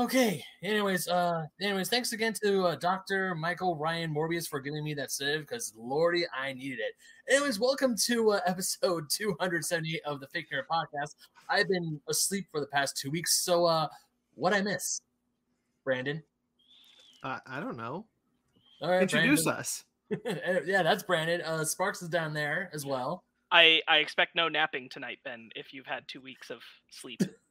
okay. Anyways, uh, anyways, thanks again to uh, Dr. Michael Ryan Morbius for giving me that sedative because lordy, I needed it. Anyways, welcome to uh, episode 278 of the Fake Nerd Podcast. I've been asleep for the past two weeks, so uh, what I miss, Brandon? Uh, I don't know. All right, Introduce Brandon. us. yeah, that's Brandon. Uh, Sparks is down there as well. I I expect no napping tonight, Ben. If you've had two weeks of sleep.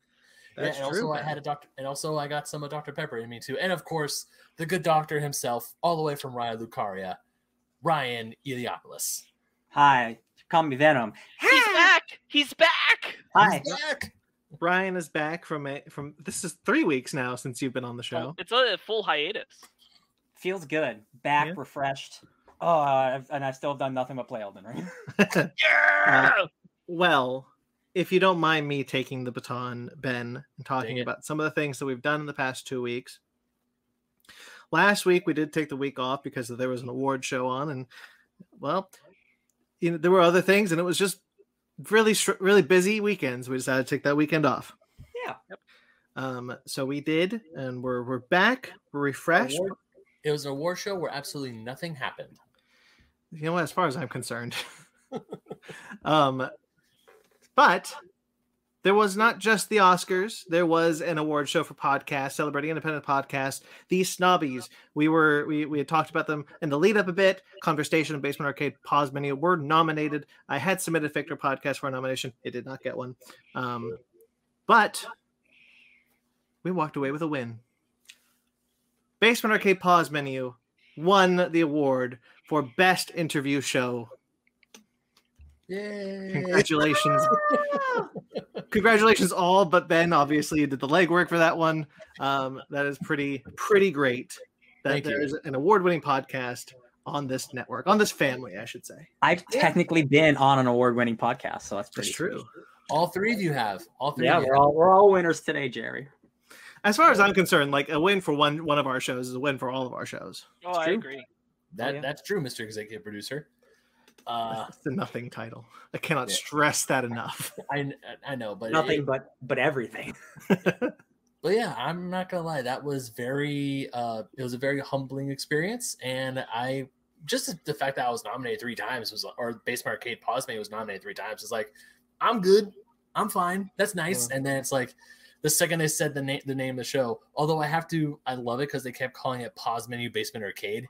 That's yeah, and true. also I had a doctor, and also I got some of Dr. Pepper in me too, and of course the good doctor himself, all the way from Raya Lucaria, Ryan Eliopoulos. Hi, call me Venom. He's back. He's back. Hi. He's back. Brian is back from a from this is three weeks now since you've been on the show. It's a full hiatus. Feels good. Back, Yeah. refreshed. Oh, uh, and I still have done nothing but play Elden Ring. Yeah. well, if you don't mind me taking the baton, Ben, and talking about some of the things that we've done in the past two weeks. Last week we did take the week off because there was an award show on, and well, you know there were other things, and it was just really really busy weekends. We decided to take that weekend off. Yeah. Um, so we did, and we're we're back, we're refreshed. Award- It was an award show where absolutely nothing happened. you know what as far as i'm concerned um but there was not just the oscars. There was an award show for podcasts celebrating independent podcasts these snobbies. We were we, we had talked about them in the lead up a bit. Conversation and basement arcade pause menu were nominated. I had submitted victor podcast for a nomination. It did not get one. Um but we walked away with a win. Basement arcade pause menu won the award for best interview show. Yay! Congratulations. Congratulations all but Ben obviously you did the legwork for that one. Um, that is pretty pretty great that Thank you. there's an award-winning podcast on this network, on this family, I should say. I've technically been on an award-winning podcast, so that's pretty That's true. sweet. All three of you have. All three. Yeah, of you we're all we're all winners today, Jerry. As far as I'm concerned, like a win for one one of our shows is a win for all of our shows. Oh, I true. agree. That Oh, yeah. that's true, Mr. Executive Producer. Uh, It's a nothing title. I cannot Yeah. stress that enough. I I know, but Nothing it- but but everything. but yeah, I'm not gonna lie. That was very. Uh, it was a very humbling experience, and I just the fact that I was nominated three times was, or Basement Arcade Pause Me was nominated three times. Is like, I'm good. I'm fine. That's nice. And then it's like, the second they said the name the name of the show, although I have to, I love it because they kept calling it Pause Menu Basement Arcade.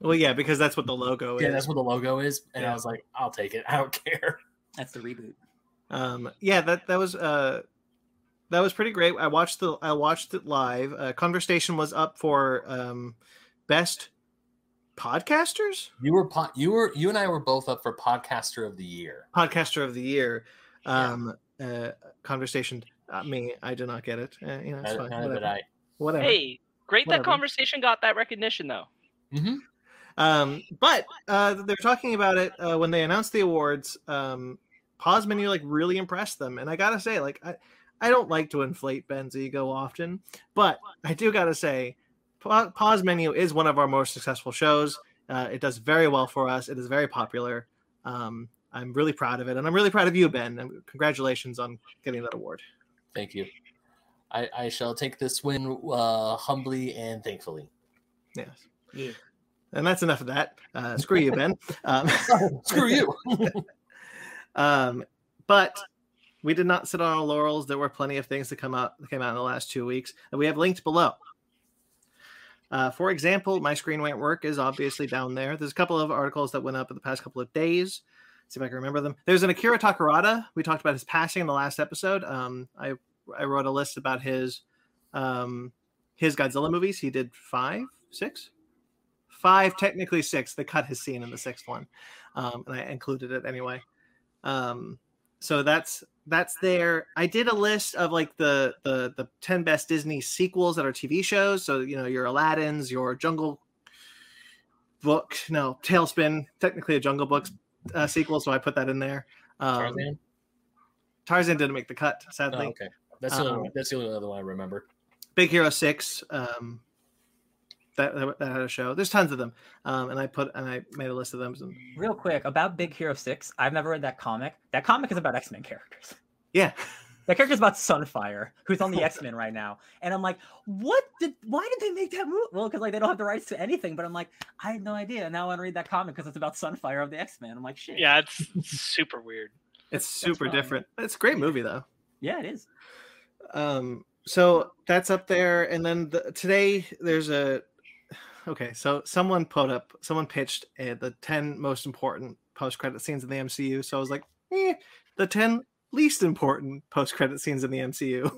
Well, yeah, because that's what the logo Yeah, is. Yeah, that's what the logo is, and I was like, I'll take it. I don't care. That's the reboot. um yeah that that was uh that was pretty great i watched the i watched it live uh, conversation was up for um best podcasters You were po- you were you and I were both up for Podcaster of the Year. podcaster of the year Yeah. um uh conversation uh, me i did not get it uh, you know it's Neither fine whatever, I. whatever. Hey, great Whatever. that conversation got that recognition though. Mm-hmm. Um, but uh, they're talking about it uh, when they announced the awards. Um, Pause Menu like really impressed them, and I gotta say, like I, I don't like to inflate Ben's ego often, but I do gotta say, Pa- Pause Menu is one of our most successful shows. Uh, it does very well for us. It is very popular. Um, I'm really proud of it, and I'm really proud of you, Ben. And congratulations on getting that award. Thank you. I, I shall take this win uh, humbly and thankfully. Yes. Yeah. And that's enough of that. Uh, screw you, Ben. Um, Screw you. Um, but we did not sit on our laurels. There were plenty of things that come out that came out in the last two weeks, and we have linked below. Uh, for example, my screen won't work is obviously down there. There's a couple of articles that went up in the past couple of days. See if I can remember them. There's an Akira Takarada. We talked about his passing in the last episode. Um, I I wrote a list about his um, his Godzilla movies. He did five, six, five, technically six. They cut his scene in the sixth one, um, and I included it anyway. Um, so that's that's there. I did a list of like the the the ten best Disney sequels that are TV shows. So you know your Aladdin's, your Jungle Book, no TaleSpin, technically a Jungle Books uh, sequel. So I put that in there. Um, Tarzan? Tarzan didn't make the cut, Oh, sadly. okay. That's the, only Um, that's the only other one I remember. Big Hero Six. Um, that, that that had a show. There's tons of them, um, and I put and I made a list of them. Real quick about Big Hero Six. I've never read that comic. That comic is about X Men characters. yeah, That character's about Sunfire, who's on the X Men right now, and I'm like, what did? Why did they make that move? Well, because like they don't have the rights to anything. But I'm like, I had no idea. Now I want to read that comic because it's about Sunfire of the X Men. I'm like, shit. Yeah, it's super weird. It's super fine. different. It's a great movie though. yeah, it is. Um, so that's up there, and then the, today there's a. Okay, so someone put up, someone pitched uh, the ten most important post-credit scenes in the MCU. So I was like, eh, the ten least important post-credit scenes in the MCU.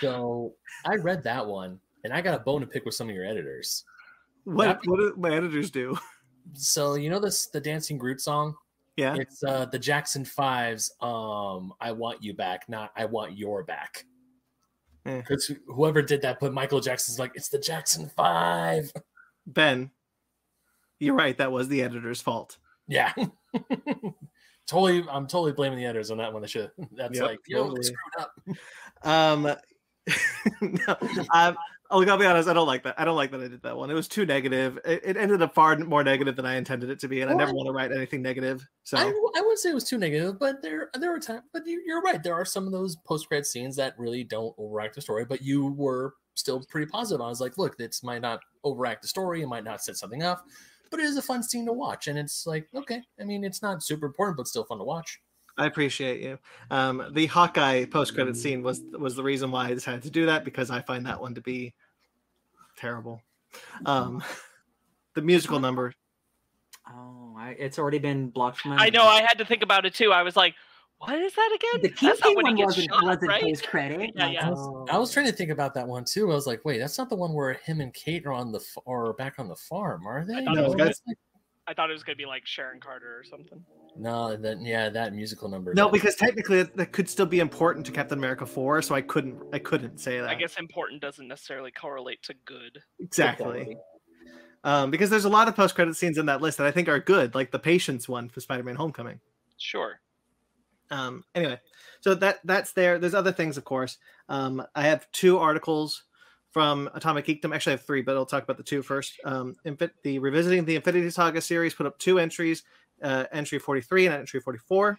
So I read that one, and I got a bone to pick with some of your editors. What what do my editors do? So you know this the Dancing Groot song? Yeah, It's uh the Jackson Fives. Um, I want you back, not I want your back. Eh. Because whoever did that put Michael Jackson's like it's the Jackson Five. Ben, you're right. That was the editor's fault. Yeah. totally, I'm totally blaming the editors on that one. They should. That's Yep, like yo, totally. screwed up. Um, no, um, I'll, I'll be honest. I don't like that. I don't like that I did that one. It was too negative. It, it ended up far more negative than I intended it to be, and I never I- want to write anything negative. So I, I wouldn't say it was too negative, but there there were times. But you, you're right. There are some of those post credit scenes that really don't overact the story. But you were still pretty positive. I was like, look, this might not overact the story. It might not set something up, but it is a fun scene to watch. And it's like, okay, I mean, it's not super important, but still fun to watch. I appreciate you. Um, the Hawkeye post-credit scene was was the reason why I decided to do that because I find that one to be terrible. Um, the musical number. Oh, I, it's already been blocked from my. I know. I had to think about it too. I was like, "What is that again?" The That's not Kingpin when he one wasn't, shot, wasn't right? post credit. Yeah, yeah. I was, I was trying to think about that one too. I was like, wait, that's not the one where him and Kate are on the f- or back on the farm, are they? thought it was that's I thought it was gonna be like Sharon Carter or something. no, that yeah, that musical number. No, because technically it- that could still be important to Captain America four, so I couldn't I couldn't say that. I guess important doesn't necessarily correlate to good. exactly. Um, because there's a lot of post-credit scenes in that list that I think are good, like the Patience one for Spider-Man: Homecoming. Sure. um anyway so that that's there there's other things of course um i have two articles from atomic geekdom actually i have three but i'll talk about the two first um the revisiting the infinity saga series put up two entries uh entry 43 and entry 44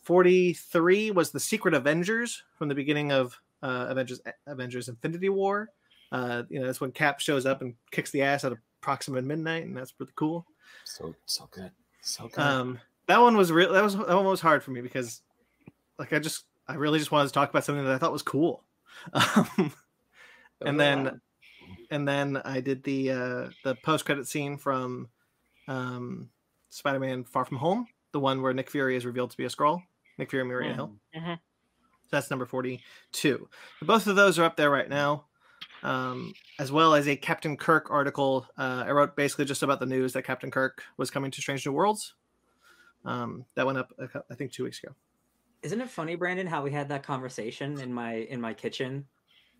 43 was the secret avengers from the beginning of uh avengers avengers infinity war uh you know that's when cap shows up and kicks the ass at approximate midnight and that's pretty cool so so good, so good. um, that one was real. That was that one was hard for me because, like, I just I really just wanted to talk about something that I thought was cool. Um, and then and then I did the uh, the post credit scene from um, Spider Man Far From Home, the one where Nick Fury is revealed to be a Skrull. Nick Fury and Maria Hill. Mhm. So that's number 42. Both of those are up there right now, um, as well as a Captain Kirk article. Uh, I wrote basically just about the news that Captain Kirk was coming to Strange New Worlds. Um, that went up, I think, two weeks ago. Isn't it funny, Brandon, how we had that conversation in my in my kitchen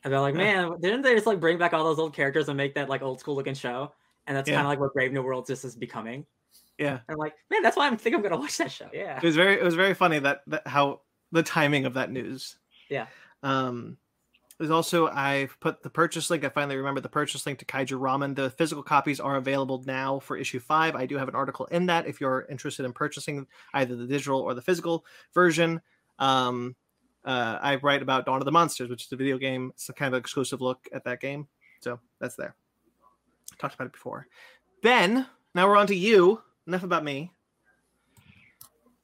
about like, man, didn't they just like bring back all those old characters and make that like old school looking show? And that's Yeah. kind of like what Brave New Worlds just is becoming. Yeah, And I'm like, man, that's why I'm think I'm gonna watch that show. Yeah. it was very, it was very funny that, that how the timing of that news. Yeah. Um, there's also I've put the purchase link. I finally remembered the purchase link to Kaiju Ramen. The physical copies are available now for issue five. I do have an article in that if you're interested in purchasing either the digital or the physical version. Um, uh, I write about Dawn of the Monsters, which is a video game. It's kind of exclusive look at that game. So that's there. I Talked about it before. Ben, now we're on to you. Enough about me.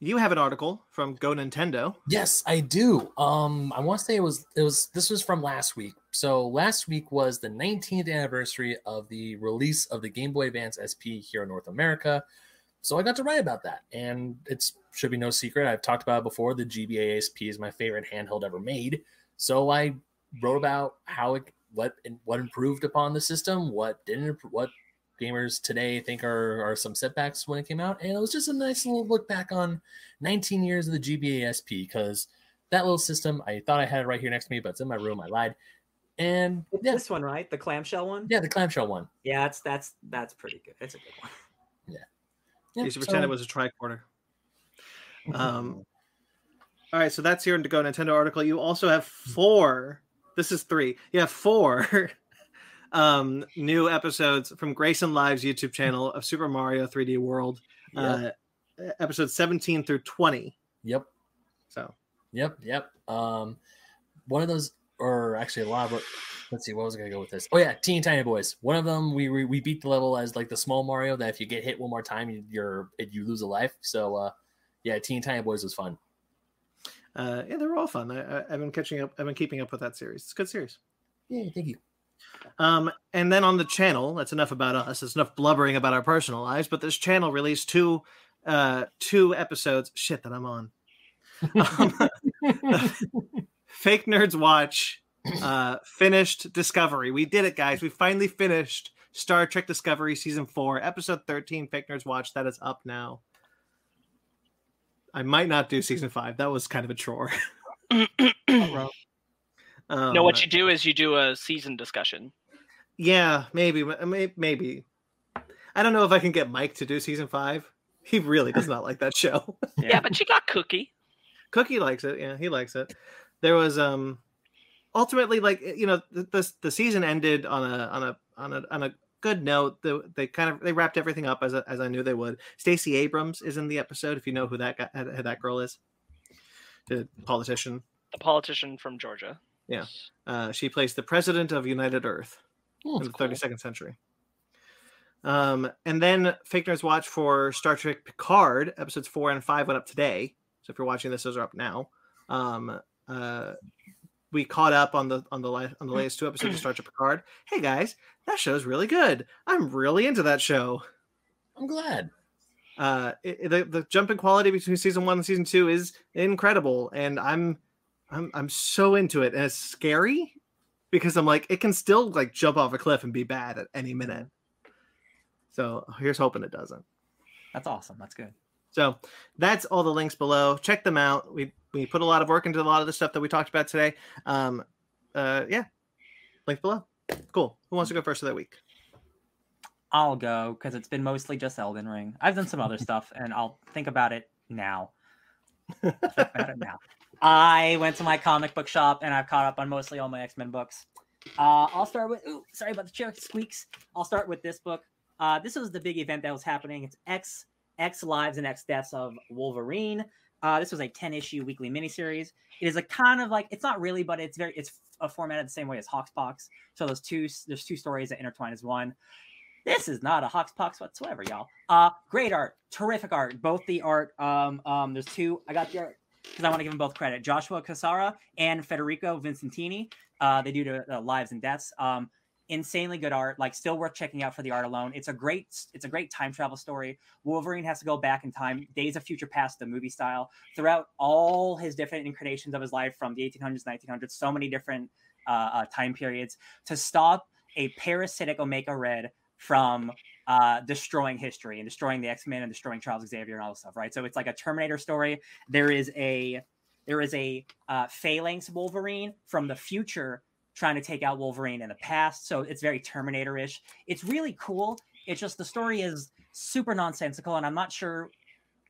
You have an article from Go Nintendo. Yes, I do. Um, I want to say it was it was this was from last week. So last week was the 19th anniversary of the release of the Game Boy Advance SP here in North America. So I got to write about that, and it should be no secret. I've talked about it before. The GBA SP is my favorite handheld ever made. So I wrote about how it what what improved upon the system, what didn't, what gamers today think are are some setbacks when it came out, and it was just a nice little look back on 19 years of the GBA SP because that little system, I thought I had it right here next to me, but it's in my room. I lied. And yeah, This one, right? The clamshell one? yeah, the clamshell one. Yeah, that's that's that's pretty good. It's a good one. Yeah, you should pretend so- it was a tricorder. Um, all right, so that's your to go Nintendo article. You also have four. This is three. You have four um, new episodes from Grayson Live's YouTube channel of Super Mario 3D World, Yep. uh, episodes 17 through 20. Yep. So Yep, yep. Um, one of those, or actually a lot of. Let's see, what was I gonna go with this? Oh yeah, Teeny Tiny Boys. One of them, we we, we beat the level as like the small Mario that if you get hit one more time, you, you're you lose a life. So uh, yeah, Teeny Tiny Boys was fun. Uh, yeah, they were all fun. I, I, I've been catching up. I've been keeping up with that series. It's a good series. Yeah, thank you. Um, and then on the channel, that's enough about us. It's enough blubbering about our personal lives. But this channel released two, uh, two episodes. Shit, that I'm on. Um, Fake Nerds Watch uh, finished Discovery. We did it, guys. We finally finished Star Trek Discovery season four, episode thirteen. Fake Nerds Watch. That is up now. I might not do season five. That was kind of a chore. Um, no, what you do is you do a season discussion. Yeah, maybe, maybe. I don't know if I can get Mike to do season five. He really does not like that show. Yeah, yeah but you got Cookie. Cookie likes it. Yeah, he likes it. There was um, ultimately like you know the the, the season ended on a on a on a on a good note. The, they kind of they wrapped everything up as as I knew they would. Stacey Abrams is in the episode. If you know who that guy, who that girl is, the politician. The politician from Georgia. Yeah. Uh, she plays the president of United Earth oh, in the cool. 32nd century. Um, and then Fake Nerds Watch for Star Trek Picard episodes four and five went up today. So if you're watching this, those are up now. Um, uh, we caught up on the on the on the latest two episodes of Star Trek Picard. Hey guys, that show's really good. I'm really into that show. I'm glad. Uh, it, the the jump in quality between season one and season two is incredible, and I'm I'm I'm so into it, and it's scary because I'm like, it can still like jump off a cliff and be bad at any minute. So here's hoping it doesn't. That's awesome. That's good. So that's all the links below. Check them out. We we put a lot of work into a lot of the stuff that we talked about today. Um, uh, yeah, link below. Cool. Who wants to go first of that week? I'll go because it's been mostly just Elden Ring. I've done some other stuff, and I'll think about it now. think about it now. I went to my comic book shop and I've caught up on mostly all my X Men books. Uh, I'll start with. Ooh, sorry about the chair squeaks. I'll start with this book. Uh, this was the big event that was happening. It's X X Lives and X Deaths of Wolverine. Uh, this was a 10 issue weekly miniseries. It is a kind of like it's not really, but it's very it's a formatted the same way as Hoxpox. So those two there's two stories that intertwine as one. This is not a Hoxpox whatsoever, y'all. Uh, great art, terrific art. Both the art. Um, um, there's two. I got the art because I want to give them both credit. Joshua Cassara and Federico Vicentini. Uh, they do the uh, lives and deaths. Um, insanely good art. Like still worth checking out for the art alone. It's a great it's a great time travel story. Wolverine has to go back in time, Days of Future Past, the movie style, throughout all his different incarnations of his life from the 1800s, 1900s, so many different uh, uh, time periods to stop a parasitic Omega Red from uh, destroying history and destroying the X Men and destroying Charles Xavier and all this stuff, right? So it's like a Terminator story. There is a there is a uh, phalanx Wolverine from the future trying to take out Wolverine in the past. So it's very Terminator ish. It's really cool. It's just the story is super nonsensical, and I'm not sure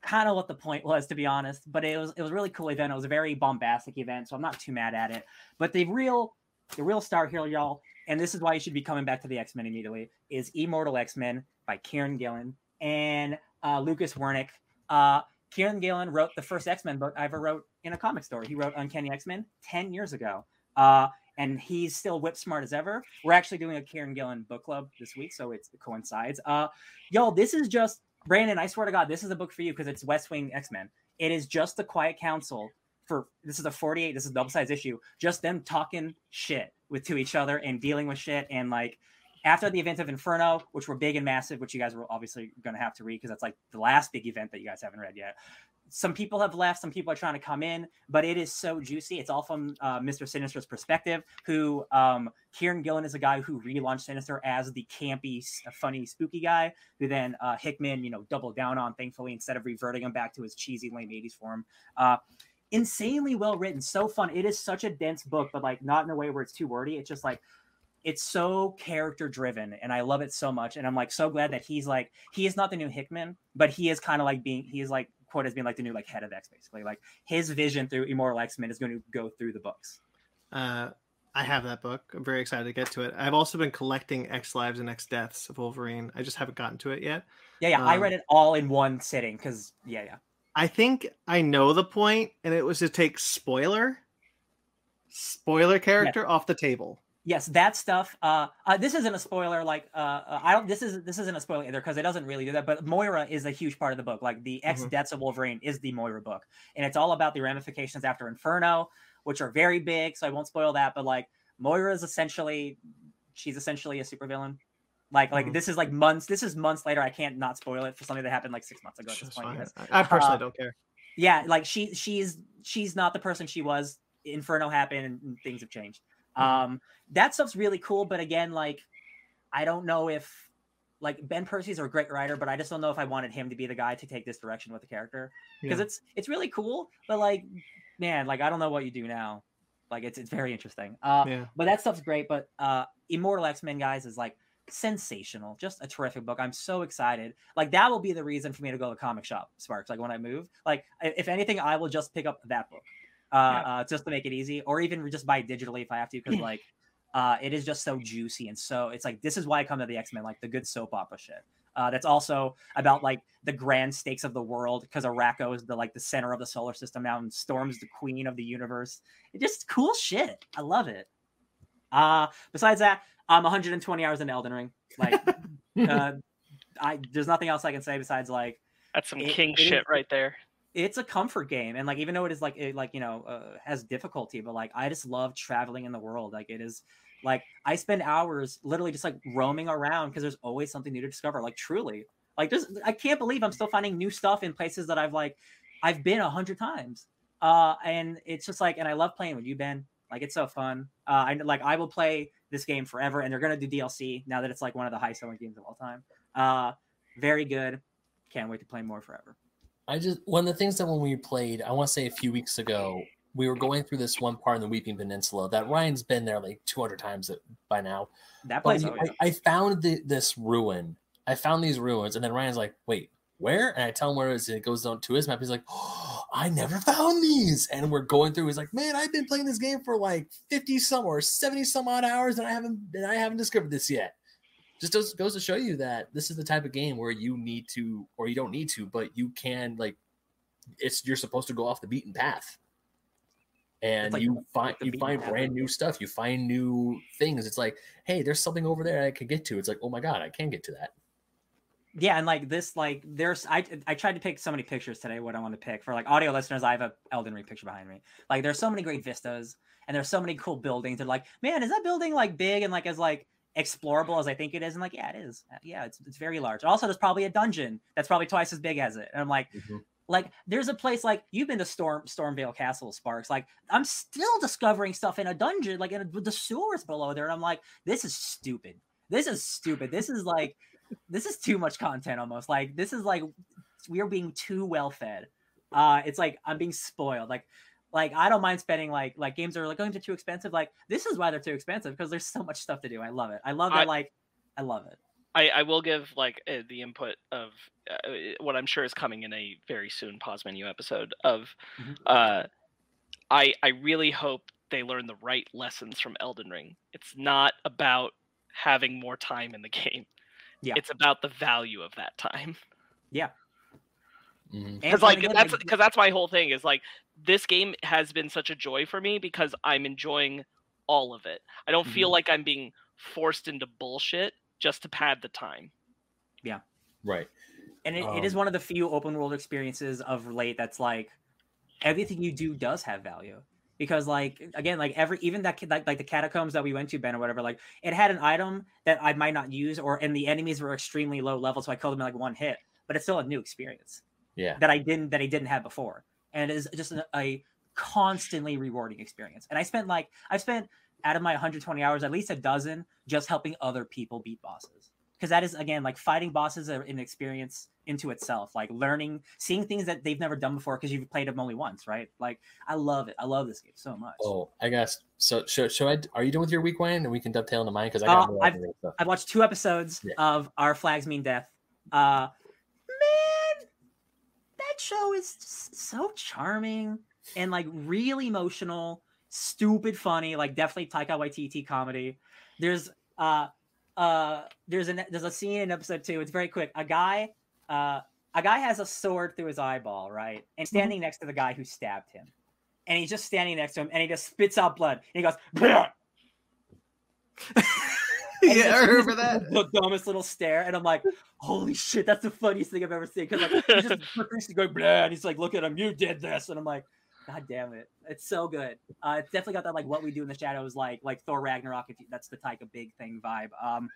kind of what the point was to be honest. But it was it was a really cool event. It was a very bombastic event, so I'm not too mad at it. But the real the real star here, y'all, and this is why you should be coming back to the X Men immediately, is Immortal X Men by Kieron Gillen and uh, Lucas Werneck Uh, Kieron Gillen wrote the first X Men book I ever wrote in a comic story. He wrote Uncanny X Men 10 years ago. Uh, and he's still whip smart as ever. We're actually doing a Kieron Gillen book club this week, so it coincides. Uh, y'all, this is just Brandon. I swear to God, this is a book for you because it's West Wing X Men. It is just the Quiet Council for this is a 48. This is a double size issue. Just them talking shit with to each other and dealing with shit and like after the event of Inferno, which were big and massive, which you guys were obviously going to have to read because that's like the last big event that you guys haven't read yet. Some people have left, some people are trying to come in, but it is so juicy. It's all from uh, Mr. Sinister's perspective. Who um, Kieron Gillen is a guy who relaunched Sinister as the campy, funny, spooky guy, who then uh, Hickman, you know, doubled down on. Thankfully, instead of reverting him back to his cheesy lame '80s form. Uh, insanely well written, so fun. It is such a dense book, but like not in a way where it's too wordy. It's just like it's so character driven and I love it so much. And I'm like so glad that he's like he is not the new Hickman, but he is kind of like being he is like quote as being like the new like head of X basically. Like his vision through Immortal X Men is going to go through the books. Uh I have that book. I'm very excited to get to it. I've also been collecting X Lives and X Deaths of Wolverine. I just haven't gotten to it yet. Yeah, yeah. Um, I read it all in one sitting because yeah, yeah. I think I know the point, and it was to take spoiler, spoiler character off the table. Yes, that stuff. Uh, uh, this isn't a spoiler. Like, uh, uh, I don't. This is this isn't a spoiler either because it doesn't really do that. But Moira is a huge part of the book. Like, the X Mhm. Deaths of Wolverine is the Moira book, and it's all about the ramifications after Inferno, which are very big. So I won't spoil that. But like, Moira is essentially, she's essentially a supervillain. Like, like Mhm. this is like months. This is months later. I can't not spoil it for something that happened like six months ago. At this point, because- I personally Uh, don't care. yeah like she she's she's not the person she was inferno happened and, things have changed. Um that stuff's really cool but again like i don't know if like ben percy's a great writer but i just don't know if i wanted him to be the guy to take this direction with the character. Because Yeah. it's it's really cool but like man like i don't know what you do now. Like it's it's very interesting. Uh Yeah. but that stuff's great but uh immortal x-men guys is like sensational. Just a terrific book. I'm so excited. Like that will be the reason for me to go to the comic shop sparks like when i move. Like if anything i will just pick up that book uh, Yeah. uh just to make it easy or even just buy it digitally if i have to because like uh it is just so juicy and so it's like this is why i come to the x-men like the good soap opera shit uh, that's also about like the grand stakes of the world because Arakko is the like the center of the solar system now, and Storm's the queen of the universe. It's just cool shit. I love it. Uh besides that, I'm 120 hours in Elden Ring. Like, uh, I there's nothing else I can say besides like That's some It- king it is- shit right there. It's a comfort game, and like even though it is like it like you know uh, has difficulty, but like I just love traveling in the world. Like it is like I spend hours literally just like roaming around because there's always something new to discover. Like truly, like there's I can't believe I'm still finding new stuff in places that I've like I've been a hundred times. Uh, and it's just like, and I love playing with you, Ben. Like it's so fun. Uh, I like I will play this game forever, and they're gonna do DLC now that it's like one of the highest selling games of all time. Uh, very good. Can't wait to play more forever. I just one of the things that when we played, I want to say a few weeks ago, we were going through this one part in the Weeping Peninsula that Ryan's been there like 200 times by now. That place. Oh, I, I found the, this ruin. I found these ruins, and then Ryan's like, "Wait, where?" And I tell him where it is. And it goes down to his map. He's like, oh, "I never found these." And we're going through. He's like, "Man, I've been playing this game for like 50 some or 70 some odd hours, and I haven't and I haven't discovered this yet." Just goes, goes to show you that this is the type of game where you need to, or you don't need to, but you can like, it's you're supposed to go off the beaten path. And like you find you find path. brand new stuff. You find new things. It's like hey there's something over there i can get to. It's like oh my god i can get to that. Yeah and like this like there's i i tried to pick so many pictures today what i want to pick. For like audio listeners i have a elden ring picture behind me. Like there's so many great vistas and there's so many cool buildings. They're like man is that building like big and like as like explorable as i think it is and like yeah it is. Uh, yeah it's, it's very large. Also there's probably a dungeon that's probably twice as big as it and i'm like Mhm. like there's a place like you've been to storm stormveil castle sparks like i'm still discovering stuff in a dungeon like in a, with the sewers below there and i'm like this is stupid. This is stupid. This is like this is too much content almost. Like this is like we are being too well fed. Uh it's like i'm being spoiled. Like like i don't mind spending like like games are like going to too expensive like this is why they're too expensive because there's so much stuff to do i love it i love that I- like i love it I, I will give like uh, the input of uh, what I'm sure is coming in a very soon pause menu episode of Mhm. uh I I really hope they learn the right lessons from Elden Ring. It's not about having more time in the game. Yeah. It's about the value of that time. Yeah. And Because for like that's because that's my whole thing is like this game has been such a joy for me because I'm enjoying all of it. I don't feel like I'm being forced into bullshit just to pad the time. Yeah. Right and it, it is Um, one of the few open world experiences of late that's like everything you do does have value because like again like every even that like, like the catacombs that we went to ben or whatever like it had an item that i might not use or and the enemies were extremely low level so i killed them in like one hit but it's still a new experience yeah that i didn't that i didn't have before and it is just a, a constantly rewarding experience. And i spent like i've spent out of my 120 hours at least a dozen just helping other people beat bosses. Because that is again like fighting bosses are an experience into itself like learning seeing things that they've never done before because you've played them only once right? Like i love it. I love this game so much. Oh i guess so should, should i are you done with your week Wayne? and we can dovetail into mine because i Uh, got more I've- i've watched two episodes Yeah. of our flags mean death. Uh that show is so charming and like really emotional stupid funny like definitely taika waititi comedy there's uh uh there's an there's a scene in episode two it's very quick a guy uh a guy has a sword through his eyeball, right? And Mm-hmm. standing next to the guy who stabbed him. And he's just standing next to him and he just spits out blood. And he goes, yeah, I just remember that. The dumbest little stare. And I'm like, holy shit, that's the funniest thing I've ever seen. Because like he's just profusely going, Bleh, and he's like, look at him, you did this. And I'm like, God damn it. It's so good. Uh, it's definitely got that like what we do in the shadows, like like Thor Ragnarok, if you, that's the Taika big thing vibe. Um,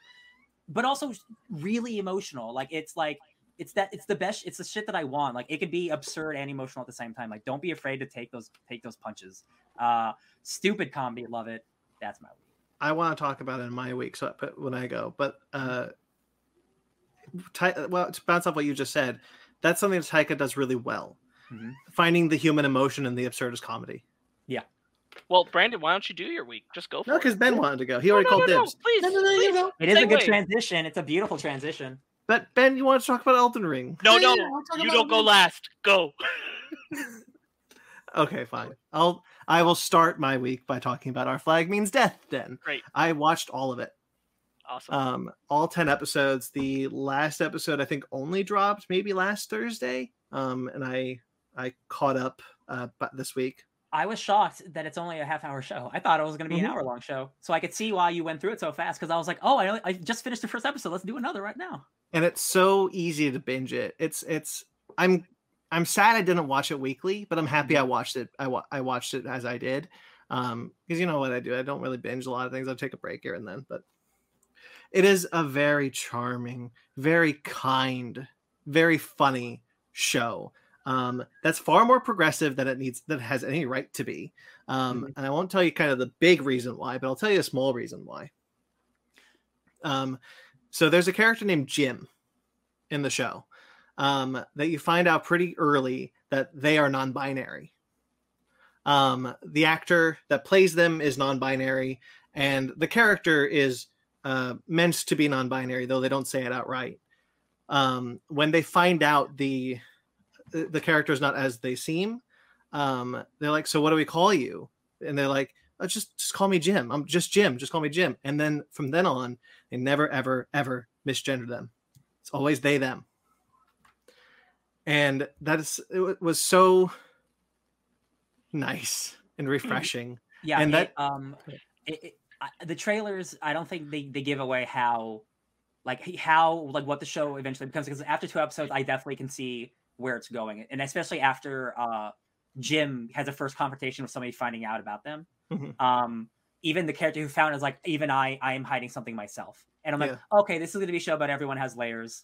but also really emotional. Like it's like it's that it's the best it's the shit that I want. Like it could be absurd and emotional at the same time. Like don't be afraid to take those take those punches. Uh stupid comedy, love it. That's my week. I want to talk about it in my week, so but when I go, but uh, Ty- well, to bounce off what you just said, that's something that Taika does really well. Mhm. Finding the human emotion in the absurdist comedy. Yeah. Well, Brandon, why don't you do your week? Just go for No, it. because Ben wanted to go. He No, already no, called no, no, dibs. Please, No, no, no, please. know. It is a good Segue. transition. It's a beautiful transition. But Ben, you want to talk about Elden Ring? No, Yeah, no, yeah, we'll talk you don't go it. last. Go. Okay, fine. I'll I will start my week by talking about Our Flag Means Death. Then Great. I watched all of it. Awesome. um all 10 episodes the last episode i think only dropped maybe last thursday um and i i caught up uh but this week I was shocked that it's only a half hour show. I thought it was going to be Mhm. an hour long show. So I could see why you went through it so fast because I was like, oh, I, I just finished the first episode. Let's do another right now. and it's so easy to binge it it's it's i'm i'm sad i didn't watch it weekly but i'm happy i watched it i, wa- I watched it as i did um because you know what i do i don't really binge a lot of things i'll take a break here and then but it is a very charming very kind very funny show um that's far more progressive than it needs that it has any right to be um and i won't tell you kind of the big reason why but i'll tell you a small reason why. Um so there's a character named jim in the show um that you find out pretty early that they are non-binary. Um the actor that plays them is non-binary and the character is uh meant to be non-binary though they don't say it outright. Um when they find out the the character is not as they seem um they're like so what do we call you? And they're like oh, just just call me jim. I'm just jim. Just call me jim. And then from then on they never ever ever misgender them. It's always they them and that is it was so nice and refreshing Yeah, And it, that- um, it, it, I, the trailers, I don't think they, they give away how, like how like what the show eventually becomes. Because after two episodes, I definitely can see where it's going, and especially after uh, Jim has a first confrontation with somebody finding out about them. Mhm. Um, even the character who found is like, even I, I am hiding something myself, and I'm like, okay, this is going to be a show about everyone has layers.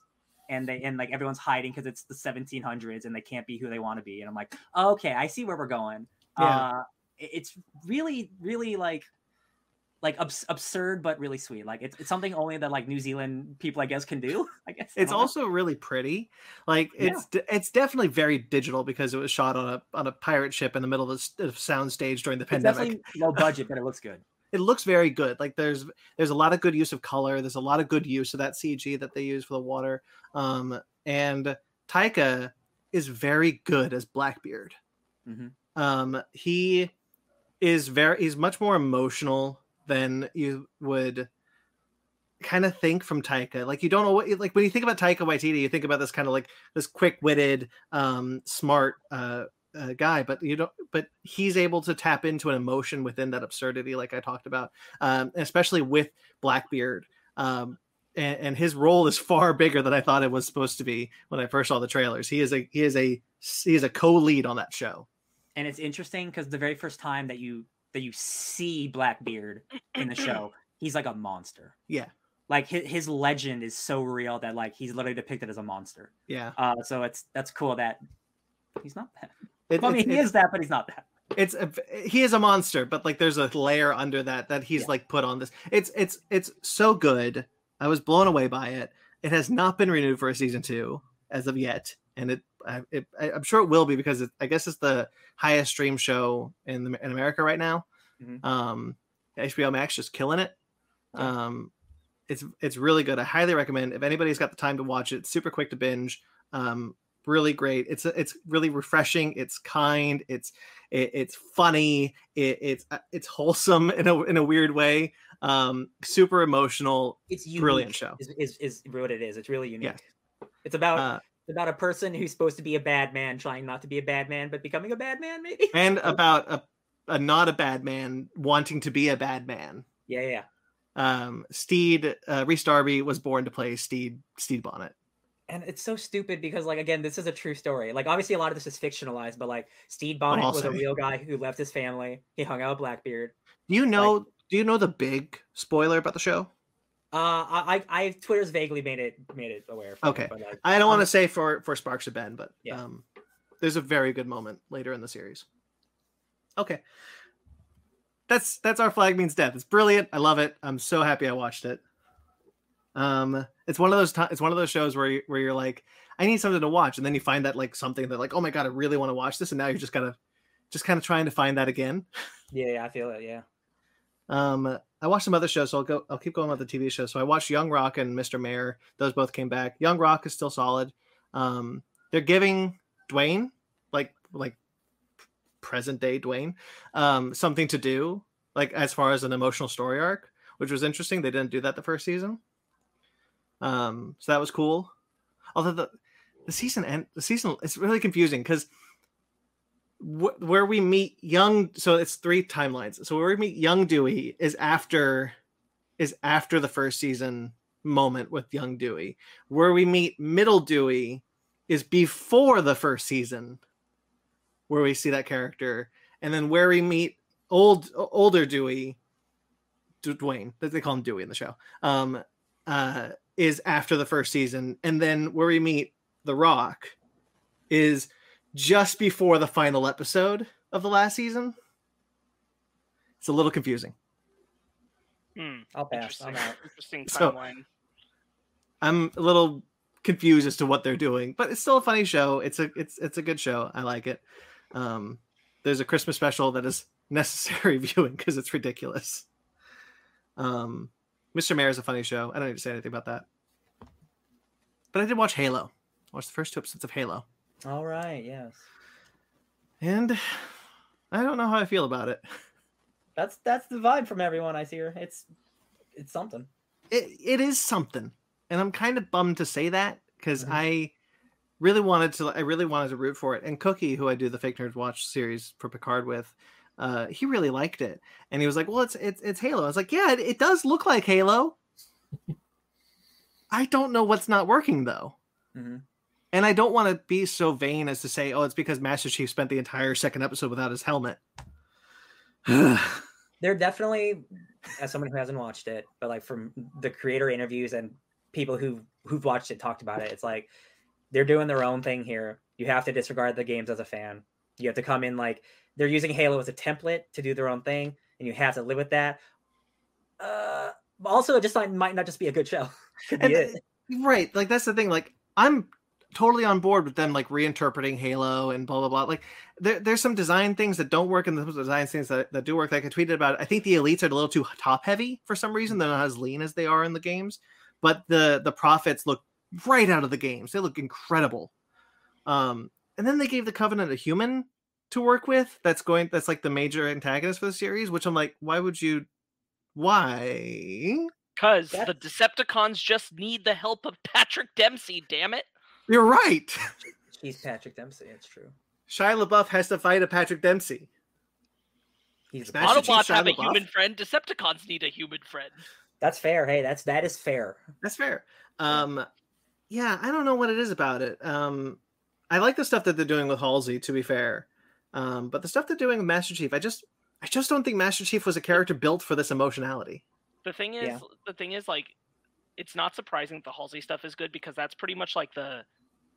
And they and like everyone's hiding because it's the 1700s and they can't be who they want to be. And I'm like, okay, I see where we're going. Yeah. Uh, it's really really like like abs- absurd but really sweet like it's, it's something only that like new zealand people i guess can do i guess it's know. also really pretty like Yeah. it's d it's definitely very digital because it was shot on a on a pirate ship in the middle of a sound stage during the it's pandemic definitely low budget but it looks good it looks very good like there's there's a lot of good use of color there's a lot of good use of that cg that they use for the water um and taika is very good as blackbeard Mhm. um he is very he's much more emotional than you would kind of think from Taika. Like you don't know what like when you think about Taika Waititi, you think about this kind of like this quick-witted, um, smart uh, uh, guy, but you don't. But he's able to tap into an emotion within that absurdity, like I talked about, um, especially with Blackbeard. Um, and, and his role is far bigger than I thought it was supposed to be when I first saw the trailers. He is a he is a he is a co-lead on that show. and it's interesting because the very first time that you that you see blackbeard in the show he's like a monster Yeah. like his, his legend is so real that like he's literally depicted as a monster Yeah, uh so it's that's cool that he's not that It- i mean he is that but he's not that. It's a, he is a monster but like there's a layer under that that he's Yeah. like put on this. It's it's it's so good. I was blown away by it. It has not been renewed for a season two as of yet and it, I, i'm sure it will be because it, i guess it's the highest stream show in the, in america right now. Mhm. um hbo max just killing it. Yeah. um it's it's really good. I highly recommend if anybody's got the time to watch it super quick to binge. Um really great it's it's really refreshing it's kind it's it, it's funny it, it's uh, it's wholesome in a in a weird way um super emotional it's unique brilliant show is, is, is what it is it's really unique Yes. it's about uh, It's about a person who's supposed to be a bad man trying not to be a bad man, but becoming a bad man, maybe. and about a, a not a bad man wanting to be a bad man. Yeah, yeah. Um, Stede uh, Rhys Darby was born to play Stede Stede Bonnet. And it's so stupid because, like, again, this is a true story. Like, obviously, a lot of this is fictionalized, but like, Stede Bonnet was a real guy who left his family. He hung out with Blackbeard. Do you know? do you know the big spoiler about the show? Uh, I, I, I Twitter's vaguely made it made it aware. me, Okay. but, like, I don't want um, to say for for Sparks or Ben, but Yeah. um, there's a very good moment later in the series. Okay, that's that's our flag means death. It's brilliant. I love it. I'm so happy I watched it. Um, it's one of those times. It's one of those shows where you, where you're like, I need something to watch, and then you find that like something that like, oh my god, I really want to watch this, and now you're just kind of, just kind of trying to find that again. Yeah, yeah, I feel it. Yeah. Um, I watched some other shows, so I'll go. I'll keep going with the TV shows. So I watched Young Rock and Mr. Mayor. Those both came back. Young Rock is still solid. Um, they're giving Dwayne, like like present day Dwayne, um, something to do, like as far as an emotional story arc, which was interesting. They didn't do that the first season. Um, so that was cool. Although the the season end, the season it's really confusing because wh- where we meet young so it's three timelines. So where we meet young dewey is after is after the first season moment with young dewey. Where we meet middle dewey is before the first season where we see that character. And then where we meet old older dewey dwayne they call him dewey in the show. Um uh is after the first season and then where we meet the rock is just before the final episode of the last season. It's a little confusing. Hmm, I'll pass. interesting. I'm out. Interesting So- timeline. I'm a little confused as to what they're doing, but it's still a funny show. It's a it's it's a good show. I like it. Um, there's a Christmas special that is necessary viewing because it's ridiculous. Um, Mr. Mayor is a funny show. I don't need to say anything about that. But I did watch Halo. I watched the first two episodes of Halo, All right. Yes. and I don't know how I feel about it. That's that's the vibe from everyone I hear. It's it's something. it, it is something and i'm kind of bummed to say that because Mhm. i really wanted to i really wanted to root for it and cookie who i do the fake nerds watch series for picard with uh he really liked it and he was like well it's it's, it's halo i was like yeah it, it does look like halo i don't know what's not working though Mhm. and i don't want to be so vain as to say oh it's because master chief spent the entire second episode without his helmet They're definitely, as someone who hasn't watched it, but like from the creator interviews and people who who've watched it talked about it, it's like they're doing their own thing here. You have to disregard the games as a fan. You have to come in like they're using Halo as a template to do their own thing, and you have to live with that. Uh, also, it just might, might not just be a good show. And- it. right like that's the thing like i'm totally on board with them like reinterpreting halo and blah blah blah like there, there's some design things that don't work and the design things that, that do work like i tweeted about it. i think the elites are a little too top heavy for some reason they're not as lean as they are in the games but the the prophets look right out of the games they look incredible um and then they gave the covenant a human to work with that's going that's like the major antagonist for the series which i'm like why would you why Because the Decepticons just need the help of Patrick Dempsey, damn it. you're right he's Patrick Dempsey. It's true. Shia LaBeouf has to fight a Patrick Dempsey. He's the Smash Master Chief Autobots have a LaBeouf? human friend. Decepticons need a human friend. That's fair. Hey, that's that is fair. That's fair. Um, yeah, I don't know what it is about it. Um, I like the stuff that they're doing with Halsey, to be fair. Um, but the stuff they're doing with Master Chief, I just, I just don't think Master Chief was a character built for this emotionality. The thing is, Yeah. the thing is, like, it's not surprising that the Halsey stuff is good because that's pretty much like the,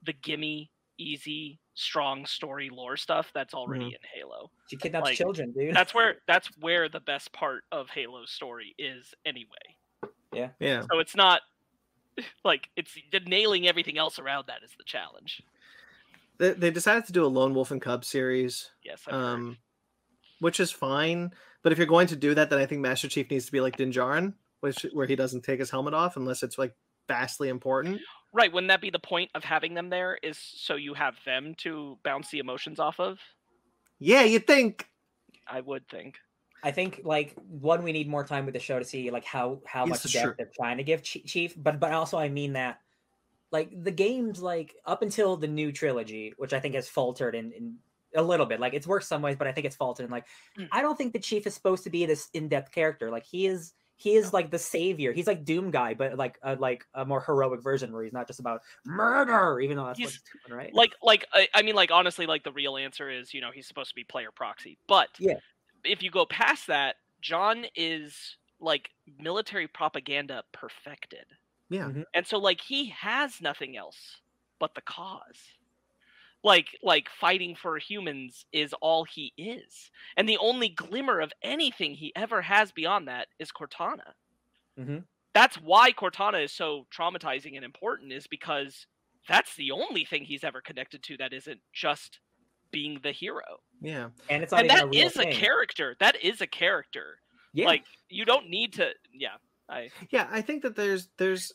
the gimme, easy, strong story lore stuff that's already Mm-hmm. in Halo. She kidnaps Like, children, dude. That's where that's where the best part of Halo's story is anyway. Yeah, So it's not like it's the nailing everything else around that is the challenge. They, they decided to do a Lone Wolf and Cub series, Yes, I've heard. um, which is fine. But if you're going to do that, then I think Master Chief needs to be like Din Djarin, which where he doesn't take his helmet off unless it's like vastly important. Right, wouldn't that be the point of having them there? Is so you have them to bounce the emotions off of? Yeah, you think I would think. I think like one, we need more time with the show to see like how how Yes, much depth true. they're trying to give Chief, but but also I mean that like the games like up until the new trilogy, which I think has faltered in, in a little bit. Like it's worked some ways, but I think it's faltered. And like Mm. I don't think the chief is supposed to be this in-depth character. Like he is he is like the savior. He's like Doom guy, but like a, like a more heroic version where he's not just about murder, even though that's He's- what's doing, right? like like I, I mean like honestly like the real answer is you know he's supposed to be player proxy but Yeah. if you go past that john is like military propaganda perfected Yeah. Mhm. and so like he has nothing else but the cause like like fighting for humans is all he is and the only glimmer of anything he ever has beyond that is cortana Mhm. that's why cortana is so traumatizing and important is because that's the only thing he's ever connected to that isn't just being the hero Yeah. and it's not and even that a real is a character that is a character Yeah. like you don't need to yeah i Yeah, I think that there's there's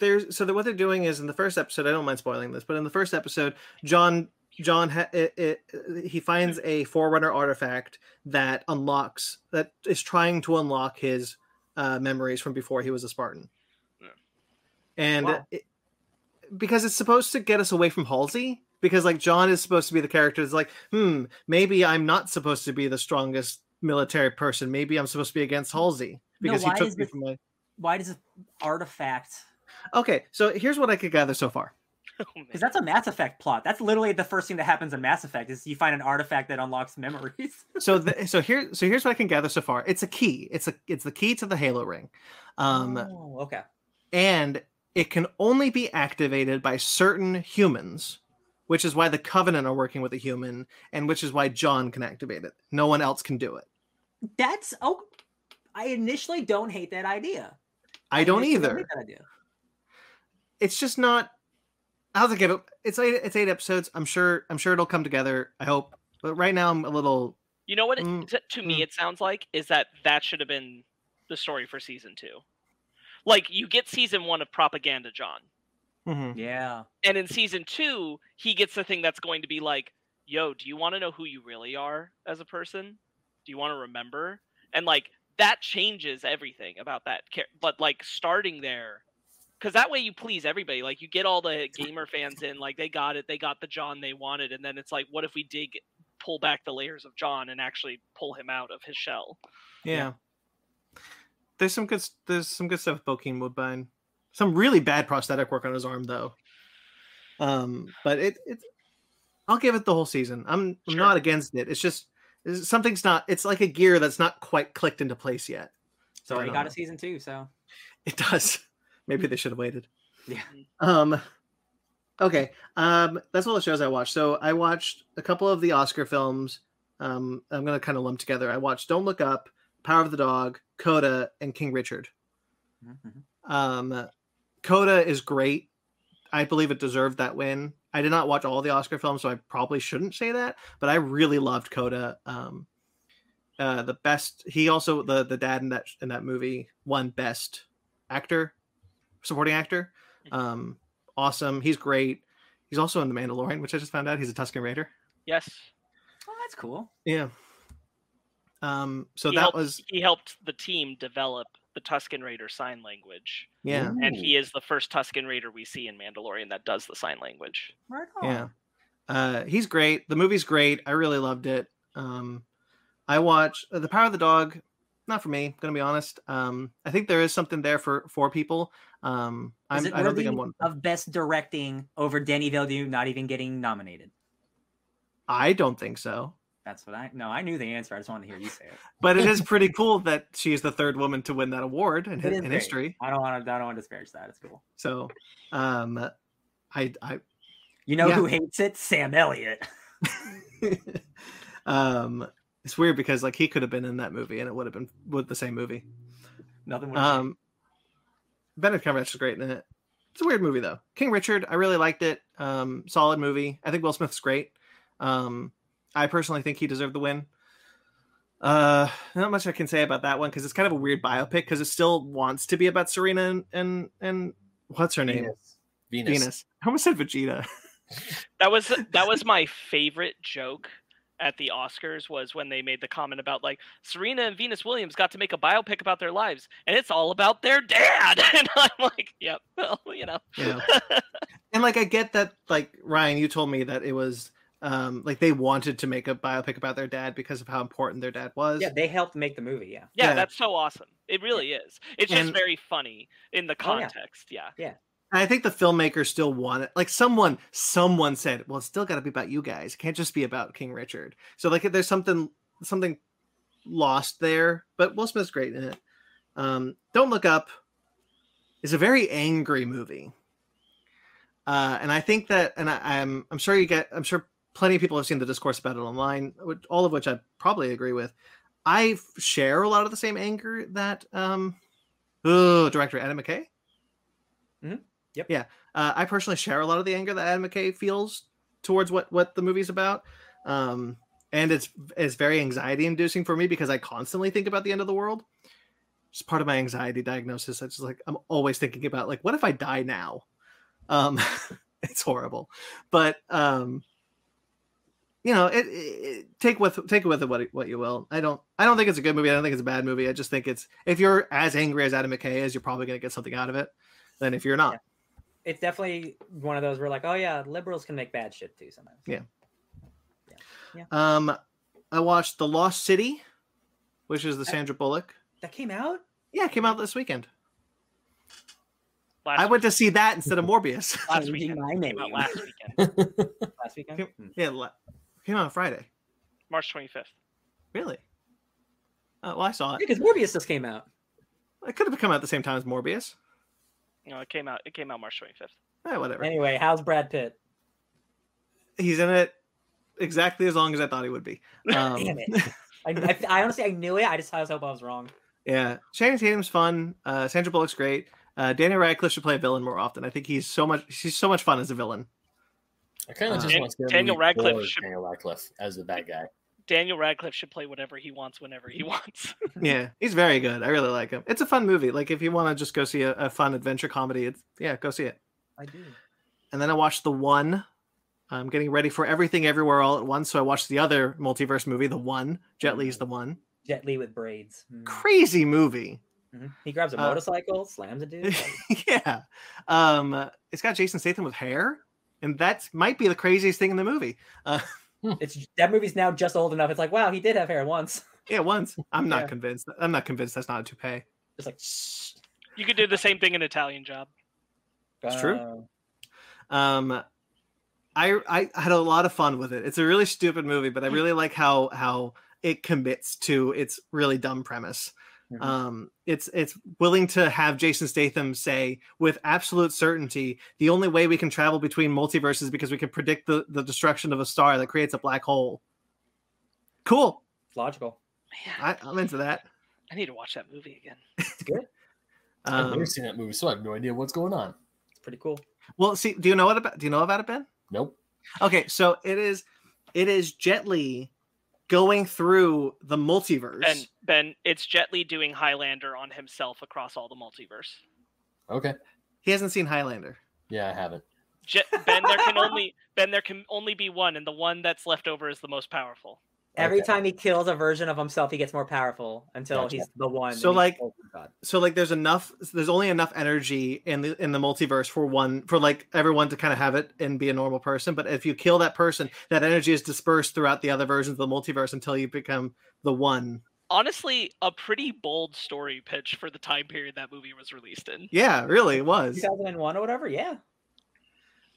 there's so that what they're doing is in the first episode. I don't mind spoiling this, but in the first episode, John John ha- it, it, he finds a Forerunner artifact that unlocks that is trying to unlock his uh, memories from before he was a Spartan, Yeah. and Wow. it, because it's supposed to get us away from Halsey. Because like John is supposed to be the character that's like, hmm, maybe I'm not supposed to be the strongest military person. Maybe I'm supposed to be against Halsey because why he took me this- from my Why does this artifact? Okay, so here's what I could gather so far. oh. Because that's a Mass Effect plot. That's literally the first thing that happens in Mass Effect is you find an artifact that unlocks memories. So the, so here so here's what I can gather so far. It's a key. It's a it's the key to the Halo ring. Um oh, okay. and it can only be activated by certain humans, which is why the Covenant are working with a human and which is why John can activate it. No one else can do it. That's oh, I initially don't hate that idea. I don't either. hate that idea. It's just not How's it give it? It's eight it's eight episodes. I'm sure I'm sure it'll come together. I hope. But right now I'm a little You know what? It, Mm, to, to me, mm. it sounds like is that that should have been the story for season two. Like you get season one of Propaganda John, Mhm. Yeah. and in season two, he gets the thing that's going to be like, "Yo, do you want to know who you really are as a person? Do you want to remember?" And like that changes everything about that. Char- but like starting there, because that way you please everybody. Like you get all the gamer fans in, like they got it, they got the John they wanted, and then it's like, what if we dig pull back the layers of John and actually pull him out of his shell? Yeah. There's some good there's some good stuff with Bokeem Woodbine. Some really bad prosthetic work on his arm though. Um, but it it I'll give it the whole season. I'm, I'm Sure. not against it. It's just it's- something's not it's like a gear that's not quite clicked into place yet. It's already got um, a season two, so It does. Maybe they should have waited. Yeah. Um okay. Um that's all the shows I watched. So I watched a couple of the Oscar films. Um I'm gonna kind of lump together. I watched Don't Look Up, Power of the Dog, Coda, and King Richard. Mhm. Um Coda is great. I believe it deserved that win. I did not watch all the Oscar films, so I probably shouldn't say that, but I really loved Coda. Um uh the best he also the the dad in that in that movie won best actor supporting actor. Um awesome. He's great. He's also in the mandalorian which i just found out he's a tusken raider. Yes, oh, that's cool. yeah. Um so He that helped- was he helped the team develop the Tusken Raider sign language, yeah. And he is the first Tusken Raider we see in Mandalorian that does the sign language. Right on. yeah. Uh he's great. The movie's great. I really loved it. Um i watched uh, the power of the dog not for me gonna be honest um i think there is something there for for people um Is I'm, it i don't think i'm one of best directing over Danny Villeneuve not even getting nominated? i don't think so That's what I no. I knew the answer. I just wanted to hear you say it. but it is pretty cool that she's the third woman to win that award in, It hi- is in history I don't want to. I don't want to disparage that. It's cool. so um i i You know Yeah. who hates it? Sam Elliott. um it's weird because like he could have been in that movie and it would have been with the same movie. Nothing. would um benedict cumberbatch is great in it. It's a weird movie though. King richard i really liked it. Um solid movie. I think will smith's great. Um i personally think he deserved the win. Uh not much i can say about that one because it's kind of a weird biopic because it still wants to be about serena and and, and what's her name? Venus. Venus. venus. I almost said vegeta. That was that was my favorite joke at the Oscars was when they made the comment about like Serena and Venus Williams got to make a biopic about their lives and it's all about their dad and I'm like, yep, well, you know. Yeah. and like I get that like Ryan, you told me that it was um like they wanted to make a biopic about their dad because of how important their dad was. Yeah, they helped make the movie. Yeah. Yeah, Yeah. that's so awesome. It really is. It's just very funny in the Oh, yeah. context. yeah. And I think the filmmakers still want it. Like someone, someone said, "Well, it's still got to be about you guys. It can't just be about King Richard." So like, there's something, something lost there. But Will Smith's great in it. Um, Don't look up is a very angry movie, uh, and I think that, and I, I'm, I'm sure you get, I'm sure plenty of people have seen the discourse about it online, which, all of which I probably agree with. I share a lot of the same anger that um, oh, director Adam McKay. Uh, I personally share a lot of the anger that Adam McKay feels towards what what the movie's about, um, and it's it's very anxiety inducing for me because I constantly think about the end of the world. It's part of my anxiety diagnosis. It's just like I'm always thinking about like, what if I die now? Um, it's horrible, but um, you know, it, it take with take it with it what what you will. I don't I don't think it's a good movie. I don't think it's a bad movie. I just think it's if you're as angry as Adam McKay is, you're probably gonna get something out of it. Than if you're not. It's definitely one of those where like, oh yeah, liberals can make bad shit too sometimes. Yeah. Yeah. Um, I watched The Lost City, which is the Sandra Bullock. That came out. Yeah, it came out this weekend. Last I went to see that instead of Morbius. last Changing weekend. my Came name. out last weekend. Last weekend. Hmm. yeah, la- came out on Friday. March 25th. Really? Oh, well, I saw it. Because Morbius just came out. It could have come out at the same time as Morbius. No, it came out. It came out March 25th. Eh, whatever. Anyway, how's Brad Pitt? He's in it exactly as long as I thought he would be. Um, Damn it. I, I, I honestly I knew it. I just I just hope I was wrong. Yeah, Channing Tatum's fun. Uh, Sandra Bullock's great. Uh, Daniel Radcliffe should play a villain more often. I think he's so much. He's so much fun as a villain. I kind of Uh, just Dan- want to see Daniel Radcliffe should- Daniel Radcliffe as the bad guy. Daniel Radcliffe should play whatever he wants whenever he wants. Yeah, he's very good. I really like him. It's a fun movie. Like if you want to just go see a, a fun adventure comedy, it's yeah, go see it. I do. And then I watched the one. I'm getting ready for everything everywhere all at once. So I watched the other multiverse movie, the one. Jet Li's the one. Jet Li with braids. Hmm. Crazy movie. Mhm. He grabs a Uh, motorcycle, slams a dude. yeah. Um, it's got Jason Statham with hair, and that might be the craziest thing in the movie. Uh, it's that movie's now just old enough. It's like, wow, he did have hair once. yeah, once. I'm not Yeah. convinced. I'm not convinced that's not a toupee. It's like, shh. You could do the same thing in Italian Job. It's true. Uh, Um, I I had a lot of fun with it. It's a really stupid movie, but I really like how how it commits to its really dumb premise. Mhm. Um, it's it's willing to have Jason Statham say with absolute certainty the only way we can travel between multiverses is because we can predict the the destruction of a star that creates a black hole. Cool, it's logical. Man, I, I'm into that. I need to watch that movie again. It's good. I've Um, never seen that movie, so I have no idea what's going on. It's pretty cool. well, see, do you know what about? Do you know about it, Ben? Nope. Okay, so it is it is Jet Li going through the multiverse. Ben, Ben, it's Jet Li doing Highlander on himself across all the multiverse. Okay. He hasn't seen Highlander. Yeah, I haven't. Jet, ben, there can only Ben, there can only be one, and the one that's left over is the most powerful. Every Okay. time he kills a version of himself, he gets more powerful until Gotcha. he's the one. So, like, oh. So like there's enough there's only enough energy in the in the multiverse for one for like everyone to kind of have it and be a normal person. But if you kill that person, that energy is dispersed throughout the other versions of the multiverse until you become the one. Honestly, a pretty bold story pitch for the time period that movie was released in. Yeah, really it was. 2001 or whatever. Yeah.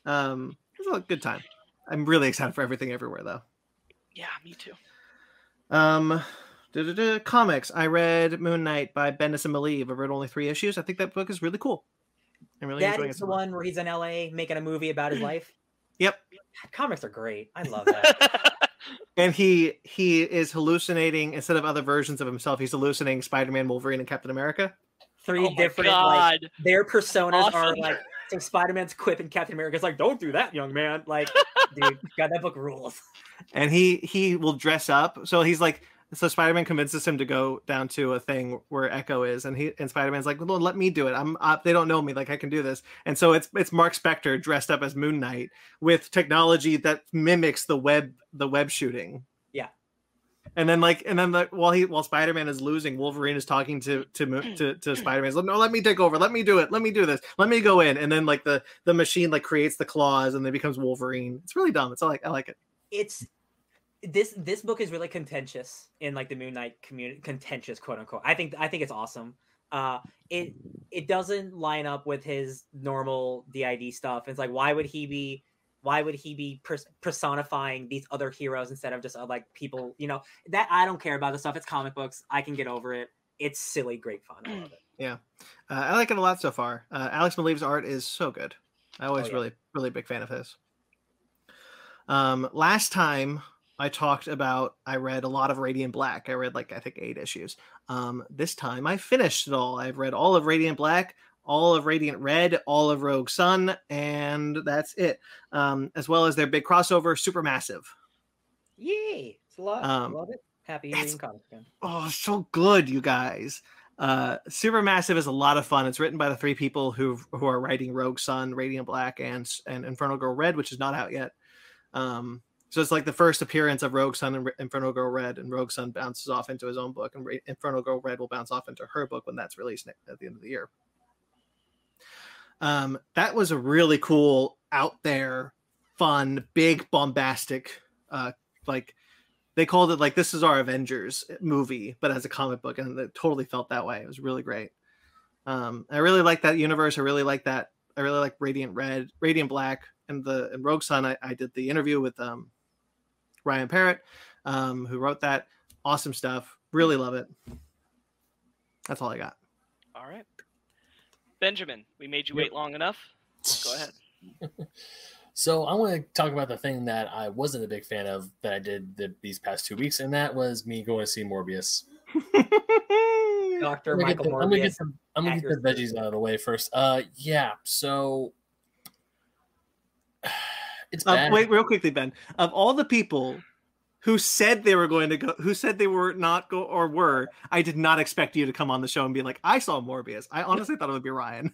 Um it was a good time. I'm really excited for everything everywhere though. Yeah, me too. Um comics. I read Moon Knight by Bendis and Maleev. I've read only three issues. I think that book is really cool. I'm really that enjoying is it. the so one where he's in LA making a movie about his life. Yep. God, comics are great. I love that. And he he is hallucinating instead of other versions of himself, he's hallucinating Spider-Man, Wolverine, and Captain America. Three oh different God. like their personas are like so Spider-Man's quip and Captain America's like, don't do that, young man. Like, dude, God, that book rules. and he he will dress up. So he's like, so Spider Man convinces him to go down to a thing where Echo is, and he and Spider Man's like, well, let me do it. I'm uh, they don't know me, like I can do this. And so it's it's Mark Spector dressed up as Moon Knight with technology that mimics the web the web shooting. And then like, and then the, while he while Spider Man is losing, Wolverine is talking to to to, to Spider Man. Like, no, let me take over. Let me do it. Let me do this. Let me go in. And then like the the machine like creates the claws and then becomes Wolverine. It's really dumb. It's I like I like it. it's this this book is really contentious in like the Moon Knight community contentious quote unquote. I think I think it's awesome. Uh it it doesn't line up with his normal DID stuff. It's like why would he be why would he be personifying these other heroes instead of just uh, like people, you know, that I don't care about the stuff. It's comic books. I can get over it. It's silly, great fun. I love it. Uh, I like it a lot so far. Uh, Alex Maleev's art is so good. I always yeah. really, really big fan of his. Um, last time I talked about, I read a lot of Radiant Black. I read like I think eight issues. Um, this time I finished it all. I've read all of Radiant Black, all of Radiant Red, all of Rogue Sun, and that's it. Um, as well as their big crossover, Supermassive. Yay! It's a lot. Um, love it. Happy it's- reading comics again. Oh, so good, you guys. Uh, Supermassive is a lot of fun. It's written by the three people who who are writing Rogue Sun, Radiant Black, and and Infernal Girl Red, which is not out yet. Um, so it's like the first appearance of Rogue Sun and Re- Infernal Girl Red, and Rogue Sun bounces off into his own book, and Ra- Infernal Girl Red will bounce off into her book when that's released at the end of the year. Um, that was a really cool, out there, fun, big, bombastic, uh, like they called it like this is our Avengers movie, but as a comic book, and it totally felt that way. It was really great. Um, I really like that universe. I really like that. I really like Radiant Red, Radiant Black, and the and Rogue Sun. I, I did the interview with um, Ryan Parrott, um, who wrote that. Awesome stuff. Really love it. That's all I got. All right. Benjamin, we made you wait long enough. Go ahead. So I want to talk about the thing that I wasn't a big fan of that I did the, these past two weeks, and that was me going to see Morbius. Doctor I'm gonna Michael get the, I'm gonna get Morbius. the, I'm gonna get the veggies out of the way first. Uh, yeah. So it's Uh, bad. wait, real quickly, Ben. Of all the people who said they were going to go, who said they were not go or were, I did not expect you to come on the show and be like, "I saw Morbius." I honestly thought it would be Ryan.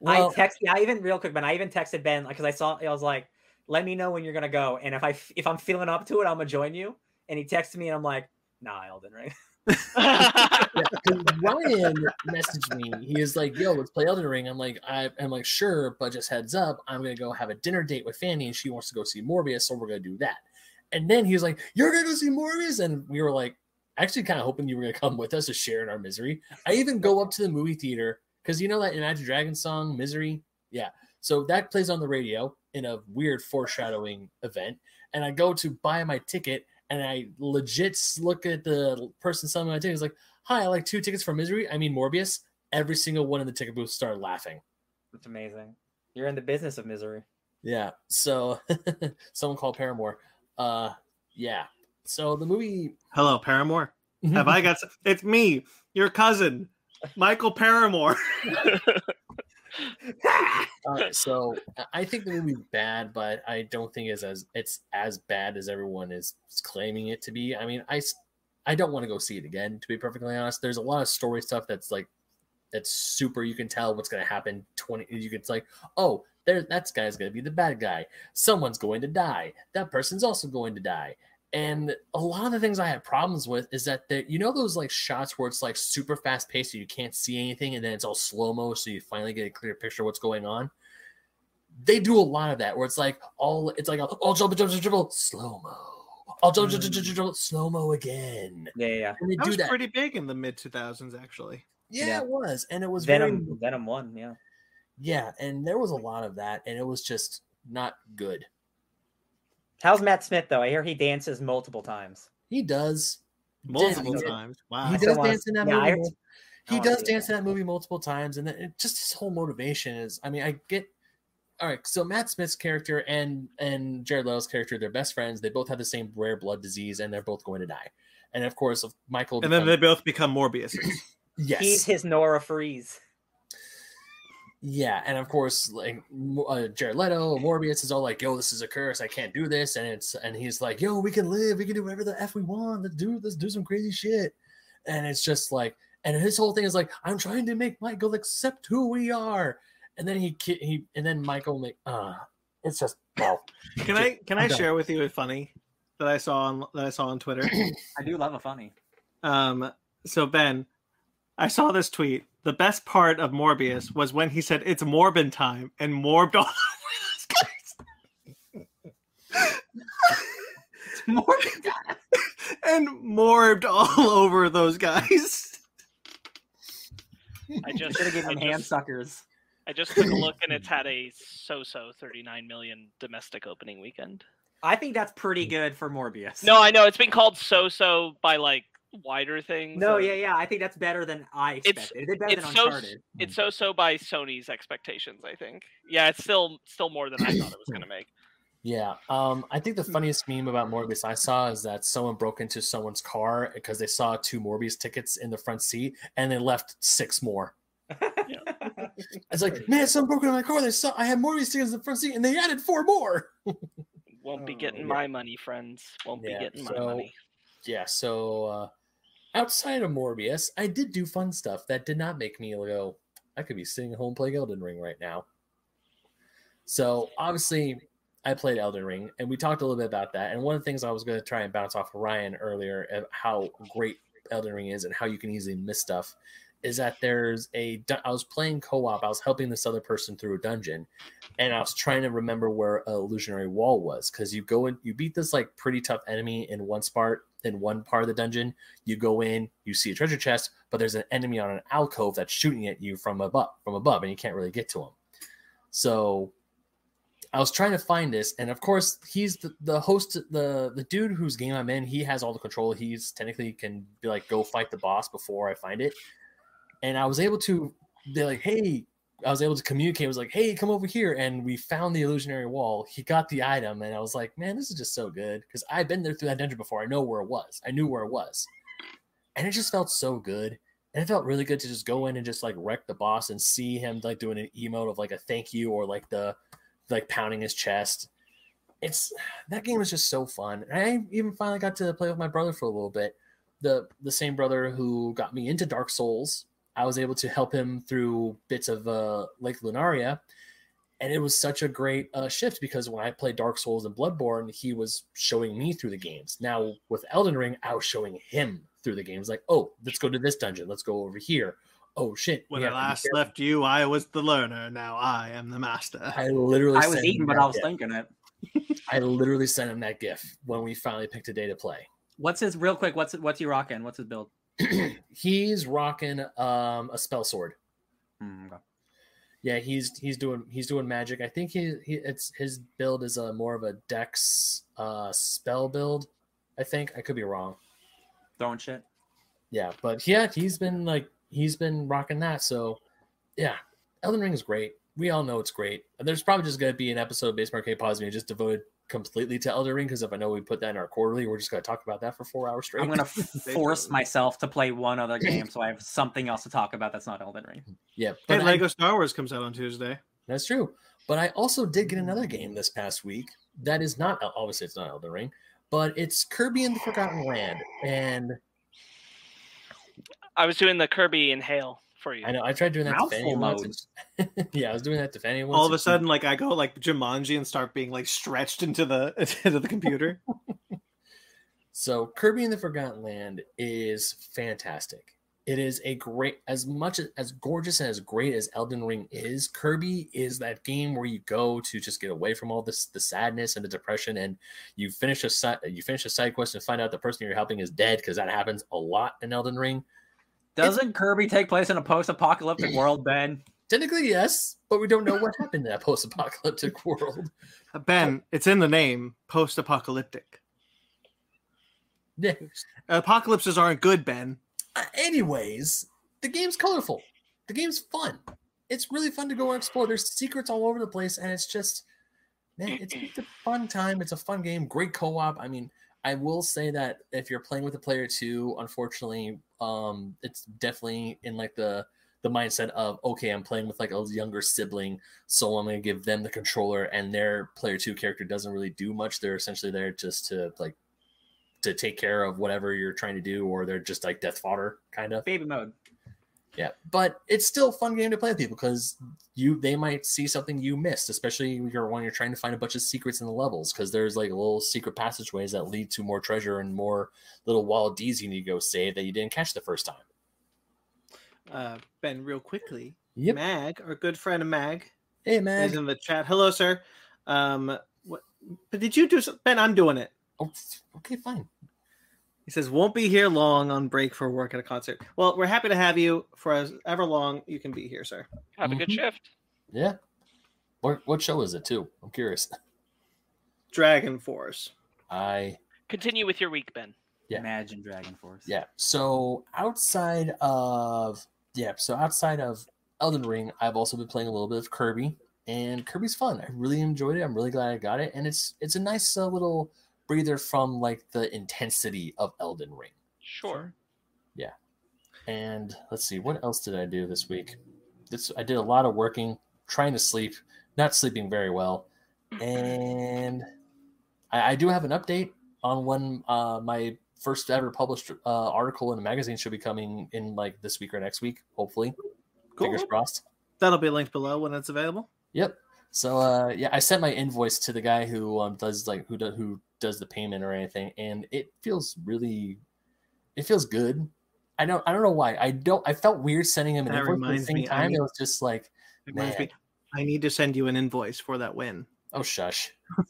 Well, I text. I even real quick, Ben. I even texted Ben because I saw. I was like, "Let me know when you're gonna go, and if i if I'm feeling up to it, I'm gonna join you." And he texted me, and I'm like, "Nah, Elden Ring." yeah, 'cause Ryan messaged me. He is like, "Yo, let's play Elden Ring." I'm like, I, "I'm like, sure, but just heads up, I'm gonna go have a dinner date with Fanny, and she wants to go see Morbius, so we're gonna do that." And then he was like, "You're gonna go see Morbius," and we were like, actually, kind of hoping you were gonna come with us to share in our misery. I even go up to the movie theater because you know that Imagine Dragons song, "Misery." Yeah, so that plays on the radio in a weird foreshadowing event, and I go to buy my ticket and I legit look at the person selling my ticket. He's like, "Hi, I like two tickets for Misery. I mean Morbius." Every single one in the ticket booth started laughing. That's amazing. You're in the business of misery. Yeah. So someone called Paramore. Uh, yeah. So the movie. Hello, Paramore. Have I got? s- It's me, your cousin, Michael Paramore. Uh, so I- I think the movie's bad, but I don't think it's as it's as bad as everyone is claiming it to be. I mean, I I don't want to go see it again. To be perfectly honest, there's a lot of story stuff that's like that's super. You can tell what's going to happen. Twenty, you can it's like, oh, there, that guy's going to be the bad guy. Someone's going to die. That person's also going to die. And a lot of the things I had problems with is that the, you know those like shots where it's like super fast paced, so you can't see anything, and then it's all slow mo, so you finally get a clear picture of what's going on. They do a lot of that where it's like all it's like all jump jump jump jump slow mo, all jump jump jump jump jump slow mo mm. again, Yeah, yeah. yeah. and they That do was that. pretty big in the mid 2000s, actually. yeah, Yeah. it was, and it was Venom. very Venom one. Yeah. Yeah, and there was a lot of that, and it was just not good. How's Matt Smith though? I hear he dances multiple times. He does. Multiple Yeah. times. Wow. He does dance in that yeah, movie. he does see it. dance in that movie multiple times, and then it, just his whole motivation is. I mean, I get. All right, so Matt Smith's character and and Jared Leto's character, they're best friends. They both have the same rare blood disease, and they're both going to die. And of course, of Michael. and then they both become Morbius. yes, He's his Nora Fries. Yeah, and of course, like uh, Jared Leto, Morbius is all like, "Yo, this is a curse. I can't do this." And it's and he's like, "Yo, we can live. We can do whatever the f we want. Let's do let's do some crazy shit." And it's just like, and his whole thing is like, "I'm trying to make Michael accept who we are." And then he he and then Michael like, uh it's just well, Can I can I'm I done. share with you a funny? that I saw on that I saw on Twitter. I do love a funny. Um, so Ben, I saw this tweet. The best part of Morbius was when he said it's Morbin time and morbed all over those guys. More and morbed all over those guys. I just should have given hand just, suckers. I just took a look and it's had a so-so 39 million domestic opening weekend. I think that's pretty hmm. good for Morbius. No, I know it's been called so-so by like wider things. no, yeah, yeah. I think that's better than I It's- expected. It did better it's than so Uncharted. it's so-so by Sony's expectations. I think. Yeah, it's still still more than I thought it was gonna make. Yeah. Um, I think the funniest meme about Morbius I saw is that someone broke into someone's car because they saw two Morbius tickets in the front seat and they left six more. It's like, man, someone broke into my car. They saw I had Morbius tickets in the front seat and they added four more. Won't be Oh, getting yeah. my money, friends. Won't Yeah, be getting my so- money. Yeah. So uh, outside of Morbius, I did do fun stuff that did not make me go, I could be sitting at home playing Elden Ring right now. So obviously, I played Elden Ring, and we talked a little bit about that. And one of the things I was going to try and bounce off of Ryan earlier, of how great Elden Ring is and how you can easily miss stuff, is that there's a I was playing co-op. I was helping this other person through a dungeon, and I was trying to remember where a illusionary wall was because you go in, you beat this like pretty tough enemy in one part in one part of the dungeon. You go in, you see a treasure chest, but there's an enemy on an alcove that's shooting at you from above, from above, and you can't really get to him. So I was trying to find this, and of course, he's the, the host, the the dude whose game I'm in. He has all the control. He's technically can be like, go fight the boss before I find it. And I was able to be like, hey, I was able to communicate. I was like, hey, come over here, and we found the illusionary wall. He got the item, and I was like, man, this is just so good because I've been there through that dungeon before. I know where it was. I knew where it was, and it just felt so good. And it felt really good to just go in and just like wreck the boss and see him like doing an emote of like a thank you or like the like pounding his chest. It's that game was just so fun. And I even finally got to play with my brother for a little bit. The the same brother who got me into Dark Souls. I was able to help him through bits of uh, Lake Liurnia, and it was such a great uh, shift because when I played Dark Souls and Bloodborne, he was showing me through the games. Now with Elden Ring, I was showing him through the games. Like, oh, let's go to this dungeon. Let's go over here. Oh shit! When we I have to be last left you, I was the learner. Now I am the master. I literally I was sent eating, but that I was gif. thinking it. I literally sent him that GIF when we finally picked a day to play. What's his real quick? What's what's he rocking? What's his build? he's rocking um, a spell sword. Hmm. Yeah, he's he's doing he's doing magic. I think he, he it's his build is a more of a dex uh, spell build. I think I could be wrong. Throwing shit. Yeah, but yeah, he's been like he's been rocking that. So yeah, Elden Ring is great. We all know it's great. There's probably just gonna be an episode of Base Arcade Pause Me just devoted completely to Elden Ring because if I know we put that in our quarterly, we're just gonna talk about that for four hours straight. I'm gonna force myself to play one other game so I have something else to talk about that's not Elden Ring. yeah, Hey, but I- Lego Star Wars comes out on Tuesday. That's true. But I also did get another game this past week that is not obviously it's not Elden Ring, but it's Kirby and the Forgotten Land. And I was doing the Kirby inhale for you. I know I tried doing that to Mouthful Fanny once. and- yeah, I was doing that to Fanny once. All of a sudden, like I go like Jumanji and start being like stretched into the into the computer. So Kirby and the Forgotten Land is fantastic. It is a great as much as, as gorgeous and as great as Elden Ring is. Kirby is that game where you go to just get away from all this the sadness and the depression, and you finish a side you finish a side quest and find out the person you're helping is dead because that happens a lot in Elden Ring. Doesn't Kirby take place in a post-apocalyptic world, Ben? Technically, yes, but we don't know what happened in that post-apocalyptic world. Uh, Ben, it's in the name. Post-apocalyptic. Yeah. Apocalypses aren't good, Ben. Uh, anyways, the game's colorful. The game's fun. It's really fun to go and explore. There's secrets all over the place, and it's just, man, it's, it's a fun time. It's a fun game. Great co-op. I mean, I will say that if you're playing with a player two, unfortunately, um, it's definitely in like the the mindset of okay, I'm playing with like a younger sibling, so I'm gonna give them the controller, and their player two character doesn't really do much. They're essentially there just to like to take care of whatever you're trying to do, or they're just like death fodder kind of. Baby mode. Yeah, but it's still a fun game to play with people because you they might see something you missed, especially when you're when you're trying to find a bunch of secrets in the levels because there's like little secret passageways that lead to more treasure and more little Waddle Dees you need to go save that you didn't catch the first time. Uh, ben, real quickly, Yep. Mag, our good friend Mag, Hey Mag, is in the chat. Hello, sir. Um, what? But did you do some, Ben? I'm doing it. Oh, okay, fine. He says won't be here long on break for work at a concert. Well, we're happy to have you for as ever long you can be here, sir. Have a good Mhm. shift. Yeah. What what show is it too? I'm curious. Dragon Force. I Continue with your week, Ben. Yeah. Imagine Dragon Force. Yeah. So outside of yeah, so outside of Elden Ring, I've also been playing a little bit of Kirby, and Kirby's fun. I really enjoyed it. I'm really glad I got it, and it's it's a nice uh, little breather from like the intensity of Elden Ring. Sure. Yeah. And let's see, what else did I do this week? This I did a lot of working, trying to sleep, not sleeping very well, and I, I do have an update on when uh, my first ever published uh, article in a magazine should be coming in like this week or next week, hopefully. Fingers crossed. That'll be linked below when it's available. Yep. So uh, yeah, I sent my invoice to the guy who um, does like who do, who does the payment or anything, and it feels really, it feels good. I don't I don't know why I don't I felt weird sending him an That invoice. At the reminds same me, I time, need- it was just like, reminds Man. me, I need to send you an invoice for that win. oh shush.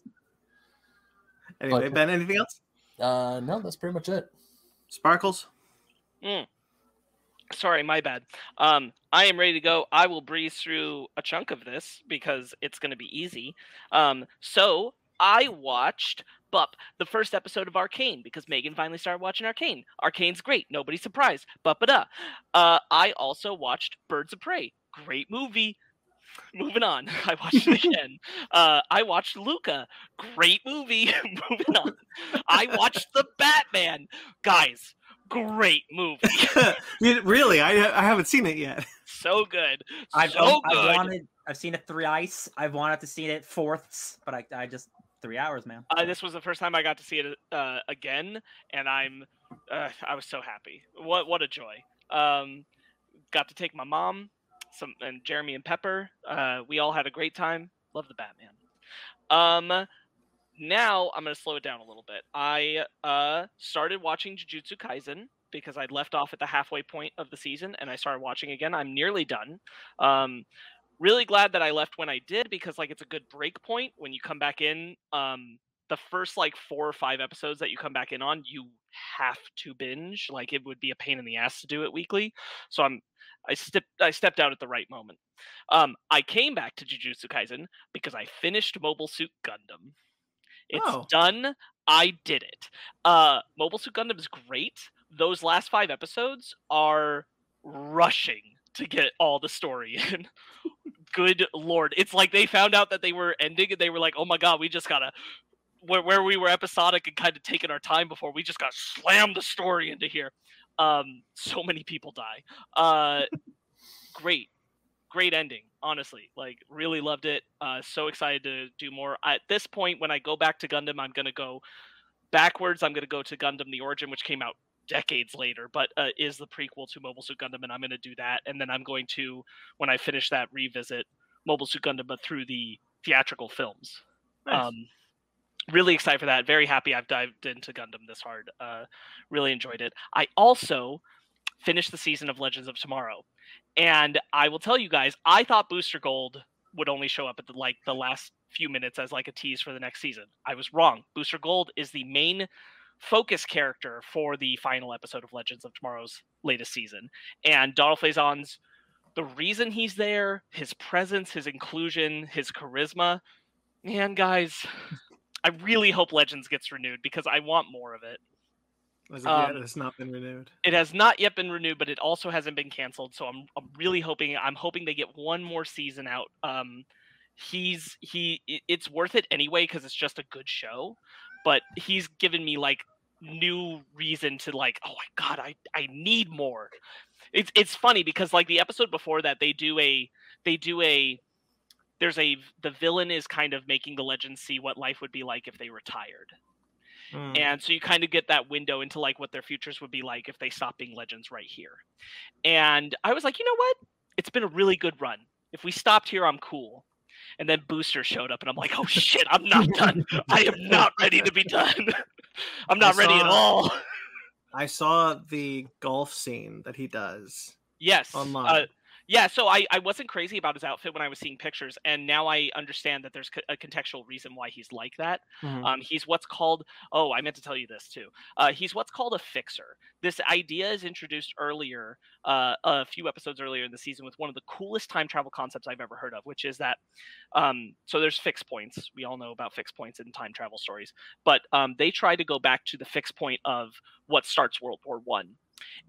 Anyway, But- Ben, anything else? Uh, no, that's pretty much it. Sparkles. Sorry, my bad. Um, I am ready to go. I will breeze through a chunk of this because it's going to be easy. Um, so I watched Bup, the first episode of Arcane, because Megan finally started watching Arcane. Arcane's great. Nobody's surprised. But uh, uh, I also watched Birds of Prey. Great movie. Moving on. I watched it again. uh, I watched Luca. Great movie. Moving on. I watched The Batman. Guys, great movie. Really? I I haven't seen it yet. so good. I've, so good. I've wanted. I've seen it three thrice. I've wanted to see it fourths, but I, I just three hours, man. uh, this was the first time I got to see it uh, again, and I'm uh, I was so happy. What what a joy. Um, got to take my mom, some and Jeremy and Pepper. Uh, we all had a great time. Love the Batman. Um, now I'm gonna slow it down a little bit. I uh started watching Jujutsu Kaisen because I'd left off at the halfway point of the season, and I started watching again. I'm nearly done. Um, really glad that I left when I did because like it's a good break point when you come back in. Um, the first like four or five episodes that you come back in on, you have to binge. Like it would be a pain in the ass to do it weekly. So I'm I stepped I stepped out at the right moment. Um, I came back to Jujutsu Kaisen because I finished Mobile Suit Gundam. It's Oh. done. I did it. Uh, Mobile Suit Gundam is great. Those last five episodes are rushing to get all the story in. Good lord. It's like they found out that they were ending and they were like, oh my god, we just gotta where, where we were episodic and kind of taking our time before we just got slammed the story into here. Um, so many people die. Uh, great, great ending. Honestly, like really loved it. Uh, so excited to do more. At this point, when I go back to Gundam, I'm gonna go backwards. I'm gonna go to Gundam: The Origin, which came out decades later, but uh, is the prequel to Mobile Suit Gundam, and I'm gonna do that. And then I'm going to, when I finish that, revisit Mobile Suit Gundam, but through the theatrical films. Nice. Um, really excited for that. Very happy I've dived into Gundam this hard. Uh, really enjoyed it. I also finished the season of Legends of Tomorrow, and I will tell you guys, I thought Booster Gold would only show up at the like the last few minutes as like a tease for the next season. I was wrong. Booster Gold is the main focus character for the final episode of Legends of Tomorrow's latest season, and Donald Faison's the reason he's there, his presence, his inclusion, his charisma. Man, guys, I really hope Legends gets renewed because I want more of it. As yet, Um, it's not been renewed. It has not yet been renewed, but it also hasn't been canceled. So I'm, I'm really hoping I'm hoping they get one more season out. Um, he's he it's worth it anyway because it's just a good show. But he's given me like new reason to like oh my god I I need more. It's it's funny because like the episode before that they do a they do a there's a the villain is kind of making the legends see what life would be like if they retired. Mm. and so you kind of get that window into like what their futures would be like if they stop being legends right here. And i was like you know what? It's been a really good run. If we stopped here i'm cool and then booster showed up and i'm like oh shit i'm not done i am not ready to be done i'm not ready at all I saw the golf scene that he does. yes Online. uh, yeah so I, I wasn't crazy about his outfit when i was seeing pictures and now i understand that there's co- a contextual reason why he's like that Mhm. Um, he's what's called oh, I meant to tell you this too. Uh, he's what's called a fixer. This idea is introduced earlier, uh, a few episodes earlier in the season, with one of the coolest time travel concepts I've ever heard of, which is that. Um, so there's fixed points. We all know about fixed points in time travel stories, but um, they try to go back to the fixed point of what starts World War One,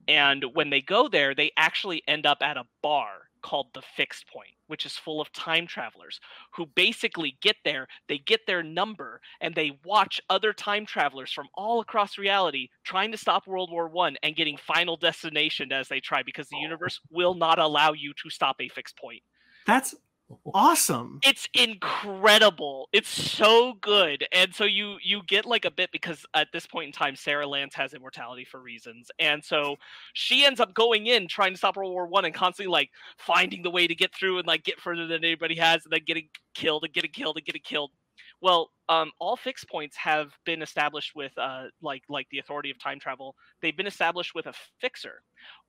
and when they go there, they actually end up at a bar called the Fixed Point, which is full of time travelers who basically get there, they get their number, and they watch other time travelers from all across reality trying to stop World War One and getting final destination as they try because the oh. universe will not allow you to stop a fixed point. That's awesome. It's incredible. It's so good. And so you you get like a bit because at this point in time Sarah Lance has immortality for reasons. And so she ends up going in trying to stop World War 1 and constantly like finding the way to get through and like get further than anybody has and then getting killed and getting killed and getting killed. Well, um, all fixed points have been established with uh, like like the authority of time travel. They've been established with a fixer.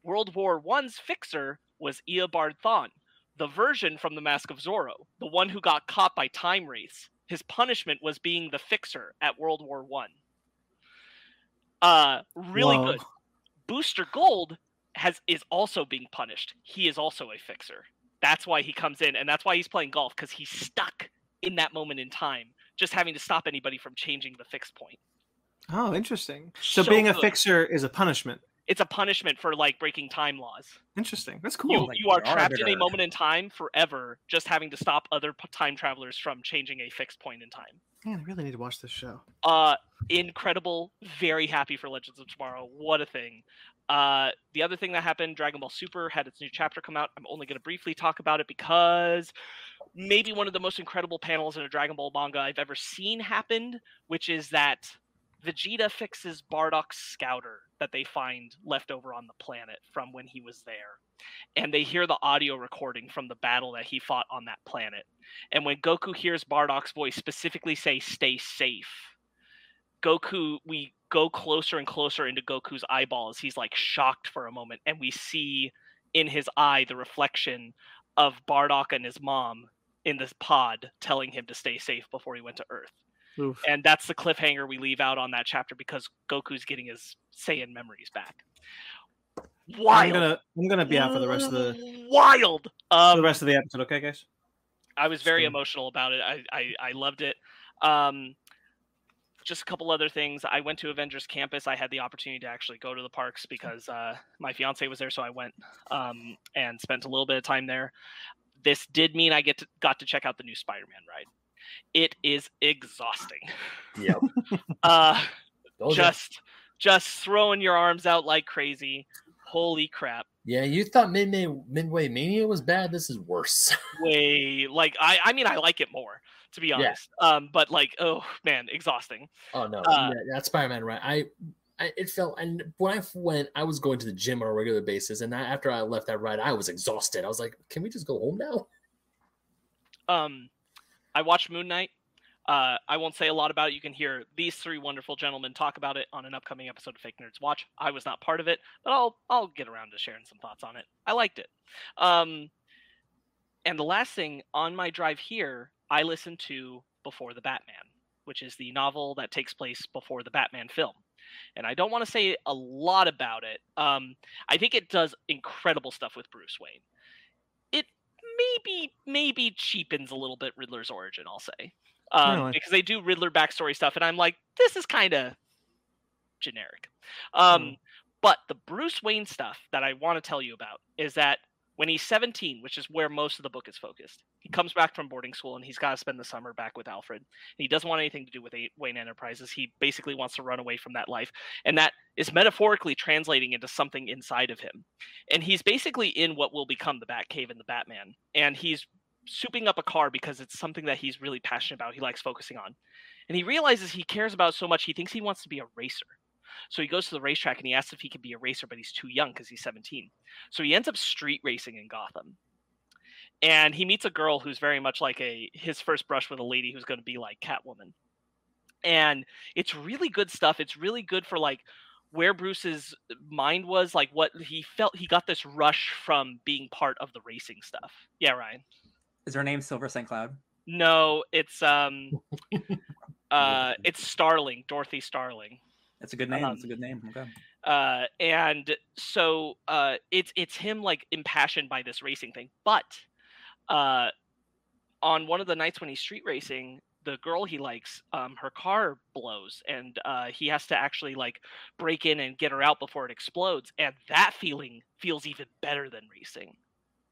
World War One's fixer was Eobard Thawne the version from the Mask of Zorro, the one who got caught by time wraiths. His punishment was being the fixer at World War One. Uh, really Whoa. good. Booster Gold has is also being punished. He is also a fixer. That's why he comes in, and that's why he's playing golf because he's stuck in that moment in time, just having to stop anybody from changing the fixed point. Oh, interesting. So, So being a fixer is a punishment. It's a punishment for like breaking time laws. Interesting. That's You, cool. like you are trapped in a moment in time forever, just having to stop other p- time travelers from changing a fixed point in time. Man, I really need to watch this show. Uh, incredible. Very happy for Legends of Tomorrow. What a thing. Uh, the other thing that happened, Dragon Ball Super had its new chapter come out. I'm only going to briefly talk about it because maybe one of the most incredible panels in a Dragon Ball manga I've ever seen happened, which is that Vegeta fixes Bardock's scouter that they find left over on the planet from when he was there. And they hear the audio recording from the battle that he fought on that planet. And when Goku hears Bardock's voice specifically say, stay safe, Goku, we go closer and closer into Goku's eyeballs. He's like shocked for a moment. And we see in his eye the reflection of Bardock and his mom in this pod telling him to stay safe before he went to Earth. Oof. And that's the cliffhanger we leave out on that chapter because Goku's getting his Saiyan memories back. Wild. I'm gonna I'm gonna be out for the rest of the wild. Um, the rest of the episode. Okay, guys. I was very emotional about it. I, I, I loved it. Um, just a couple other things. I went to Avengers Campus. I had the opportunity to actually go to the parks because uh, my fiance was there, so I went um, and spent a little bit of time there. This did mean I get to, got to check out the new Spider-Man ride. It is exhausting. Yep. Uh, ya. just just throwing your arms out like crazy. Holy crap! yeah, you thought Midway Midway Mania was bad. This is worse. Way like I I mean I like it more to be Yeah. honest. Um, but like oh man, exhausting. oh no, Uh, yeah, that's Spider Man, right? I, I, it felt, and when I went, I was going to the gym on a regular basis, and I, after I left that ride, I was exhausted. I was like, can we just go home now? Um, I watched Moon Knight. Uh, I won't say a lot about it. You can hear these three wonderful gentlemen talk about it on an upcoming episode of Fake Nerds Watch. I was not part of it, but I'll I'll get around to sharing some thoughts on it. I liked it. Um, and the last thing on my drive here, I listened to Before the Batman, which is the novel that takes place before the Batman film. And I don't want to say a lot about it. Um, I think it does incredible stuff with Bruce Wayne. Maybe maybe cheapens a little bit Riddler's origin. I'll say um, Really? because they do Riddler backstory stuff, and I'm like, this is kind of generic. Um, Hmm. But the Bruce Wayne stuff that I want to tell you about is that when he's 17, which is where most of the book is focused, he mm. comes back from boarding school and he's got to spend the summer back with Alfred. And he doesn't want anything to do with Wayne Enterprises. He basically wants to run away from that life. And that is metaphorically translating into something inside of him. And he's basically in what will become the Batcave and the Batman. And he's souping up a car because it's something that he's really passionate about. He likes focusing on, and he realizes he cares about so much. He thinks he wants to be a racer. So he goes to the racetrack and he asks if he can be a racer, but he's too young because he's 17. So he ends up street racing in Gotham. And he meets a girl who's very much like a his first brush with a lady who's going to be like Catwoman. And it's really good stuff. It's really good for like where Bruce's mind was, like what he felt. He got this rush from being part of the racing stuff. Yeah, Ryan. Is her name Silver St. Cloud? No, it's um, uh, it's Starling, Dorothy Starling. That's a good name. Um, That's a good name. Okay. uh, and so uh, it's it's him like impassioned by this racing thing. But uh, on one of the nights when he's street racing, the girl he likes, um, her car blows, and uh, he has to actually like break in and get her out before it explodes. And that feeling feels even better than racing,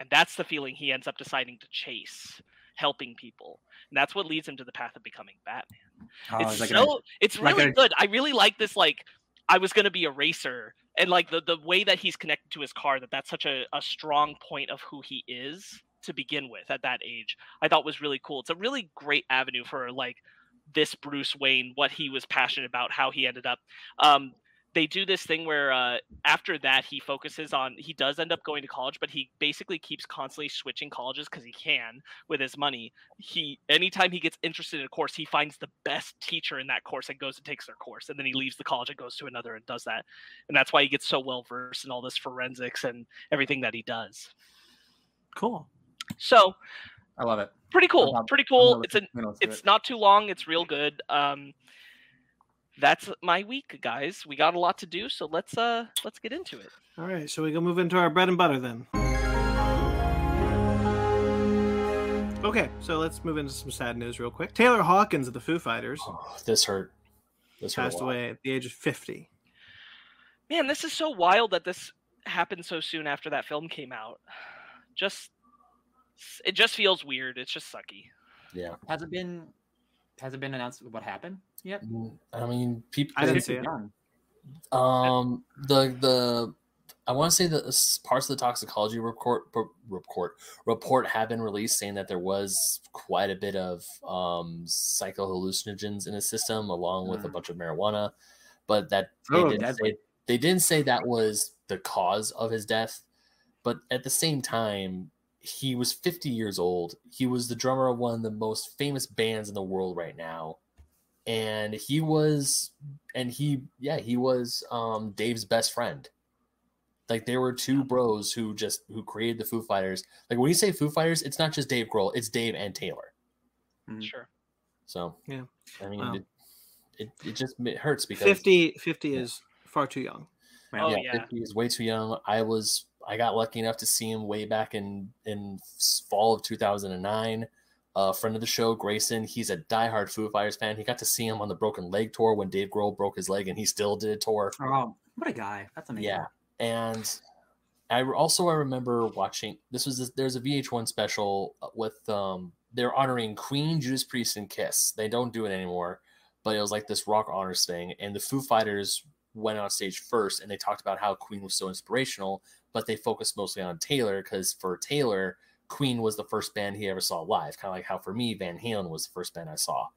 and that's the feeling he ends up deciding to chase, helping people, and that's what leads him to the path of becoming Batman Oh, it's it's like so a, it's like really a- good. I really like this. Like, I was gonna be a racer, and like the the way that he's connected to his car, that that's such a, a strong point of who he is to begin with at that age. I thought was really cool. It's a really great avenue for like this Bruce Wayne, what he was passionate about, how he ended up. Um, they do this thing where uh, after that he focuses on he does end up going to college but he basically keeps constantly switching colleges because he can with his money he anytime he gets interested in a course he finds the best teacher in that course and goes and takes their course and then he leaves the college and goes to another and does that and that's why he gets so well versed in all this forensics and everything that he does Cool. so I love it. pretty cool pretty cool it's a listen- I'm gonna listen to it's it. not too long it's real good um that's my week guys we got a lot to do so let's uh let's get into it All right, so we go move into our bread and butter then. Okay, so let's move into some sad news real quick. Taylor Hawkins of the Foo Fighters Oh, this hurt. This hurt. passed a lot. away at the age of 50. man this is so wild that this happened so soon after that film came out just it just feels weird it's just sucky Yeah. Has it been? Has it been announced what happened Mm, I mean, people. I didn't see it. Um, the the I want to say that parts of the toxicology report report report have been released, saying that there was quite a bit of um psychohallucinogens in his system, along with a Mm. bunch of marijuana, but that they Oh, didn't say they didn't say that was the cause of his death. But at the same time, he was 50 years old. He was the drummer of one of the most famous bands in the world right now. And he was and he yeah, he was um Dave's best friend. Like there were two bros who just who created the Foo Fighters. Like when you say Foo Fighters, it's not just Dave Grohl, it's Dave and Taylor. Mhm. sure So Yeah. I mean Wow. it, it it just it hurts because 50, 50 is far too young. Yeah. Oh, yeah, yeah. 50 is way too young. I was I got lucky enough to see him way back in in fall of 2009. A friend of the show, Grayson, he's a diehard Foo Fighters fan. He got to see him on the Broken Leg tour when Dave Grohl broke his leg, and he still did a tour. Oh, what a guy! That's amazing. Yeah, and I also I remember watching. This was there's a VH1 special with um they're honoring Queen, Judas Priest, and Kiss. They don't do it anymore, but it was like this rock honors thing, and the Foo Fighters went on stage first, and they talked about how Queen was so inspirational, but they focused mostly on Taylor because for Taylor, Queen was the first band he ever saw live, kind of like how for me Van Halen was the first band I saw,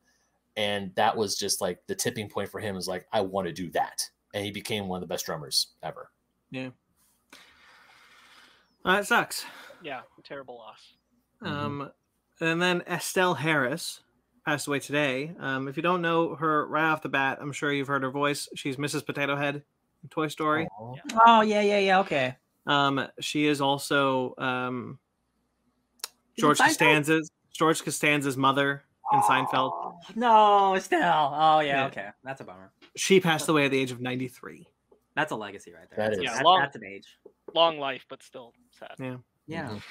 and that was just like the tipping point for him. Is like I want to do that, and he became one of the best drummers ever. Uh, That sucks. yeah terrible loss. Um, and then Estelle Harris passed away today. Um, if you don't know her right off the bat, I'm sure you've heard her voice. She's Mrs. Potato Head in Toy Story. Aw. Oh yeah, yeah, yeah. Okay. Um, she is also um, Is it George Costanza's George Costanza's mother in Seinfeld. Oh, no, Estelle. Oh yeah, Yeah. okay. That's a bummer. She passed away at the age of 93. That's a legacy right there. That That's, is. Yeah, that's, long- that's an age. long life but still sad Yeah. Yeah. Mhm.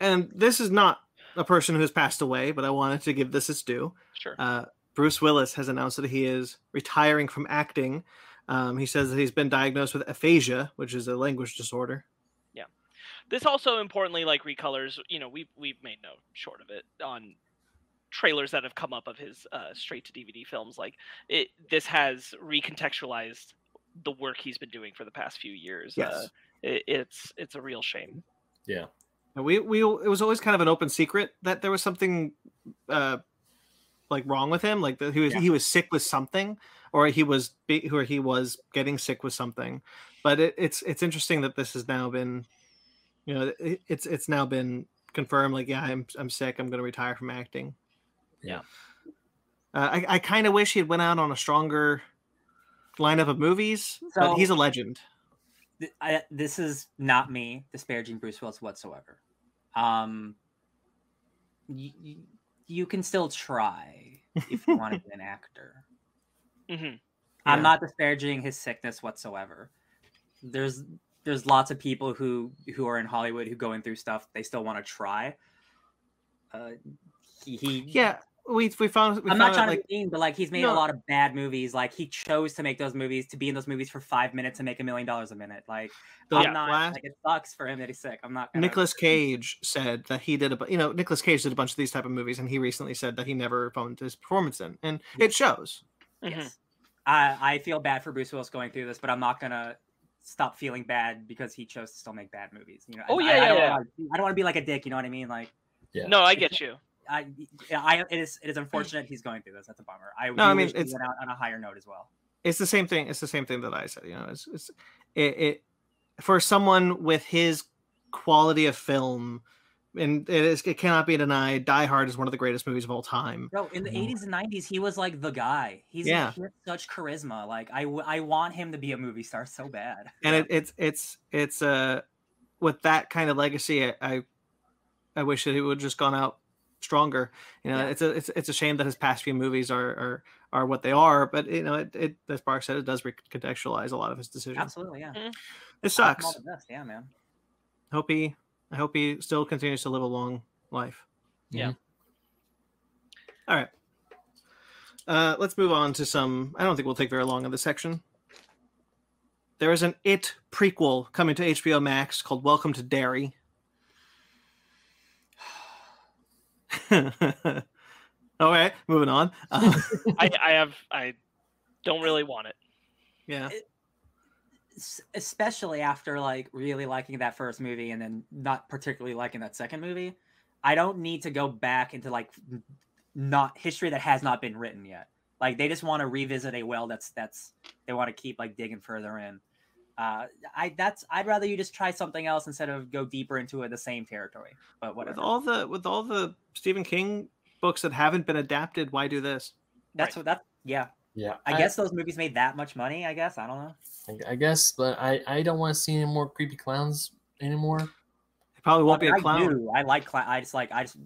And this is not a person who has passed away, but I wanted to give this its due. sure Uh, Bruce Willis has announced that he is retiring from acting. Um, he says that he's been diagnosed with aphasia, which is a language disorder. This also importantly like recolors you know we've we've made no short of it on trailers that have come up of his uh, straight to dvd films like it this has recontextualized the work he's been doing for the past few years Yes. uh, it, it's it's a real shame And we we it was always kind of an open secret that there was something uh like wrong with him, like that he was Yeah. he was sick with something, or he was be- or he was getting sick with something. But it, it's it's interesting that this has now been, you know, it, it's it's now been confirmed. Like, yeah, I'm I'm sick. I'm going to retire from acting. Yeah. Uh, I I kind of wish he had went out on a stronger lineup of movies, but he's a legend. th- I, this is not me disparaging Bruce Willis whatsoever. Um, you, you can still try if you want to be an actor. Mm-hmm. Yeah. I'm not disparaging his sickness whatsoever. There's there's lots of people who who are in Hollywood who going through stuff they still want to try. Uh, he, he Yeah, we we found. We I'm found not trying like to be mean, but like he's made No. a lot of bad movies. Like he chose to make those movies to be in those movies for five minutes and make a million dollars a minute. Like the I'm not last like it sucks for him that he's sick. I'm not. Gonna, Nicholas Cage said that he did a you know Nicholas Cage did a bunch of these type of movies, and he recently said that he never phoned his performance in, and it shows. Yes. I I feel bad for Bruce Willis going through this, but I'm not gonna stop feeling bad because he chose to still make bad movies. You know. Oh, I- yeah, I, I yeah, don't yeah. Wanna, I don't want to be like a dick. You know what I mean? Like Yeah. No, I get you. I, I it is it is unfortunate he's going through this. That's a bummer. I No, I mean, wish he it's- went out on a higher note as well. It's the same thing. It's the same thing that I said. You know, it's, it's it, it for someone with his quality of film, and it is it cannot be denied. Die Hard is one of the greatest movies of all time. Bro, in the Mhm. 80s and 90s, he was like the guy. He's Yeah. he such charisma. Like I, I want him to be a movie star so bad. and it, it's it's it's uh with that kind of legacy I, I i wish that it would just gone out stronger you know Yeah. it's a it's, it's a shame that his past few movies are are are what they are but you know it, it as Bark said it does recontextualize a lot of his decisions Absolutely, yeah. it I wish him sucks all the best. Yeah, man. hope he i hope he still continues to live a long life Yeah. all right uh let's move on to some i don't think we'll take very long in this section there is an it prequel coming to hbo max called welcome to derry All right, moving on. Um, I, I have I don't really want it. yeah, S- Especially after like really liking that first movie and then not particularly liking that second movie. I don't need to go back into like not history that has not been written yet. Like they just want to revisit a well that's that's they want to keep like digging further in. Uh, I that's I'd rather you just try something else instead of go deeper into it, the same territory. But with whatever. all the with all the Stephen King books that haven't been adapted, why do this? That's what that. Yeah, Yeah, I, guess those movies made that much money. I guess I don't know. I, I guess, but I I don't want to see any more creepy clowns anymore. It probably won't be a I clown. do. I like clown. I just like. I just.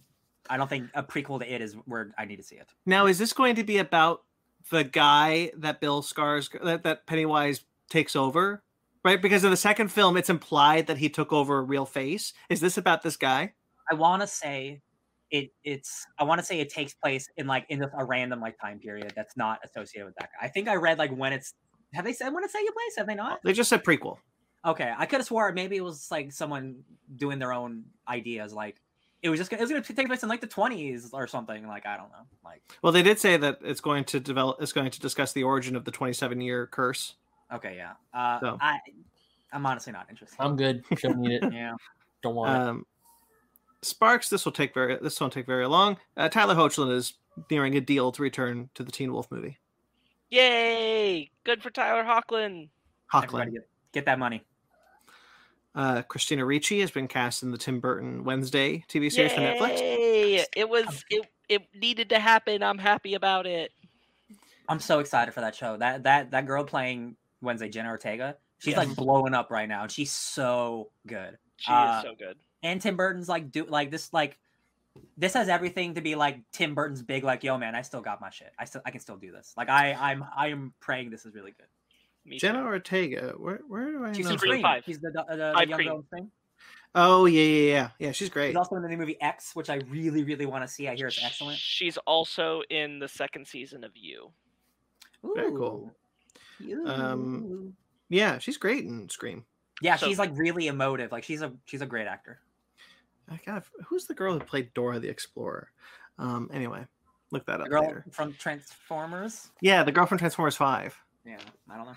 I don't think a prequel to it is where I need to see it. Now, is this going to be about the guy that Bill Scars that, that Pennywise takes over? Right, because in the second film, it's implied that he took over a real face. Is this about this guy? I want to say it. It's. I want to say it takes place in like in a random like time period that's not associated with that guy. I think I read like when it's. Have they said when it's taking place? Have they not? They just said prequel. Okay, I could have swore maybe it was like someone doing their own ideas. Like it was just gonna- it was going to take place in like the twenties or something. Like I don't know. Like Well, they did say that it's going to develop. It's going to discuss the origin of the 27 year curse. okay, yeah. Uh, So. I I'm honestly not interested. I'm good. Don't need it. yeah. Don't want it. Um, Sparks. This will take very. This won't take very long. Uh, Tyler Hoechlin is nearing a deal to return to the Teen Wolf movie. Yay! Good for Tyler Hoechlin. Hoechlin. get, get that money. Uh, Christina Ricci has been cast in the Tim Burton Wednesday TV series for Netflix. Yay! It was it it needed to happen. I'm happy about it. I'm so excited for that show. That that that girl playing Wednesday, Jenna Ortega, she's Yes. like blowing up right now, and she's so good. She Uh, is so good. And Tim Burton's like do like this like this has everything to be like Tim Burton's big like yo man, I still got my shit. I still I can still do this. Like I I'm I am praying this is really good. Me Jenna too. Ortega. Where where do I She's know? in Scream. Five. She's the the, the, Five young Cream. girl in Scream. Oh yeah yeah yeah yeah. She's great. She's also in the new movie X, which I really really want to see. I hear it's excellent. She's also in the second season of You. Very cool. Ooh. Um, Yeah, she's great in Scream. yeah, so she's like really emotive. Like she's a she's a great actor. I got who's the girl who played Dora the Explorer? Um, anyway, look that The up girl later. from Transformers. Yeah, the girl from Transformers Five. Yeah, I don't know.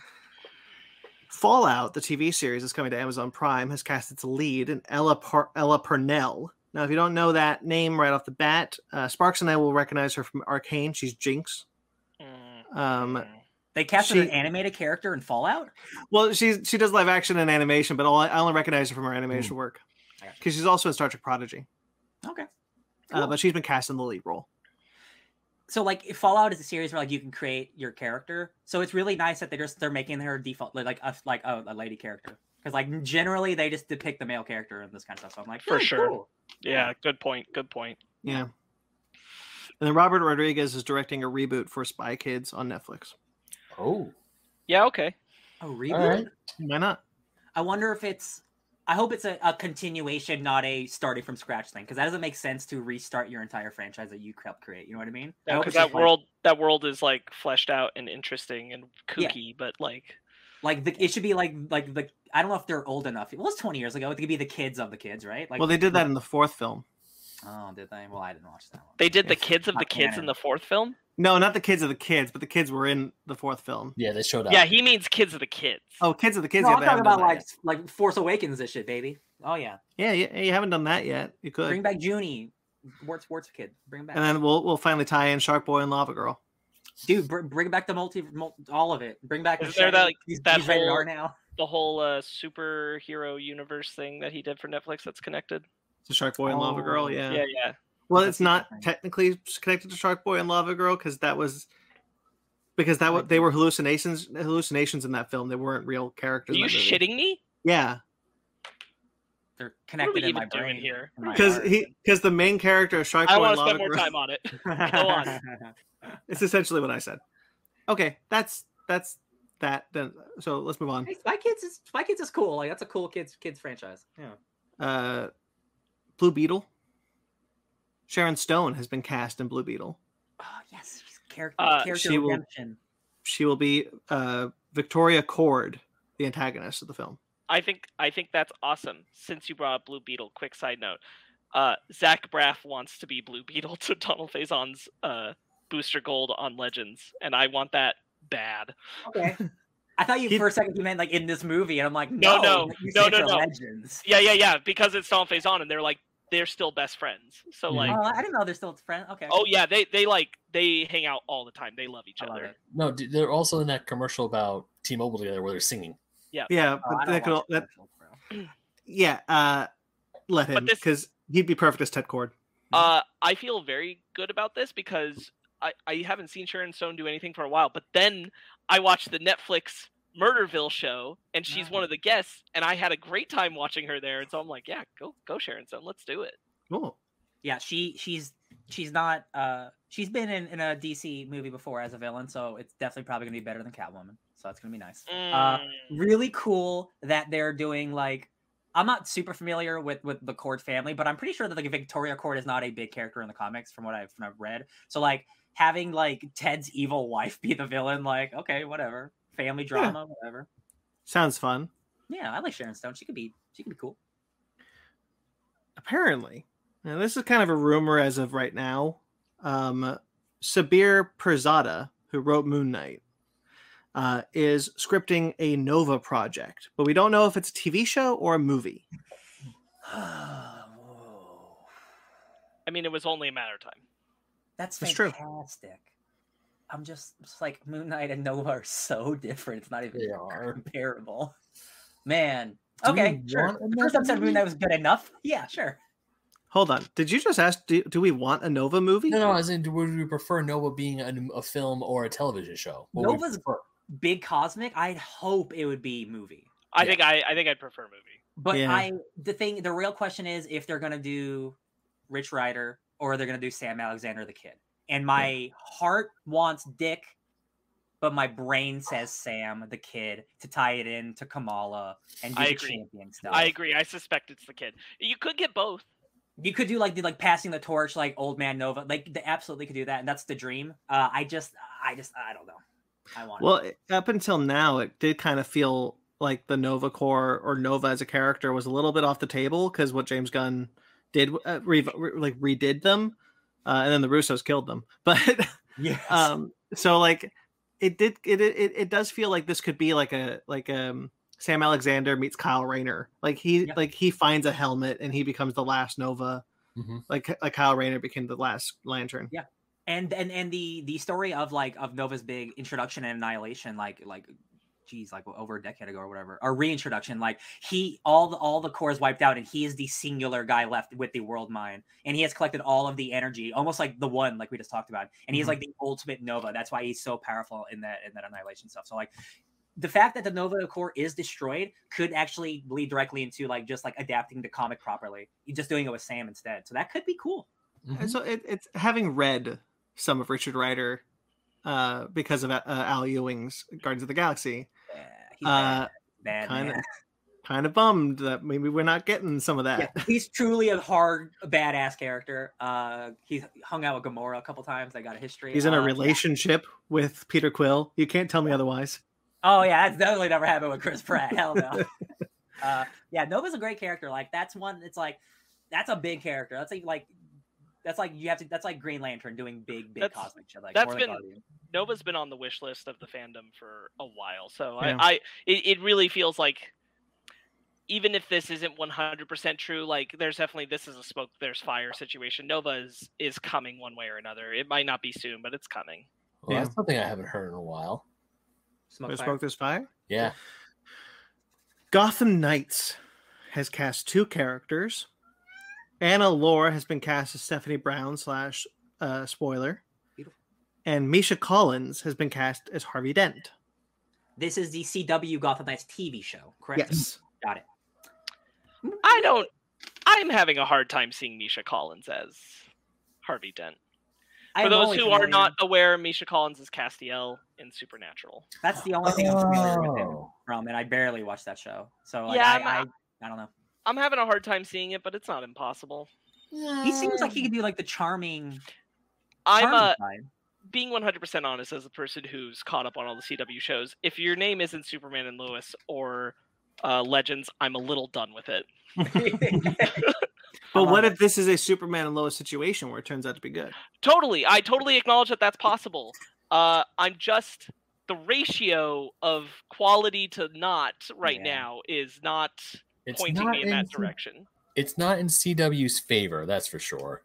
Fallout, the TV series is coming to Amazon Prime, has cast its lead in Ella Par- Ella Purnell. Now, if you don't know that name right off the bat, uh, Sparks and I will recognize her from Arcane. She's Jinx. Mm, Um, mm. They casted an animated character in Fallout. well, she she does live action and animation, but all, I only recognize her from her animation work I gotcha. Because she's also in Star Trek Prodigy. Okay. Uh, but she's been cast in the lead role. so like if Fallout is a series where like you can create your character, so it's really nice that they're just they're making her default like like a like a, a lady character because like generally they just depict the male character and this kind of stuff. So I'm like For "Hmm, sure. cool." Yeah, good point. Good point. Yeah. And then Robert Rodriguez is directing a reboot for Spy Kids on Netflix. Oh, Yeah, okay. A reboot. all right. Why not? I wonder if it's. I hope it's a, a continuation, not a starting from scratch thing, because that doesn't make sense to restart your entire franchise that you helped create. You know what I mean? I hope Because that just, like- world that world is like fleshed out and interesting and Yeah. kooky, but like like the, it should be like like the I don't know if they're old enough. It was 20 years ago. It could be the kids of the kids, right? Like well, they did that in the fourth film. Oh, did they? Well, I didn't watch that one. they did the If- kids of the not kids in canon. the fourth film. No, not the kids of the kids, but the kids were in the fourth film. Yeah, they showed up. Yeah, he means kids of the kids. Oh, kids of the kids. No, yeah, I'm they talking haven't done about that like like Force Awakens and shit, baby. Oh yeah, yeah, yeah, you haven't done that yet. You could. bring back Junie, Sports Sports Kid. Bring him back, and then we'll we'll finally tie in Shark Boy and Lava Girl. dude. Br- bring back the multi, mul all of it. Bring back. Is there Machete. that, like, he's, that he's rated whole- R now. The whole uh, superhero universe thing that he did for Netflix that's connected. So Shark Boy and Lava Girl, Oh, yeah. Yeah, yeah. Well, it's not technically connected to Shark Boy and Lava Girl because that was because that was, they were hallucinations hallucinations in that film. They weren't real characters. Are you in shitting me? Yeah, They're What are connected we in even my doing brain. here? because he because the main character of Shark I Boy want and to Lava spend more Girl. time on it. Go on. It's essentially what I said. Okay, that's that's that. Then so let's move on. Hey, Spy Kids is Spy Kids is cool. Like that's a cool kids kids franchise. Yeah. Uh, Blue Beetle. Sharon Stone has been cast in Blue Beetle. Oh yes, she's character Uh, character she will- She will be uh, Victoria Cord, the antagonist of the film. I think I think that's awesome. Since you brought up Blue Beetle, quick side note: uh, Zach Braff wants to be Blue Beetle to Donald Faison's uh, Booster Gold on Legends, and I want that bad. Okay. I thought you He- for a second you meant like in this movie, and I'm like, No, no, no, no, no, no. Legends. Yeah, yeah, yeah. Because it's Donald Faison, and they're like they're still best friends. So Mhm. like, oh, I didn't know they're still friends. Okay. oh yeah, they they like they hang out all the time. They love each I other. it. No, they're also in that commercial about T-Mobile together where they're singing. Yeah, Oh, but I that could, watch that, yeah, uh, let him because he'd be perfect as Ted Cord. Uh, I feel very good about this because I, I haven't seen Sharon Stone do anything for a while. But then I watched the Netflix Murderville show, and she's one of the guests, and I had a great time watching her there. And so I'm like, yeah, go go Sharon Stone, let's do it. Cool. Yeah, she she's she's not uh she's been in, in a DC movie before as a villain, so it's definitely probably gonna be better than Catwoman. So that's gonna be nice. Uh Mm, really cool that they're doing like I'm not super familiar with with the Cord family, but I'm pretty sure that like Victoria Cord is not a big character in the comics from what I've, from I've read. So like having like Ted's evil wife be the villain, like okay, whatever, family drama, whatever. sounds fun. Yeah, I like Sharon Stone. She could be she could be cool. Apparently, now this is kind of a rumor as of right now. Um, Sabir Pirzada, who wrote Moon Knight, uh, is scripting a Nova project, but we don't know if it's a TV show or a movie. I mean, it was only a matter of time. That's That's true. Fantastic. I'm just, just like Moon Knight and Nova are so different. It's not even They are. comparable. Man. Do okay, sure. The first another episode of Moon? Knight was good enough. Yeah, sure. Hold on, did you just ask? Do, do we want a Nova movie? No, no, as in, would we prefer Nova being a, a film or a television show? What would Nova's big cosmic. I'd hope it would be movie. I Yeah. think I I think I'd prefer movie. But Yeah. I the thing the real question is if they're gonna do Rich Rider or they're gonna do Sam Alexander the Kid. And my heart wants Dick, but my brain says Sam the Kid to tie it in to Kamala and do I the agree. champion stuff. I agree. I suspect it's the kid. You could get both. You could do like the like passing the torch, like old man Nova. Like they absolutely could do that, and that's the dream. Uh, I just, I just, I don't know. I want. it. Well, up until now, it did kind of feel like the Nova Corps or Nova as a character was a little bit off the table because what James Gunn did, uh, re- re- like redid them, uh, and then the Russos killed them. But yes. um, so like it did, it, it it does feel like this could be like a like um Sam Alexander meets Kyle Rayner. Like he Yeah. like he finds a helmet and he becomes the last Nova. Mhm. Like like Kyle Rayner became the last Lantern. Yeah. And and and the the story of like of Nova's big introduction and annihilation, like like geez, like over a decade ago or whatever, or reintroduction. Like he all the all the cores wiped out, and he is the singular guy left with the world mind, and he has collected all of the energy, almost like the one, like we just talked about, and he's Mhm. like the ultimate Nova. That's why he's so powerful in that in that annihilation stuff. So like. The fact that the Nova Corps is destroyed could actually lead directly into like just like adapting the comic properly, You're just doing it with Sam instead. So that could be cool. Mhm. And so it, it's having read some of Richard Rider uh, because of uh, Al Ewing's Guardians of the Galaxy, Yeah, he's uh, bad, kind of kind of bummed that maybe we're not getting some of that. Yeah, he's truly a hard, badass character. Uh, he's hung out with Gamora a couple times. They got a history. He's in a Uh, relationship with Peter Quill. You can't tell me otherwise. Oh yeah, that's definitely never happened with Chris Pratt. Hell no. uh, yeah, Nova's a great character. Like that's one. It's like that's a big character. That's like like that's like you have to. That's like Green Lantern doing big, big That's- cosmic shit. Like that's more like been- Guardian. Nova's been on the wish list of the fandom for a while, so Yeah. I, I it, it really feels like even if this isn't 100% true, like there's definitely this is a smoke there's fire situation. Nova is is coming one way or another. It might not be soon, but it's coming. Well, Yeah. that's something I haven't heard in a while. Smoke There's fire. smoke, there's fire. Yeah. Gotham Knights has cast two characters. Anna Lore has been cast as Stephanie Brown slash uh, spoiler, Beautiful. and Misha Collins has been cast as Harvey Dent. This is the CW Gotham Knights TV show, correct? Yes, got it. I don't. I'm having a hard time seeing Misha Collins as Harvey Dent. I For am those only who are not aware, Misha Collins is Castiel in Supernatural. that's the only thing I'm familiar with him Oh. from, and I barely watched that show. So like, Yeah, I, I'm- I, I don't know. I'm having a hard time seeing it, but it's not impossible. He seems like he could do like the charming. I'm charming uh, side. being 100% honest as a person who's caught up on all the CW shows. If your name isn't Superman and Lois or uh, Legends, I'm a little done with it. but what if this is a Superman and Lois situation where it turns out to be good? Totally, I totally acknowledge that that's possible. Uh, I'm just the ratio of quality to not right Yeah. now is not It's pointing not me in that C- direction. It's not in CW's favor, that's for sure.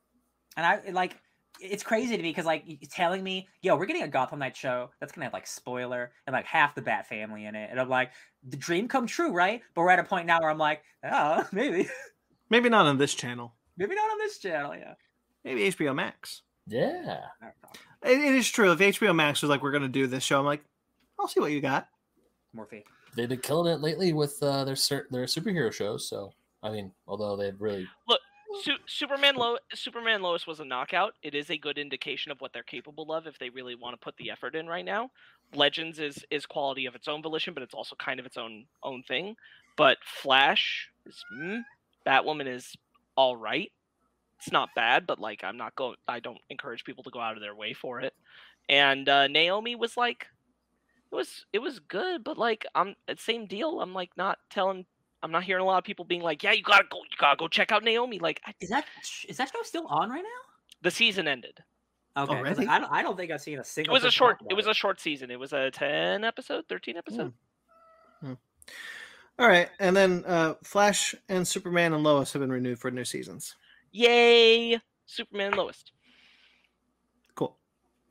And I like it's crazy to me because like y- telling me, yo, we're getting a Gotham Knight show that's gonna have like spoiler and like half the Bat family in it, and I'm like, the dream come true, right? But we're at a point now where I'm like, oh, maybe, Maybe not on this channel. maybe not on this channel, yeah. Maybe HBO Max. Yeah. I don't know. It, it is true. If HBO Max was like, "We're going to do this show," I'm like, "I'll see what you got." Morphe. They've been killing it lately with uh, their their superhero shows. So I mean, although they've really Su- Superman Lo- Superman Lois was a knockout. It is a good indication of what they're capable of if they really want to put the effort in right now. Legends is is quality of its own volition, but it's also kind of its own own thing. But Flash is mm, Batwoman is all right. It's not bad, but like I'm not going. I don't encourage people to go out of their way for it. And uh, Naomi was like, it was it was good, but like I'm uh, same deal. I'm like not telling. I'm not hearing a lot of people being like, yeah, you gotta go, you gotta go check out Naomi. Like I Is that is that show still on right now? the season ended. Oh, okay, 'cause, Already? like, I don't I don't think I've seen a single. It was a short. It was a short season. It was a ten episode, thirteen hmm. episode. Hmm. All right, and then uh, Flash and Superman and Lois have been renewed for new seasons. Yay, Superman Lois. Cool.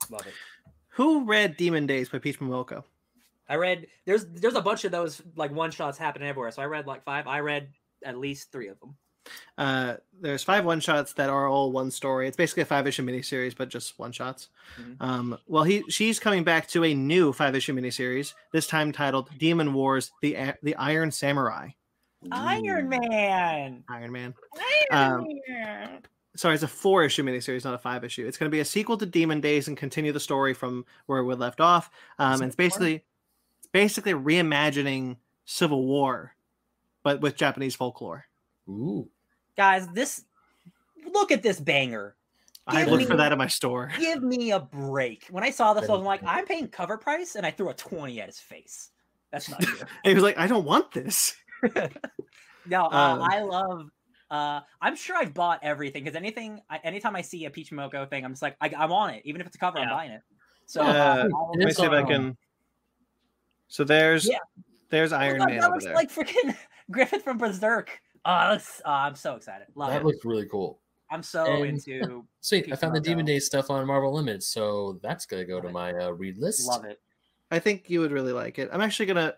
Love it. Who read Demon Days by Peach Momoko? I read there's there's a bunch of those like one shots happening everywhere. So I read like five. I read at least three of them. Uh, there's five one shots that are all one story. It's basically a five issue miniseries, but just one shots. Mhm. Um, well, he she's coming back to a new five issue miniseries, this time titled Demon Wars: The A- The Iron Samurai. Iron Man. Iron Man. Iron Um, Man. Sorry, it's a four issue miniseries, not a five issue. It's going to be a sequel to Demon Days and continue the story from where we left off. Um, and it's basically it's basically reimagining Civil War, but with Japanese folklore. ooh. Guys, this look at this banger. I Give looked me- for that in my store. Give me a break. When I saw this, I Very was like. I'm paying cover price, and I threw a 20 at his face. That's not you. And he was like, I don't want this. no, uh, Um, I love. Uh, I'm sure I've bought everything because anything, I, anytime I see a Peach Momoko thing, I'm just like, I, I want it, even if it's a cover, I'm buying it. So Uh, uh, Let me see if I can. So there's Yeah. There's Iron God, Man that over looks there. like freaking Griffith from Berserk. Oh, looks- oh, I'm so excited. Love that it. looks really cool. I'm so And- into. Sweet, I Peace found the Demon Days stuff on Marvel Unlimited, so that's gonna go Love to it. my uh, read list. Love it. I think you would really like it. I'm actually gonna.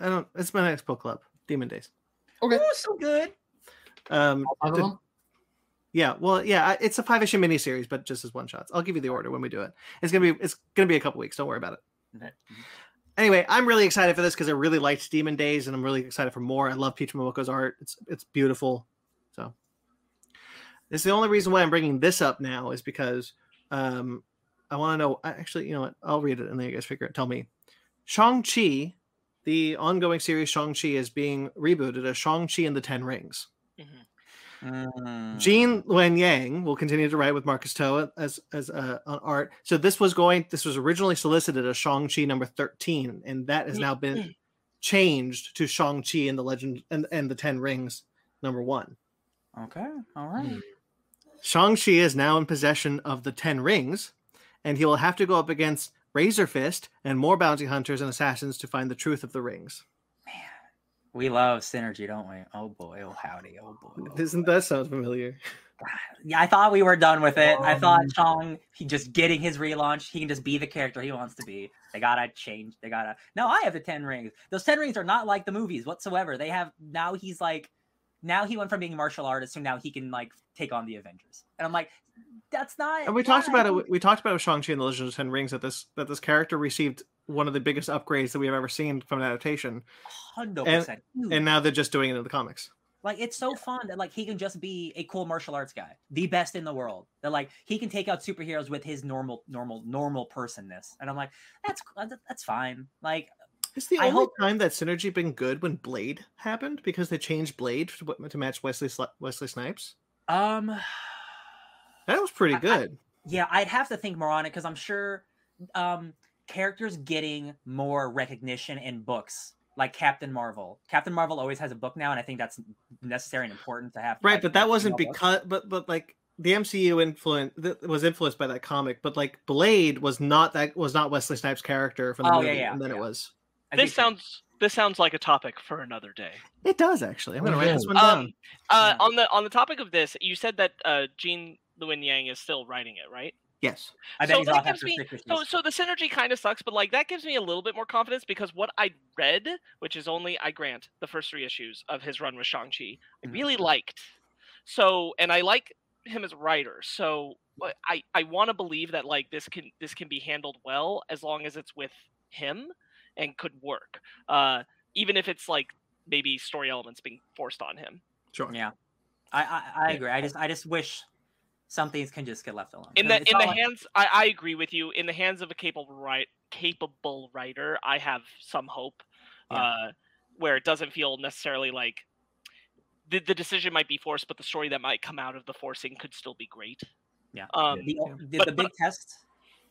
I don't. It's my next book club, Demon Days. Okay, Oh, so good. Um, five of them? yeah, well, yeah, it's a five issue miniseries, but just as one shots. I'll give you the order when we do it. It's gonna be it's gonna be a couple weeks. Don't worry about it. Okay. Anyway, I'm really excited for this because I really liked Demon Days, and I'm really excited for more. I love Peach Momoko's art. It's it's beautiful. So this is the only reason why I'm bringing this up now is because um, I want to know. Actually, you know what? I'll read it and then you guys figure it. Tell me. Shang Chi, the ongoing series Shang Chi is being rebooted as Shang Chi and the Ten Rings. Mhm. Mm. Gene Luen Yang will continue to write with Marcus To as as uh, on art. So this was going. This was originally solicited as Shang Chi number thirteen, and that has now been changed to Shang Chi and the Legend and and the Ten Rings number one. Okay. All right. Hmm. Shang Chi is now in possession of the Ten Rings, and he will have to go up against Razor Fist and more bounty hunters and assassins to find the truth of the rings. We love synergy, don't we? Oh boy. Oh howdy. Oh boy. oh Doesn't boy. that sound familiar? Yeah, I thought we were done with it. I thought Um, Chong, he just getting his relaunch, he can just be the character he wants to be. They gotta change. They gotta. No, I have the ten rings. Those ten rings are not like the movies whatsoever. They have now. He's like, now he went from being a martial artist to now he can like take on the Avengers. And I'm like, that's not. And we talked about it. We talked about Shang Chi and the Legend of the Ten Rings that this that this character received one of the biggest upgrades that we have ever seen from an adaptation, Hundred and- percent. Dude, and now they're just doing it in the comics. Like it's so fun that like he can just be a cool martial arts guy, the best in the world. That like he can take out superheroes with his normal, normal, normal personness. And I'm like, that's that's fine. Like It's the I only hope- time that synergy been good when Blade happened because they changed Blade to, to match Wesley Wesley Snipes. um That was pretty I- I- good. yeah, I'd have to think more on it because I'm sure um characters getting more recognition in books like Captain Marvel. Captain Marvel always has a book now, and I think that's necessary and important to have. right, like, but that wasn't because but but like the MCU influence th- was influenced by that comic, but like Blade was not that was not Wesley Snipes' character from the Oh, movie, yeah, and then it was. I think This so. sounds this sounds like a topic for another day. It does actually. I'm gonna write this one down. Um, uh, Yeah. on the on the topic of this, you said that uh, Gene Luen Yang is still writing it, right? Yes. I bet so he's that gives me- So, so the synergy kind of sucks, but like that gives me a little bit more confidence because what I read, which is only I grant the first three issues of his run with Shang Chi, I Mhm. really liked. So, and I like him as a writer. So, I I want to believe that like this can this can be handled well as long as it's with him and could work. Uh, even if it's like maybe story elements being forced on him. Sure. Yeah, I I, I agree. I just I just wish some things can just get left alone. in 'Cause the in the like- hands I, I agree with you in the hands of a capable right capable writer i have some hope Yeah. uh where it doesn't feel necessarily like the, the decision might be forced but the story that might come out of the forcing could still be great Yeah. um the, the, But- the big test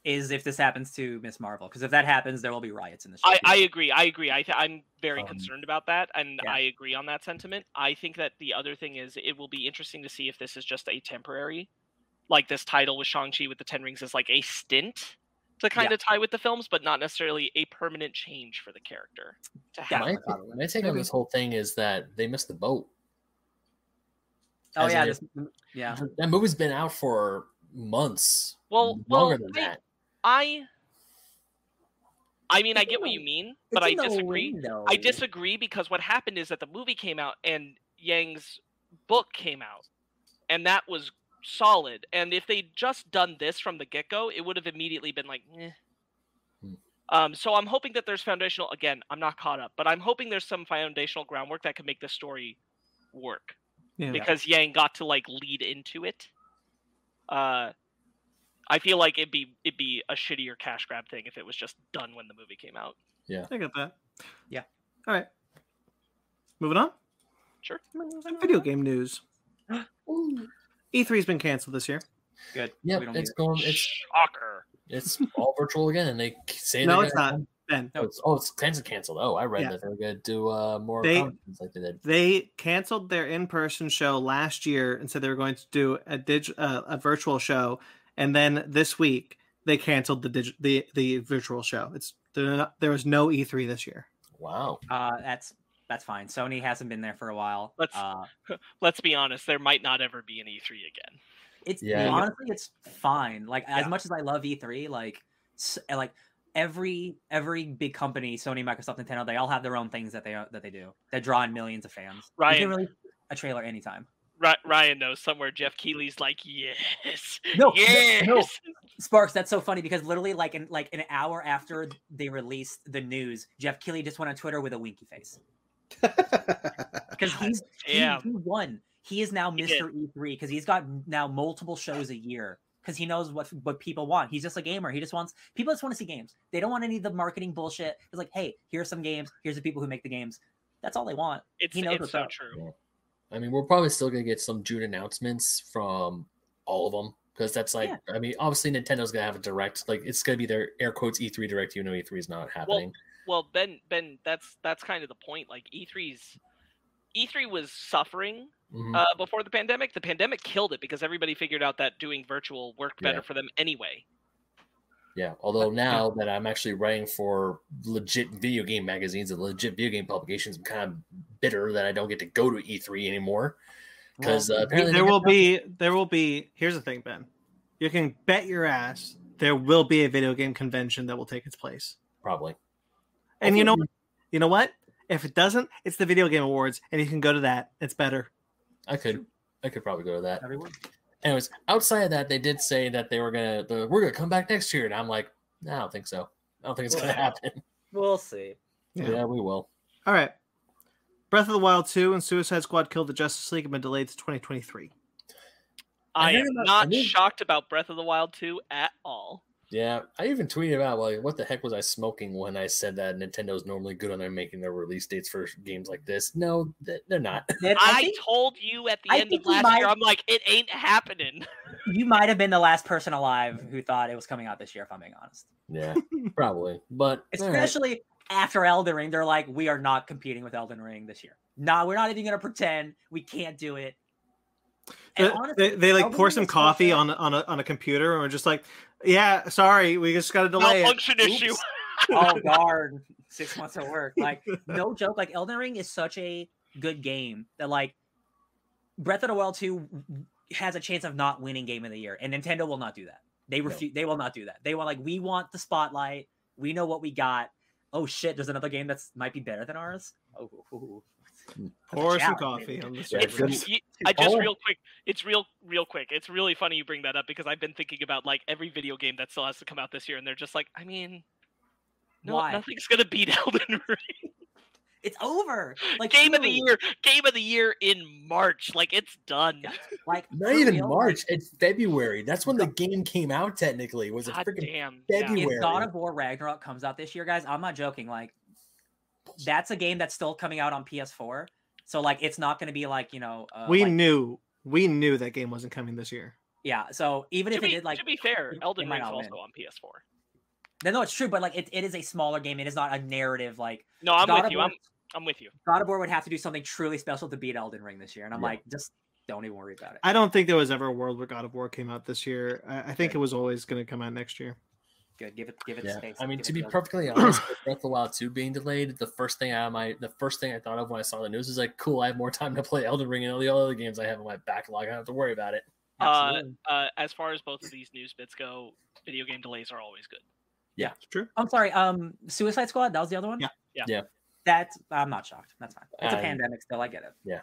is if this happens to Miss Marvel, because if that happens, there will be riots in the I, street. I agree. I agree. I th- I'm very Um, concerned about that, and yeah. I agree on that sentiment. I think that the other thing is it will be interesting to see if this is just a temporary, like this title with Shang Chi with the Ten Rings is like a stint to kind Yeah. of tie with the films, but not necessarily a permanent change for the character. To have. My, probably. my take on this whole thing is that they missed the boat. oh as yeah, in- just, yeah. That movie's been out for months. Well, longer well, than I- that. I, I mean, I get in what you mean, but I disagree. window. I disagree because what happened is that the movie came out and Yang's book came out, and that was solid. And if they'd just done this from the get go, it would have immediately been like, eh. Hmm. Um, so I'm hoping that there's foundational. Again, I'm not caught up, but I'm hoping there's some foundational groundwork that can make the story work Yeah. because Yang got to like lead into it. Uh, I feel like it'd be it'd be a shittier cash grab thing if it was just done when the movie came out. Yeah, I got that. Yeah. All right. Moving on. Sure. Some video game news. E3's been canceled this year. Good. Yep, We don't it's need it. going. It's Shocker. it's all virtual again, and they say No, it's not. Ben, Oh, it's, oh, it's canceled. Canceled. Oh, I read Yeah. that they're going to do uh, more They- like they did. they canceled their in-person show last year and said they were going to do a dig- uh, a virtual show, and then this week they canceled the dig- the the virtual show. It's there. Not, there was no E3 this year. Wow. Uh, that's that's fine. Sony hasn't been there for a while. Let's- Uh, Let's be honest, there might not ever be an E3 again. it's Yeah. honestly it's fine. Like as much as I love E3, like like every every big company, Sony, Microsoft, Nintendo, they all have their own things that they that they do that draw in millions of fans. You Ryan. can release a trailer anytime. Ryan knows somewhere Geoff Keighley's like, yes, No, no, yes. no. Sparks, that's so funny because literally like in like an hour after they released the news, Geoff Keighley just went on Twitter with a winky face. Because he's he, he won. He is now Mr. E3 because he's got now multiple shows a year because he knows what what people want. He's just a gamer. He just wants people just want to see games. They don't want any of the marketing bullshit. It's like, hey, here's some games. Here's the people who make the games. That's all they want. It's, He knows it's what's so up. true. I mean, we're probably still gonna get some June announcements from all of them because that's like, Yeah. I mean, obviously Nintendo's gonna have a direct, like it's gonna be their air quotes E3 direct, even though E3 is not happening. Well, Ben, Ben, that's that's kind of the point. Like E3's E3 was suffering Mhm. uh, before the pandemic. The pandemic killed it because everybody figured out that doing virtual worked better Yeah. for them anyway. yeah. Although now that I'm actually writing for legit video game magazines and legit video game publications, I'm kind of bitter that I don't get to go to E3 anymore. Because Well, uh, apparently there will be there will be here's the thing ben you can bet your ass there will be a video game convention that will take its place probably. And you know Hopefully- you know what if it doesn't it's the video game awards and you can go to that it's better I could, I could probably go to that. everyone. Anyways, outside of that, they did say that they were gonna, the, we're gonna come back next year, and I'm like, no, I don't think so. I don't think it's gonna happen. We'll see. Yeah. Yeah, we will. all right breath of the wild 2 and suicide squad killed the justice league have been delayed to 2023 I, I heard am about- I not shocked about Breath of the Wild 2 at all. Yeah, I even tweeted about like, what the heck was I smoking when I said that Nintendo's normally good on their making their release dates for games like this? No, th- they're not. Then I, I think told you at the I end of last might- year, I'm like, it ain't happening. you might have been the last person alive who thought it was coming out this year. If I'm being honest. Yeah, probably. But all right. especially after Elden Ring. They're like, we are not competing with Elden Ring this year. No, we're not even gonna pretend we can't do it. And they, honestly, they, they, like pour some coffee on on a, on a computer and we're just like yeah sorry we just got a delay it issue. Oh god, six months of work. Like no joke. Like Elden Ring is such a good game that like Breath of the Wild two has a chance of not winning Game of the Year, and Nintendo will not do that. They refuse. They will not do that. They want like we want the spotlight. We know what we got. Oh shit! There's another game that's might be better than ours. Oh, ooh, ooh. That's a pour some coffee maybe. on the Yeah. It's, I just Oh. real quick. It's real, real quick. It's really funny you bring that up because I've been thinking about like every video game that still has to come out this year, and they're just like, I mean, no, Why? nothing's gonna beat Elden Ring. It's over. Like game of the year, game of the year in March. Like it's done. Like not even real, March. It's February. That's when the game came out. Technically, was it God freaking damn. February. Yeah. if God of War Ragnarok comes out this year, guys, I'm not joking. Like, that's a game that's still coming out on PS4. So like, it's not going to be like you know. Uh, we like- knew we knew that game wasn't coming this year yeah. So even To if it did like, to be fair, it- Elden it might not also win. on PS4. no, no, it's true, but like, it, it is a smaller game. It is not a narrative. Like, No, I'm God with you. War, I'm I'm with you. God of War would have to do something truly special to beat Elden Ring this year, and I'm Yeah. like, just don't even worry about it. i don't think there was ever a world where god of war came out this year i, I think Okay. it was always going to come out next year Good, give it, give it Yeah, space. I mean, give to be the- perfectly honest, with Breath of the Wild 2 being delayed, the first thing I my the first thing I thought of when I saw the news was like, cool, I have more time to play Elden Ring and all the other games I have in my backlog. I don't have to worry about it. Uh, Absolutely. uh, as far as both of these news bits go, video game delays are always good. Yeah, it's true I'm sorry. Um, Suicide Squad. That was the other one. Yeah. Yeah. Yeah. That's. I'm not shocked. That's fine. It's a Um, pandemic still. I get it. Yeah.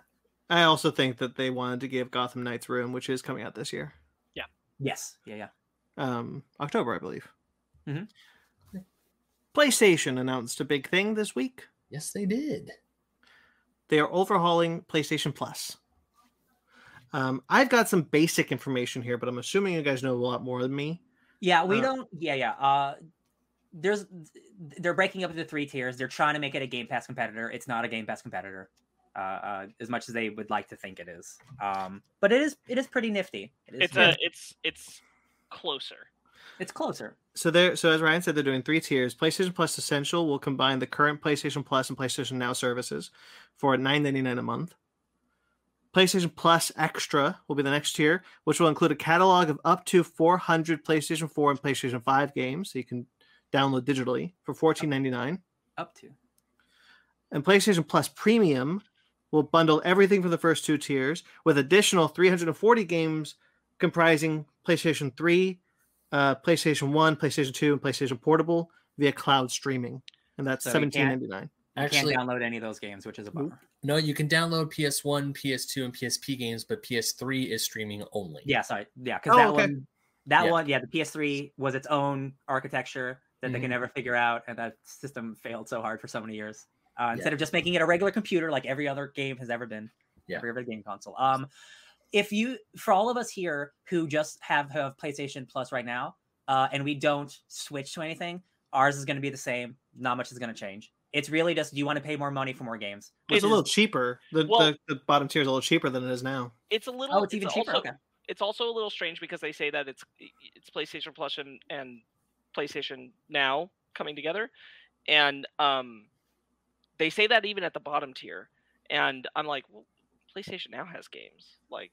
I also think that they wanted to give gotham knights room which is coming out this year Yeah. Yes. Yeah. Yeah. um october i believe Mhm. playstation announced a big thing this week Yes, they did. they are overhauling PlayStation Plus. Um, I've got some basic information here, but I'm assuming you guys know a lot more than me. Yeah, we Uh, don't. Yeah, yeah. Uh, there's they're breaking up into three tiers. They're trying to make it a Game Pass competitor. It's not a Game Pass competitor, uh, uh, as much as they would like to think it is. Um, but it is it is pretty nifty. It is It's very- a it's it's closer. It's closer. So there, so as Ryan said, they're doing three tiers. PlayStation Plus Essential will combine the current PlayStation Plus and PlayStation Now services for $9.99 a month. PlayStation Plus Extra will be the next tier, which will include a catalog of up to 400 PlayStation 4 and PlayStation 5 games, so you can download digitally for $14.99. Up to and PlayStation Plus Premium will bundle everything from the first two tiers with additional 340 games comprising PlayStation 3, uh, PlayStation 1, PlayStation 2, and PlayStation Portable via cloud streaming. And that's So you seventeen can't- Actually, can't download any of those games, which is a bummer. no, you can download PS1, PS2, and PSP games, but PS3 is streaming only. Yeah, sorry. Yeah, because Oh, that okay. one, that Yeah. one, yeah, the PS3 was its own architecture that they Mhm. can never figure out, and that system failed so hard for so many years. Uh, instead Yeah. of just making it a regular computer like every other game has ever been, Yeah. every other game console. Um, if you, for all of us here who just have have PlayStation Plus right now, uh, and we don't switch to anything, ours is going to be the same. Not much is going to change. It's really just do you want to pay more money for more games? It's It a little cheaper. The, Well- the, the bottom tier is a little cheaper than it is now. It's a little. Oh, it's even cheaper. Also, okay. It's also a little strange because they say that it's it's PlayStation Plus and, and PlayStation Now coming together, and um, they say that even at the bottom tier, and I'm like, well, PlayStation Now has games. Like,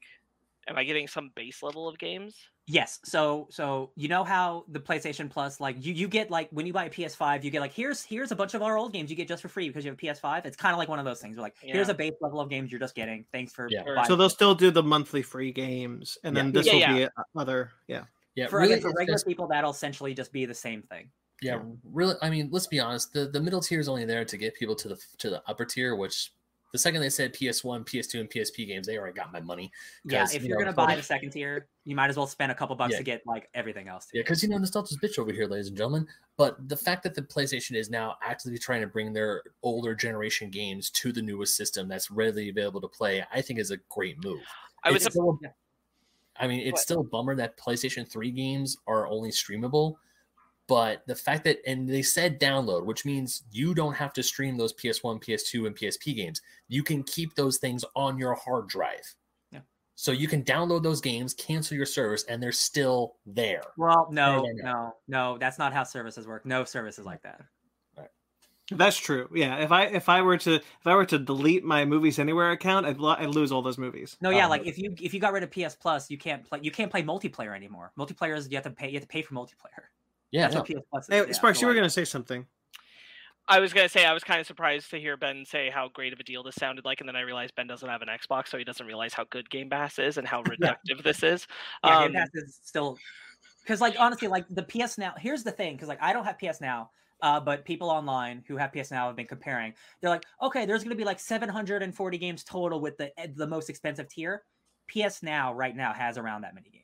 am I getting some base level of games? Yes. So so you know how the PlayStation Plus like you you get like when you buy a PS5 you get like here's here's a bunch of our old games you get just for free because you have a PS5. It's kind of like one of those things. Where like here's a base level of games you're just getting. Thanks for Yeah. buying So they'll it." still do the monthly free games, and then this Yeah, will yeah. be other. Yeah. Yeah, for, really, again, for regular just- people that'll essentially just be the same thing. yeah, really. I mean, let's be honest. The the middle tier is only there to get people to the to the upper tier, which the second they said PS1, PS2, and PSP games, they already got my money. Yeah, if you you're know, gonna buy the- the second tier, you might as well spend a couple bucks Yeah. to get like everything else. Too. Yeah, because you know, nostalgia's bitch over here, ladies and gentlemen. But the fact that the PlayStation is now actively trying to bring their older generation games to the newest system that's readily available to play, I think is a great move. I was still a- I mean, it's What? still a bummer that PlayStation 3 games are only streamable. But the fact that, and they said download, which means you don't have to stream those PS1, PS2, and PSP games. You can keep those things on your hard drive. Yeah. So you can download those games, cancel your service, and they're still there. Well, no, no, no. no, no, that's not how services work. No services like that. That's true. Yeah. If I if I were to if I were to delete my movies anywhere account, I'd, lo- I'd lose all those movies. No, yeah, Um, like if you if you got rid of PS Plus, you can't play you can't play multiplayer anymore. Multiplayer is you have to pay you have to pay for multiplayer. Yeah, That's no. PS Plus is. Hey, yeah, Sparks, so, you were gonna say something. I was gonna say I was kind of surprised to hear Ben say how great of a deal this sounded like, and then I realized Ben doesn't have an Xbox, so he doesn't realize how good Game Pass is and how reductive this is. Yeah, Um, Game Pass is still because, like, honestly, like the PS Now. Here's the thing, because like I don't have PS Now, uh, but people online who have PS Now have been comparing. They're like, okay, there's going to be like 740 games total with the eh, the most expensive tier. PS Now right now has around that many games.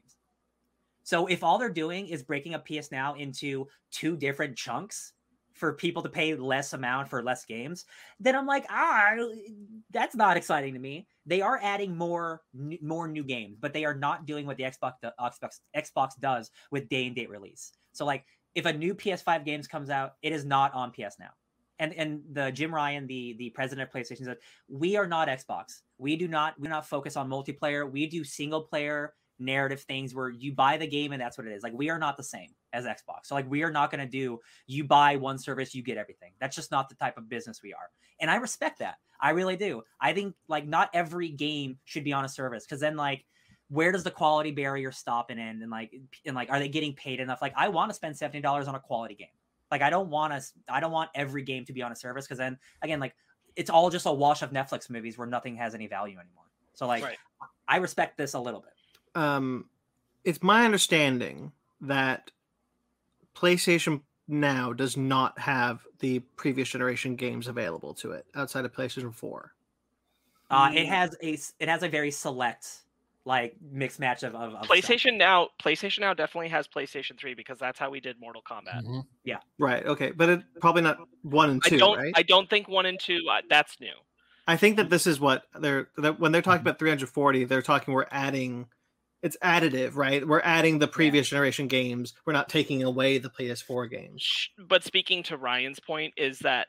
So if all they're doing is breaking up PS Now into two different chunks for people to pay less amount for less games, then I'm like, ah, that's not exciting to me. They are adding more more new games, but they are not doing what the Xbox Xbox Xbox does with day and date release. So like, if a new PS5 games comes out, it is not on PS Now. And and the Jim Ryan, the the president of PlayStation, said we are not Xbox. We do not we do not focus on multiplayer. We do single player narrative things where you buy the game and that's what it is. Like we are not the same as Xbox. So like we are not going to do you buy one service, you get everything. That's just not the type of business we are. And I respect that. I really do. I think like not every game should be on a service because then like where does the quality barrier stop and end and like and like are they getting paid enough? Like I want to spend seventy dollars on a quality game. Like I don't want to. I don't want every game to be on a service because then again like it's all just a wash of Netflix movies where nothing has any value anymore. So like Right. I respect this a little bit. Um, it's my understanding that PlayStation Now does not have the previous generation games available to it outside of PlayStation Four. Uh, it Mm. has a s- it has a very select like mixed match of, of, of stuff. PlayStation now, PlayStation now definitely has PlayStation 3 because that's how we did Mortal Kombat. Mhm. Right. Okay. But it probably not one and I two, don't, right? I don't think one and two. Uh, that's new. I think that this is what they're that when they're talking about 340, they're talking we're adding it's additive, right? We're adding the previous generation games. We're not taking away the PS4 games. But speaking to Ryan's point, is that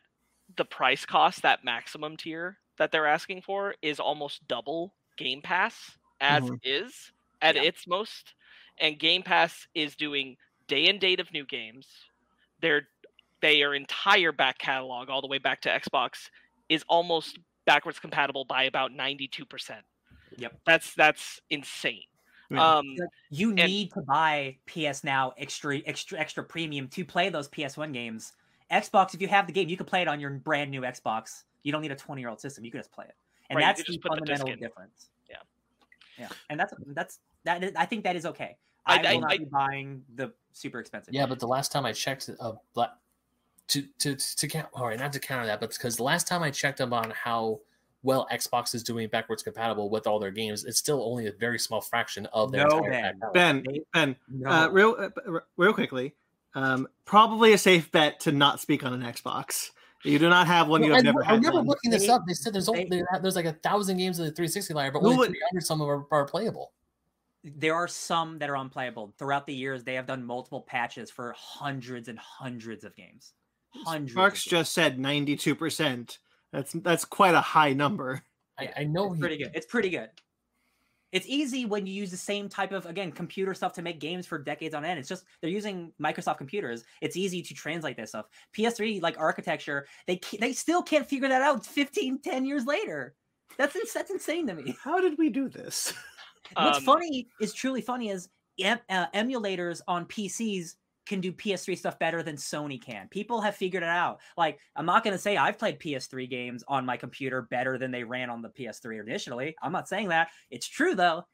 the price cost, that maximum tier that they're asking for, is almost double Game Pass as Mhm. is at Yeah. its most, and Game Pass is doing day and date of new games. Their their entire back catalog, all the way back to Xbox, is almost backwards compatible by about ninety two percent. Yep. That's that's insane. Yeah. Um, Like, you And- need to buy PS Now extra extra extra premium to play those PS1 games. Xbox, if you have the game, you can play it on your brand new Xbox You don't need a 20 year old system. You can just play it, and Right, that's the just put the fundamental difference. Yeah. yeah, and that's that's that. Is, I think that is okay. I- I, I- will not I- be buying the super expensive. Yeah, but the last time I checked, uh, but to to to count, all right, not to counter that, but because the last time I checked up on how well Xbox is doing backwards compatible with all their games, it's still only a very small fraction of their No, entire Ben. back. Ben, Ben, no. uh, real, uh, real quickly, um, probably a safe bet to not speak on an Xbox. You do not have one. You Well, have I, never I had remember one. looking this up. They said there's only there's like a thousand games in the 360 library, but only would- 300 some of them are, are playable. there are some that are unplayable. Throughout the years, they have done multiple patches for hundreds and hundreds of games. Hundreds. of Mark's games. just said ninety-two percent. That's that's quite a high number. I, I know it's he- pretty good. It's pretty good. It's easy when you use the same type of again computer stuff to make games for decades on end. It's just they're using Microsoft computers. It's easy to translate this stuff. PS3 like architecture, they they still can't figure that out 15 10 years later. That's ins- that's insane to me. How did we do this? What's Um, funny is truly funny is em- uh, emulators on PCs can do PS3 stuff better than Sony can. People have figured it out. Like I'm not going to say I've played PS3 games on my computer better than they ran on the PS3 initially. I'm not saying that. It's true though.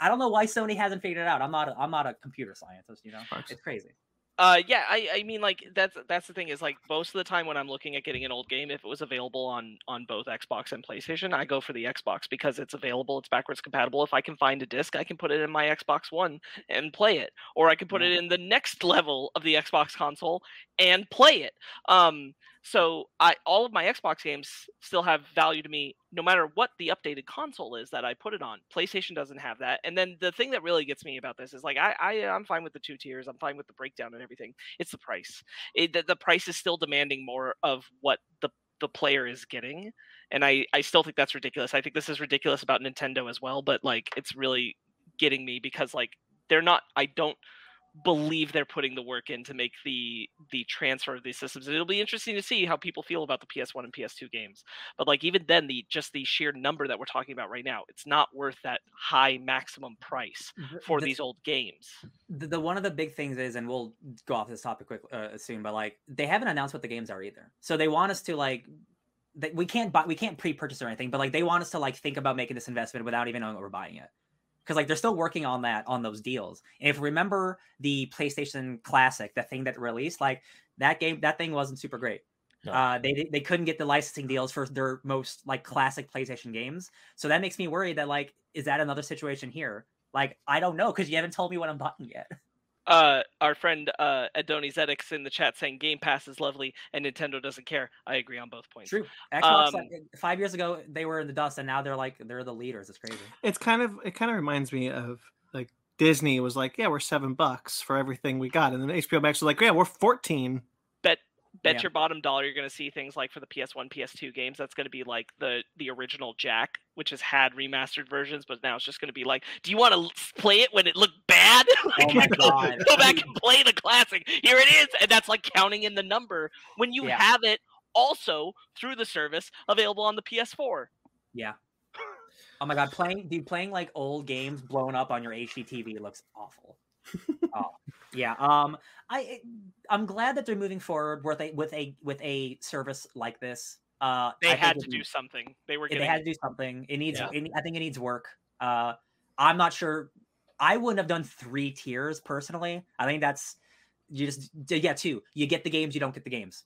I don't know why Sony hasn't figured it out. I'm not a, I'm not a computer scientist, you know. It's crazy. Uh, yeah, I, I mean, like that's that's the thing is like most of the time when I'm looking at getting an old game, if it was available on on both Xbox and PlayStation, I go for the Xbox because it's available, it's backwards compatible. If I can find a disc, I can put it in my Xbox One and play it, or I can put it in the next level of the Xbox console and play it. Um, so I all of my Xbox games still have value to me, no matter what the updated console is that I put it on. PlayStation doesn't have that. And then the thing that really gets me about this is like I, I I'm fine with the two tiers. I'm fine with the breakdown and everything. It's the price. It, the, the price is still demanding more of what the the player is getting, and I I still think that's ridiculous. I think this is ridiculous about Nintendo as well. But like it's really getting me because like they're not. I don't believe they're putting the work in to make the the transfer of these systems. It'll be interesting to see how people feel about the PS1 and PS2 games. But like even then, the just the sheer number that we're talking about right now, it's not worth that high maximum price for The- these old games. the, the one of the big things is, and we'll go off this topic quick uh, soon, but like they haven't announced what the games are either. So they want us to like, we can't buy, we can't pre-purchase or anything, but like they want us to like think about making this investment without even knowing what we're buying it. Because like they're still working on that on those deals. And if you remember the PlayStation Classic, the thing that released, like that game, that thing wasn't super great. No. Uh, they they couldn't get the licensing deals for their most like classic PlayStation games, so that makes me worried that like is that another situation here? Like I don't know because you haven't told me what I'm buying yet. Uh, our friend uh, Adoni Zedix in the chat saying Game Pass is lovely and Nintendo doesn't care. I agree on both points. True. Xbox Um, like, five years ago they were in the dust, and now they're like they're the leaders. It's crazy. It's kind of it kind of reminds me of like Disney was like, yeah, we're seven bucks for everything we got, and then HBO Max was like, yeah, we're fourteen. Bet Yeah. your bottom dollar you're going to see things like for the PS1, PS2 games. That's going to be like the the original Jak, which has had remastered versions, but now it's just going to be like, do you want to play it when it looked bad? Like, Oh my go, God. go back and play the classic. Here it is, and that's like counting in the number when you Yeah. have it also through the service available on the PS4. Yeah. Oh my god, playing dude, playing like old games blown up on your HD TV looks awful. oh yeah. Um, I I'm glad that they're moving forward with a with a with a service like this. Uh, They I had to do needs- something. They were they had to do something. It needs. Yeah. It, I think it needs work. Uh, I'm not sure. I wouldn't have done three tiers personally. I think that's you just yeah two. You get the games, you don't get the games.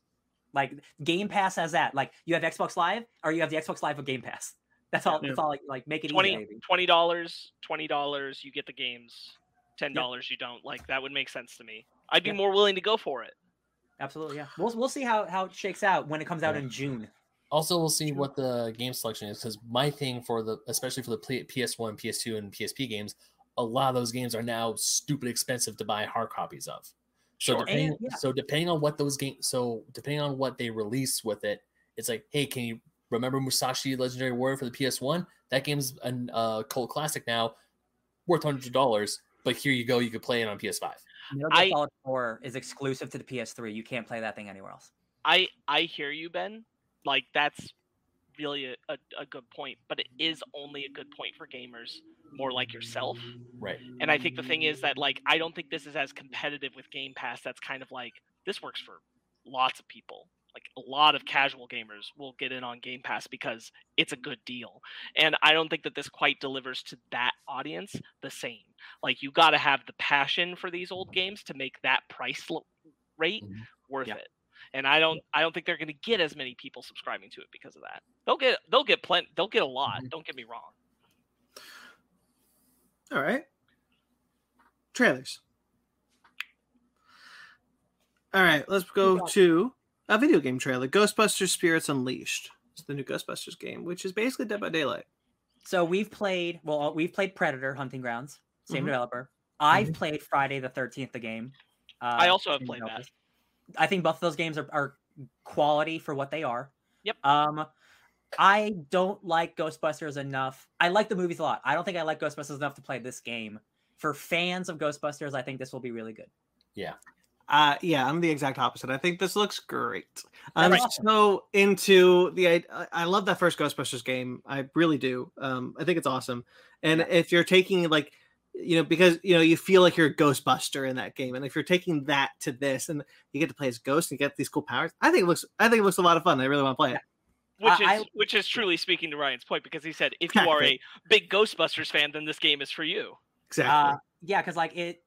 Like Game Pass has that. Like you have Xbox Live, or you have the Xbox Live with Game Pass. That's all. Yeah. That's all. Like, like make it 20 easy. twenty dollars, twenty dollars, you get the games. Ten dollars, you don't. Like that would make sense to me. I'd be Yeah. more willing to go for it. Absolutely, yeah. We'll we'll see how how it shakes out when it comes out Yeah. in June. Also, we'll see what the game selection is because my thing for the, especially for the PS1, PS2, and PSP games, a lot of those games are now stupid expensive to buy hard copies of. So Sure. depending, And- yeah. so depending on what those games, so depending on what they release with it, it's like, hey, can you remember Musashi Legendary Warrior for the PS1? That game's a uh, cult classic now, worth hundred dollars. But here you go, you could play it on PS5. Metal I- Gear Solid 4 is exclusive to the PS3. You can't play that thing anywhere else. I I hear you, Ben. Like that's really a, a, a good point, but it is only a good point for gamers more like yourself. Right. And I think the thing is that like I don't think this is as competitive with Game Pass. That's kind of like this works for lots of people. like a lot of casual gamers will get in on Game Pass because it's a good deal. And I don't think that this quite delivers to that audience the same. Like you got to have the passion for these old games to make that price l- rate Mhm. worth Yeah. it. And I don't I don't think they're going to get as many people subscribing to it because of that. They'll get they'll get plenty they'll get a lot, Mhm. don't get me wrong. All right. Trailers. All right, let's go to a video game trailer. Ghostbusters Spirits Unleashed. It's the new Ghostbusters game, which is basically Dead by Daylight. So we've played well, we've played Predator Hunting Grounds, same Mhm. developer. I've played Friday the Thirteenth, the game. Uh, I also have same played that. Developers. I think both of those games are, are quality for what they are. Yep. Um, I don't like Ghostbusters enough. I like the movies a lot. I don't think I like Ghostbusters enough to play this game. For fans of Ghostbusters, I think this will be really good. Yeah. Uh, yeah, I'm the exact opposite. I think this looks great. I'm That's awesome. so into the. I, I love that first Ghostbusters game. I really do. Um, I think it's awesome. And Yeah. if you're taking like, you know, because you know you feel like you're a Ghostbuster in that game, and if you're taking that to this, and you get to play as Ghost and you get these cool powers, I think it looks. I think it looks a lot of fun. I really want to play it. Which I- is I- which is truly speaking to Ryan's point because he said if you are a big Ghostbusters fan, then this game is for you. Exactly. Uh, yeah, because like it,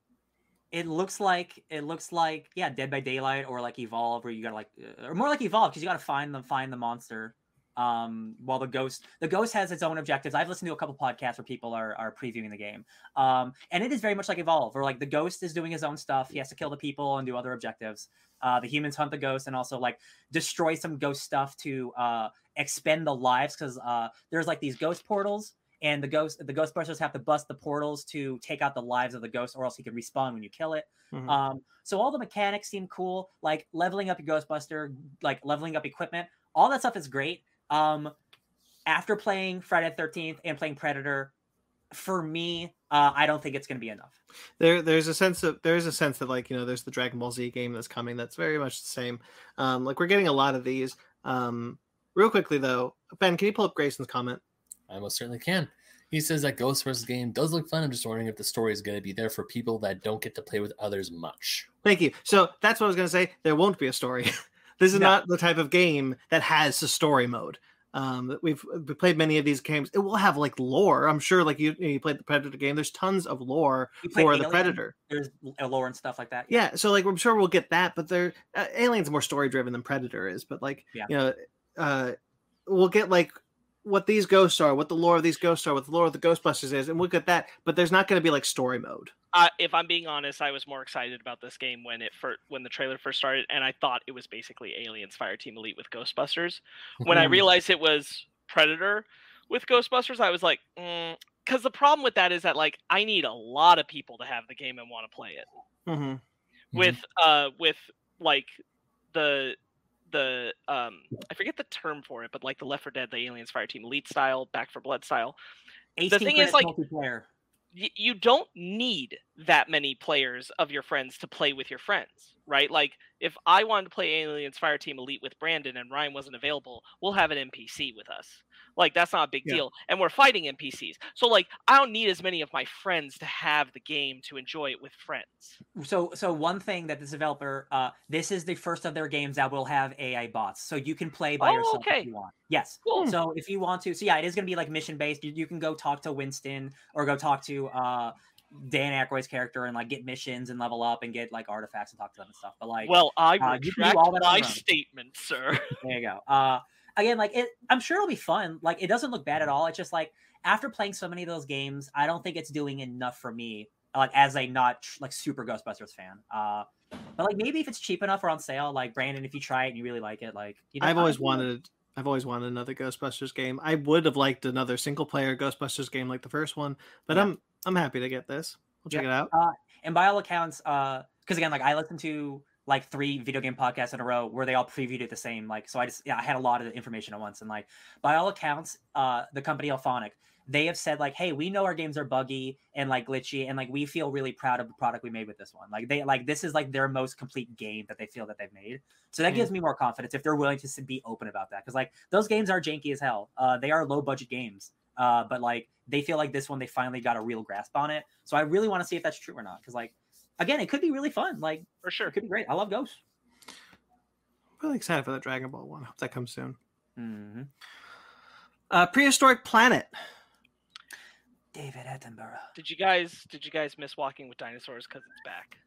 it looks like it looks like yeah, Dead by Daylight or like Evolve, where you gotta like, uh, or more like Evolve because you gotta find the find the monster. Um, while the ghost, the ghost has its own objectives. I've listened to a couple podcasts where people are are previewing the game. Um, and it is very much like Evolve, where like the ghost is doing his own stuff. He has to kill the people and do other objectives. Uh, the humans hunt the ghost and also like destroy some ghost stuff to uh expend the lives because uh there's like these ghost portals and the ghost the ghostbusters have to bust the portals to take out the lives of the ghost or else he can respawn when you kill it Mhm. um so all the mechanics seem cool like leveling up your ghostbuster like leveling up equipment all that stuff is great um after playing friday the 13th and playing predator for me uh i don't think it's going to be enough there there's a sense of there's a sense that like you know there's the dragon ball z game that's coming that's very much the same um like we're getting a lot of these um real quickly though ben can you pull up grayson's comment I most certainly can. He says that Ghost vs. game does look fun. I'm just wondering if the story is going to be there for people that don't get to play with others much. thank you so that's what i was going to say there won't be a story this is No. not the type of game that has a story mode. Um we've, we played many of these games. It will have like lore. I'm sure like you you played the predator game. There's tons of lore for the predator. There's lore and stuff like that? Yeah so like i'm sure we'll get that but they're uh, alien's more story driven than predator is but like Yeah. you know uh we'll get like what these ghosts are what the lore of these ghosts are what the lore of the ghostbusters is and we'll get that but there's not going to be like story mode Uh, if I'm being honest, I was more excited about this game when it first, when the trailer first started, and I thought it was basically Aliens Fireteam Elite with Ghostbusters. When I realized it was Predator with Ghostbusters, I was like, because the problem with that is that like I need a lot of people to have the game and want to play it. mm-hmm. With uh, with like the the um I forget the term for it, but like the Left 4 Dead, the Aliens Fireteam Elite style, Back 4 Blood style. the thing is, like- multiplayer you don't need that many players of your friends to play with your friends, right? Like if I wanted to play Aliens Fireteam Elite with Brandon and Ryan wasn't available, we'll have an NPC with us. Like that's not a big Yeah. deal, and we're fighting NPCs. So like I don't need as many of my friends to have the game to enjoy it with friends. so so one thing that this developer uh this is the first of their games that will have ai bots so you can play by Oh, yourself okay. if you want yes Cool. so if you want to so yeah it is going to be like mission based you, you can go talk to winston or go talk to uh dan Aykroyd's character and like get missions and level up and get like artifacts and talk to them and stuff but like Well, I uh, you can do all that my statement, sir. There you go. Uh, again, like it, I'm sure it'll be fun like it doesn't look bad at all it's just like after playing so many of those games i don't think it's doing enough for me like as a not like super ghostbusters fan uh but like maybe if it's cheap enough or on sale like brandon if you try it and you really like it like you know, i've always I- wanted i've always wanted another ghostbusters game i would have liked another single player ghostbusters game like the first one but Yeah. i'm i'm happy to get this. We'll check Yeah. it out. and by all accounts uh because again like i listened to like three video game podcasts in a row where they all previewed it the same like so i just yeah i had a lot of information at once and like by all accounts uh the company IllFonic they have said like hey we know our games are buggy and like glitchy and like we feel really proud of the product we made with this one. Like they like this is like their most complete game that they feel that they've made. So that Mm. gives me more confidence if they're willing to be open about that because like those games are janky as hell. Uh they are low budget games uh but like they feel like this one they finally got a real grasp on it so i really want to see if that's true or not because like again it could be really fun like For sure. it could be great i love ghosts I'm really excited for the Dragon Ball one. Hope that comes soon. Mm-hmm. Uh, prehistoric planet. David Attenborough. Did you guys did you guys miss Walking with Dinosaurs because it's back?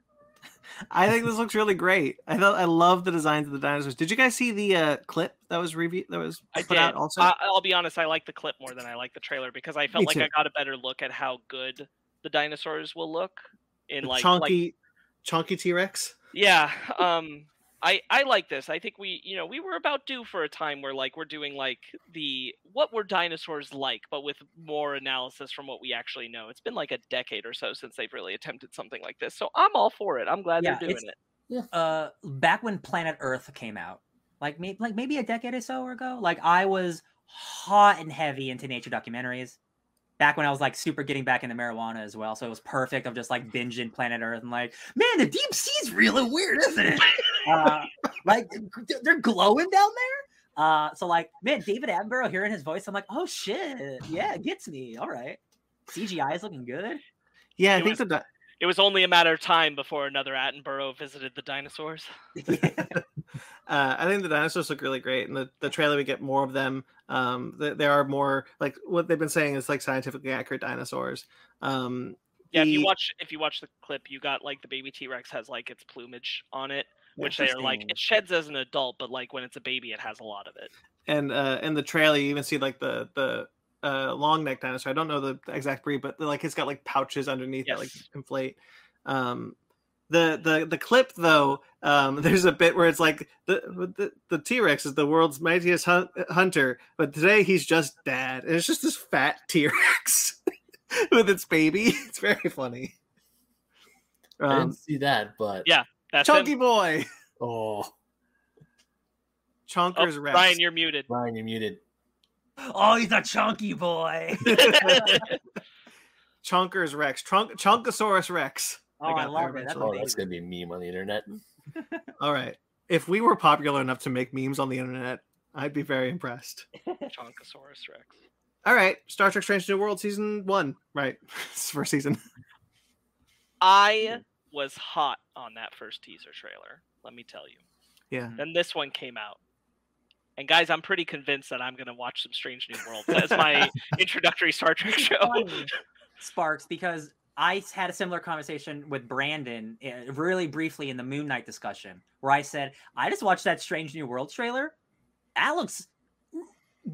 I think this looks really great. I thought I love the designs of the dinosaurs. Did you guys see the uh, clip that was review that was I put did. out also? I, I'll be honest, I like the clip more than I like the trailer because I felt Me like too. I got a better look at how good the dinosaurs will look in The like chunky, like chunky T Rex. yeah. Um, I I like this. I think we you know we were about due for a time where like we're doing like the what were dinosaurs like, but with more analysis from what we actually know. It's been like a decade or so since they've really attempted something like this, so I'm all for it. I'm glad Yeah, they're doing it's- it. uh back when Planet Earth came out, like maybe like maybe a decade or so ago, like I was hot and heavy into nature documentaries. Back when I was like super getting back into marijuana as well, so it was perfect of just like binging Planet Earth and like, man, the deep sea's really weird, isn't it? uh, like they're glowing down there. Uh, so like, man, David Attenborough hearing his voice, I'm like, oh shit, yeah, it gets me. All right, CGI is looking good. Yeah, I It think was- the di- It was only a matter of time before another Attenborough visited the dinosaurs. uh, I think the dinosaurs look really great. and the, the trailer, we get more of them. Um, th- there are more like what they've been saying is like scientifically accurate dinosaurs. Um, Yeah, if you watch if you watch the clip, you got like the baby T Rex has like its plumage on it, which they are like it sheds as an adult, but like when it's a baby, it has a lot of it. and uh, in the trailer, you even see like the the uh, long neck dinosaur. I don't know the exact breed, but like it's got like pouches underneath that like Yes. inflate. Um, the the the clip though, um, there's a bit where it's like the the, the T Rex is the world's mightiest hun- hunter, but today he's just dad, and it's just this fat T Rex with its baby. It's very funny. I Um, didn't see that, but Yeah. That's Chunky him. boy, oh, Oh, Chonkers Rex. Ryan, you're muted. Ryan, you're muted. Oh, he's a chunky boy. Chunkers Rex, Trunk Chunkosaurus Rex. Oh, I, got there love it. That's. Oh, that's gonna be a meme on the internet. All right. If we were popular enough to make memes on the internet, I'd be very impressed. Chonkosaurus Rex. All right. Star Trek Strange New World season one. Right. It's first season. I was hot on that first teaser trailer. Let me tell you. Yeah. Then this one came out. And guys, I'm pretty convinced that I'm gonna watch some Strange New Worlds as my introductory Star Trek show. Sparks, because I had a similar conversation with Brandon uh, really briefly in the Moon Knight discussion, where I said, I just watched that Strange New World trailer. That looks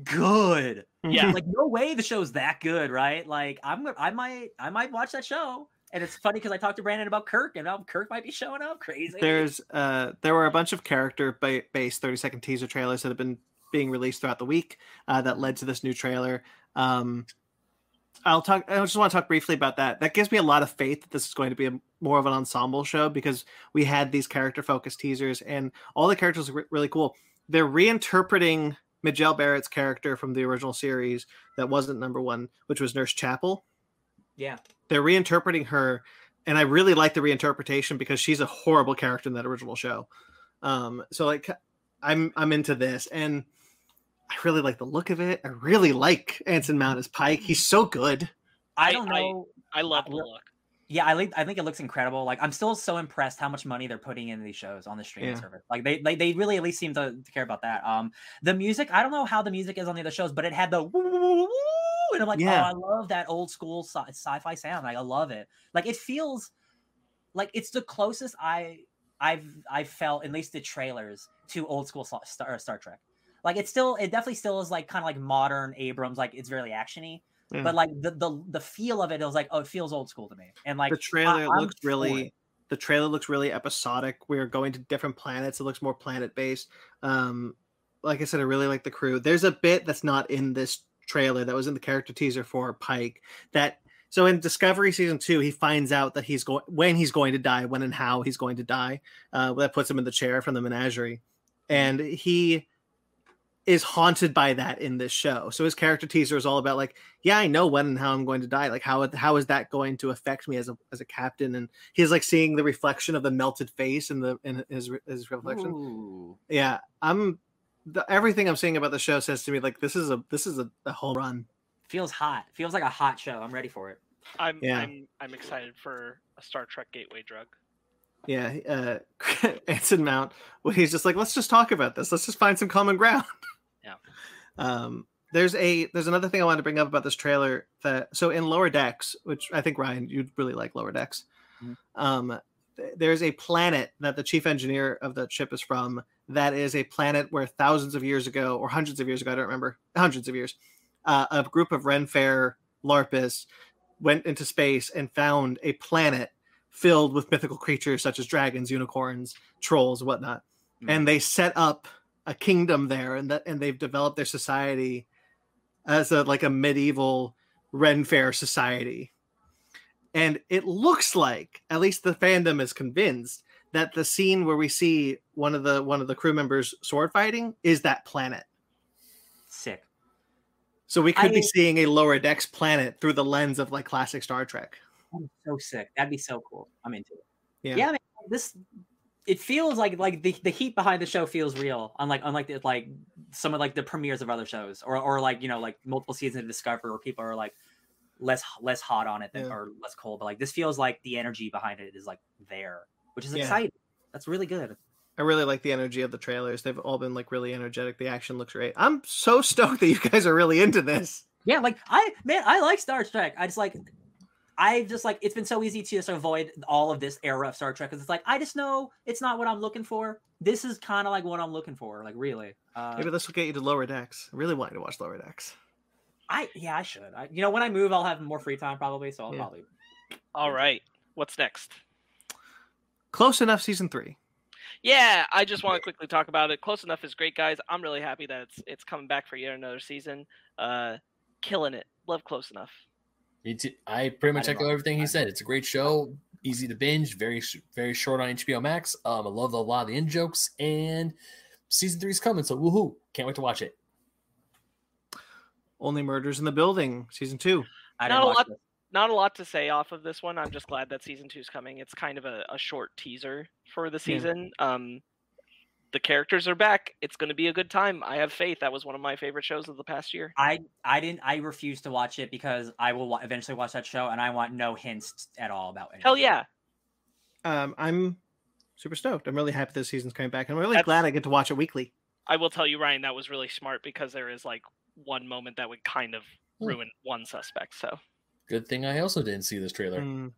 good. Yeah. Like, no way the show's that good, right? Like, I'm I might I might watch that show. And it's funny because I talked to Brandon about Kirk, and now Kirk might be showing up. Crazy. There's uh there were a bunch of character based 30 second teaser trailers that have been being released throughout the week uh, that led to this new trailer. Um I'll talk I just want to talk briefly about that. That gives me a lot of faith that this is going to be a, more of an ensemble show because we had these character focused teasers and all the characters are re- really cool. They're reinterpreting Majel Barrett's character from the original series that wasn't number 1, which was Nurse Chapel yeah. they're reinterpreting her and i really like the reinterpretation because she's a horrible character in that original show um so like i'm i'm into this and i really like the look of it i really like anson mount as pike he's so good I I- don't I- know. I love the look- look. Yeah, I think I think it looks incredible. Like I'm still so impressed how much money they're putting into these shows on the streaming Yeah. service. Like they, they they really at least seem to, to care about that. Um, the music I don't know how the music is on the other shows, but it had the and I'm like, Yeah. oh, I love that old school sci- sci-fi sound. Like I love it. Like it feels like it's the closest I I've I felt at least the trailers to old school Star, Star, Trek. Like it's still it definitely still is like kind of like modern Abrams. Like it's very actiony. But like the, the the feel of it, it was like oh, it feels old school to me. And like the trailer I'm looks really the trailer looks really episodic we're going to different planets it looks more planet based um like i said i really like the crew there's a bit that's not in this trailer that was in the character teaser for pike that so in discovery season two he finds out that he's going when he's going to die when and how he's going to die uh that puts him in the chair from the menagerie. And he is haunted by that in this show. So his character teaser is all about like yeah i know when and how i'm going to die. Like how how is that going to affect me as a as a captain? And he's like seeing the reflection of the melted face in the in his his reflection. Ooh. yeah i'm the, everything i'm seeing about the show says to me like this is a this is a, a home run feels hot. Feels like a hot show. I'm ready for it. I'm Yeah. I'm I'm excited for a Star Trek gateway drug. Yeah, uh, Anson Mount. Well, he's just like, let's just talk about this. Let's just find some common ground. Yeah. Um, there's a there's another thing I wanted to bring up about this trailer that so in Lower Decks, which I think Ryan you'd really like Lower Decks. Mhm. Um, th- there's a planet that the chief engineer of the ship is from. That is a planet where thousands of years ago, or hundreds of years ago, I don't remember, hundreds of years, uh, a group of Renfair Larpists went into space and found a planet filled with mythical creatures such as dragons, unicorns, trolls, whatnot. Mm. And they set up a kingdom there, and that and they've developed their society as a like a medieval Ren Fair society. And it looks like, at least the fandom is convinced, that the scene where we see one of the one of the crew members sword fighting is that planet. Sick. So we could be I- seeing a lower decks planet through the lens of like classic Star Trek. That'd be so sick. That'd be so cool. I'm into it. Yeah. Yeah, man, this it feels like like the, the heat behind the show feels real. Unlike unlike the, like some of like the premieres of other shows or or like you know like multiple seasons of Discovery where people are like less less hot on it than Yeah. or less cold. But like this feels like the energy behind it is like there, which is Yeah. exciting. That's really good. I really like the energy of the trailers. They've all been like really energetic. The action looks great. I'm so stoked that you guys are really into this. Yeah, like I man, I like Star Trek. I just like I just like it's been so easy to just avoid all of this era of Star Trek because it's like I just know it's not what I'm looking for. This is kind of like what I'm looking for, like really. Uh, Maybe this will get you to lower decks. I really want you to watch lower decks. I yeah, I should. I, you know, when I move, I'll have more free time probably, so I'll Yeah. probably. All right. What's next? Close enough season three. Yeah, I just want to quickly talk about it. Close enough is great, guys. I'm really happy that it's it's coming back for yet another season. Uh, killing it. Love Close Enough. Me too. I pretty much didn't echo watch everything he said. It's a great show, easy to binge, very very short on HBO Max. Um, I love a lot of the in jokes, and season three's coming, so woohoo! Can't wait to watch it. Only Murders in the Building, season two. I Not a lot- this. Not a lot to say off of this one. I'm just glad that season two's coming. It's kind of a, a short teaser for the season. Um, the characters are back. It's going to be a good time. I have faith. That was one of my favorite shows of the past year. I I didn't. I refuse to watch it because I will eventually watch that show, and I want no hints at all about it. Hell yeah. Um, I'm super stoked. I'm really happy this season's coming back. And I'm really That's- glad I get to watch it weekly. I will tell you, Ryan, that was really smart because there is like one moment that would kind of Hmm. ruin one suspect. So Good thing I also didn't see this trailer. Mm.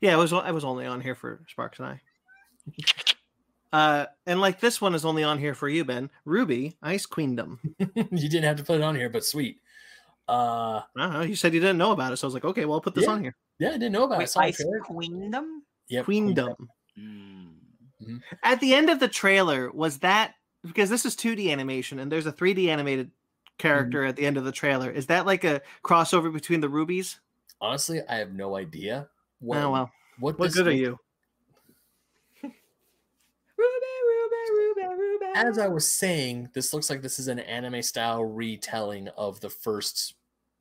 Yeah, it was I was only on here for Sparks and I. Uh, and like this one is only on here for you, Ben. RWBY, Ice Queendom. you didn't have to put it on here, but sweet. Uh, I don't know. You said you didn't know about it, so I was like, okay, well, I'll put this Yeah. on here. yeah, I didn't know about it. Wait, saw the Ice. Queendom. Yep, Queendom. Mm. At the end of the trailer, was that because this is 2D animation and there's a 3D animated character mm-hmm. at the end of the trailer? Is that like a crossover between the rubies? Honestly, I have no idea. Oh, what, oh well, what, what this good are you? Ruby, Ruby, Ruby, Ruby. As I was saying, this looks like this is an anime style retelling of the first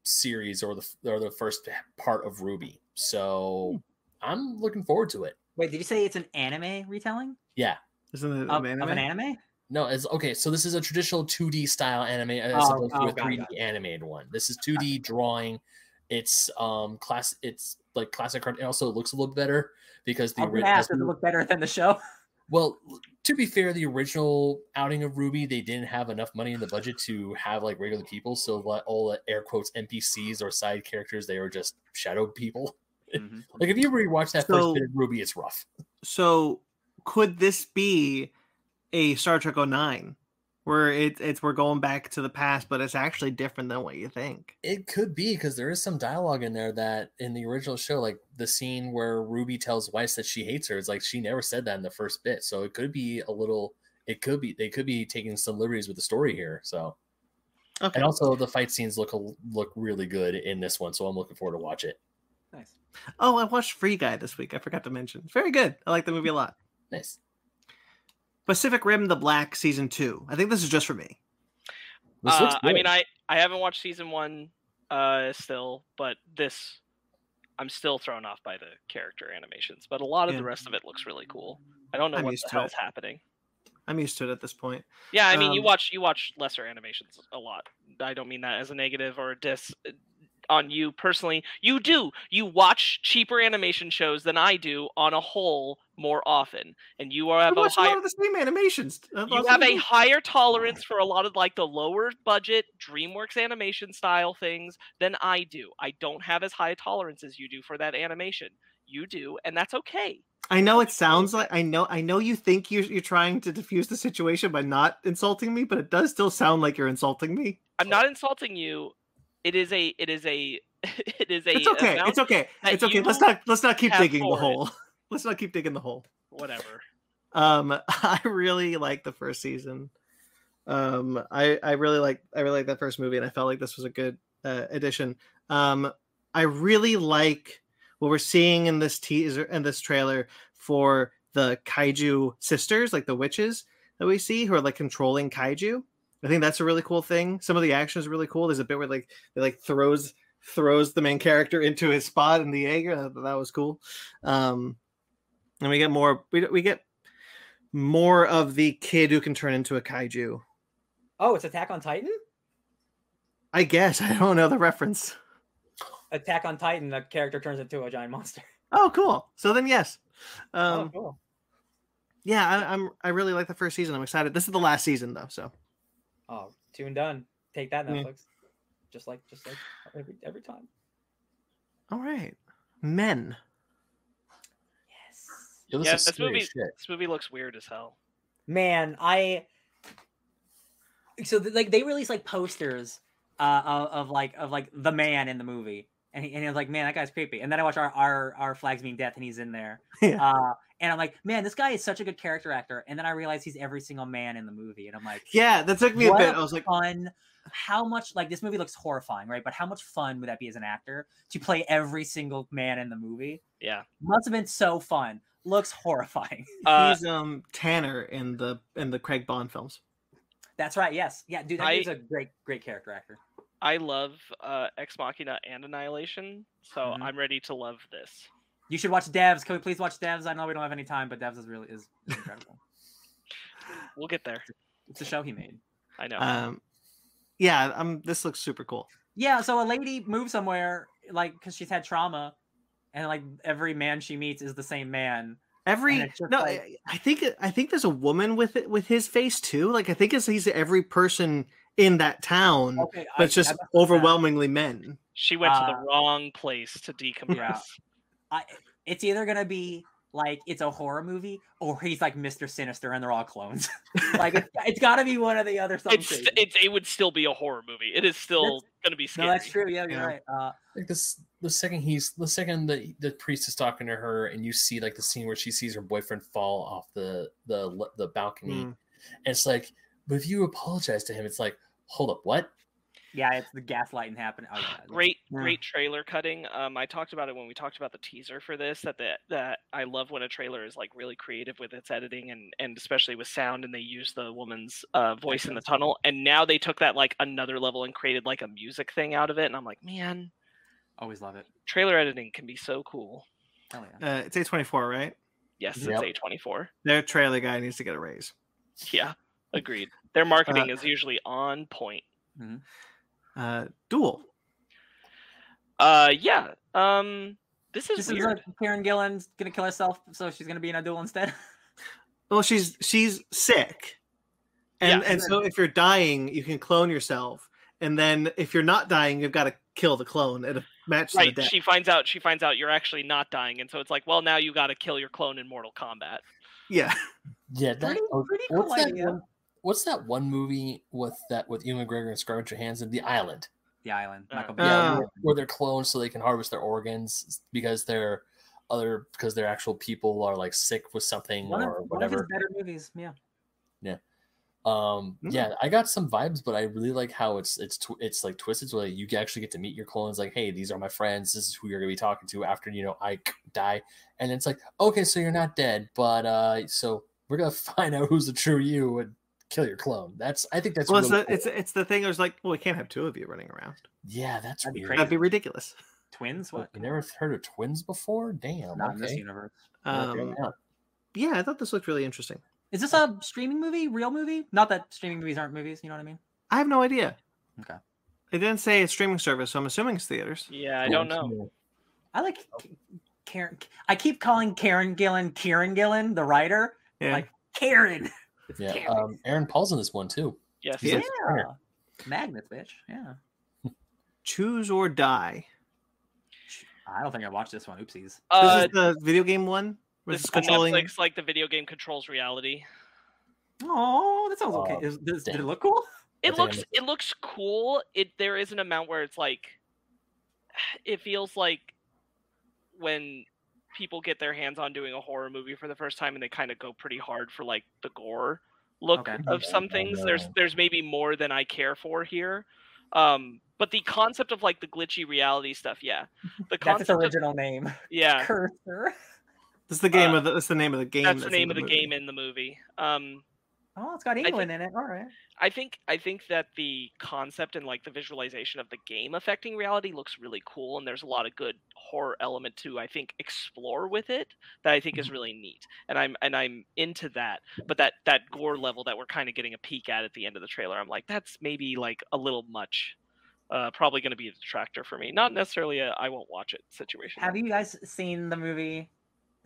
series or the or the first part of RWBY. So hmm. I'm looking forward to it. Wait, did you say it's an anime retelling Yeah. Isn't it of, an of an anime? No, it's okay. So this is a traditional 2D style anime as Oh, opposed to oh, a got 3D got animated one. This is 2D drawing. It's um class. It's like classic art. It also looks a little better because the I was ori- gonna does it look better than the show? well, to be fair, the original outing of RWBY, they didn't have enough money in the budget to have like regular people. So all the air quotes NPCs or side characters, they were just shadow people. Mhm. Like if you rewatch that So- first bit of RWBY, it's rough. So could this be a Star Trek 09 where it, it's we're going back to the past, but it's actually different than what you think? It could be because there is some dialogue in there that in the original show, like the scene where Ruby tells Weiss that she hates her, it's like she never said that in the first bit. So it could be a little. It could be they could be taking some liberties with the story here. So Okay. and also the fight scenes look look really good in this one. So I'm looking forward to watch it. Nice. Oh, I watched Free Guy this week. I forgot to mention. Very good. I like the movie a lot. Nice. Pacific Rim: The Black season two. I think this is just for me. Uh, I mean. I I haven't watched season one uh still, but this I'm still thrown off by the character animations. But a lot of Yeah. the rest of it looks really cool. I don't know I'm what used the to hell's it. happening. I'm used to it at this point. Yeah, I mean, you Um, watch you watch lesser animations a lot. I don't mean that as a negative or a diss. On you personally. You do. You watch cheaper animation shows than I do on a whole more often, and you are have a watch a higher lot of the same animations. Uh, you have a them. higher tolerance for a lot of like the lower budget DreamWorks animation style things than I do. I don't have as high a tolerance as you do for that animation. You do, and that's okay. I know it sounds like I know I know you think you're you're trying to diffuse the situation by not insulting me, but it does still sound like you're insulting me. I'm not insulting you. It is a it is a it is a It's okay. It's okay. It's okay. Let's not let's not keep digging the hole. Let's not keep digging the hole. whatever. Um, I really like the first season. Um, I I really like I really like that first movie, and I felt like this was a good uh, addition. Um, I really like what we're seeing in this teaser and this trailer for the kaiju sisters, like the witches that we see, who are like controlling kaiju. I think that's a really cool thing. Some of the action is really cool. There's a bit where like they like throws throws the main character into his spot in the Jaeger. That, that was cool. Um, and we get more. We we get more of the kid who can turn into a kaiju. Oh, it's Attack on Titan. I guess I don't know the reference. Attack on Titan. The character turns into a giant monster. Oh, cool. So then, yes. Um, oh, cool. yeah, I, I'm. I really like the first season. I'm excited. This is the last season, though. So Oh, two and done. Take that, Yeah. Netflix. Just like, just like every every time. all right, men. Yes. Yo, this Yeah, this movie- shit. This movie looks weird as hell. Man, I. So like they release like posters uh, of, of like of like the man in the movie, and he, and he was like, man, that guy's creepy. And then I watch our our our flag means death, and he's in there. Yeah. Uh, and I'm like, man, this guy is such a good character actor. And then I realize he's every single man in the movie, and I'm like, Yeah, that took me a bit. I was like, fun. How much like this movie looks horrifying, right? But how much fun would that be as an actor to play every single man in the movie? Yeah. Must have been so fun. Looks horrifying. Uh, he's um Tanner in the in the Craig Bond films. That's right. Yes. Yeah, dude, that I- dude's a great, great character actor. I love uh, Ex Machina and Annihilation, so Mhm. I'm ready to love this. You should watch Devs. Can we please watch Devs? I know we don't have any time, but Devs is really is, is incredible. We'll get there. it's a show he made. I know. Um, yeah, um, this looks super cool. Yeah. So a lady moves somewhere like because she's had trauma, and like every man she meets is the same man. Every And it's just no, like- I, I think I think there's a woman with it with his face too. Like I think it's he's every person in that town, Okay, but it's just overwhelmingly men. she went to uh, the wrong place to decompress. I, it's either gonna be like it's a horror movie or he's like Mr. Sinister and they're all clones. like it's, it's got to be one of the other. Something It's, it's it would still be a horror movie. It is still going to be scary. no, that's true. Yeah, you're Yeah. right. Uh, like this the second he's the second the the priest is talking to her and you see like the scene where she sees her boyfriend fall off the the the balcony Mm. and it's like but if you apologize to him it's like hold up what yeah, it's the gaslighting happening. Oh, yeah, yeah. Great, Yeah. great trailer cutting. Um, I talked about it when we talked about the teaser for this. That the, that I love when a trailer is like really creative with its editing and and especially with sound, and they use the woman's uh, voice in the tunnel. And now they took that like another level and created like a music thing out of it. And I'm like, man, Always love it. trailer editing can be so cool. Hell yeah. Uh, it's A24, right? Yes, Yep. it's A24. Their trailer guy needs to get a raise. Yeah, agreed. Their marketing is usually on point. Uh, Dual. Uh, yeah. Um, this is This weird. is like Karen Gillan's gonna kill herself, so she's gonna be in a duel instead. Well, she's she's sick, and Yeah. and so if you're dying, you can clone yourself, and then if you're not dying, you've got to kill the clone at a match right the she finds out she finds out you're actually not dying and so it's like well now you got to kill your clone in mortal kombat Yeah, yeah that, Pretty- oh, pretty what's cool that idea. one, what's that one movie with that with Ewan McGregor and Scarlett Johansson the island the island. Uh, Michael Uh, yeah where, where they're cloned so they can harvest their organs because they're other because their actual people are like sick with something one, of, or one of his whatever better movies. Yeah. Yeah. um Mm. yeah i got some vibes but i really like how it's it's tw- it's like twisted so like you actually get to meet your clones like hey these are my friends this is who you're gonna be talking to after you know i die and it's like okay so you're not dead but uh so we're gonna find out who's the true you and kill your clone that's i think that's well, it's really the, it's cool. it's the thing. I was like, well, we can't have two of you running around. yeah that's That'd be crazy. That'd be ridiculous. Twins. What, What? you never heard of twins before damn Not in this okay universe. Okay, Um, yeah. yeah, I thought this looked really interesting. Is this a streaming movie? Real movie? Not that streaming movies aren't movies. You know what I mean? I have no idea. Okay. It didn't say it's streaming service, so I'm assuming it's theaters. Yeah, I don't know. I like Karen. I keep calling Karen Gillan Kieron Gillen, the writer. Yeah. Like Karen. It's Yeah, um, Aaron Paul's in this one too. Yes. Yeah. yeah. Magnets, bitch. Yeah. Choose or die. I don't think I watched this one. Oopsies. This Uh, is the video game one. where this it's is controlling. Netflix, like the video game controls reality. Oh, that sounds okay. Oh, Is, does, did it look cool? It think looks missed it looks cool. It there is an amount where it's like it feels like when people get their hands on doing a horror movie for the first time and they kind of go pretty hard for like the gore look Okay. of some things. There's there's maybe more than I care for here. Um but the concept of like the glitchy reality stuff, yeah. The That's its concept of, original name. yeah. Cursor. This is the game uh, of the. That's the name of the game. That's the name of the movie. game in the movie. Um Oh, it's got think- England in it. All right. I think I think that the concept and like the visualization of the game affecting reality looks really cool, and there's a lot of good horror element to I think explore with it that I think is really neat, and I'm and I'm into that. But that that gore level that we're kind of getting a peek at at the end of the trailer, I'm like that's maybe like a little much. Uh, probably going to be a detractor for me. Not necessarily a I won't watch it situation. Have you guys seen the movie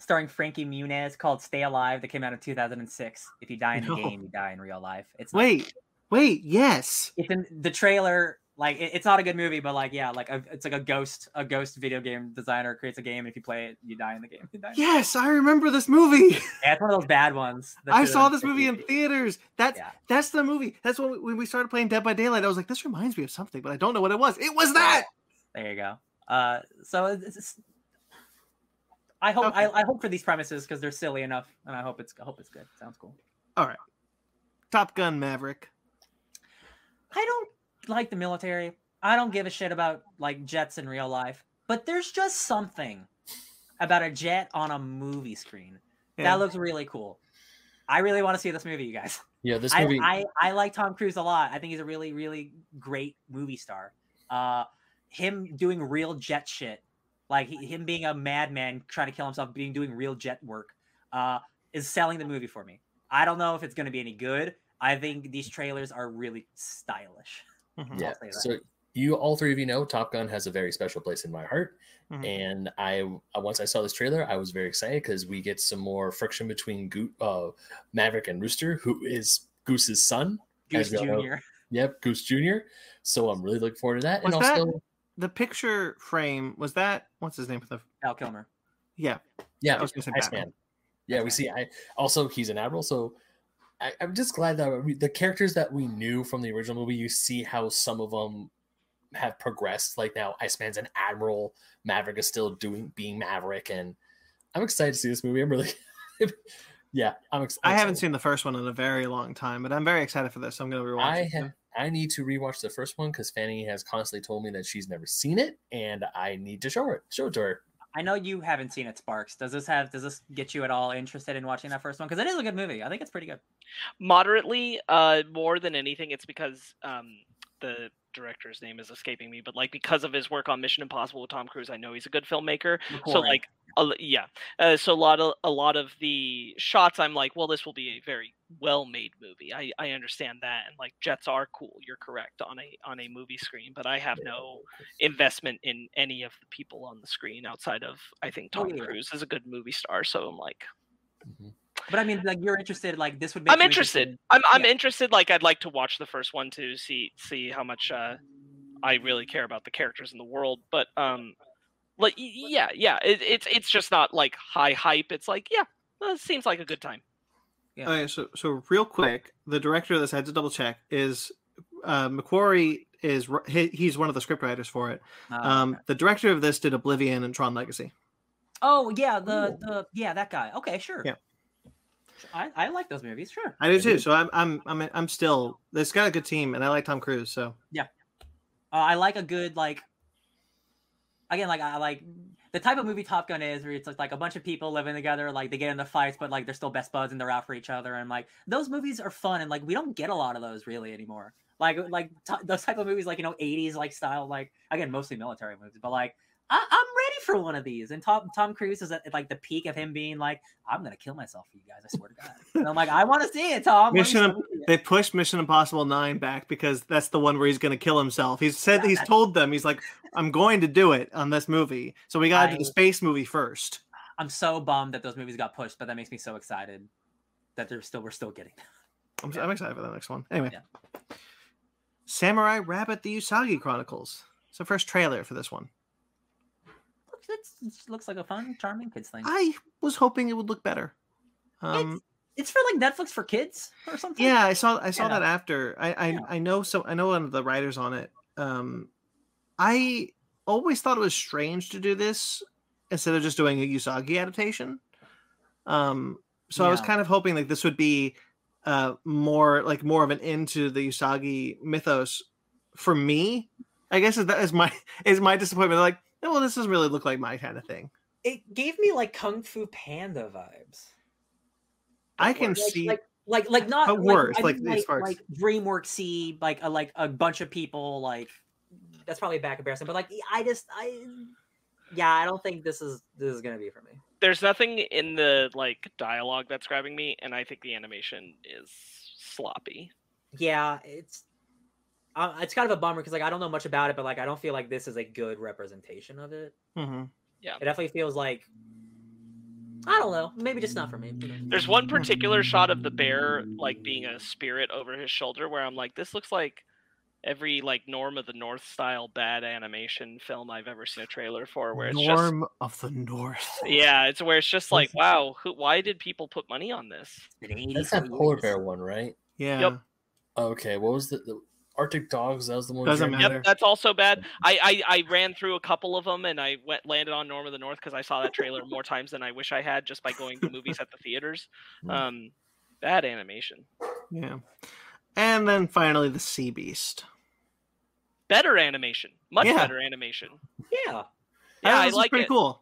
starring Frankie Muniz called Stay Alive that came out in 2006? If you die in the game, you die in real life. It's Wait, wait, yes. it's in the trailer. Like it- it's not a good movie, but like yeah, like a, it's like a ghost a ghost video game designer creates a game. And if you play it, you die in the game. You die. Yes, I remember this movie. Yeah, it's one of those bad ones. I saw this movie in theaters. That's Yeah. that's the movie. That's when we, when we started playing Dead by Daylight. I was like, this reminds me of something, but I don't know what it was. It was that. There you go. Uh, so it's, it's, I hope Okay. I, I hope for these premises because they're silly enough, and I hope it's I hope it's good. Sounds cool. All right, Top Gun Maverick. I don't like the military. I don't give a shit about like jets in real life, but there's just something about a jet on a movie screen Yeah. that looks really cool. I really want to see this movie, you guys. Yeah, this I, movie. I I like Tom Cruise a lot. I think he's a really really great movie star. Uh, him doing real jet shit, like he, him being a madman trying to kill himself, being doing real jet work, uh, is selling the movie for me. I don't know if it's going to be any good. I think these trailers are really stylish. Mhm. yeah. I'll say that. So you, all three of you know, Top Gun has a very special place in my heart. Mhm. And I, uh, once I saw this trailer, I was very excited because we get some more friction between Goo uh, Maverick and Rooster, who is Goose's son. Goose as we all know. Jr. Yep, Goose Jr. So I'm really looking forward to that. Was and that- also, The picture frame was that. What's his name for the? Val Kilmer. Yeah, yeah, I was gonna say Batman. Iceman. Yeah, we see. I also he's an admiral, so I, I'm just glad that we, the characters that we knew from the original movie, you see how some of them have progressed. Like now, Iceman's an admiral, Maverick is still doing being Maverick, and I'm excited to see this movie. I'm really, yeah, I'm excited. I haven't seen the first one in a very long time, but I'm very excited for this. So I'm gonna rewatch I it. have. I need to rewatch the first one because Fanny has constantly told me that she's never seen it, and I need to show her, show it to her. I know you haven't seen it, Sparks. Does this have? Does this get you at all interested in watching that first one? Because it is a good movie. I think it's pretty good. moderately uh more than anything it's because um the director's name is escaping me but like because of his work on mission impossible with tom cruise i know he's a good filmmaker so McQuarrie. like a l- yeah uh, so a lot of a lot of the shots i'm like well this will be a very well made movie i i understand that and like jets are cool you're correct on a on a movie screen but i have no investment in any of the people on the screen outside of i think Oh, tom yeah. cruise is a good movie star so i'm like Mhm. But I mean, like you're interested. Like this would. Make I'm you interested. I'm I'm Yeah. interested. Like I'd like to watch the first one to see see how much uh, I really care about the characters in the world. But um, like yeah, yeah. It, it's it's just not like high hype. It's like yeah, uh, seems like a good time. Yeah. Okay, so so real quick, the director of this I had to double check is uh, McQuarrie is he, he's one of the scriptwriters for it. Uh, Um, the director of this did Oblivion and Tron Legacy. oh yeah, the the yeah that guy. Okay, sure. Yeah. I, I like those movies. Sure. I do too. So I'm I'm I'm I'm still. It's got a good team, and I like Tom Cruise. So yeah, Uh, I like a good like. Again, like I like the type of movie Top Gun is, where it's like, a bunch of people living together, like they get into fights, but like they're still best buds and they're out for each other, and like those movies are fun, and like we don't get a lot of those really anymore. Like like t- those type of movies, like you know, '80s like style, like again mostly military movies, but like I- I'm ready for one of these. And Tom Tom Cruise is at like the peak of him being like, I'm gonna kill myself for you guys. I swear to God. And I'm like, I want to see it, Tom. Mission show Im- you they pushed Mission Impossible Nine back because that's the one where he's going to kill himself. He's said he's told them he's like, "I'm going to do it on this movie." So we got to do the space movie first. I'm so bummed that those movies got pushed, but that makes me so excited that they're still we're still getting. I'm, Yeah. I'm excited for the next one. Anyway, Yeah. Samurai Rabbit: The Usagi Chronicles. It's the first trailer for this one. Looks, it looks like a fun, charming kids thing. I was hoping it would look better. Um, It's for like Netflix for kids or something. yeah, I saw I saw Yeah. that after. I I, Yeah. I know so I know one of the writers on it. Um, I always thought it was strange to do this instead of just doing a Usagi adaptation. Um, so I was kind of hoping like this would be uh more like more of an into the Usagi mythos for me. I guess is that is my is my disappointment. Like, "Oh, well, this doesn't really look like my kind of thing. It gave me like Kung Fu Panda vibes. I can like, see. like like like not But like, worse, I like mean, these like, parts. like DreamWorksy, like a like a bunch of people, like that's probably a bad comparison, but like I just I yeah, I don't think this is this is gonna be for me. There's nothing in the like dialogue that's grabbing me, and I think the animation is sloppy. Yeah, it's uh, it's kind of a bummer because like I don't know much about it, but like I don't feel like this is a good representation of it. Mm-hmm. Yeah, it definitely feels like I don't know, maybe just not for me. There's one particular shot of the bear like being a spirit over his shoulder where I'm like, this looks like every like Norm of the North style bad animation film I've ever seen a trailer for, where it's just Norm of the North. yeah, it's where it's just like, wow, who, why did people put money on this? That's that polar bear one, right? Yeah. Yep. Okay, what was the, the Arctic Dogs? That was the one. Doesn't matter. Yep, that's also bad. I, I I ran through a couple of them and I went landed on Norm of the North because I saw that trailer more times than I wish I had just by going to movies at the theaters. Hmm. Um, bad animation, Yeah. And then finally the Sea Beast. better animation, much Yeah. better animation. Yeah. Yeah, I this like pretty it. cool.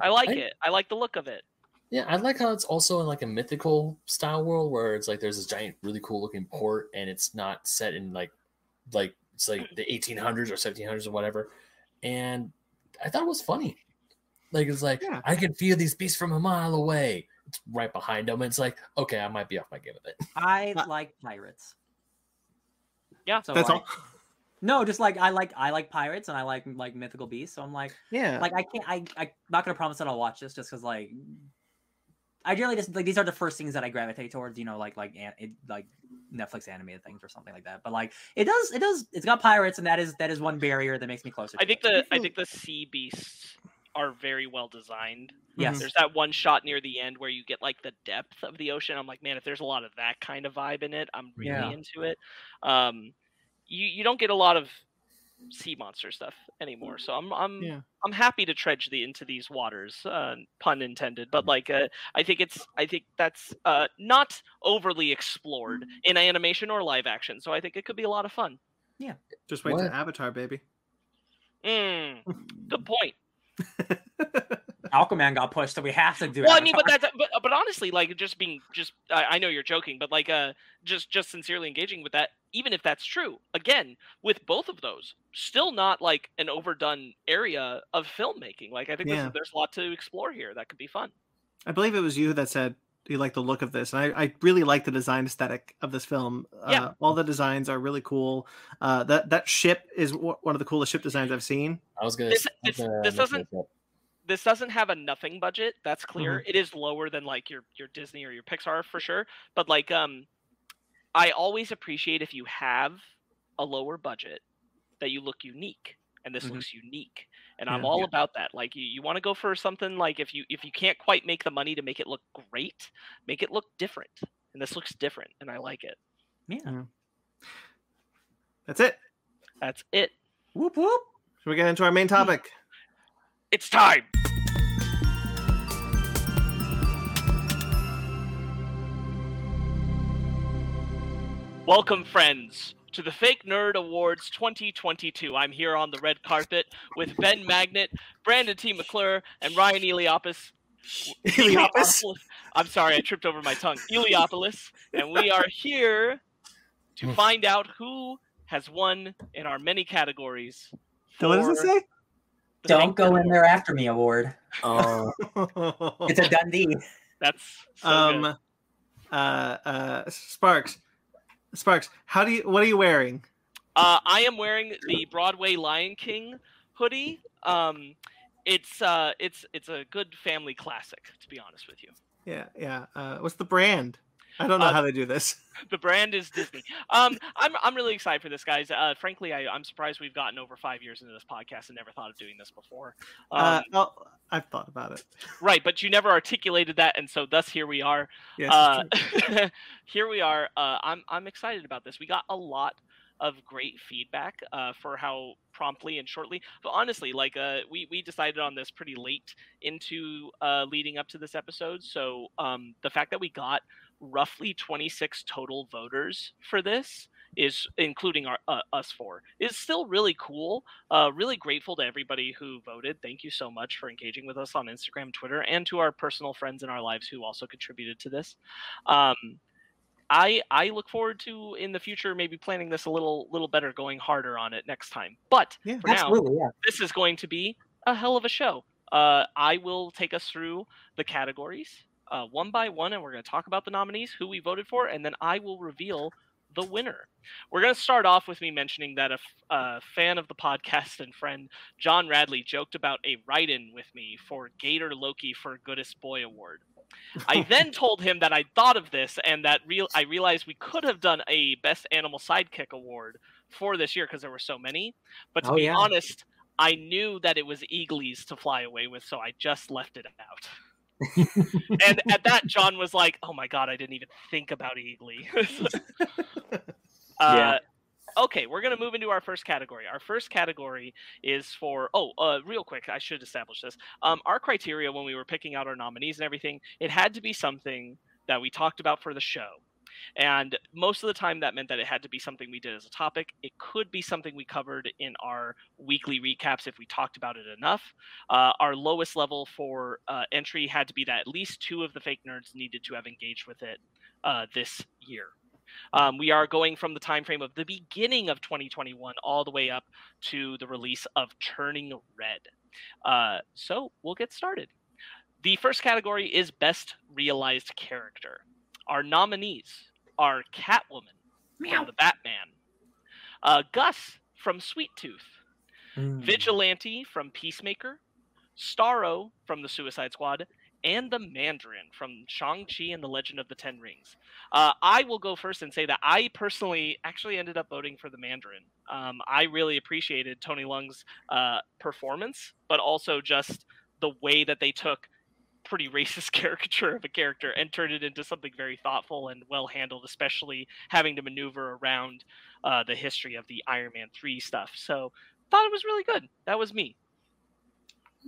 I like I- it. I like the look of it. Yeah, I like how it's also in like a mythical style world where it's like there's this giant, really cool looking port, and it's not set in like like it's like the 1800s or 1700s or whatever. And I thought it was funny. Like it's like Yeah. I can feel these beasts from a mile away. It's right behind them. And it's like okay, I might be off my game with it. I Uh, like pirates. Yeah. So That's like, all. No, just like I like I like pirates and I like like mythical beasts. So I'm like Yeah. like I can't I I'm not gonna promise that I'll watch this just because like I generally just like these are the first things that I gravitate towards. You know, like like an, it, like Netflix animated things or something like that. But like it does it does it's got pirates and that is that is one barrier that makes me closer. I to think it. the I think the sea beasts are very well designed. yes. There's that one shot near the end where you get like the depth of the ocean. I'm like, man, if there's a lot of that kind of vibe in it, I'm really Yeah. into it. Um, you you don't get a lot of sea monster stuff anymore, so I'm I'm Yeah. I'm happy to trudge the into these waters, uh, pun intended. But like, uh, I think it's I think that's uh, not overly explored in animation or live action, so I think it could be a lot of fun. Yeah, just wait What? to Avatar, baby. Mm, good point. Aquaman got pushed, so we have to do. Well, I mean, but that's but, but honestly, like just being just I, I know you're joking, but like uh just just sincerely engaging with that, even if that's true, again with both of those, still not like an overdone area of filmmaking. Like I think Yeah. there's, there's a lot to explore here that could be fun. I believe it was you that said you like the look of this, and I, I really like the design aesthetic of this film. Yeah. Uh, all the designs are really cool. Uh, that that ship is w- one of the coolest ship designs I've seen. I was gonna. This- this- this doesn't- this up. This doesn't have a nothing budget. That's clear. It is lower than like your your Disney or your Pixar for sure. But like um, I always appreciate if you have a lower budget that you look unique, and this Mhm. looks unique. And I'm Yeah. all about that. Like you, you want to go for something like if you if you can't quite make the money to make it look great, make it look different. And this looks different, and I like it. yeah. That's it. That's it. Whoop whoop. Should we get into our main topic? It's time. Welcome, friends, to the Fake Nerd Awards 2022. I'm here on the red carpet with Ben Magnet, Brandon T. McClure, and Ryan Eliopoulos. Heliopoulos? I'm sorry, I tripped over my tongue. Eliopolis. And we are here to hmm. find out who has won in our many categories. What does it say? The Don't go in there after me award. Oh, It's a Dundee. That's so um, good. uh, uh, Sparks. Sparks, how do you? What are you wearing? Uh, I am wearing the Broadway Lion King hoodie. Um, it's uh, it's it's a good family classic, to be honest with you. Yeah, yeah. Uh, what's the brand? I don't know Uh, how they do this. The brand is Disney. Um, I'm I'm really excited for this, guys. Uh, frankly, I, I'm surprised we've gotten over five years into this podcast and never thought of doing this before. Um, uh, well, I've thought about it. right, but you never articulated that, and so thus here we are. Yes. uh, here we are. Uh, I'm I'm excited about this. We got a lot of great feedback uh, for how promptly and shortly. But honestly, like uh, we we decided on this pretty late into uh, leading up to this episode. So um, the fact that we got roughly 26 total voters for this is including our uh, us four is still really cool uh really grateful to everybody who voted thank you so much for engaging with us on instagram twitter and to our personal friends in our lives who also contributed to this um I I look forward to in the future maybe planning this a little little better, going harder on it next time. But Yeah. for now, yeah. this is going to be a hell of a show. Uh, I will take us through the categories uh, one by one, and we're going to talk about the nominees, who we voted for, and then I will reveal the winner. We're going to start off with me mentioning that a f- a fan of the podcast and friend, John Radley, joked about a write in with me for Gator Loki for Goodest Boy Award. I then told him that I thought of this and that real I realized we could have done a Best Animal Sidekick award for this year because there were so many. But to Oh, be yeah. honest, I knew that it was Eagles to fly away with, so I just left it out. And at that, John was like, "Oh my god, I didn't even think about Eagly." uh, Yeah. Okay, we're gonna move into our first category. Our first category is for oh, uh, real quick, I should establish this. Um, our criteria when we were picking out our nominees and everything, it had to be something that we talked about for the show. And most of the time, that meant that it had to be something we did as a topic. It could be something we covered in our weekly recaps if we talked about it enough. Uh, our lowest level for uh, entry had to be that at least two of the fake nerds needed to have engaged with it uh, this year. Um, we are going from the time frame of the beginning of 2021 all the way up to the release of Turning Red. Uh, so we'll get started. The first category is Best Realized Character. Our nominees are Catwoman from the Batman, uh, Gus from Sweet Tooth, Mm. Vigilante from Peacemaker, Starro from the Suicide Squad, and the Mandarin from Shang-Chi and the Legend of the Ten Rings. Uh, I will go first and say that I personally actually ended up voting for the Mandarin. Um, I really appreciated Tony Leung's uh, performance, but also just the way that they took pretty racist caricature of a character and turned it into something very thoughtful and well handled, especially having to maneuver around uh, the history of the Iron Man 3 stuff. So thought it was really good. That was me.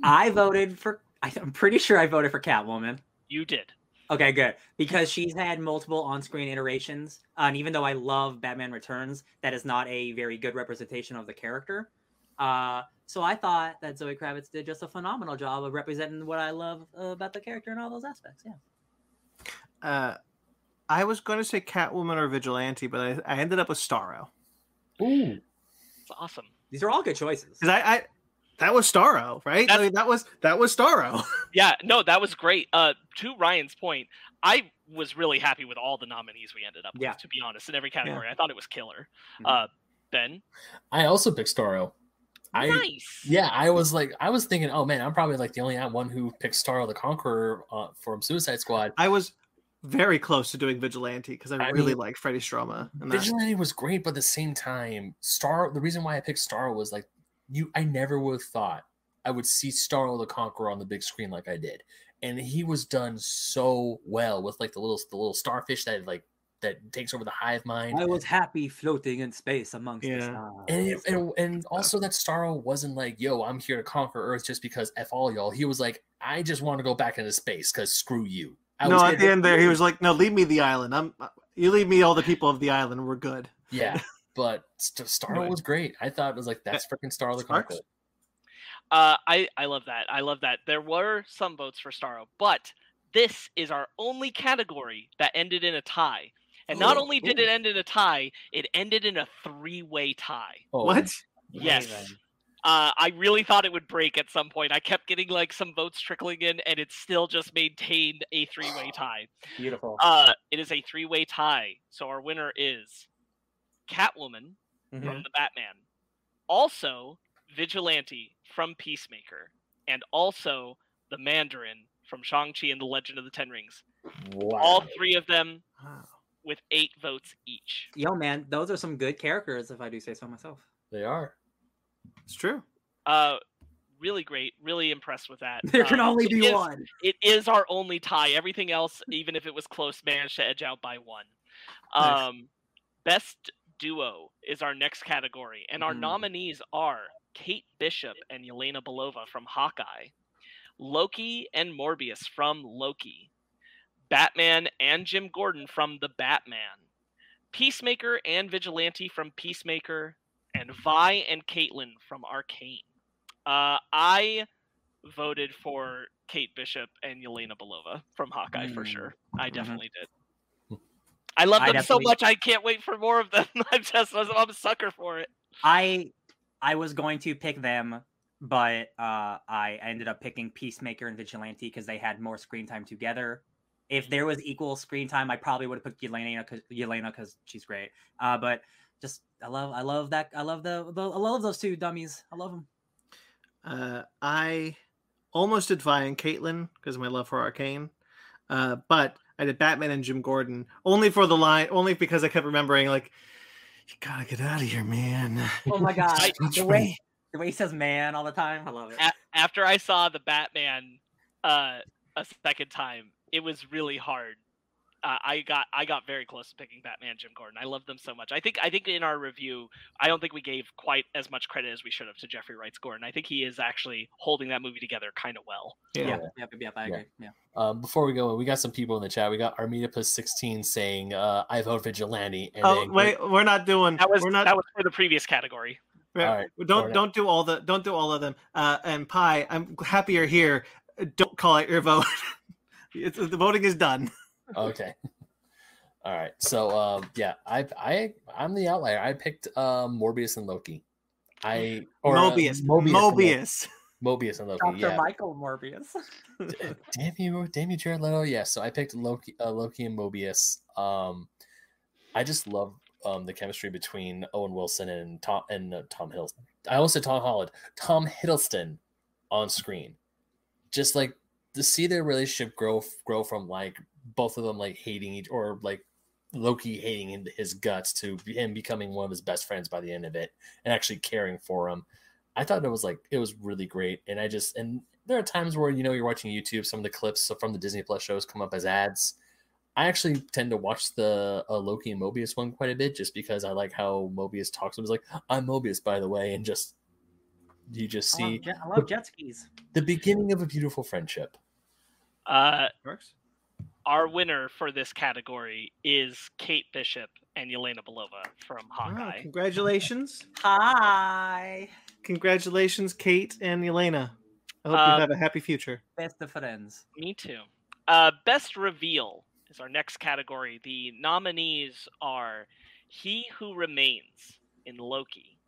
I voted for. I'm pretty sure I voted for Catwoman. You did. Okay, good. Because she's had multiple on-screen iterations, uh, and even though I love Batman Returns, that is not a very good representation of the character. Uh, so I thought that Zoe Kravitz did just a phenomenal job of representing what I love uh, about the character in all those aspects. Yeah. Uh, I was going to say Catwoman or Vigilante, but I, I ended up with Starro Ooh. It's awesome. These are all good choices. because I, I that was Starro, right? I mean, that was that was Starro. Yeah, no, that was great. Uh, to Ryan's point, I was really happy with all the nominees we ended up with. Yeah. with. To be honest, in every category, I thought it was killer. Mhm. Uh, Ben, I also picked Starro. I nice. yeah, I was like, I was thinking, oh man, I'm probably like the only one who picked Starro the Conqueror uh, from Suicide Squad. I was very close to doing Vigilante because I, I really mean, like Freddie Stroma. And that. Vigilante was great, but at the same time, Star. The reason why I picked Starro was like, you. I never would have thought I would see Starro the Conqueror on the big screen like I did, and he was done so well with like the little the little starfish that like that takes over the hive mind. I was happy floating in space amongst Yeah. the stars. And, it, and and also that Starro wasn't like, yo, I'm here to conquer Earth just because f all y'all. He was like, I just want to go back into space because screw you. I no, was at the end there, he was like, "No, leave me the island. I'm you leave me all the people of the island. We're good." yeah. But St- Starro Anyway. was great. I thought it was like that's freaking Starro the Sparks? Conqueror. Uh, I I love that. I love that. There were some votes for Starro, but this is our only category that ended in a tie. And not only did it end in a tie, it ended in a three-way tie. Oh, What? Yes. Amazing. Uh, I really thought it would break at some point. I kept getting like some votes trickling in, and it still just maintained a three-way tie. Beautiful. Uh, it is a three-way tie, so our winner is Catwoman Mm-hmm. from the Batman, also Vigilante from Peacemaker, and also the Mandarin from Shang-Chi and the Legend of the Ten Rings. Wow. All three of them Wow. With eight votes each. Yo, man, those are some good characters, if I do say so myself. They are. It's true. Uh, really great. Really impressed with that. There can Um, only be is- one. It is our only tie. Everything else, even if it was close, managed to edge out by one. Nice. Um, best duo is our next category, and our Mhm. nominees are Kate Bishop and Yelena Belova from Hawkeye, Loki and Morbius from Loki, Batman and Jim Gordon from The Batman, Peacemaker and Vigilante from Peacemaker, and Vi and Caitlyn from Arcane. Uh, I voted for Kate Bishop and Yelena Belova from Hawkeye for Mm. sure. I Mhm. definitely did. I love I them so much. I can't wait for more of them. I'm just I'm a sucker for it. I I was going to pick them, but uh, I ended up picking Peacemaker and Vigilante because they had more screen time together. If there was equal screen time, I probably would have picked Yelena because Yelena because she's great. Uh, but just I love I love that I love the, the I love those two dummies. I love them. Uh, I almost did Vi and Caitlyn because of my love for Arcane, uh, but I did Batman and Jim Gordon only for the line, only because I kept remembering like, you gotta get out of here, man. Oh my god, the way the way he says "man" all the time, I love it. A- after I saw the Batman uh, a second time, it was really hard. Uh, I got I got very close to picking Batman Jim Gordon. I love them so much. I think I think in our review, I don't think we gave quite as much credit as we should have to Jeffrey Wright's Gordon. I think he is actually holding that movie together kind of well. Yeah. Yeah, yep, yep, I agree. Yeah. Um, before we go, we got some people in the chat. We got Armida 16 saying, uh, I vote Vigilante. And Oh then wait, we're not doing. That was we're not. that was for the previous category. we're- All right, Don't we're don't do all the don't do all of them. Uh, and Pi, I'm happy you're here. Don't call out your vote. it's, the voting is done. Okay. All right. So um, yeah, I I I'm the outlier. I picked um, Morbius and Loki. I or, uh, Mobius. Mobius. and Loki. Mobius. Mobius and Loki. Dr. Yeah. Michael Morbius. D- damn you, damn you, Jared Leto. Yeah. So I picked Loki, uh, Loki and Mobius. Um, I just love um the chemistry between Owen Wilson and Tom and uh, Tom Hiddleston. I almost said Tom Holland. Tom Hiddleston on screen. Just like to see their relationship grow grow from like both of them like hating each or like Loki hating in his guts to him becoming one of his best friends by the end of it and actually caring for him. I thought it was like it was really great, and I just and there are times where you know you're watching YouTube, some of the clips from the Disney Plus shows come up as ads. I actually tend to watch the uh, Loki and Mobius one quite a bit, just because I like how Mobius talks. him. He's like, "I'm Mobius, by the way," and just you just I love see jet- I love jet skis. the beginning of a beautiful friendship. Uh, Works. our winner for this category is Kate Bishop and Yelena Belova from Wow, Hawkeye. congratulations. Hi, Congratulations, Kate and Elena. I hope Uh, you have a happy future. best of friends. Me too. Uh, best reveal is our next category. The nominees are He Who Remains in Loki.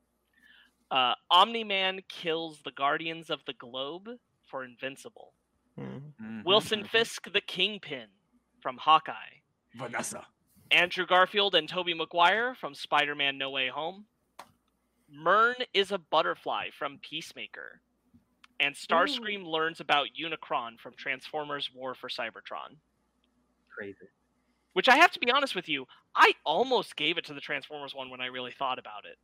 Uh, Omni Man kills the Guardians of the Globe for Invincible. Mhm. Mhm, Wilson. Fisk, the Kingpin from Hawkeye. Vanessa. Andrew Garfield and Tobey Maguire from Spider Man No Way Home. Murn is a butterfly from Peacemaker. And Starscream learns about Unicron from Transformers War for Cybertron. Crazy. Which I have to be honest with you, I almost gave it to the Transformers one when I really thought about it.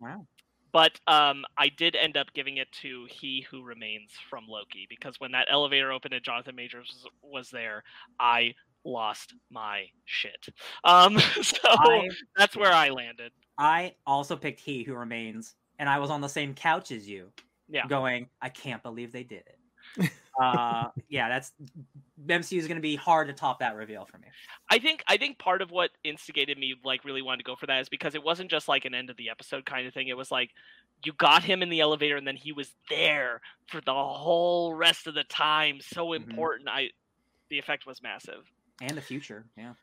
Wow. But um, I did end up giving it to He Who Remains from Loki because when that elevator opened and Jonathan Majors was, was there, I lost my shit. Um, so I that's where I landed. I also picked He Who Remains, and I was on the same couch as you. Yeah. Going, I can't believe they did it. Uh, yeah, that's MCU is going to be hard to top that reveal for me. I think I think part of what instigated me like really wanted to go for that is because it wasn't just like an end of the episode kind of thing. It was like you got him in the elevator and then he was there for the whole rest of the time. So Mhm. important. I the effect was massive. And the future, yeah.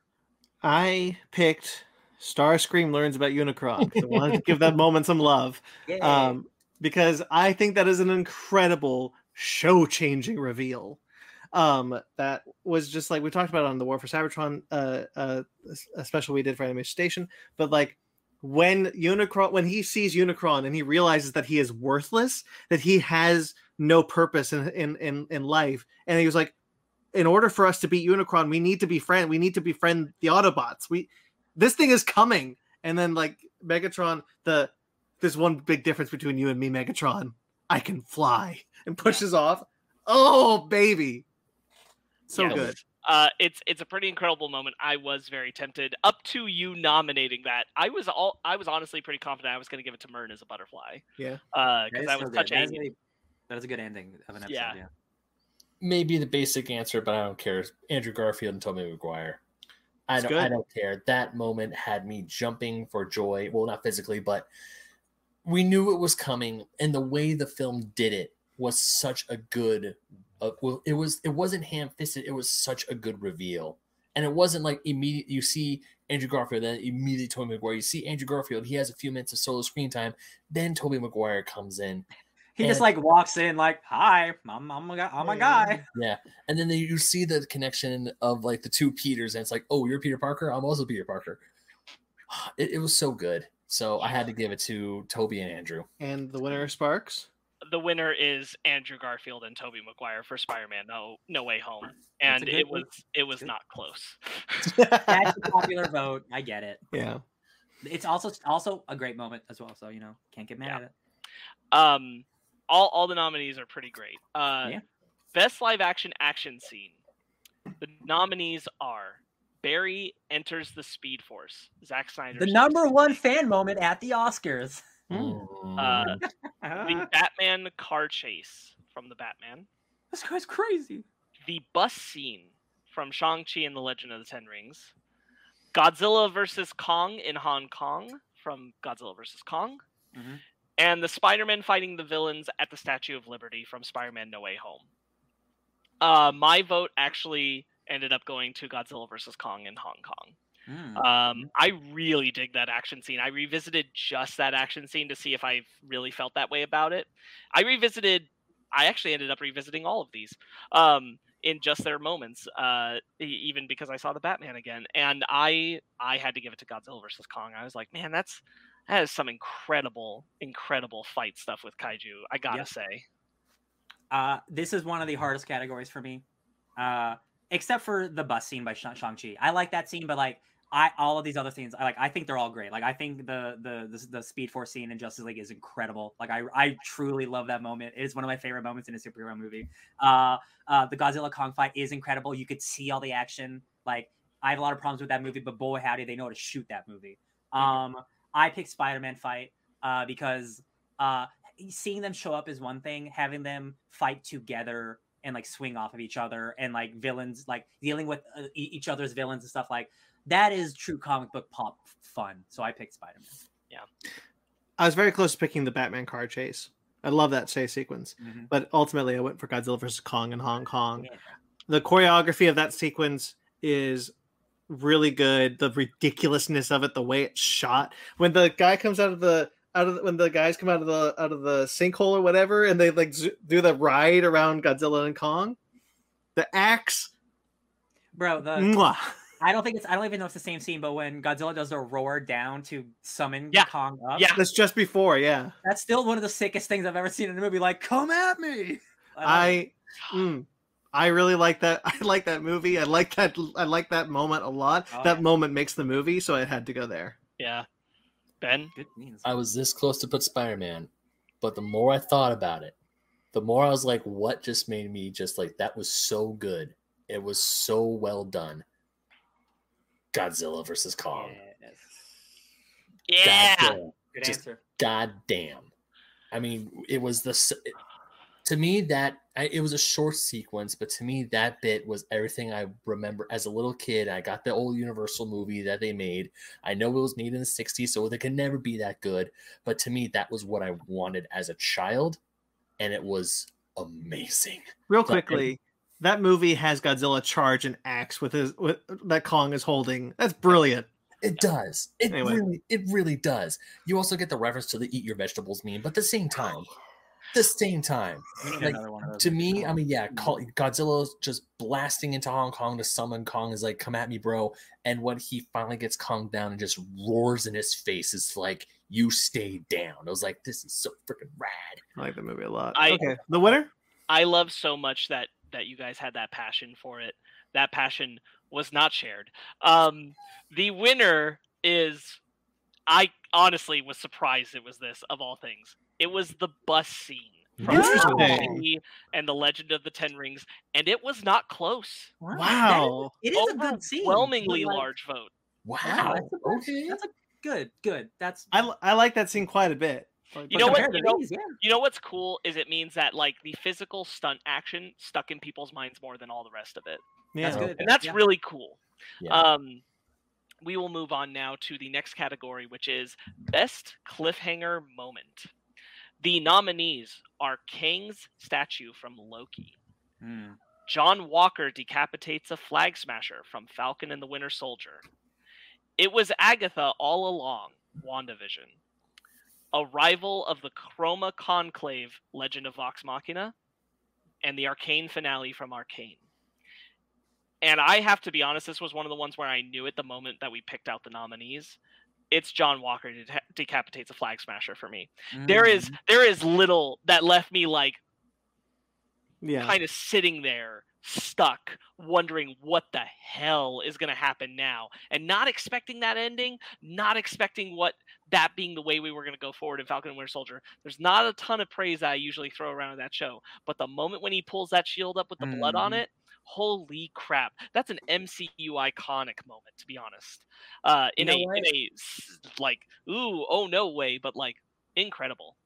I picked Starscream learns about Unicron. I wanted to give that moment some love. Um, because I think that is an incredible show changing reveal. Um, that was just like we talked about on the War for Cybertron uh, uh, a special we did for Animation Station, but like when Unicron when he sees Unicron and he realizes that he is worthless, that he has no purpose in in in, in life, and he was like, in order for us to beat Unicron, we need to be friend. We need to befriend the Autobots. We this thing is coming, and then like Megatron, the there's one big difference between you and me, Megatron. I can fly and pushes off. Oh baby, so Yes. good. Uh, it's it's a pretty incredible moment. I was very tempted. Up to you nominating that, I was all I was honestly pretty confident I was going to give it to Murn as a butterfly. Yeah. Uh, That because is that was good. such That is a a, that is a good ending of an episode. Yeah. Yeah. Maybe the basic answer, but I don't care. Andrew Garfield and Tommy Maguire. I It's don't, I don't care. That moment had me jumping for joy. Well, not physically, but we knew it was coming, and the way the film did it was such a good. Uh, well, it was. It wasn't ham fisted. It was such a good reveal, and it wasn't like immediate. You see Andrew Garfield, then immediately Tobey Maguire. You see Andrew Garfield. He has a few minutes of solo screen time. Then Tobey Maguire comes in, He just like walks in like, "Hi, I'm I'm a guy, I'm a guy." Yeah, and then they, you see the connection of like the two Peters, and it's like, oh, you're Peter Parker. I'm also Peter Parker. It, it was so good. So I had to give it to Tobey and Andrew. And the winner is Sparks. the winner is Andrew Garfield and Tobey Maguire for Spider-Man No No Way Home, and good it one. was it was Good. not close. That's a popular vote. I get it. yeah. It's also also a great moment as well. So you know, can't get mad Yeah. at it. Um, all all the nominees are pretty great. Uh, Yeah. best live action action scene. The nominees are Barry enters the Speed Force. Zack Snyder. The number one fan moment at the Oscars. Mm. Uh, Ah. the Batman car chase from the Batman. this guy's crazy. the bus scene from Shang-Chi and the Legend of the Ten Rings, Godzilla versus Kong in Hong Kong from Godzilla versus Kong, Mhm. and the Spider-Man fighting the villains at the Statue of Liberty from Spider-Man No Way Home. Uh, my vote actually ended up going to Godzilla vs Kong in Hong Kong. Mm. Um, I really dig that action scene. I revisited just that action scene to see if I really felt that way about it. I revisited. I actually ended up revisiting all of these um, in just their moments, uh, even because I saw the Batman again, and I I had to give it to Godzilla vs Kong. I was like, man, that's that is some incredible, incredible fight stuff with kaiju. I gotta Yeah. say, Uh, this is one of the hardest categories for me, uh, except for the bus scene by Shang Chi. I like that scene, but like I all of these other scenes, I like. I think they're all great. Like I think the the the, the Speed Force scene in Justice League is incredible. Like I I truly love that moment. It is one of my favorite moments in a superhero movie. Uh, uh, the Godzilla Kong fight is incredible. You could see all the action. Like I have a lot of problems with that movie, but boy howdy, they know how to shoot that movie. Um, I picked Spider Man fight uh, because uh, seeing them show up is one thing. Having them fight together and like swing off of each other and like villains, like dealing with uh, e- each other's villains and stuff like that is true comic book pop fun. So I picked Spider Man. Yeah. I was very close to picking the Batman car chase. I love that chase sequence, but ultimately I went for Godzilla versus Kong in Hong Kong. Yeah. The choreography of that sequence is really good. The ridiculousness of it, the way it's shot. When the guy comes out of the out of the, when the guys come out of the out of the sinkhole or whatever, and they like zo- do the ride around Godzilla and Kong, the axe. Bro, the mwah. I don't think it's I don't even know if it's the same scene, but when Godzilla does the roar down to summon Yeah. Kong up, Yeah. That's just before, yeah. that's still one of the sickest things I've ever seen in a movie. Like, come at me. love it. I, mm, I really like that. I like that movie. I like that. I like that moment a lot. Oh, that yeah. moment makes the movie, so I had to go there. yeah. Ben. I was this close to put Spider Man, but the more I thought about it, the more I was like, what just made me just like, that was so good. It was so well done. Godzilla versus Kong. Yes. yeah, Goddamn. Good Just- answer. God damn. I mean, it was the s- to me that I, it was a short sequence, but to me that bit was everything I remember as a little kid. I got the old Universal movie that they made. I know it was made in the '60s, so it could never be that good. But to me, that was what I wanted as a child, and it was amazing. Real quickly, that movie has Godzilla charge an axe with his with that Kong is holding. That's brilliant. It does. It Anyway. really, it really does. You also get the reference to the "eat your vegetables" meme, but at the same time, the same time, Like, another one of those. to me, I mean, yeah, call, Godzilla's just blasting into Hong Kong to summon Kong is like, "Come at me, bro!" And when he finally gets Kong down and just roars in his face, it's like, "You stay down." I was like, "This is so freaking rad." I like the movie a lot. I- okay, the winner. I love so much that that you guys had that passion for it. That passion was not shared. Um, the winner is, I honestly was surprised it was this of all things. It was the bus scene from Interesting. Shang-Chi and the Legend of the Ten Rings, and it was not close. Wow. It is a good scene. Overwhelmingly like, large vote. Wow. that's a- okay. That's a good, good. That's I, I like that scene quite a bit. Like, You know what? You know- these, yeah. You know what's cool is it means that like the physical stunt action stuck in people's minds more than all the rest of it. yeah. That's good. and that's Yeah. really cool. Yeah. Um, we will move on now to the next category, which is best cliffhanger moment. The nominees are Kang's statue from Loki, Hmm. John Walker decapitates a flag smasher from Falcon and the Winter Soldier. It was Agatha all along, WandaVision. Arrival of the Chroma Conclave, Legend of Vox Machina, and the Arcane finale from Arcane. And I have to be honest, this was one of the ones where I knew at the moment that we picked out the nominees. It's John Walker decapitates a flag smasher for me. There is Mm. there is little that left me like Yeah. kind of sitting there stuck wondering what the hell is going to happen now and not expecting that ending not expecting what that being the way we were going to go forward in falcon and winter soldier there's not a ton of praise that i usually throw around in that show but the moment when he pulls that shield up with the blood on Mhm. it holy crap that's an mcu iconic moment to be honest. Uh in a know in a like ooh oh no way but like incredible.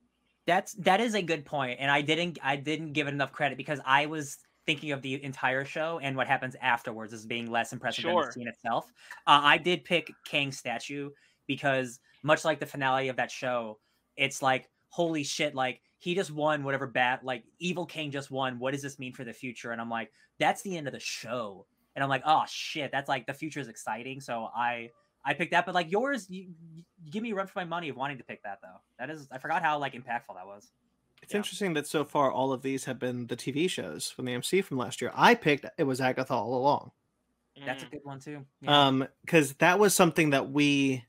That's that is a good point, and I didn't I didn't give it enough credit because I was thinking of the entire show and what happens afterwards as being less impressive than the scene itself. Uh, I did pick Kang's statue because much like the finale of that show, it's like holy shit, like he just won whatever bat like evil King just won. What does this mean for the future? And I'm like, that's the end of the show, and I'm like, oh shit, that's like the future is exciting. So I I picked that, but like yours, you, you give me a run for my money of wanting to pick that though. That is, I forgot how like impactful that was. It's Yeah. interesting that so far all of these have been the TV shows from the MC from last year. I picked it was Agatha all along. That's a Mm. good one too. Yeah. Um, because that was something that we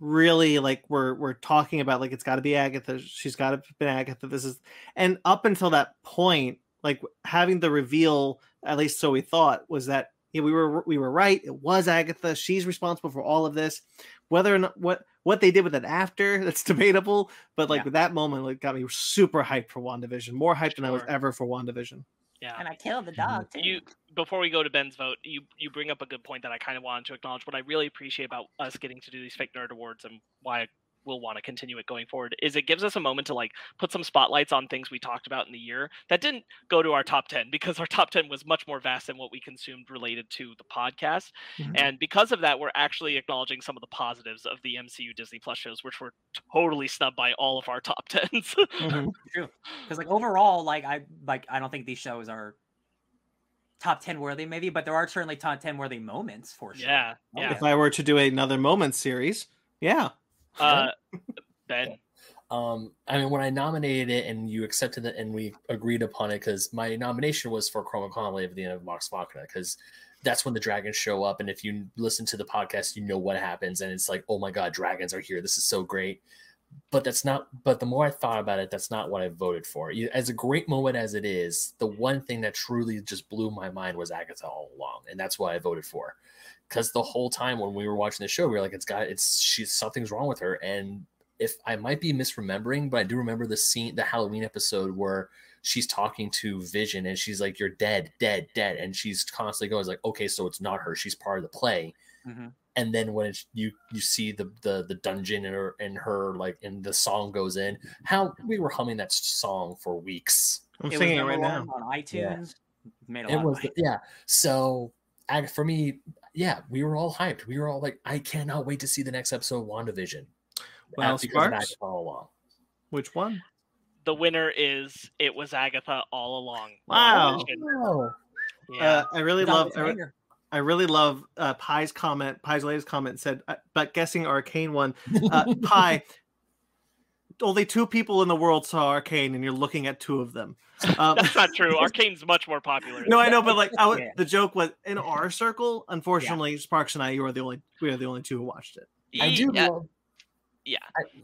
really like we're we're talking about like it's got to be Agatha. She's got to be Agatha. This is and up until that point, like having the reveal, at least so we thought, was that yeah, we were we were right. It was Agatha. She's responsible for all of this. Whether or not what what they did with it after, that's debatable. But like Yeah. that moment, like got me super hyped for WandaVision. More hyped than I was ever for WandaVision. yeah and I killed the dog too. you before we go to Ben's vote, you you bring up a good point that I kind of wanted to acknowledge. What I really appreciate about us getting to do these fake nerd awards and why we'll want to continue it going forward is it gives us a moment to like put some spotlights on things we talked about in the year that didn't go to our top 10 because our top 10 was much more vast than what we consumed related to the podcast Mhm. and because of that we're actually acknowledging some of the positives of the mcu disney plus shows which were totally snubbed by all of our top 10s Mhm. True, because like overall, like I like I don't think these shows are top ten worthy, maybe, but there are certainly top ten worthy moments for sure. yeah Oh, yeah If I were to do another moment series, yeah, uh ben Um, I mean, when I nominated it and you accepted it and we agreed upon it, because my nomination was for Chroma Conclave at the end of Vox Machina, because that's when the dragons show up. And if you listen to the podcast, you know what happens. And it's like, oh my God, dragons are here. This is so great. But that's not, but the more I thought about it, that's not what I voted for. As a great moment as it is, the one thing that truly just blew my mind was Agatha all along. And that's what I voted for. Because the whole time when we were watching the show, we were like, it's got, it's, she's, something's wrong with her. And if I might be misremembering, but I do remember the scene, the Halloween episode where she's talking to Vision and she's like, "You're dead, dead, dead," and she's constantly going like, "Okay, so it's not her; she's part of the play." Mhm. And then when it's, you you see the the the dungeon and her and her like and the song goes in, how we were humming that song for weeks. I'm it singing it right now. on iTunes. Made a It lot was of yeah. So I, for me, yeah, we were all hyped. We were all like, "I cannot wait to see the next episode of WandaVision." Well, Uh, because of Sparks? Agatha all along. Which one? the winner is it was agatha all along Wow. Oh, yeah Uh, I really love. it's a I, re- banger. I really love uh, Pie's comment. Pie's latest comment said, uh, "But guessing arcane one, uh, Pie, only two people in the world saw Arcane, and you're looking at two of them. Um, That's not true. Arcane's much more popular. no, I know, but like, I, w- Yeah. the joke was in our circle. Unfortunately, Sparks and I, you are the only we are the only two who watched it. I do Yeah, love. yeah. Hmm?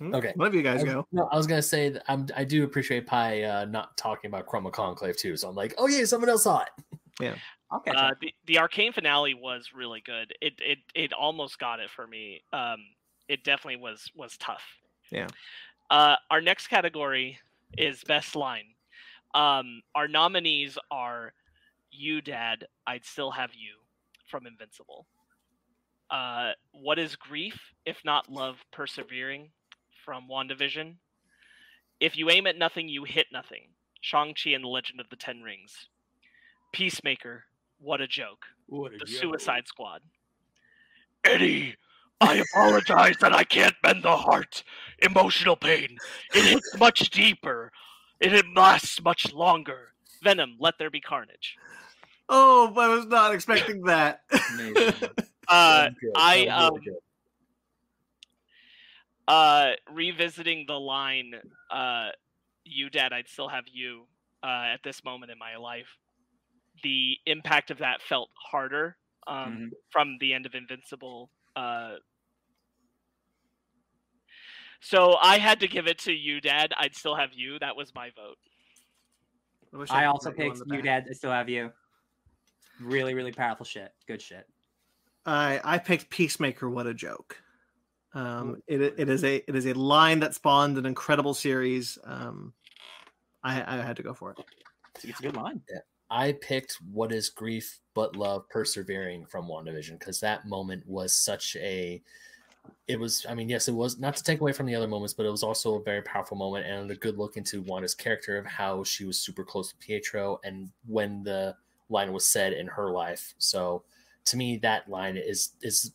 Okay. one of you guys I, go. no, I was gonna say that I'm, I do appreciate Pi uh, not talking about Chroma Conclave too. So I'm like, oh yeah, someone else saw it. Yeah. Okay. Uh, the the arcane finale was really good. It it it almost got it for me. Um, it definitely was was tough. Yeah. Uh, our next category is best line. Um, our nominees are "You Dad, I'd Still Have You" from Invincible. Uh, what is grief if not love persevering from WandaVision? If you aim at nothing, you hit nothing. Shang-Chi and the Legend of the Ten Rings. Peacemaker, what a joke. The Suicide Squad. Eddie, I apologize that I can't bend the heart. Emotional pain. It hits much deeper. It lasts much longer. Venom, let there be carnage. Oh, I was not expecting that. Uh, That was good. I, um, really good. Uh, revisiting the line, uh, you dad, I'd still have you, uh, at this moment in my life. The impact of that felt harder, um, from the end of Invincible. Uh, so I had to give it to you, Dad. I'd still have you. That was my vote. wish I could also pat you on picked you, back. Dad. I still have you. Really, really powerful shit. Good shit. I I picked Peacemaker. What a joke! Um, it it is a it is a line that spawned an incredible series. Um, I I had to go for it. It's, it's a good line. I picked "What Is Grief But Love Persevering" from WandaVision because that moment was such a. It was, I mean, yes, it was not to take away from the other moments, but it was also a very powerful moment and a good look into Wanda's character of how she was super close to Pietro and when the line was said in her life. So, to me, that line is is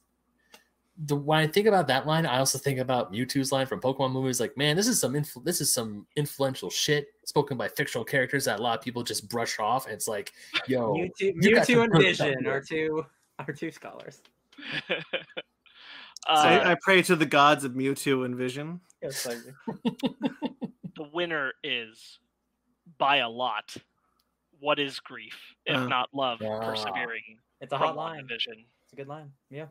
the when I think about that line, I also think about Mewtwo's line from Pokemon movies. Like, man, this is some influ- this is some influential shit spoken by fictional characters that a lot of people just brush off. And it's like, yo, Mewtwo, you Mewtwo and Vision here. are two are two scholars. uh, I, I pray to the gods of Mewtwo and Vision. Yes, like, the winner is by a lot. What is grief if Uh. not love Ah. persevering it's a hot line. WandaVision? It's a good line. Yeah.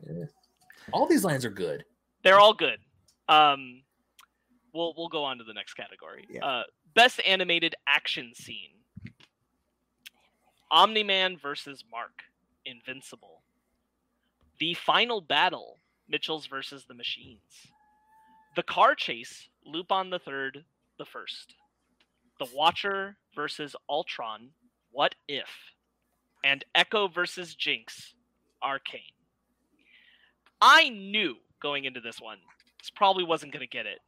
All these lines are good. They're all good. Um, we'll we'll go on to the next category. Yeah. Uh, best animated action scene. Omni Man versus Mark, Invincible. The final battle, Mitchell's versus the Machines. The car chase, Lupin the Third, the First. The Watcher versus Ultron, What If? And Ekko versus Jinx, Arcane. I knew going into this one, this probably wasn't going to get it,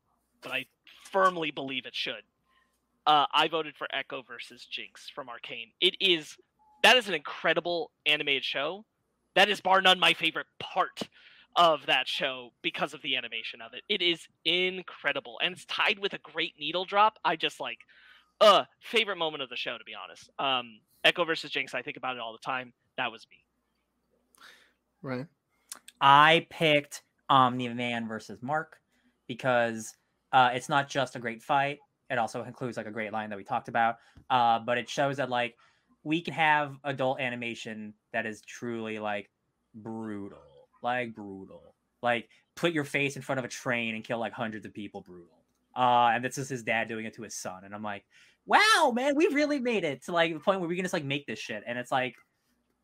but I firmly believe it should. Uh, I voted for Ekko versus Jinx from Arcane. It is that is an incredible animated show. That is bar none my favorite part of that show because of the animation of it. It is incredible, and it's tied with a great needle drop. I just like, uh, favorite moment of the show to be honest. Um, Ekko versus Jinx. I think about it all the time. That was me. Right. I picked Omni Man versus Mark because uh, it's not just a great fight. It also includes like a great line that we talked about. Uh, but it shows that like we can have adult animation that is truly like brutal, like brutal. Like put your face in front of a train and kill like hundreds of people, brutal. Uh, and this is his dad doing it to his son, and I'm like, wow, man, we really made it to like the point where we can just like make this shit, and it's like,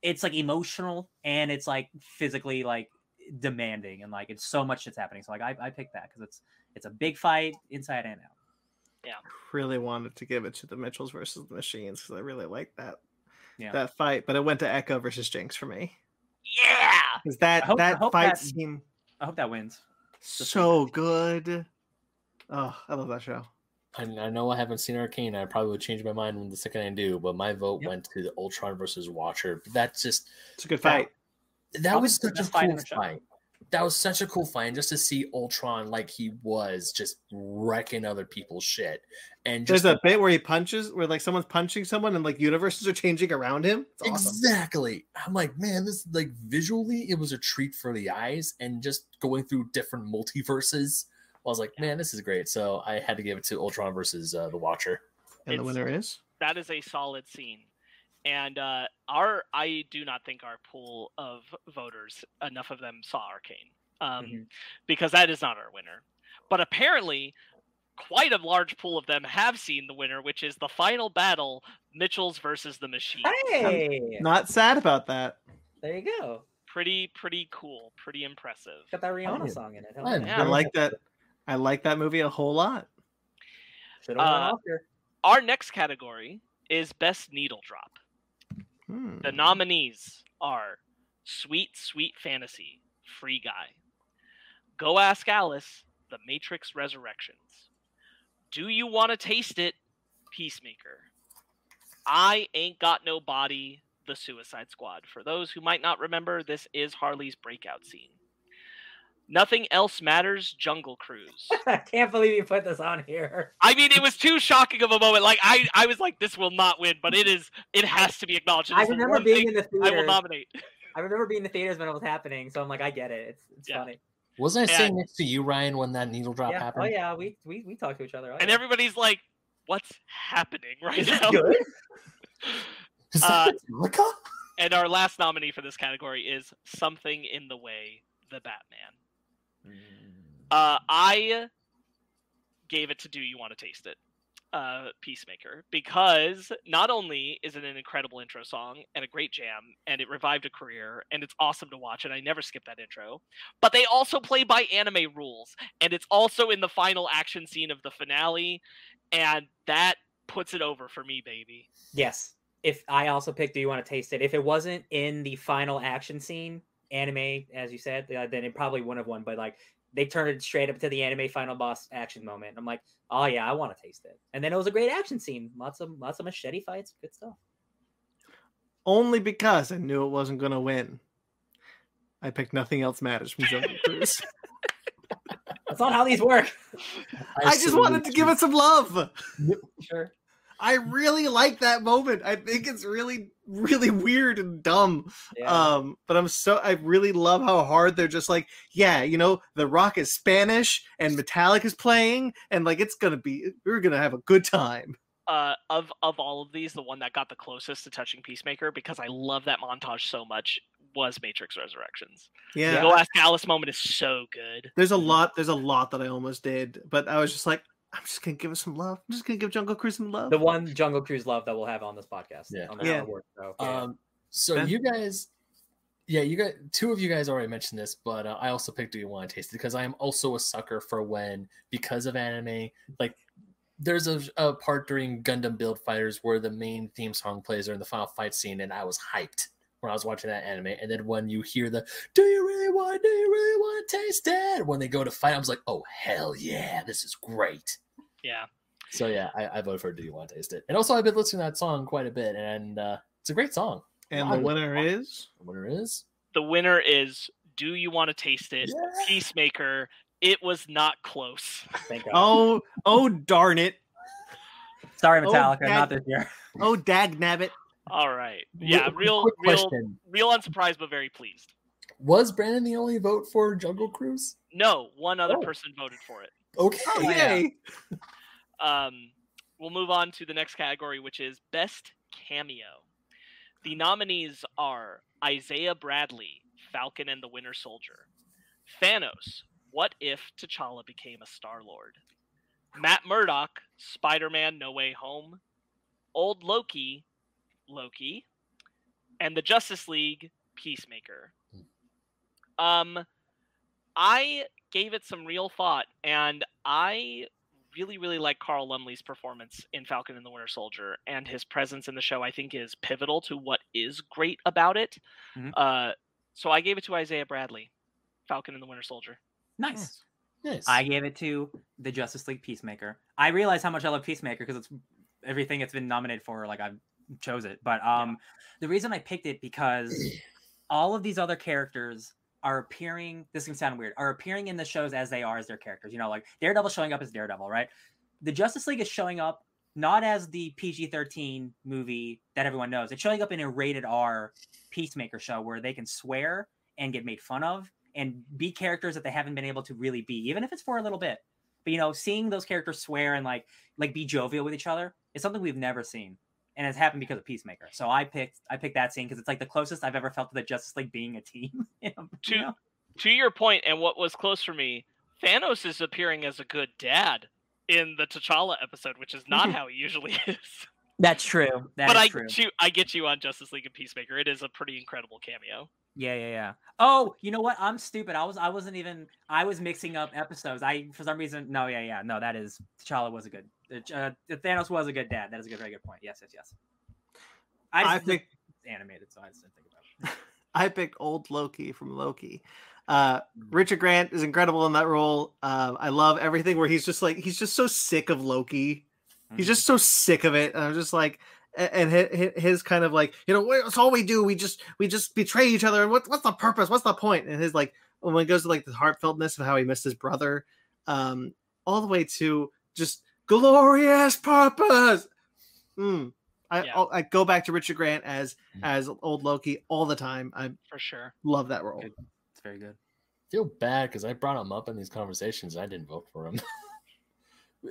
it's like emotional and it's like physically like demanding and like it's so much that's happening. So like I, I picked that because it's it's a big fight inside and out. Yeah, really wanted to give it to the Mitchells versus the Machines because I really like that Yeah. that fight, but it went to Ekko versus Jinx for me Yeah. because that hope- that fight that- seemed I hope that wins. so good. Oh, I love that show. I, I know I haven't seen Arcane. I probably would change my mind when the second I do, but my vote Yep. went to the Ultron versus Watcher. That's just It's a good That- fight. That was such a best fight cool fight. That was such a cool fight, and just to see Ultron like he was, just wrecking other people's shit, and There's a bit where he punches, where like someone's punching someone, and like universes are changing around him. It's awesome. Exactly. I'm like, man, this like visually, it was a treat for the eyes, and just going through different multiverses I was like, man, this is great. So I had to give it to Ultron versus uh, the Watcher. And the winner is that is a solid scene. And uh, our, I do not think our pool of voters, enough of them saw Arcane, um, Mhm. because that is not our winner. But apparently, quite a large pool of them have seen the winner, which is the final battle: Mitchell's versus the Machine. Hey, not sad about that. there you go. Pretty, pretty cool. Pretty impressive. Got that Rihanna yeah. song in it. I Yeah. I like that. I like that movie a whole lot. Should have won Uh. Our next category is best needle drop. Hmm. The nominees are Sweet Sweet Fantasy, Free Guy, Go Ask Alice, The Matrix Resurrections, Do You Want to Taste It, Peacemaker, I Ain't Got No Body, The Suicide Squad. For those who might not remember, this is Harley's breakout scene. Nothing Else Matters, Jungle Cruise. I can't believe you put this on here. I mean, it was too shocking of a moment. Like I, I was like, this will not win, but it is. It has to be acknowledged. It I remember being in the I will nominate. I remember being in the theaters when it was happening, so I'm like, I get it. It's it's Yeah. funny. Wasn't I Yeah. sitting next to you, Ryan, when that needle drop Yeah. happened? Oh yeah, we we we talk to each other. Oh, and yeah. everybody's like, "What's happening right Is now?" good? Is Uh, that Metallica? And our last nominee for this category is "Something in the Way," the Batman. Uh, I gave it to "Do You Want to Taste It?" Uh, Peacemaker, because not only is it an incredible intro song and a great jam, and it revived a career, and it's awesome to watch, and I never skip that intro, but they also play by anime rules, and it's also in the final action scene of the finale, and that puts it over for me, baby. Yes. If I also picked Do You Want to Taste It? If it wasn't in the final action scene, anime, as you said, uh, then it probably wouldn't have won. But like they turned it straight up to the anime final boss action moment. I'm like, oh yeah, I want to taste it. And then it was a great action scene. Lots of lots of machete fights, good stuff. Only because I knew it wasn't going to win. I picked Nothing Else Matters from Jungle Cruise. That's not how these work. I just wanted to give it some love. Sure. I really like that moment. I think it's really, really weird and dumb. Yeah. Um, but I'm so I really love how hard they're just like, yeah, you know, the rock is Spanish and Metallic is playing, and like it's gonna be we're gonna have a good time. uh, of of all of these, the one that got the closest to touching Peacemaker because I love that montage so much was Matrix Resurrections. Yeah. The Ask Alice moment is so good. There's a lot, there's a lot that I almost did, but I was just like, I'm just gonna give it some love. I'm just gonna give Jungle Cruise some love. the one Jungle Cruise love that we'll have on this podcast. Yeah. On Yeah. award show. Yeah. Um, so Ben? you guys, yeah, you got two of you guys already mentioned this, but uh, I also picked "Do You Want to Taste It" because I am also a sucker for when, because of anime, like there's a, a part during Gundam Build Fighters where the main theme song plays during the final fight scene, and I was hyped when I was watching that anime. And then when you hear the "Do you really want? Do you really want to taste it?" when they go to fight, I was like, "Oh hell yeah, this is great." Yeah. So yeah, I, I voted for "Do You Want to Taste It," and also I've been listening to that song quite a bit, and uh, it's a great song. and the winner is The winner is The winner is Do You Want to Taste It? Yeah. Peacemaker. It was not close. Thank God. oh oh darn it. Sorry, Oh, Metallica, not this year. Oh dag nabbit. All right. Yeah, Quick- real real question. real unsurprised but very pleased. Was Brandon the only vote for Jungle Cruise? No, one other Oh. person voted for it. Okay. Oh, yeah. yay. Um, we'll move on to the next category, which is Best Cameo. The nominees are Isaiah Bradley, Falcon and the Winter Soldier, Thanos, What If T'Challa Became a Star Lord, Matt Murdock, Spider Man No Way Home, Old Loki, Loki, and the Justice League, Peacemaker. Um, I gave it some real thought, and I really, really like Carl Lumbly's performance in Falcon and the Winter Soldier, and his presence in the show. I think is pivotal to what is great about it. Mhm. Uh, so I gave it to Isaiah Bradley, Falcon and the Winter Soldier. Nice. Nice. I gave it to the Justice League Peacemaker. I realize how much I love Peacemaker because it's everything it's been nominated for. Like I chose it, but um, the reason I picked it because all of these other characters are appearing. This can sound weird. Are appearing in the shows as they are as their characters. You know, like Daredevil showing up as Daredevil, right? The Justice League is showing up not as the PG-13 movie that everyone knows. It's showing up in a rated R Peacemaker show where they can swear and get made fun of and be characters that they haven't been able to really be, even if it's for a little bit. But you know, seeing those characters swear and like like be jovial with each other is something we've never seen, and it's happened because of Peacemaker. So I picked I picked that scene because it's like the closest I've ever felt to the Justice League being a team. you know? To to your point, and what was close for me, Thanos is appearing as a good dad in the T'Challa episode, which is not how he usually is. That's true. That but I true. get you, I get you on Justice League and Peacemaker. It is a pretty incredible cameo. Yeah, yeah, yeah. Oh, you know what? I'm stupid. I was I wasn't even I was mixing up episodes. I for some reason no, yeah, yeah. No, that is T'Challa was a good uh, Thanos was a good dad. That is a good very good point. Yes, yes, yes. I, I just, picked it's animated, so I just didn't think about it. I picked old Loki from Loki. Uh, Richard Grant is incredible in that role. Uh, I love everything where he's just like he's just so sick of Loki. He's Mhm. just so sick of it. And I'm just like, and hi- hi- his kind of like, you know, "Well, it's all we do. We just we just betray each other. And what, what's the purpose? What's the? And his like when it goes to like the heartfeltness of how he missed his brother, um, all the way to just glorious purpose. Mm. I Yeah. I'll- go back to Richard Grant as Mm. as old Loki all the time. I For sure. love that role. Good. It's very good. feel bad because I brought him up in these conversations. I didn't vote for him.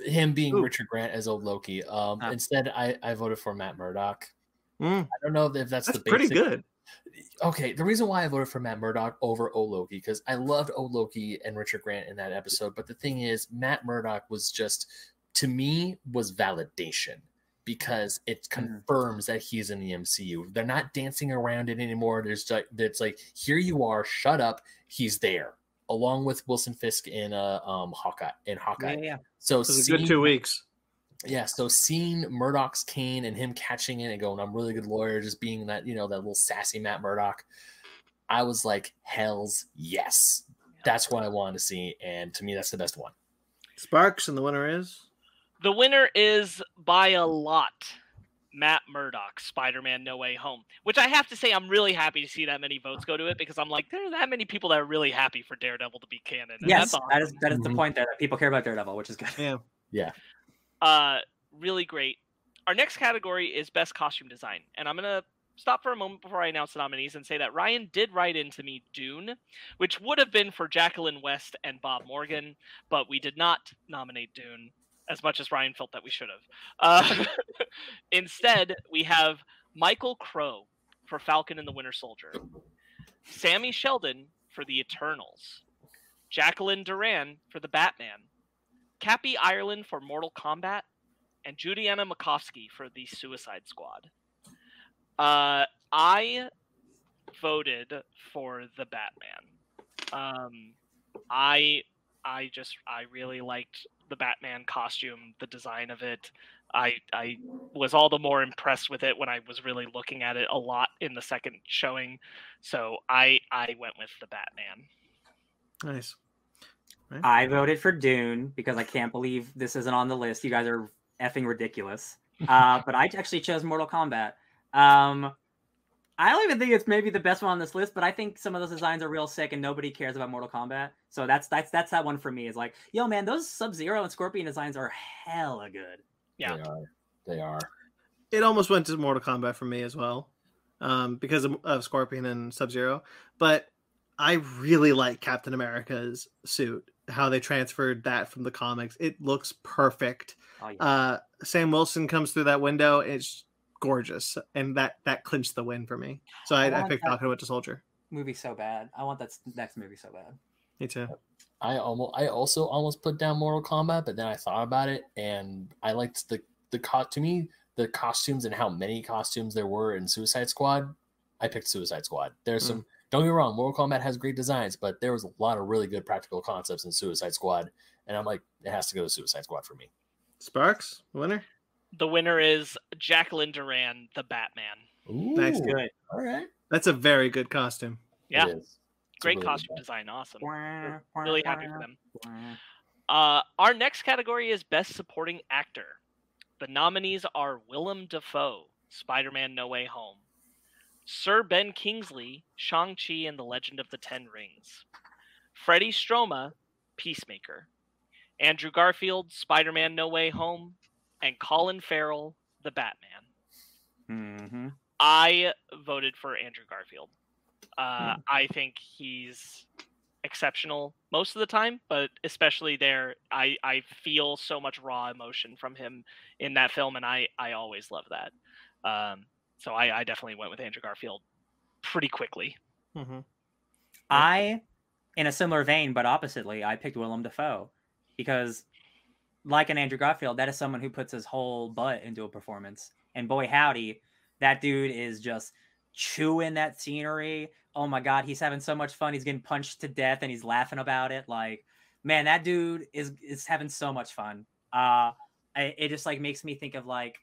him being Ooh. Richard Grant as old Loki. Um, Ah. instead, I, I voted for Matt Murdock. Mm, I don't know if that's, that's the pretty good. Okay, the reason why I voted for Matt Murdock over O Loki because I loved O Loki and Richard Grant in that episode, but the thing is, Matt Murdock was just to me was validation because it Mm-hmm. confirms that he's in the MCU. They're not dancing around it anymore. There's like it's like here you are, shut up, he's there, along with Wilson Fisk in uh um Hawkeye in Hawkeye. Yeah, yeah. So It was a good two weeks. yeah, so seeing Murdock's cane and him catching it and going, I'm a really good lawyer, just being that, you know, that little sassy Matt Murdock, I was like, hell's yes. That's what I wanted to see. And to me, that's the best one. Sparks, and the winner is The winner is by a lot. Matt Murdock, Spider-Man: No Way Home, which I have to say I'm really happy to see that many votes go to it because I'm like there are that many people that are really happy for Daredevil to be canon. And Yes, that's that is awesome. that is the Mhm. point there. That people care about Daredevil, which is good. yeah. uh really great. Our next category is best costume design, and I'm gonna stop for a moment before I announce the nominees and say that Ryan did write into me Dune, which would have been for Jacqueline West and Bob Morgan, but we did not nominate Dune as much as Ryan felt that we should have. Uh, instead, we have Michael Crow for Falcon and the Winter Soldier, Sammy Sheldon for the Eternals, Jacqueline Durran for the Batman, Cappi Ireland for Mortal Kombat, and Judianna Makovsky for the Suicide Squad. Uh, I voted for the Batman. Um, I I just I really liked the Batman costume, the design of it. I I was all the more impressed with it when I was really looking at it a lot in the second showing. So I I went with the Batman. Nice. I voted for Dune because I can't believe this isn't on the list. You guys are effing ridiculous. Uh, but I actually chose Mortal Kombat. Um, I don't even think it's maybe the best one on this list, but I think some of those designs are real sick, and nobody cares about Mortal Kombat. So that's that's that's that one for me. Is like, yo, man, those Sub Zero and Scorpion designs are hella good. Yeah. They are. They are. It almost went to Mortal Kombat for me as well, um, because of, of Scorpion and Sub Zero. But I really like Captain America's suit. How they transferred that from the comics. It looks perfect. Oh, yeah. Uh, Sam Wilson comes through that window. It's gorgeous, and that that clinched the win for me. So I, I I want picked that- Falcon Winter Soldier. movie so bad. I want that next movie so bad. Me too. I almost I also almost put down Mortal Kombat, but then I thought about it and I liked the the co- to me the costumes and how many costumes there were in Suicide Squad. I picked Suicide Squad. There's hmm. some don't get me wrong, Mortal Kombat has great designs, but there was a lot of really good practical concepts in Suicide Squad, and I'm like, it has to go to Suicide Squad for me. Sparks winner. The winner is Jacqueline Durran, the Batman. Ooh, Nice. Good. All right. That's a very good costume. Yeah. It is. It's a Great really costume one. design, awesome. Really Really happy for them. Uh, our next category is Best Supporting Actor. The nominees are Willem Dafoe, Spider Man No Way Home, Sir Ben Kingsley, Shang-Chi and the Legend of the Ten Rings, Freddie Stroma, Peacemaker, Andrew Garfield, Spider Man No Way Home, and Colin Farrell, the Batman. Mm-hmm. I voted for Andrew Garfield. Uh, I think he's exceptional most of the time, but especially there, I I feel so much raw emotion from him in that film, and I I always love that. Um, so I, I definitely went with Andrew Garfield pretty quickly. Mm-hmm. I, in a similar vein, but oppositely, I picked Willem Dafoe because, like an Andrew Garfield, that is someone who puts his whole butt into a performance. And boy, howdy, that dude is just chewing that scenery. Oh my god, he's having so much fun. He's getting punched to death and he's laughing about it. Like, man, that dude is is having so much fun. Uh, it just like makes me think of like,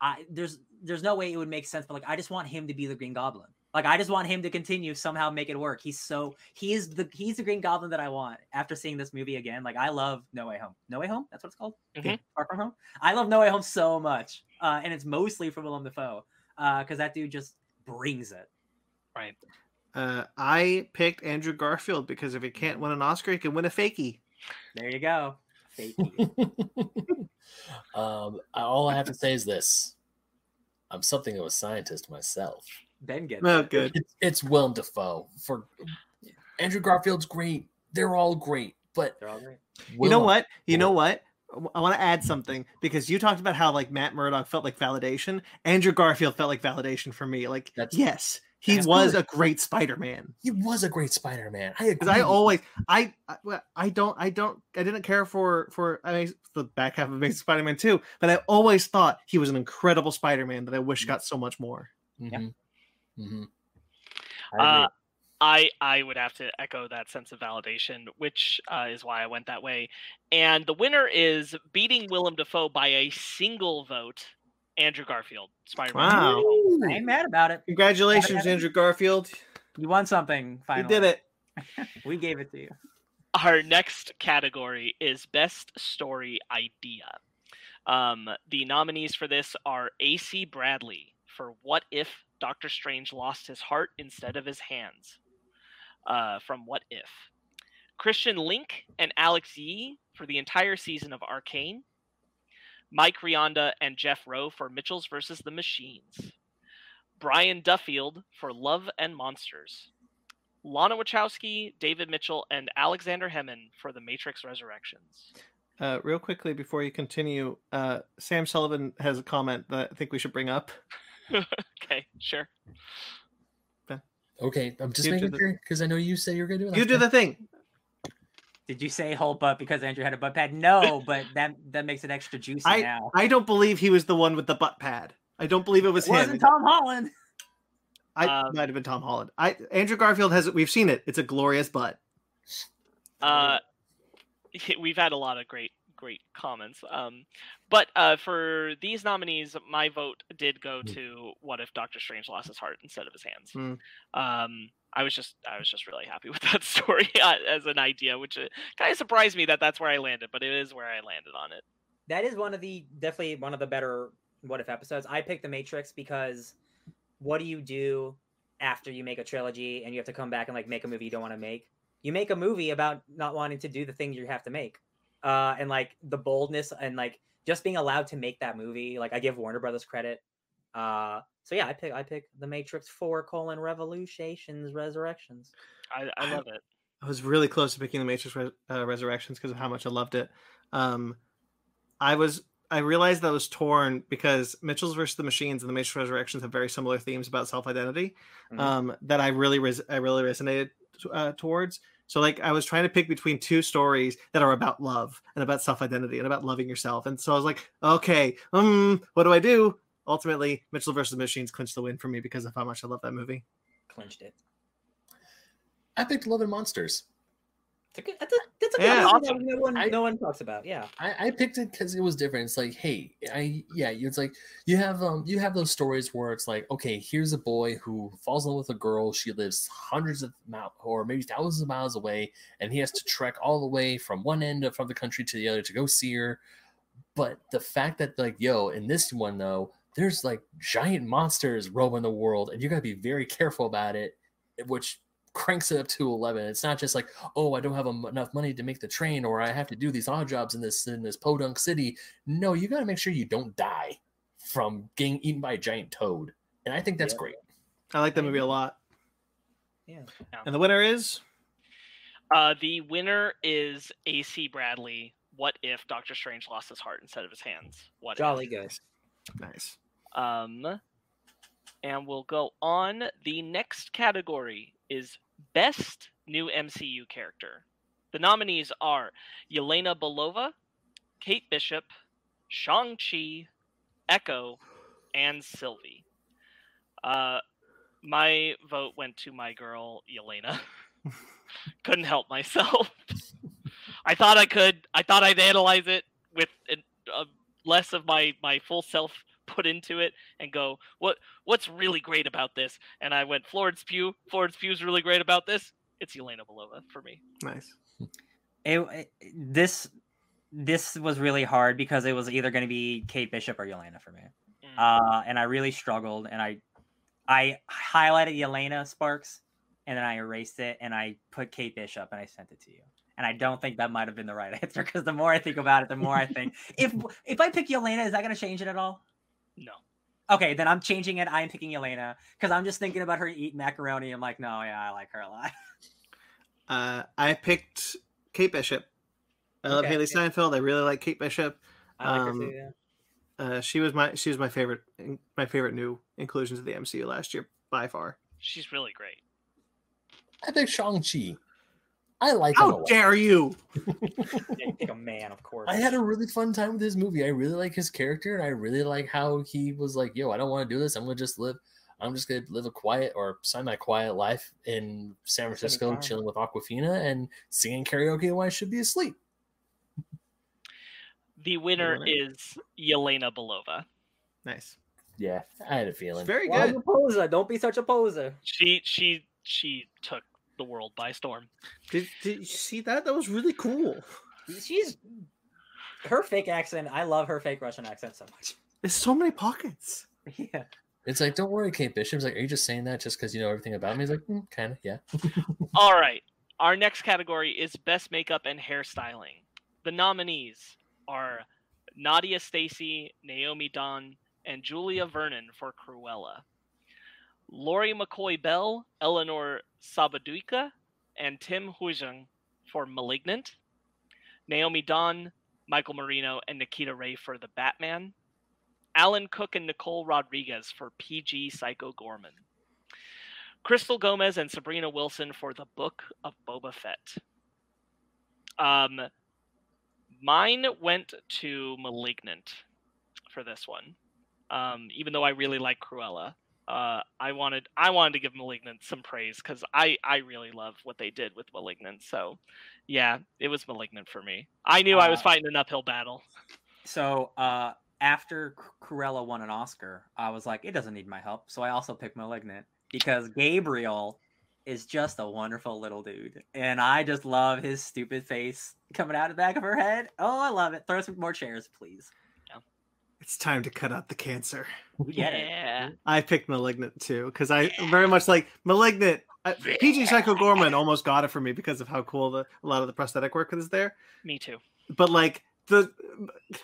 I there's there's no way it would make sense, but like I just want him to be the Green Goblin. Like I just want him to continue somehow make it work. He's so he is the he's the Green Goblin that I want after seeing this movie again. Like I love No Way Home. No Way Home, that's what it's called. Mhm. Far From Home. I love No Way Home so much, uh, and it's mostly for Willem Dafoe because that dude just brings it. Right. Uh, I picked Andrew Garfield because if he can't win an Oscar, he can win a fakie. There you go. Fake. um, all I have to say is this: I'm something of a scientist myself. Ben gets Oh, it. good. It's, it's Willem Dafoe. For Andrew Garfield's great. They're all great, but all great. You know what? You know what? I want to add something because you talked about how like Matt Murdock felt like validation. Andrew Garfield felt like validation for me. Like, That's- yes, he that's was good. a great Spider-Man. He was a great Spider-Man. I agree. Because I always, I, I, well, I don't, I don't, I didn't care for for I mean, the back half of Amazing Spider-Man too, but I always thought he was an incredible Spider-Man that I wish got so much more. Mhm. Mhm. I. Uh, I I would have to echo that sense of validation, which uh, is why I went that way. And the winner is beating Willem Dafoe by a single vote. Andrew Garfield, Spider-Man. Wow. I ain't mad about it. Congratulations, Andrew Garfield! You won something. You Finally. did it. We gave it to you. Our next category is Best Story Idea. Um, the nominees for this are A.C. Bradley for What If Doctor Strange Lost His Heart Instead of His Hands uh, from What If. Christian Linke and Alex Yee for the entire season of Arcane. Mike Rianda and Jeff Rowe for Mitchell's versus the Machines. Brian Duffield for Love and Monsters. Lana Wachowski, David Mitchell, and Aleksandar Hemon for The Matrix Resurrections. Uh, real quickly before you continue, uh, Sam Sullivan has a comment that I think we should bring up. okay, sure. Okay, I'm just You making the- sure because I know you say you're gonna do it. You do the thing. Did you say whole butt because Andrew had a butt pad? No, but that that makes it extra juicy now. I don't believe he was the one with the butt pad. I don't believe it was It him. wasn't Tom Holland. I Um, might have been Tom Holland. I Andrew Garfield has we've seen it. It's a glorious butt. Uh, we've had a lot of great, great comments. Um, but uh, for these nominees, my vote did go Hmm. to "What if Doctor Strange lost his heart instead of his hands." Hmm. Um, I was just, I was just really happy with that story uh, as an idea, which kind of surprised me that that's where I landed, but it is where I landed on it. That is one of the definitely one of the better what if episodes. I picked The Matrix because what do you do after you make a trilogy and you have to come back and like make a movie you don't want to make? You make a movie about not wanting to do the things you have to make. Uh and like the boldness and like just being allowed to make that movie. Like I give Warner Brothers credit. Uh so yeah, I pick I pick The Matrix 4 colon Revolutions Resurrections. I, I love it. I was really close to picking the Matrix Res- uh, Resurrections because of how much I loved it. Um, I was I realized that I was torn because Mitchell's versus the Machines and the Matrix Resurrections have very similar themes about self identity Mhm. um, that I really res- I really resonated uh, towards. So like I was trying to pick between two stories that are about love and about self identity and about loving yourself. And so I was like, okay, um, what do I do? Ultimately, Mitchell versus the Machines clinched the win for me because of how much I love that movie. Clinched it. I picked Love and Monsters. It's a good, that's a, that's a good Yeah. movie that no one I- no one talks about. Yeah. I, I picked it because it was different. It's like, hey, I yeah, it's like you have um you have those stories where it's like, okay, here's a boy who falls in love with a girl. She lives hundreds of miles or maybe thousands of miles away, and he has to trek all the way from one end of from the country to the other to go see her. But the fact that like, yo, in this one though, there's like giant monsters roaming the world, and you gotta be very careful about it, which cranks it up to 11 it's not just like oh i don't have em- enough money to make the train or i have to do these odd jobs in this in this podunk city no you got to make sure you don't die from getting eaten by a giant toad and i think that's Yeah. great I like that movie a lot. Yeah. And the winner is Uh, the winner is AC Bradley. What if Doctor Strange lost his heart instead of his hands? What if? Jolly good. Nice. Um, and we'll go on. The next category is Best New MCU Character. The nominees are Yelena Belova, Kate Bishop, Shang-Chi, Echo, and Sylvie. Uh, my vote went to my girl, Yelena. Couldn't help myself. I thought I could. I thought I'd analyze it with uh, less of my my full self put into it and go, what what's really great about this? And I went Florence Pugh. Florence Pugh's really great about this. It's Yelena Belova for me. Nice. It, it- this this was really hard because it was either going to be Kate Bishop or Yelena for me. Mm. Uh, and I really struggled, and I I highlighted Yelena Sparks, and then I erased it, and I put Kate Bishop, and I sent it to you. And I don't think that might have been the right answer because the more I think about it, the more I think if if I pick Yelena, is that going to change it at all? No. Okay, then I'm changing it. I'm picking Elena because I'm just thinking about her eating macaroni. I'm like, no, yeah, I like her a lot. Uh, I picked Kate Bishop. I love Okay, Hailee yeah. Steinfeld. I really like Kate Bishop. I like Um, her too. Yeah. Uh, she was my she was my favorite my favorite new inclusion to the MCU last year by far. She's really great. I picked Shang-Chi. I like him How dare you? Yeah, pick a man, of course. I had a really fun time with his movie. I really like his character, and I really like how he was like, "Yo, I don't want to do this. I'm gonna just live. I'm just gonna live a quiet or semi-quiet life in San Francisco, chilling with Awkwafina and singing karaoke when I should be asleep." The winner winner? is Yelena Belova. Nice. Yeah, I had a It's feeling. very Why good. you poser? Don't be such a poser. She she she took the world by storm. Did, did you see that? That was really cool. She's her fake accent. I love her fake Russian accent so much. There's so many pockets. Yeah. It's like, don't worry, Kate Bishop's like, are you just saying that just because you know everything about me? He's like, mm, kind of, yeah. All right. Our next category is best makeup and hairstyling. The nominees are Nadia Stacey, Naomi Donne, and Julia Vernon for Cruella. Lori McCoy Bell, Eleanor Sabaduika, and Tim Huijeng for Malignant. Naomi Donne, Michael Marino, and Nikita Ray for The Batman. Alan Cook and Nicole Rodriguez for PG Psycho Goreman. Crystal Gomez and Sabrina Wilson for the Book of Boba Fett. Um, mine went to Malignant for this one. Um, even though I really like Cruella, uh, I wanted I wanted to give Malignant some praise because I I really love what they did with Malignant. So, yeah, it was Malignant for me. I knew I was Uh, fighting an uphill battle. So uh, after Cr- Cruella won an Oscar, I was like, it doesn't need my help. So I also picked Malignant because Gabriel is just a wonderful little dude, and I just love his stupid face coming out of the back of her head. Oh, I love it. Throw some more chairs, please. It's time to cut out the cancer. We get it. yeah. I picked Malignant too because I very much like Malignant. I, PG Psycho Goreman almost got it for me because of how cool the a lot of the prosthetic work is there. Me too. But like the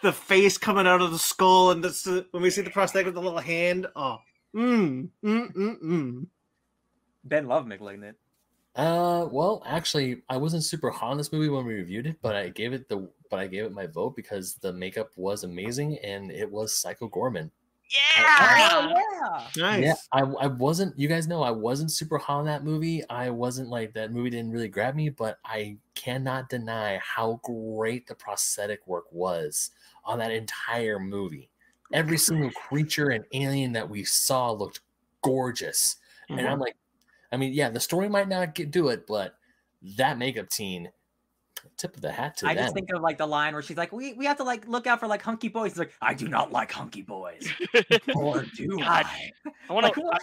the face coming out of the skull and this when we see the prosthetic with the little hand, oh, mm, mm, mm, mm. Ben loved Malignant. Uh, well, actually, I wasn't super hot on this movie when we reviewed it, but I gave it the but I gave it my vote because the makeup was amazing and it was Psycho Goreman. Yeah. Oh, yeah. nice. Yeah, I, I wasn't. You guys know I wasn't super hot on that movie. I wasn't like that movie didn't really grab me, but I cannot deny how great the prosthetic work was on that entire movie. Every single creature and alien that we saw looked gorgeous, and I'm like, I mean, yeah, the story might not get, do it, but that makeup team, tip of the hat to I them. just think of like the line where she's like, "We we have to like look out for like hunky boys." It's like, I do not like hunky boys, or do God. I? I want Like, to. what?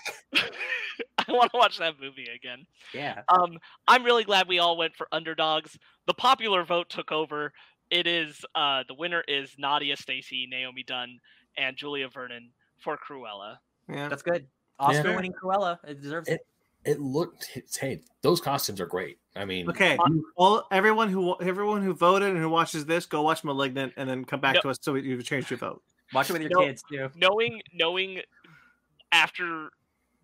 I want to watch that movie again. Yeah. Um, I'm really glad we all went for underdogs. The popular vote took over. It is uh, the winner is Nadia Stacey, Naomi Donne, and Julia Vernon for Cruella. Yeah. That's good. Oscar Fair. winning Cruella. It deserves it. it looked. Hey, those costumes are great. I mean, Okay, well, everyone who everyone who voted and who watches this, go watch malignant and then come back No. to us so you've changed your vote. Watch it with your No. kids too. Knowing, knowing, after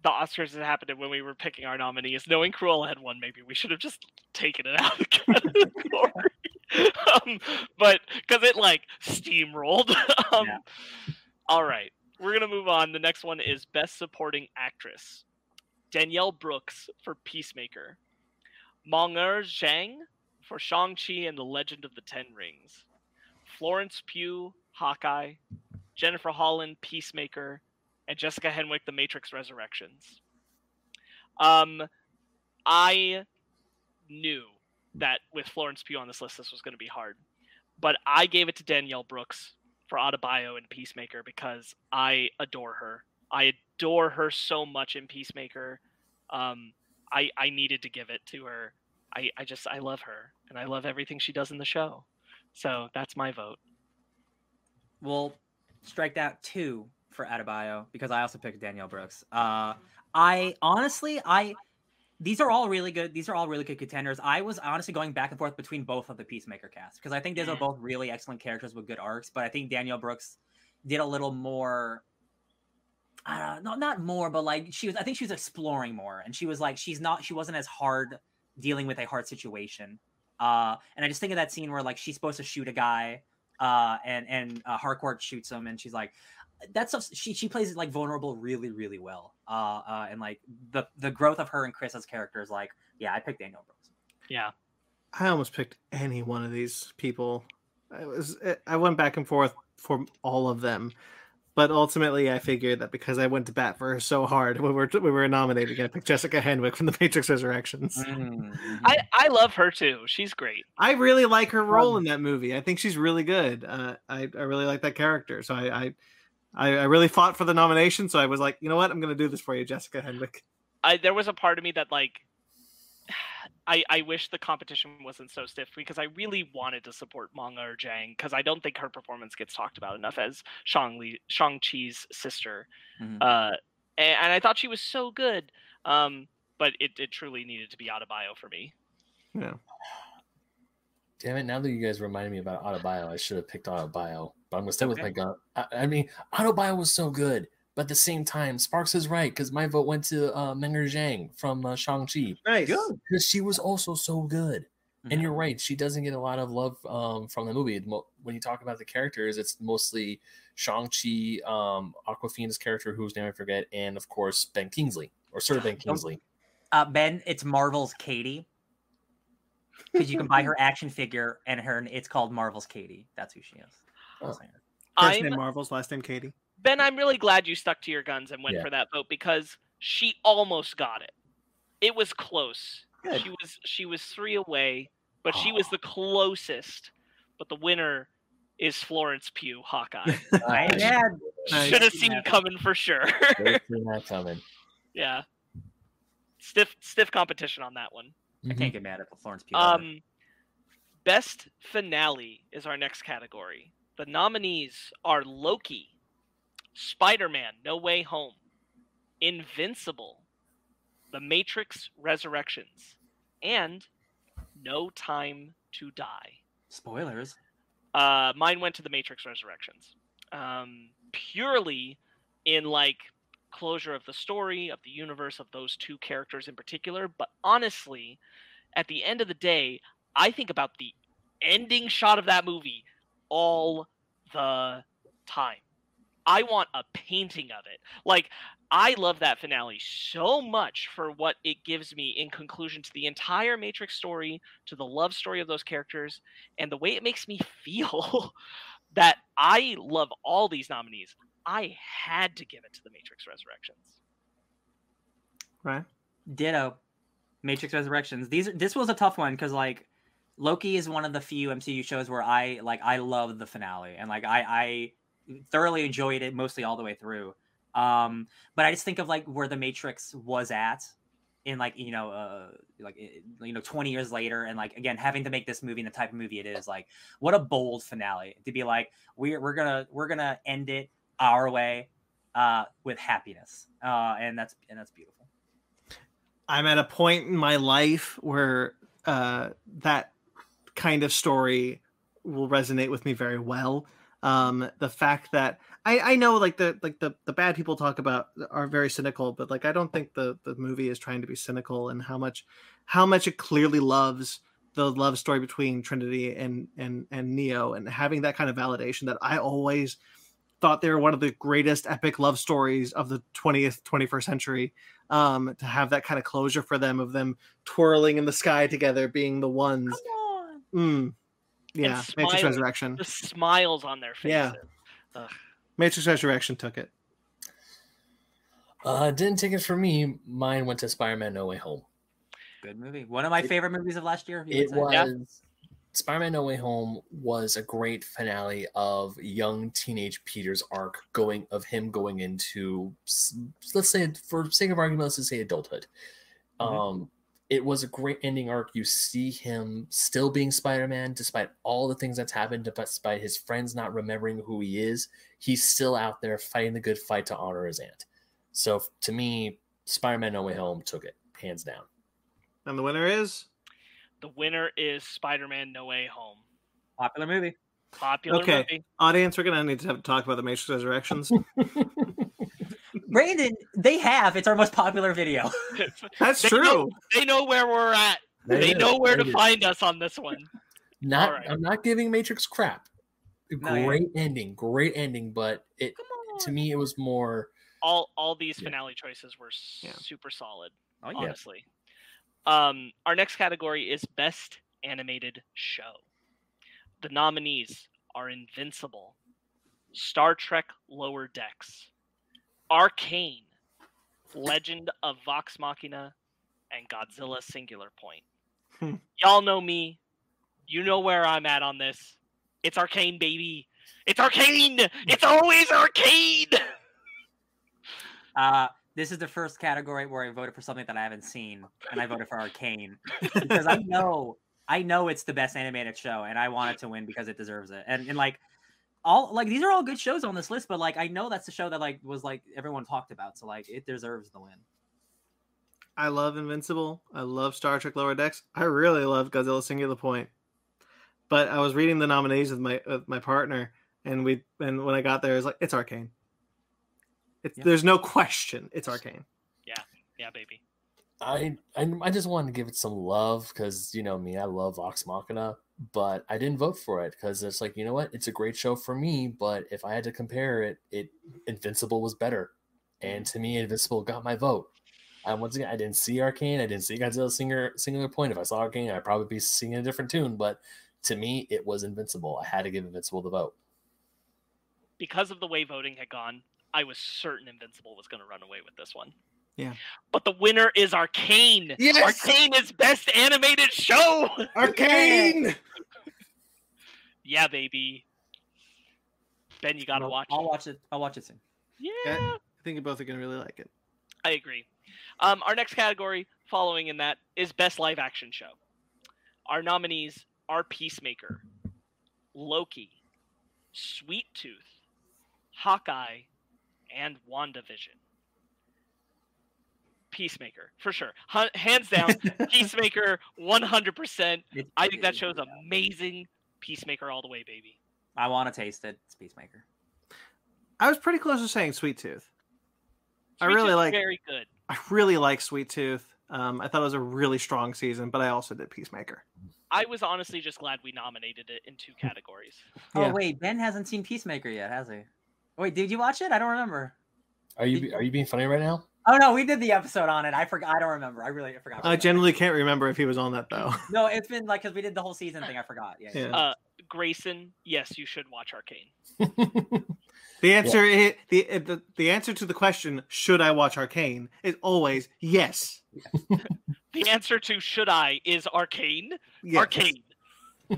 the Oscars had happened and when we were picking our nominees. Knowing Cruella had won, maybe we should have just taken it out of the category. um, but because it like steamrolled. um, Yeah. All right, we're gonna move on. The next one is Best Supporting Actress: Danielle Brooks for Peacemaker, Meng'er Zhang for Shang Chi and the Legend of the Ten Rings, Florence Pugh Hawkeye, Jennifer Holland Peacemaker, and Jessica Henwick The Matrix Resurrections. Um, I knew that with Florence Pugh on this list, this was going to be hard, but I gave it to Danielle Brooks for Adebayo and Peacemaker because I adore her. I adore her so much in Peacemaker. Um, I I needed to give it to her. I I just I love her and I love everything she does in the show. So that's my vote. We'll strike out two for Adebayo because I also picked Danielle Brooks. Uh, I honestly, I these are all really good. These are all really good contenders. I was honestly going back and forth between both of the Peacemaker cast because I think these are Mhm. both really excellent characters with good arcs. But I think Danielle Brooks did a little more. I don't know, not not more, but like she was. I think she was exploring more, and she was like she's not. She wasn't as hard dealing with a hard situation. Uh, and I just think of that scene where like she's supposed to shoot a guy, uh, and and uh, Harcourt shoots him, and she's like, that's stuff. She she plays it like vulnerable really really well. Uh, uh, and like the the growth of her and Chris as characters, like yeah, I picked Daniel Brooks. Yeah. I almost picked any one of these people. I was I went back and forth for all of them, but ultimately I figured that because I went to bat for her so hard when we were we were nominated, I picked Jessica Henwick from The Matrix Resurrections. Mm-hmm. I I love her too. She's great. I really like her role in that movie. I think she's really good. Uh, I I really like that character. So I, I I I really fought for the nomination. So I was like, you know what, I'm gonna do this for you, Jessica Henwick. I there was a part of me that like I I wish the competition wasn't so stiff because I really wanted to support Meng'er Zhang because I don't think her performance gets talked about enough as Shang Li Shang Chi's sister. Mhm. Uh, and, and I thought she was so good. Um, but it, it truly needed to be Adebayo for me. Yeah. Damn it! Now that you guys reminded me about Adebayo, I should have picked Adebayo. But I'm gonna stay with my gun. I, I mean, Autobio was so good, but at the same time, Sparks is right because my vote went to uh, Meng'er Zhang from uh, Shang Chi Nice. because she was also so good. And Mhm. you're right, she doesn't get a lot of love um, from the movie. When you talk about the characters, it's mostly Shang Chi, um, Awkwafina's character, whose name I forget, and of course Ben Kingsley or Sir Ben Kingsley. Uh, Ben, it's Marvel's Katie. Because you can buy her action figure and her it's called Marvel's Katie. That's who she is. Oh. First I'm name Marvel's, last name Katie. Ben. I'm really glad you stuck to your guns and went Yeah. for that vote because she almost got it. It was close. Good. She was she was three away, but she was the closest. But the winner is Florence Pugh, Hawkeye. I Nice. had Nice. Should have seen coming for sure. Never seen that coming. yeah. Stiff stiff competition on that one. I Mhm. can't get mad at Florence Pugh. Um best finale is our next category. The nominees are Loki, Spider-Man No Way Home, Invincible, The Matrix Resurrections, and No Time to Die. Spoilers. Uh, mine went to the Matrix Resurrections, um, purely in like closure of the story of the universe of those two characters in particular. But honestly, at the end of the day, I think about the ending shot of that movie all the time. I want a painting of it. Like I love that finale so much for what it gives me in conclusion to the entire Matrix story, to the love story of those characters, and the way it makes me feel that I love all these nominees. I had to give it to the Matrix Resurrections. Right. Ditto. Matrix Resurrections. These this was a tough one because like Loki is one of the few MCU shows where I like I love the finale and like I I thoroughly enjoyed it mostly all the way through. Um, but I just think of like where the Matrix was at in like you know uh like you know 20 years later and like again having to make this movie and the type of movie it is like what a bold finale to be like we're we're gonna we're gonna end it our way uh with happiness uh and that's and that's beautiful I'm at a point in my life where uh, that kind of story will resonate with me very well. Um, the fact that I, I know like the like the, the bad people talk about are very cynical, but like I don't think the the movie is trying to be cynical and how much how much it clearly loves the love story between Trinity and and and Neo and having that kind of validation that I always thought they were one of the greatest epic love stories of the 20th 21st century. Um to have that kind of closure for them of them twirling in the sky together being the ones. Mm, yeah matrix resurrection The smiles on their faces. Yeah. matrix resurrection took it Uh, didn't take it for me. Mine went to Spider-Man: No Way Home. Good movie. One of my It- favorite movies of last year. It would say. was Spider-Man: No Way Home was a great finale of young teenage Peter's arc, going of him going into let's say for sake of argument, let's just say adulthood. Mhm. Um, it was a great ending arc. You see him still being Spider-Man despite all the things that's happened, despite his friends not remembering who he is. He's still out there fighting the good fight to honor his aunt. So to me, Spider-Man: No Way Home took it hands down. and the winner is The winner is Spider-Man: No Way Home. Popular movie. Popular Okay. movie. audience we're gonna need to have to talk about the matrix resurrections Brandon, they have. It's our most popular video. that's They true know- they know where we're at. They It know is. where to It is. find us on this one. Not, Alright. I'm not giving Matrix crap. No, yeah. Great ending, great ending, but it to me it was more. all all these Yeah. finale choices were Yeah. super solid. Oh yeah. honestly. Um, our next category is Best Animated Show. The nominees are Invincible, Star Trek Lower Decks, Arcane, Legend of Vox Machina, and Godzilla Singular Point. Hmm. Y'all know me. You know where I'm at on this. It's Arcane, baby. It's Arcane. It's always Arcane. Uh, this is the first category where I voted for something that I haven't seen, and I voted for Arcane because I know I know it's the best animated show, and I want it to win because it deserves it. And and like all like these are all good shows on this list, but like I know that's the show that like was like everyone talked about, so like it deserves the win. I love Invincible. I love Star Trek Lower Decks. I really love Godzilla Singular Point. But I was reading the nominees with my with my partner, and we and when I got there, it was like it's Arcane. It's Yeah. there's no question. It's Arcane. yeah, yeah, baby. I I, I just wanted to give it some love because you know me, I love Vox Machina, but I didn't vote for it because it's like you know what, it's a great show for me, but if I had to compare it, it Invincible was better, and to me, Invincible got my vote. And once again, I didn't see Arcane, I didn't see Godzilla Singer Singular Point. If I saw Arcane, I'd probably be singing a different tune, but to me, it was Invincible. I had to give Invincible the vote. because of the way voting had gone, I was certain Invincible was going to run away with this one. Yeah. But the winner is Arcane. Yes! Arcane is best animated show. Arcane. yeah, baby. Ben, you got to I'll- watch. I'll it. watch it. I'll watch it soon. Yeah, I think you both are gonna really like it. I agree. Um, our next category, following in that, is best live action show. Our nominees are Peacemaker, Loki, Sweet Tooth, Hawkeye, and WandaVision. Peacemaker, for sure. Hun- hands down, Peacemaker, 100%. I think that show's amazing. Peacemaker all the way, baby. I want to taste it. It's Peacemaker. I was pretty close to saying Sweet Tooth. I really Tooth's like- Very good. I really like Sweet Tooth. Um, I thought it was a really strong season, but I also did Peacemaker. I was honestly just glad we nominated it in two categories. Yeah. Oh wait, Ben hasn't seen Peacemaker yet, has he? Wait, did you watch it? I don't remember. Are you are you being funny right now? Oh no, we did the episode on it. I forgot. I don't remember. I really forgot. I generally can't remember if he was on that though. No, it's been like because we did the whole season thing. I forgot. Yeah. Yeah. Uh, Grayson, yes, you should watch Arcane. The answer i- the, uh, the the answer to the question should I watch Arcane is always yes. The answer to should I is Arcane. yes. Arcane. Oh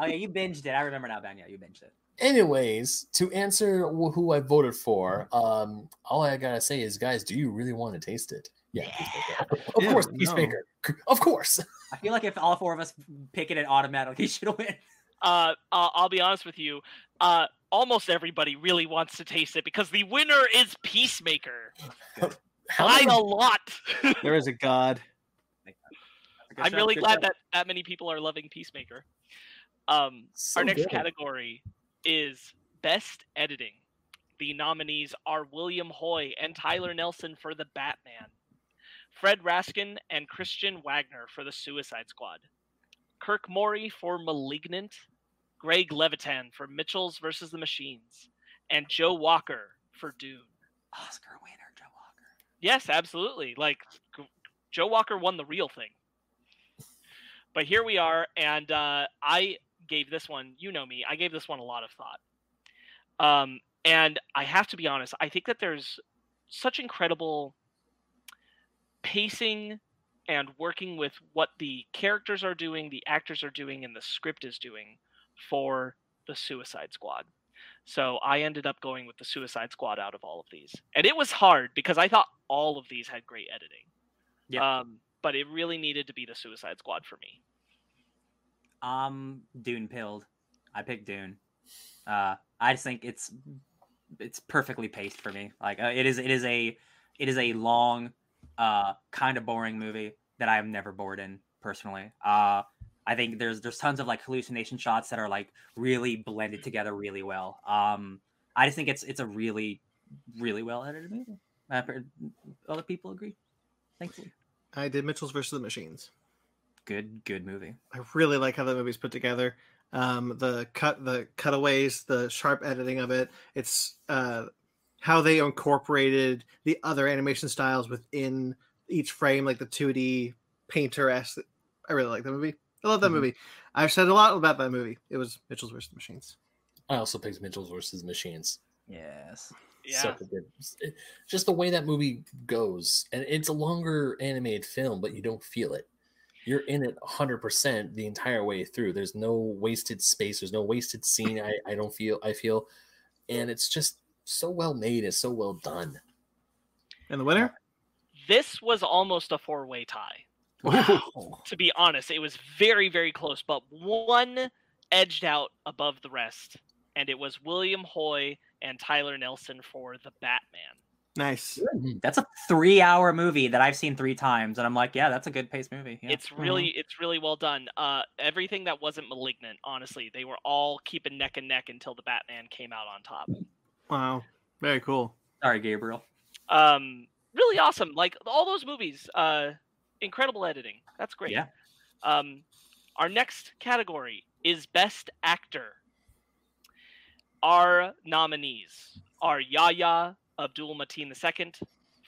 yeah, you binged it. I remember now, Ben. Yeah, you binged it. Anyways, to answer who I voted for, um, all I gotta say is, guys, do you really want to taste it? Yeah, Peacemaker. of Yeah, course, no. Peacemaker. Of course. I feel like if all four of us pick it, it automatically should win. Uh, uh, I'll be honest with you. Uh, almost everybody really wants to taste it because the winner is Peacemaker How by a lot. There is a god. I'm really glad that that many people are loving Peacemaker. Um, so our next good. category is best editing, the nominees are William Hoy and Tyler Nelson for The Batman, Fred Raskin and Christian Wagner for The Suicide Squad, Kirk Morri for Malignant, Greg Levitan for Mitchells versus the Machines, and Joe Walker for Dune. Oscar winner Joe Walker. Yes, absolutely. Like Joe Walker won the real thing. But here we are, and uh, I gave this one. You know me. I gave this one a lot of thought. Um, and I have to be honest. I think that there's such incredible pacing and working with what the characters are doing, the actors are doing, and the script is doing for the Suicide Squad. So I ended up going with the Suicide Squad out of all of these. And it was hard because I thought all of these had great editing. Yeah. Um, but it really needed to be the Suicide Squad for me. Um, Dune pilled. I picked Dune. Uh, I just think it's it's perfectly paced for me. Like uh, it is it is a it is a long, uh, kind of boring movie that I am never bored in personally. Uh, I think there's there's tons of like hallucination shots that are like really blended together really well. Um, I just think it's it's a really really well edited movie. I've heard other people agree. Thankfully, I did Mitchell's versus the Machines. Good good movie. I really like how the movie's put together. Um, the cut, the cutaways, the sharp editing of it. It's uh, how they incorporated the other animation styles within each frame, like the 2D painter esque. I really like the movie. I love that Mhm. movie. I've said a lot about that movie. It was Mitchell's versus the Machines. I also picked Mitchell's versus Machines. Yes. Yeah. Such a good, it- just the way that movie goes, and it's a longer animated film, but you don't feel it. You're in it 100% the entire way through. There's no wasted space. There's no wasted scene. I, I don't feel. I feel, and it's just so well made. It's so well done. And the winner? This was almost a four way tie. Wow. To be honest, it was very, very close, but one edged out above the rest. And it was William Hoy and Tyler Nelson for The Batman. Nice. That's a three-hour movie that I've seen three times, and I'm like, yeah, that's a good paced movie. Yeah. It's really, it's really well done. Uh, everything that wasn't malignant, honestly, they were all keeping neck and neck until the Batman came out on top. Wow. Very cool. sorry, Gabriel. Um, really awesome. Like all those movies, uh, incredible editing. That's great. Yeah. Um, our next category is Best Actor. Our nominees are Yahya Abdul Mateen II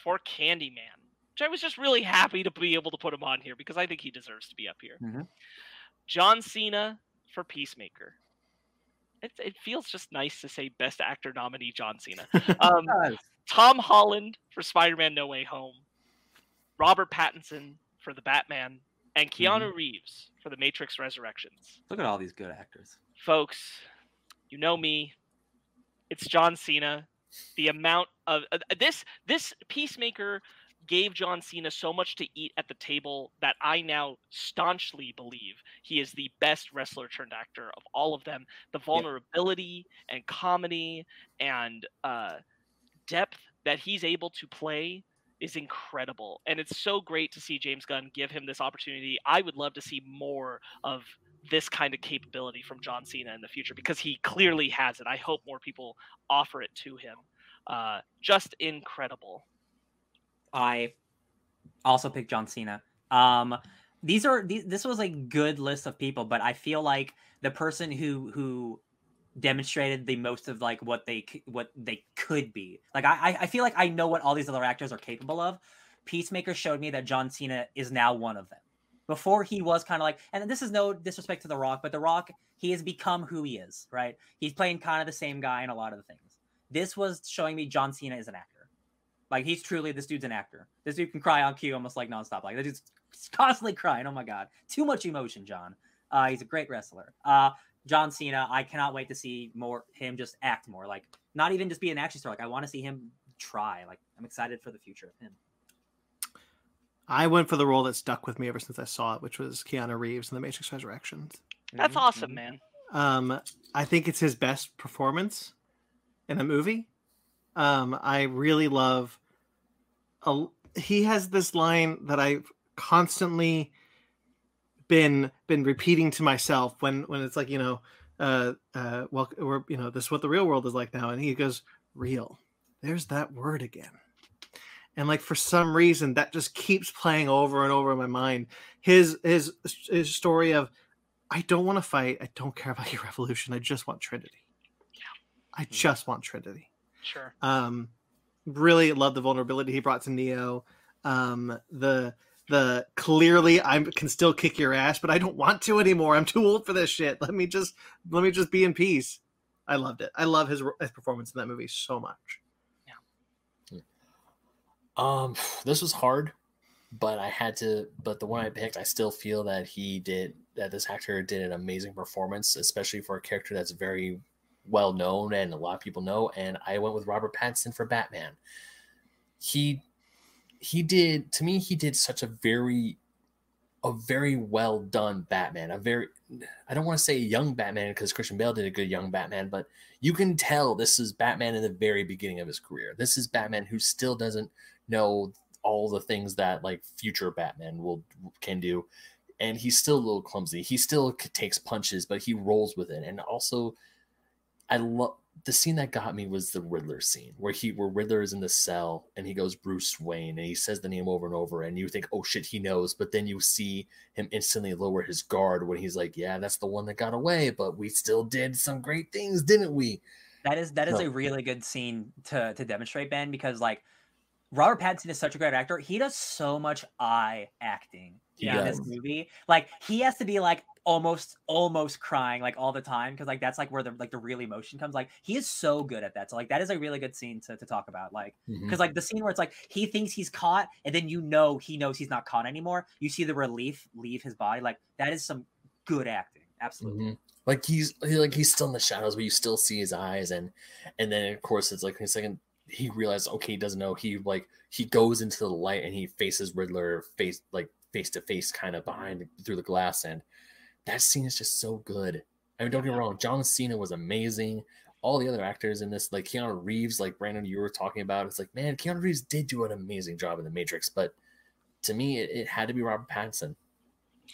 for Candyman, which I was just really happy to be able to put him on here because I think he deserves to be up here. Mhm. John Cena for Peacemaker. It, it feels just nice to say Best Actor nominee John Cena. Um, Tom Holland for Spider-Man: No Way Home, Robert Pattinson for The Batman, and Keanu Reeves for The Matrix Resurrections. Look at all these good actors. Folks, you know me. It's John Cena. The amount of uh, this this Peacemaker gave John Cena so much to eat at the table that I now staunchly believe he is the best wrestler turned actor of all of them. The vulnerability and comedy and uh, depth that he's able to play is incredible. And it's so great to see James Gunn give him this opportunity. I would love to see more of this kind of capability from John Cena in the future because he clearly has it. I hope more people offer it to him. Uh, just incredible. I also picked John Cena. Um, these are these, this was a good list of people, but I feel like the person who who demonstrated the most of like what they what they could be. Like I I- I feel like I know what all these other actors are capable of. Peacemaker showed me that John Cena is now one of them. Before he was kind of like, and this is no disrespect to The Rock, but The Rock he has become who he is. Right? He's playing kind of the same guy in a lot of the things. This was showing me John Cena is an actor. Like he's truly this dude's an actor. This dude can cry on cue almost like nonstop. Like this dude's constantly crying. Oh my god, too much emotion, John. Uh, he's a great wrestler. Uh, John Cena. I cannot wait to see more him just act more. Like not even just be an action star. Like I want to see him try. Like I'm excited for the future of him. I went for the role that stuck with me ever since I saw it, which was Keanu Reeves in The Matrix Resurrections. That's Mhm, awesome, man. Um, I think it's his best performance in a movie. Um, I really love. A, he has this line that I've constantly been been repeating to myself when when it's like you know uh, uh, well, we're you know, this is what the real world is like now, and he goes, real. There's that word again. And like for some reason, that just keeps playing over and over in my mind. His his his story of, I don't want to fight. I don't care about your revolution. I just want Trinity. yeah I just want Trinity. Sure. Um, really love the vulnerability he brought to Neo. Um, the the clearly I can still kick your ass, but I don't want to anymore. I'm too old for this shit. Let me just let me just be in peace. I loved it. I love his his performance in that movie so much. Um, this was hard, but I had to. But the one I picked, I still feel that he did that. This actor did an amazing performance, especially for a character that's very well known and a lot of people know. And I went with Robert Pattinson for Batman. He he did to me. He did such a very a very well done Batman. A very I don't want to say young Batman because Christian Bale did a good young Batman, but you can tell this is Batman in the very beginning of his career. This is Batman who still doesn't know all the things that like future Batman will can do, and he's still a little clumsy. He still takes punches, but he rolls with it. And also, I love the scene that got me was the Riddler scene where he where Riddler is in the cell and he goes Bruce Wayne and he says the name over and over and you think oh shit he knows but then you see him instantly lower his guard when he's like yeah that's the one that got away but we still did some great things didn't we That is that is No. a really good scene to to demonstrate Ben because like Robert Pattinson is such a great actor. He does so much eye acting He in this movie. Like he has to be like almost almost crying like all the time because like that's like where the like the real emotion comes. Like he is so good at that. So like that is a really good scene to, to talk about. Like because like the scene where it's like he thinks he's caught and then you know he knows he's not caught anymore. You see the relief leave his body. Like that is some good acting. Absolutely. Mhm. Like he's he, like he's still in the shadows, but you still see his eyes, and and then of course it's like a second he realizes okay he doesn't know he like he goes into the light and he faces Riddler face like face to face kind of behind through the glass, and that scene is just so good. I mean, don't get me wrong, John Cena was amazing. All the other actors in this, like Keanu Reeves, like Brandon, you were talking about, it's like man, Keanu Reeves did do an amazing job in The Matrix, but to me, it, it had to be Robert Pattinson.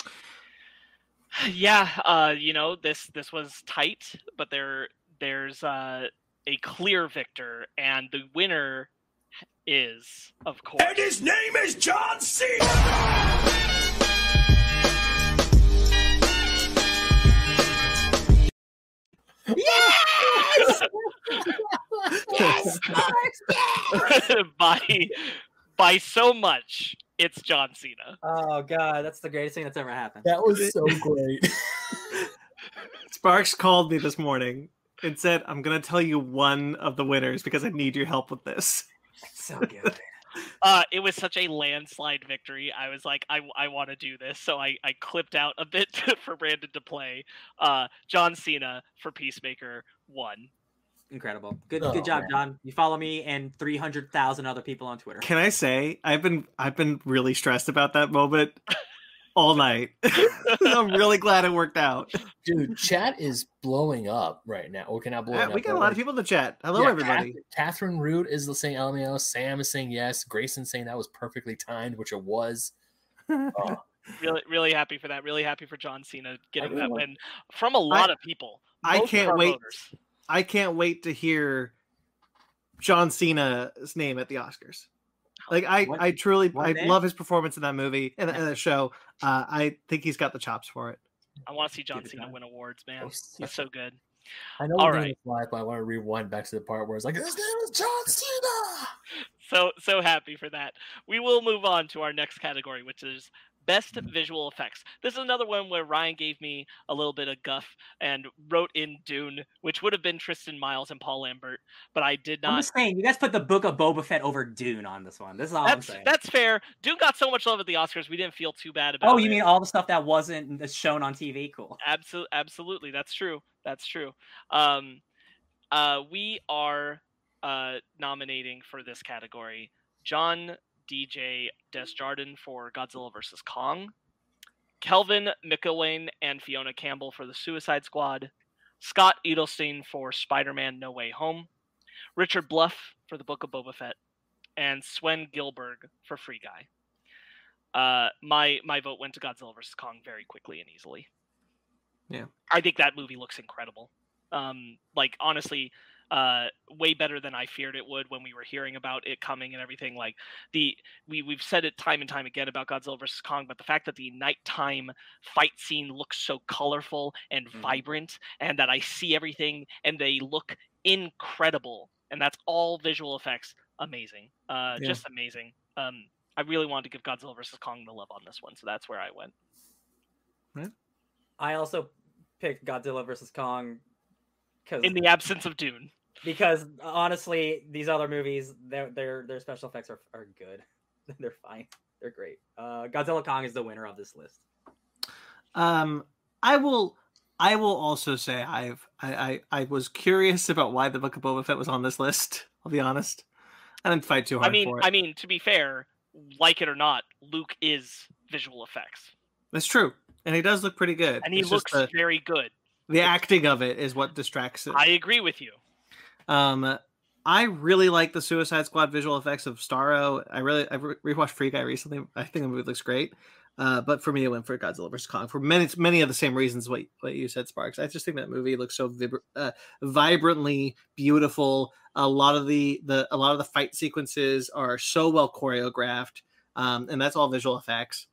yeah uh you know this this was tight but there there's uh a clear victor and the winner is of course And his name is John Cena! Yes! yes! yes! by by so much it's john cena Oh god, that's the greatest thing that's ever happened. That was so great. Sparks called me this morning and said, "I'm gonna tell you one of the winners because I need your help with this." So good. uh it was such a landslide victory i was like i, I want to do this so I, I clipped out a bit for brandon to play uh john cena for peacemaker won Incredible. Good Oh, good job, man. John. You follow me and 300,000 other people on Twitter. Can I say I've been I've been really stressed about that moment all night. I'm really glad it worked out. Dude, chat is blowing up right now. Okay, not blowing Yeah, up. we got a lot like, of people in the chat. Hello, yeah, everybody. Catherine Root is saying LMAO. Sam is saying yes. Grayson saying that was perfectly timed, which it was. Oh, really really happy for that really happy for john cena getting that win from a lot of people I can't wait. voters. I can't wait to hear John Cena's name at the Oscars. Like I, What- I truly, what I name? love his performance in that movie and in that show. Uh, I think he's got the chops for it. i want to see john cena win awards man he's so good I know All we're doing right. this live, but I want to rewind back to the part where it's like, his name is John Cena. so so happy for that we will move on to our next category which is best Mm-hmm. visual effects this is another one where ryan gave me a little bit of guff and wrote in dune which would have been tristan myles and paul lambert but i did not. I'm just saying, you guys put the book of Boba Fett over Dune on this one. This is all I'm that's saying. that's fair dune got so much love at the oscars we didn't feel too bad about oh, it you mean all the stuff that wasn't shown on TV? Cool. Absolutely, absolutely. That's true. That's true. Um, uh, we are uh, nominating for this category John DJ Desjardins for Godzilla vs. Kong, Kelvin McIlwain and Fiona Campbell for the Suicide Squad, Scott Edelstein for Spider-Man: No Way Home, Richard Bluff for the Book of Boba Fett, and Swen Gillberg for Free Guy. Uh, my my vote went to Godzilla vs. Kong very quickly and easily. Yeah. I think that movie looks incredible. Um, like honestly, uh, way better than I feared it would when we were hearing about it coming and everything. Like the we we've said it time and time again about Godzilla vs Kong, but the fact that the nighttime fight scene looks so colorful and Mhm. vibrant, and that I see everything and they look incredible, and that's all visual effects, amazing, uh, Yeah. just amazing. Um, I really wanted to give Godzilla vs Kong the love on this one, so that's where I went. I also picked Godzilla versus Kong because In the absence of Dune, because honestly, these other movies, their their their special effects are are good. They're fine. They're great. Uh, Godzilla Kong is the winner of this list. Um, I will. I will also say I've I, I I was curious about why the Book of Boba Fett was on this list. I'll be honest. I didn't fight too hard I mean, for it. I mean, to be fair, like it or not, Luke is visual effects, That's true, and he does look pretty good. and he It's looks the, very good. The acting of it is what distracts it. I agree with you. Um, I really like the Suicide Squad visual effects of Starro. I really I rewatched Free Guy recently. I think the movie looks great. Uh, but for me, it went for Godzilla vs Kong for many many of the same reasons what what you said, Sparks. I just think that movie looks so vibr- uh, vibrantly beautiful. A lot of the the a lot of the fight sequences are so well choreographed, um, and that's all visual effects.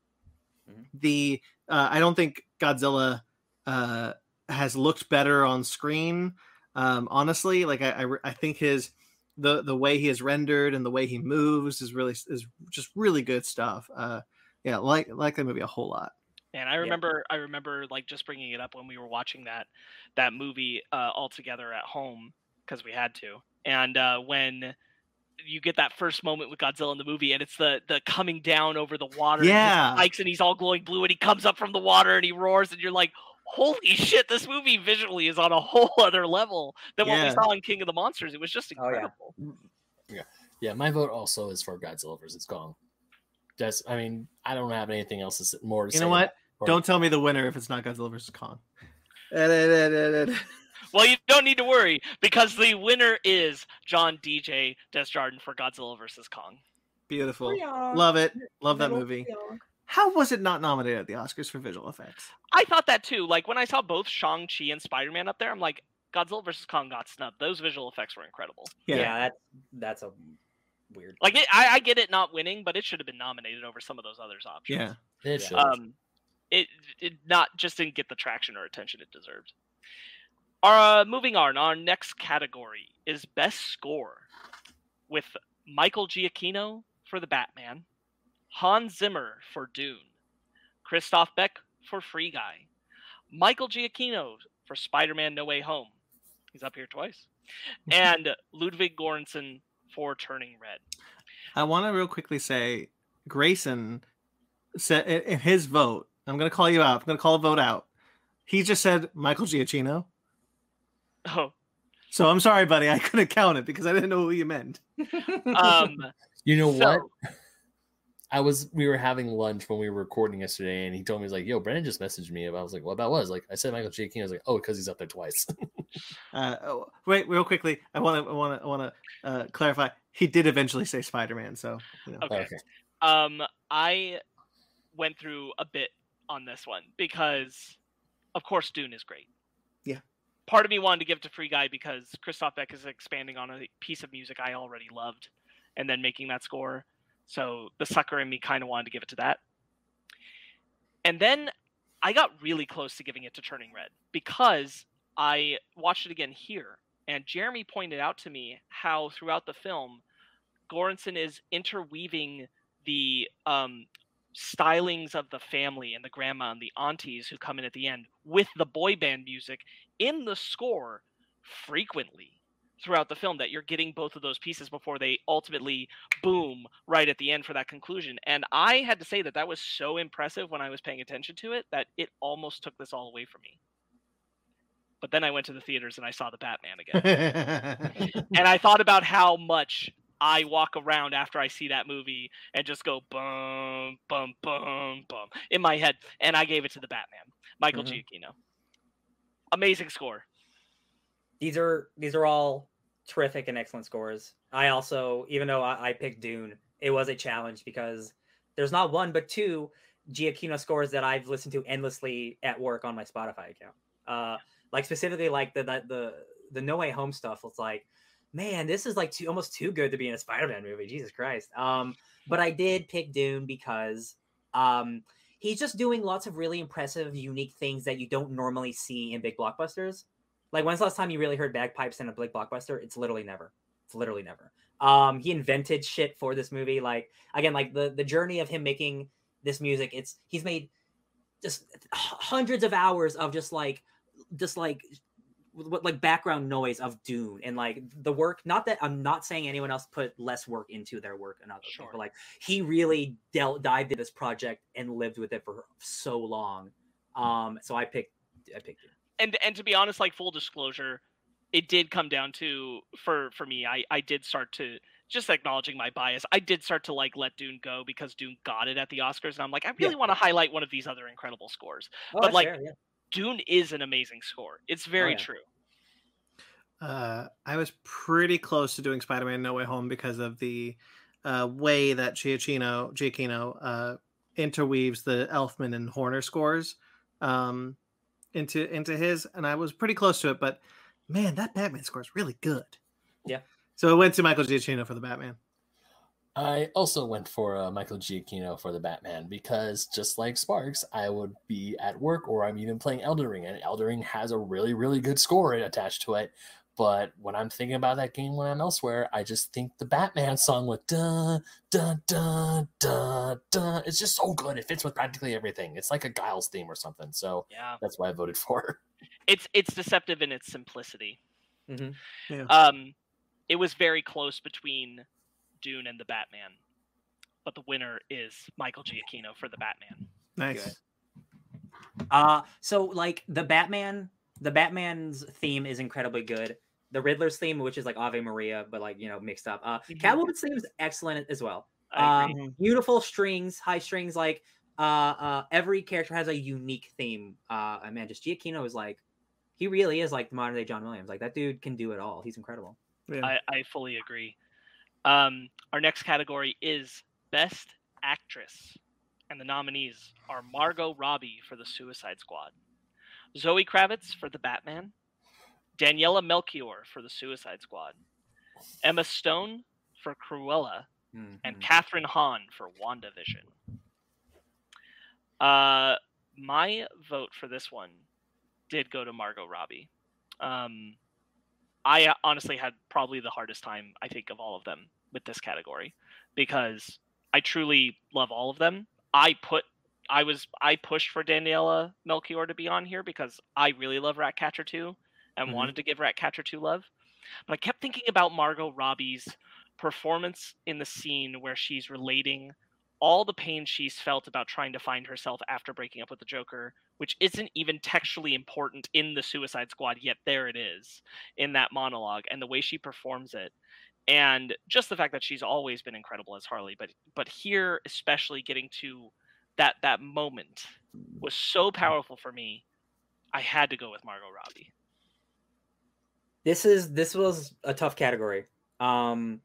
Mhm. The uh, I don't think Godzilla uh, has looked better on screen. Um, honestly, like I, I, I think his the the way he is rendered and the way he moves is really is just really good stuff. Uh, yeah, like like that movie a whole lot. And I remember, I remember like just bringing it up when we were watching that that movie uh, all together at home because we had to. And uh, when you get that first moment with Godzilla in the movie, and it's the the coming down over the water, and he Yeah. spikes and he's all glowing blue, and he comes up from the water and he roars, and you're like, holy shit, this movie visually is on a whole other level than what we saw in King of the Monsters. It was just Oh, yeah. incredible. Mm-hmm. Yeah, my vote also is for Godzilla versus Kong. Just, I mean, I don't have anything else to say, more to You say. know what? or- Don't tell me the winner if it's not Godzilla vs Kong. Well, you don't need to worry because the winner is John DJ Desjardins for Godzilla vs Kong. Beautiful. Love it. Love that movie. How was it not nominated at the Oscars for visual effects? I thought that too. Like when I saw both Shang Chi and Spider Man up there, I'm like, Godzilla vs Kong got snubbed. Those visual effects were incredible. Yeah, that's that's a weird. Like it, I, I get it not winning, but it should have been nominated over some of those others options. Yeah. It should. Um, it it not just didn't get the traction or attention it deserved. Uh, moving on, our next category is best score, with Michael Giacchino for The Batman, Hans Zimmer for Dune, Christoph Beck for Free Guy, Michael Giacchino for Spider-Man: No Way Home. He's up here twice, and Ludwig Göransson for Turning Red. I want to real quickly say Grayson said in in his vote. I'm going to call you out. I'm going to call a vote out. He just said Michael Giacchino. Oh, So I'm sorry, buddy. I couldn't count it because I didn't know who you meant. um, you know so- what? I was we were having lunch when we were recording yesterday, and he told me he's like, "Yo, Brandon just messaged me." I was like, "What that was?" Like, I said Michael Giacchino. I was like, "Oh, because he's up there twice." Uh, oh, wait, real quickly. I want to. I want to. I want to uh, clarify. He did eventually say Spider-Man. So you know. Okay. okay. Um, I went through a bit on this one because, of course, Dune is great. Yeah. Part of me wanted to give it to Free Guy because Christoph Beck is expanding on a piece of music I already loved, and then making that score. So the sucker in me kind of wanted to give it to that. And then I got really close to giving it to Turning Red because I watched it again here, and Jeremy pointed out to me how throughout the film, Göransson is interweaving the um, stylings of the family and the grandma and the aunties who come in at the end with the boy band music in the score frequently throughout the film that you're getting both of those pieces before they ultimately boom right at the end for that conclusion and i had to say that that was so impressive when i was paying attention to it that it almost took this all away from me but then i went to the theaters and i saw the batman again and I thought about how much I walk around after I see that movie and just go bum bum bum bum in my head, and I gave it to the Batman, Michael Mhm. Giacchino. Amazing score. these are these are all terrific and excellent scores. I also, even though I, I picked Dune, it was a challenge because there's not one but two Giacchino scores that I've listened to endlessly at work on my Spotify account. Uh, like specifically like the the the, the No Way Home stuff. It's like, man, this is like too, almost too good to be in a Spider-Man movie. Jesus Christ. Um, but I did pick Dune because um, he's just doing lots of really impressive, unique things that you don't normally see in big blockbusters. Like when's the last time you really heard bagpipes in a big blockbuster? It's literally never. It's literally never. Um, he invented shit for this movie. Like again, like the the journey of him making this music. It's he's made just hundreds of hours of just like just like what like background noise of Dune and like the work. Not that I'm not saying anyone else put less work into their work and other Sure. people. Like he really dealt dived into this project and lived with it for so long. Um, so I picked I picked Dune. And and to be honest, like full disclosure, it did come down to for for me. I I did start to just acknowledging my bias. I did start to like let Dune go because Dune got it at the Oscars, and I'm like, I really want to highlight one of these other incredible scores. Oh, But, like, fair, yeah. Dune is an amazing score. It's very yeah. true. Uh, I was pretty close to doing Spider-Man No Way Home because of the uh, way that Giacchino Giacchino uh, interweaves the Elfman and Horner scores um, into into his, and I was pretty close to it. But man, that Batman score is really good. Yeah. So I went to Michael Giacchino for the Batman. I also went for uh, Michael Giacchino for the Batman because just like Sparks, I would be at work or I'm even playing Elden Ring, and Elden Ring has a really, really good score attached to it. But when I'm thinking about that game when I'm elsewhere, I just think the Batman song with dun dun dun dun dun. It's just so good. It fits with practically everything. It's like a Giles theme or something. So Yeah, that's why I voted for. it's it's deceptive in its simplicity. Mhm. Yeah. Um, it was very close between Dune and the Batman, but the winner is Michael Giacchino for the Batman. Nice. Uh so like the Batman, the Batman's theme is incredibly good. The Riddler's theme, which is like Ave Maria, but like you know mixed up. Uh, Mhm. Catwoman's theme is excellent as well. Um, beautiful strings, high strings. Like uh, uh, every character has a unique theme. Uh, and man, just Giacchino is like, he really is like the modern day John Williams. Like that dude can do it all. He's incredible. Yeah. I, I fully agree. Um, our next category is Best Actress, and the nominees are Margot Robbie for The Suicide Squad, Zoe Kravitz for The Batman, Daniela Melchior for The Suicide Squad, Emma Stone for Cruella, and Mhm. Kathryn Hahn for WandaVision. Uh, my vote for this one did go to Margot Robbie. Um, I uh, honestly had probably the hardest time, I think, of all of them with this category because I truly love all of them. I put, I was, I pushed for Daniela Melchior to be on here because I really love Ratcatcher 2 and Mhm. wanted to give Ratcatcher 2 love. But I kept thinking about Margot Robbie's performance in the scene where she's relating all the pain she's felt about trying to find herself after breaking up with the Joker, which isn't even textually important in the Suicide Squad, yet there it is in that monologue and the way she performs it. And just the fact that she's always been incredible as Harley, but but here especially getting to that that moment was so powerful for me. I had to go with Margot Robbie. This is this was a tough category. Um,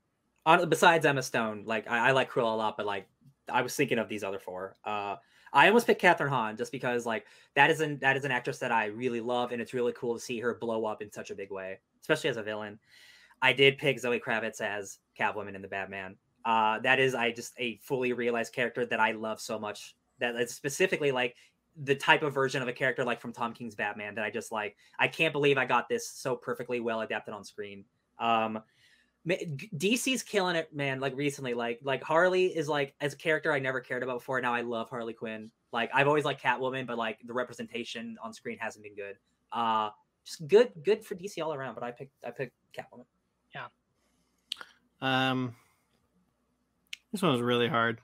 on, besides Emma Stone, like I, I like Cruella a lot, but like I was thinking of these other four. Uh, I almost picked Kathryn Hahn just because like that is an that is an actress that I really love, and it's really cool to see her blow up in such a big way, especially as a villain. I did pick Zoe Kravitz as Catwoman in the Batman. Uh, that is I just a fully realized character that I love so much. That specifically like the type of version of a character like from Tom King's Batman that I just like. I can't believe I got this so perfectly well adapted on screen. Um, DC's killing it, man. Like recently, like like Harley is like as a character I never cared about before. Now I love Harley Quinn. Like I've always liked Catwoman, but like the representation on screen hasn't been good. Uh, just good, good for DC all around. But I picked I picked Catwoman. Yeah. Um, this one was really hard,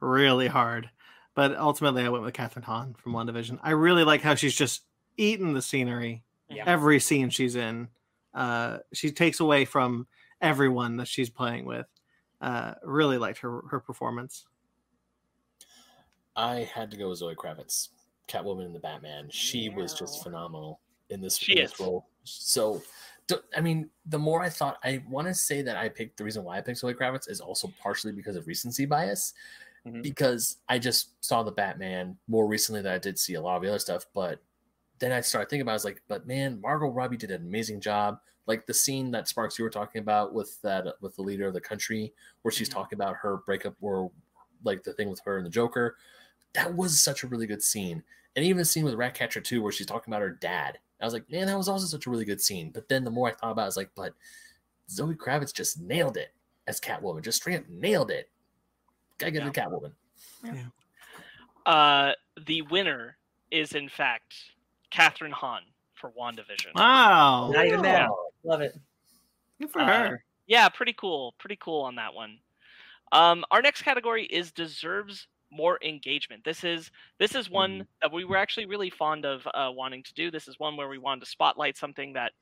really hard. But ultimately, I went with Kathryn Hahn from WandaVision. I really like how she's just eating the scenery. Yeah. Every scene she's in, uh, she takes away from everyone that she's playing with. Uh, really liked her her performance. I had to go with Zoe Kravitz, Catwoman in the Batman. She was just phenomenal in this, She in this is. role. So, I mean, the more I thought, I want to say that I picked the reason why I picked Zoe Kravitz is also partially because of recency bias. Mhm. because I just saw the Batman more recently than I did see a lot of the other stuff. But then I started thinking about, it, I was like, but man, Margot Robbie did an amazing job. Like the scene that Sparks you were talking about with that with the leader of the country, where she's Mhm. talking about her breakup, or like the thing with her and the Joker. That was such a really good scene, and even the scene with Ratcatcher 2, where she's talking about her dad. I was like, man, that was also such a really good scene. But then the more I thought about it, I was like, but Zoe Kravitz just nailed it as Catwoman, just straight up nailed it. Gotta get Yeah. the Catwoman. Uh, the winner is in fact Kathryn Hahn for WandaVision. Wow. Not even there. Oh, Love it. Good for Uh, her. Yeah, pretty cool. Pretty cool on that one. Um, our next category is deserves more engagement. This is this is one that we were actually really fond of uh, wanting to do. This is one where we wanted to spotlight something that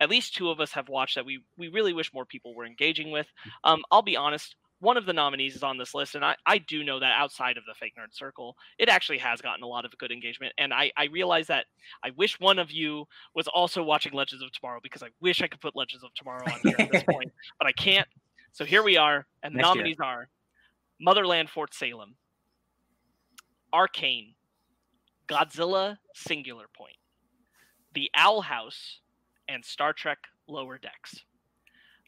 at least two of us have watched that we we really wish more people were engaging with. Um, I'll be honest. One of the nominees is on this list, and I, I do know that outside of the fake nerd circle, it actually has gotten a lot of good engagement. And I, I realize that I wish one of you was also watching Legends of Tomorrow because I wish I could put Legends of Tomorrow on here at this point, but I can't. So here we are, and the Next year. nominees are Motherland Fort Salem, Arcane, Godzilla Singular Point, The Owl House, and Star Trek Lower Decks.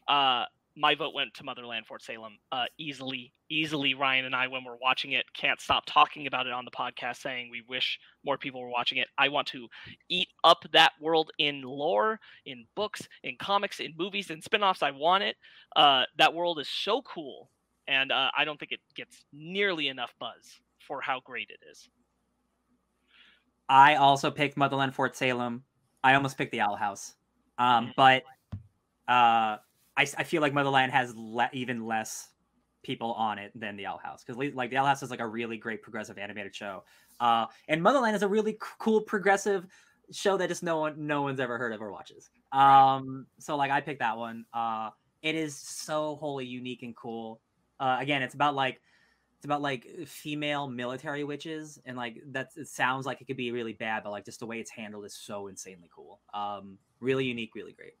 Uh, my vote went to Motherland Fort Salem uh, easily. Easily, Ryan and I, when we're watching it, can't stop talking about it on the podcast, saying we wish more people were watching it. I want to eat up that world in lore, in books, in comics, in movies, in spin offs. I want it. Uh, that world is so cool, and uh, I don't think it gets nearly enough buzz for how great it is. I also picked Motherland Fort Salem. I almost picked the Owl House, um, but uh, I, I feel like Motherland has le- even less people on it than the Owl House because like the Owl House is like a really great progressive animated show, uh, and Motherland is a really cool progressive show that just no one no one's ever heard of or watches. Um, so like I picked that one. Uh, it is so wholly unique and cool. Uh, again, it's about like it's about like female military witches and like that it sounds like it could be really bad but like just the way it's handled is so insanely cool um really unique really great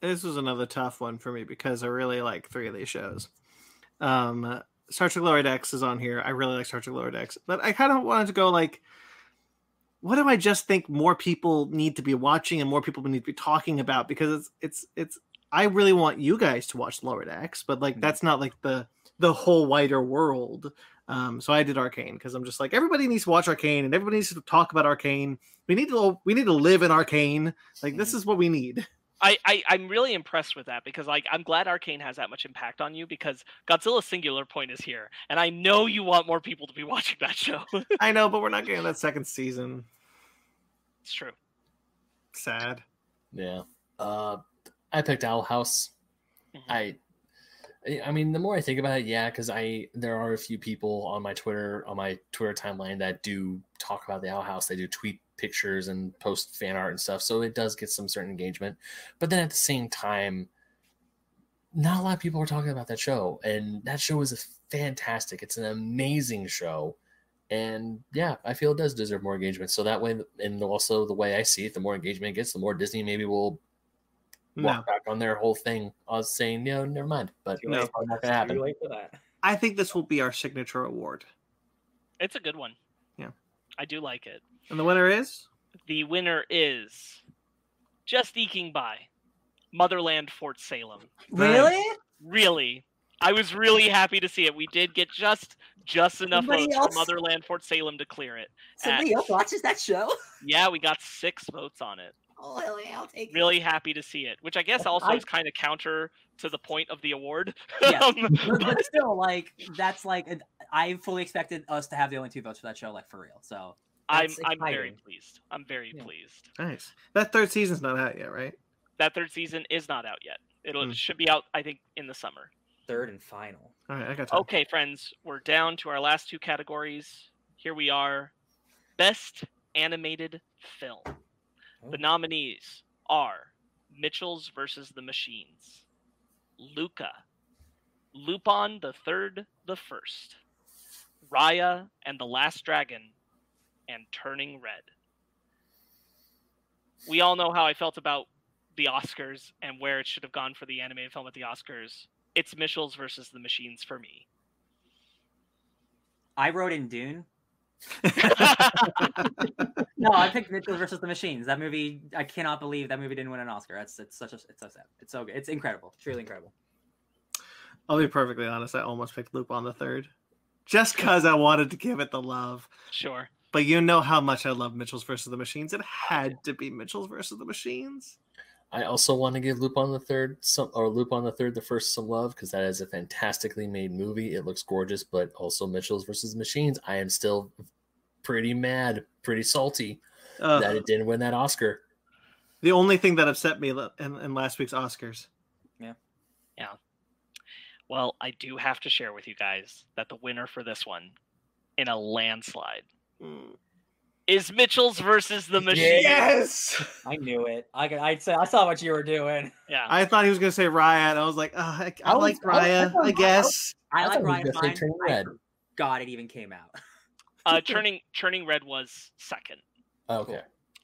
This was another tough one for me because I really like three of these shows. Um, Star Trek Lower Decks is on here. I really like Star Trek Lower Decks, but I kind of wanted to go like, what do I just think more people need to be watching and more people need to be talking about? Because it's it's it's. I really want you guys to watch Lower Decks, but like Mhm. that's not like the the whole wider world. Um, so I did Arcane because I'm just like everybody needs to watch Arcane and everybody needs to talk about Arcane. We need to we need to live in Arcane. Like this Mhm. is what we need. I, I I'm really impressed with that because like I'm glad Arcane has that much impact on you because Godzilla Singular Point is here and I know you want more people to be watching that show. I know, but we're not getting that second season. it's true. Sad. Yeah. Uh, I picked Owl House. Mhm. I, I mean, the more I think about it, yeah, because I there are a few people on my Twitter on my Twitter timeline that do talk about the Owl House. They do tweet pictures and post fan art and stuff, so it does get some certain engagement. But then at the same time, not a lot of people are talking about that show, and that show is fantastic. It's an amazing show. And yeah, I feel it does deserve more engagement. So that way, and also the way I see it, the more engagement it gets, the more Disney maybe will No, walk back on their whole thing. I was saying, no, never mind. But No. it's probably not gonna happen. For that. I think this will be our signature award. It's a good one. Yeah. I do like it. And the winner is The winner is just eking by Motherland Fort Salem. really Really, I was really happy to see it. We did get just just enough Somebody votes else- for Motherland Fort Salem to clear it. somebody else watches that show Yeah, we got six votes on it. oh hell yeah i'll take Really happy to see it, which I guess also I- is kind of counter to the point of the award. Yes. Um, but, but still like that's like an- i fully expected us to have the only two votes for that show like for real so I'm That's I'm very pleased. I'm very Yeah. pleased. nice. That third season's not out yet, right? That third season is not out yet. It'll hmm. it should be out I think in the summer. third and final All right, I got time. Okay, friends, we're down to our last two categories. Here we are. Best animated film. The Oh. nominees are Mitchell's versus the Machines, Luca, Lupin the Third, the First, Raya and the Last Dragon, and Turning Red. We all know how I felt about the Oscars and where it should have gone for the animated film at the Oscars. It's Mitchell's versus the Machines for me. I wrote in Dune. No, I picked Mitchell versus the Machines. That movie, I cannot believe that movie didn't win an Oscar. That's it's such a it's so sad. It's so good. It's incredible. Truly incredible. I'll be perfectly honest. I almost picked Lupin the third, just because I wanted to give it the love. Sure. But you know how much I love Mitchell's versus the Machines. It had to be Mitchell's versus the Machines. I also want to give Lupin the Third some or Lupin the Third the first some love because that is a fantastically made movie. It looks gorgeous, but also Mitchell's versus Machines. I am still pretty mad, pretty salty Uh, that it didn't win that Oscar. the only thing that upset me in, in last week's Oscars. Yeah. Yeah. Well, I do have to share with you guys that the winner for this one, in a landslide. Is Mitchell's versus the Machine. Yes. I knew it. I could. I'd say I saw what you were doing. Yeah. I thought he was going to say Raya, and I was like, oh, I, I, I was- like I was- I Raya, thought- I guess. I, I like thought Ryan gonna say Fine. Turning Red. forgot it even came out. uh, turning Turning Red was second, Okay.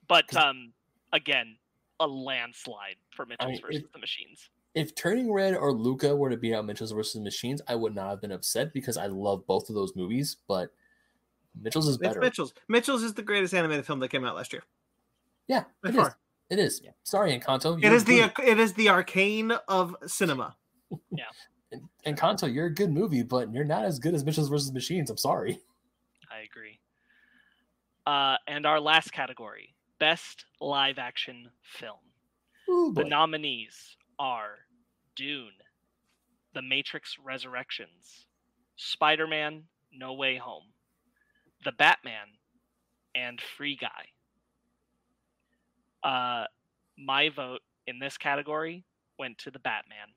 but um, again, a landslide for Mitchell's mean, versus it- the Machines. If Turning Red or Luca were to beat out Mitchell's versus the Machines, I would not have been upset because I love both of those movies, but Mitchell's is It's better. Mitchell's. Mitchell's is the greatest animated film that came out last year. Yeah, By it is. far. It is. Yeah. Sorry, Encanto. It the good. it is the arcane of cinema. Yeah. Encanto. You're a good movie, but you're not as good as Mitchell's versus Machines. I'm sorry. I agree. Uh, and our last category, best live action film. Ooh, The nominees are Dune, The Matrix Resurrections, Spider Man No Way Home, The Batman, and Free Guy. Uh, my vote in this category went to The Batman.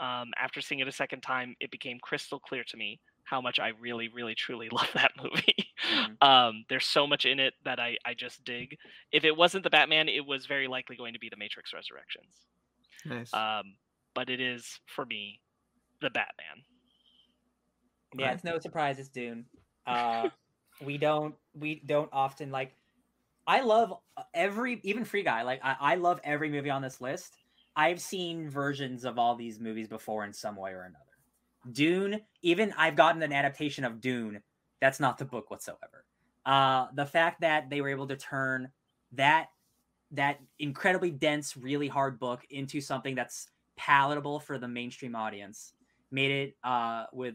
Um, after seeing it a second time, it became crystal clear to me how much I really, really, truly love that movie. Mhm. um, there's so much in it that I, I just dig. If it wasn't the Batman, it was very likely going to be the Matrix Resurrections. Nice. Um, but it is for me the Batman. Yeah, it's no surprise it's Dune. Uh, we don't we don't often like. I love uh, every even Free Guy. Like I, I love every movie on this list. I've seen versions of all these movies before in some way or another. Dune, even I've gotten an adaptation of Dune. That's not the book whatsoever. Uh, the fact that they were able to turn that that incredibly dense, really hard book into something that's palatable for the mainstream audience made it uh, with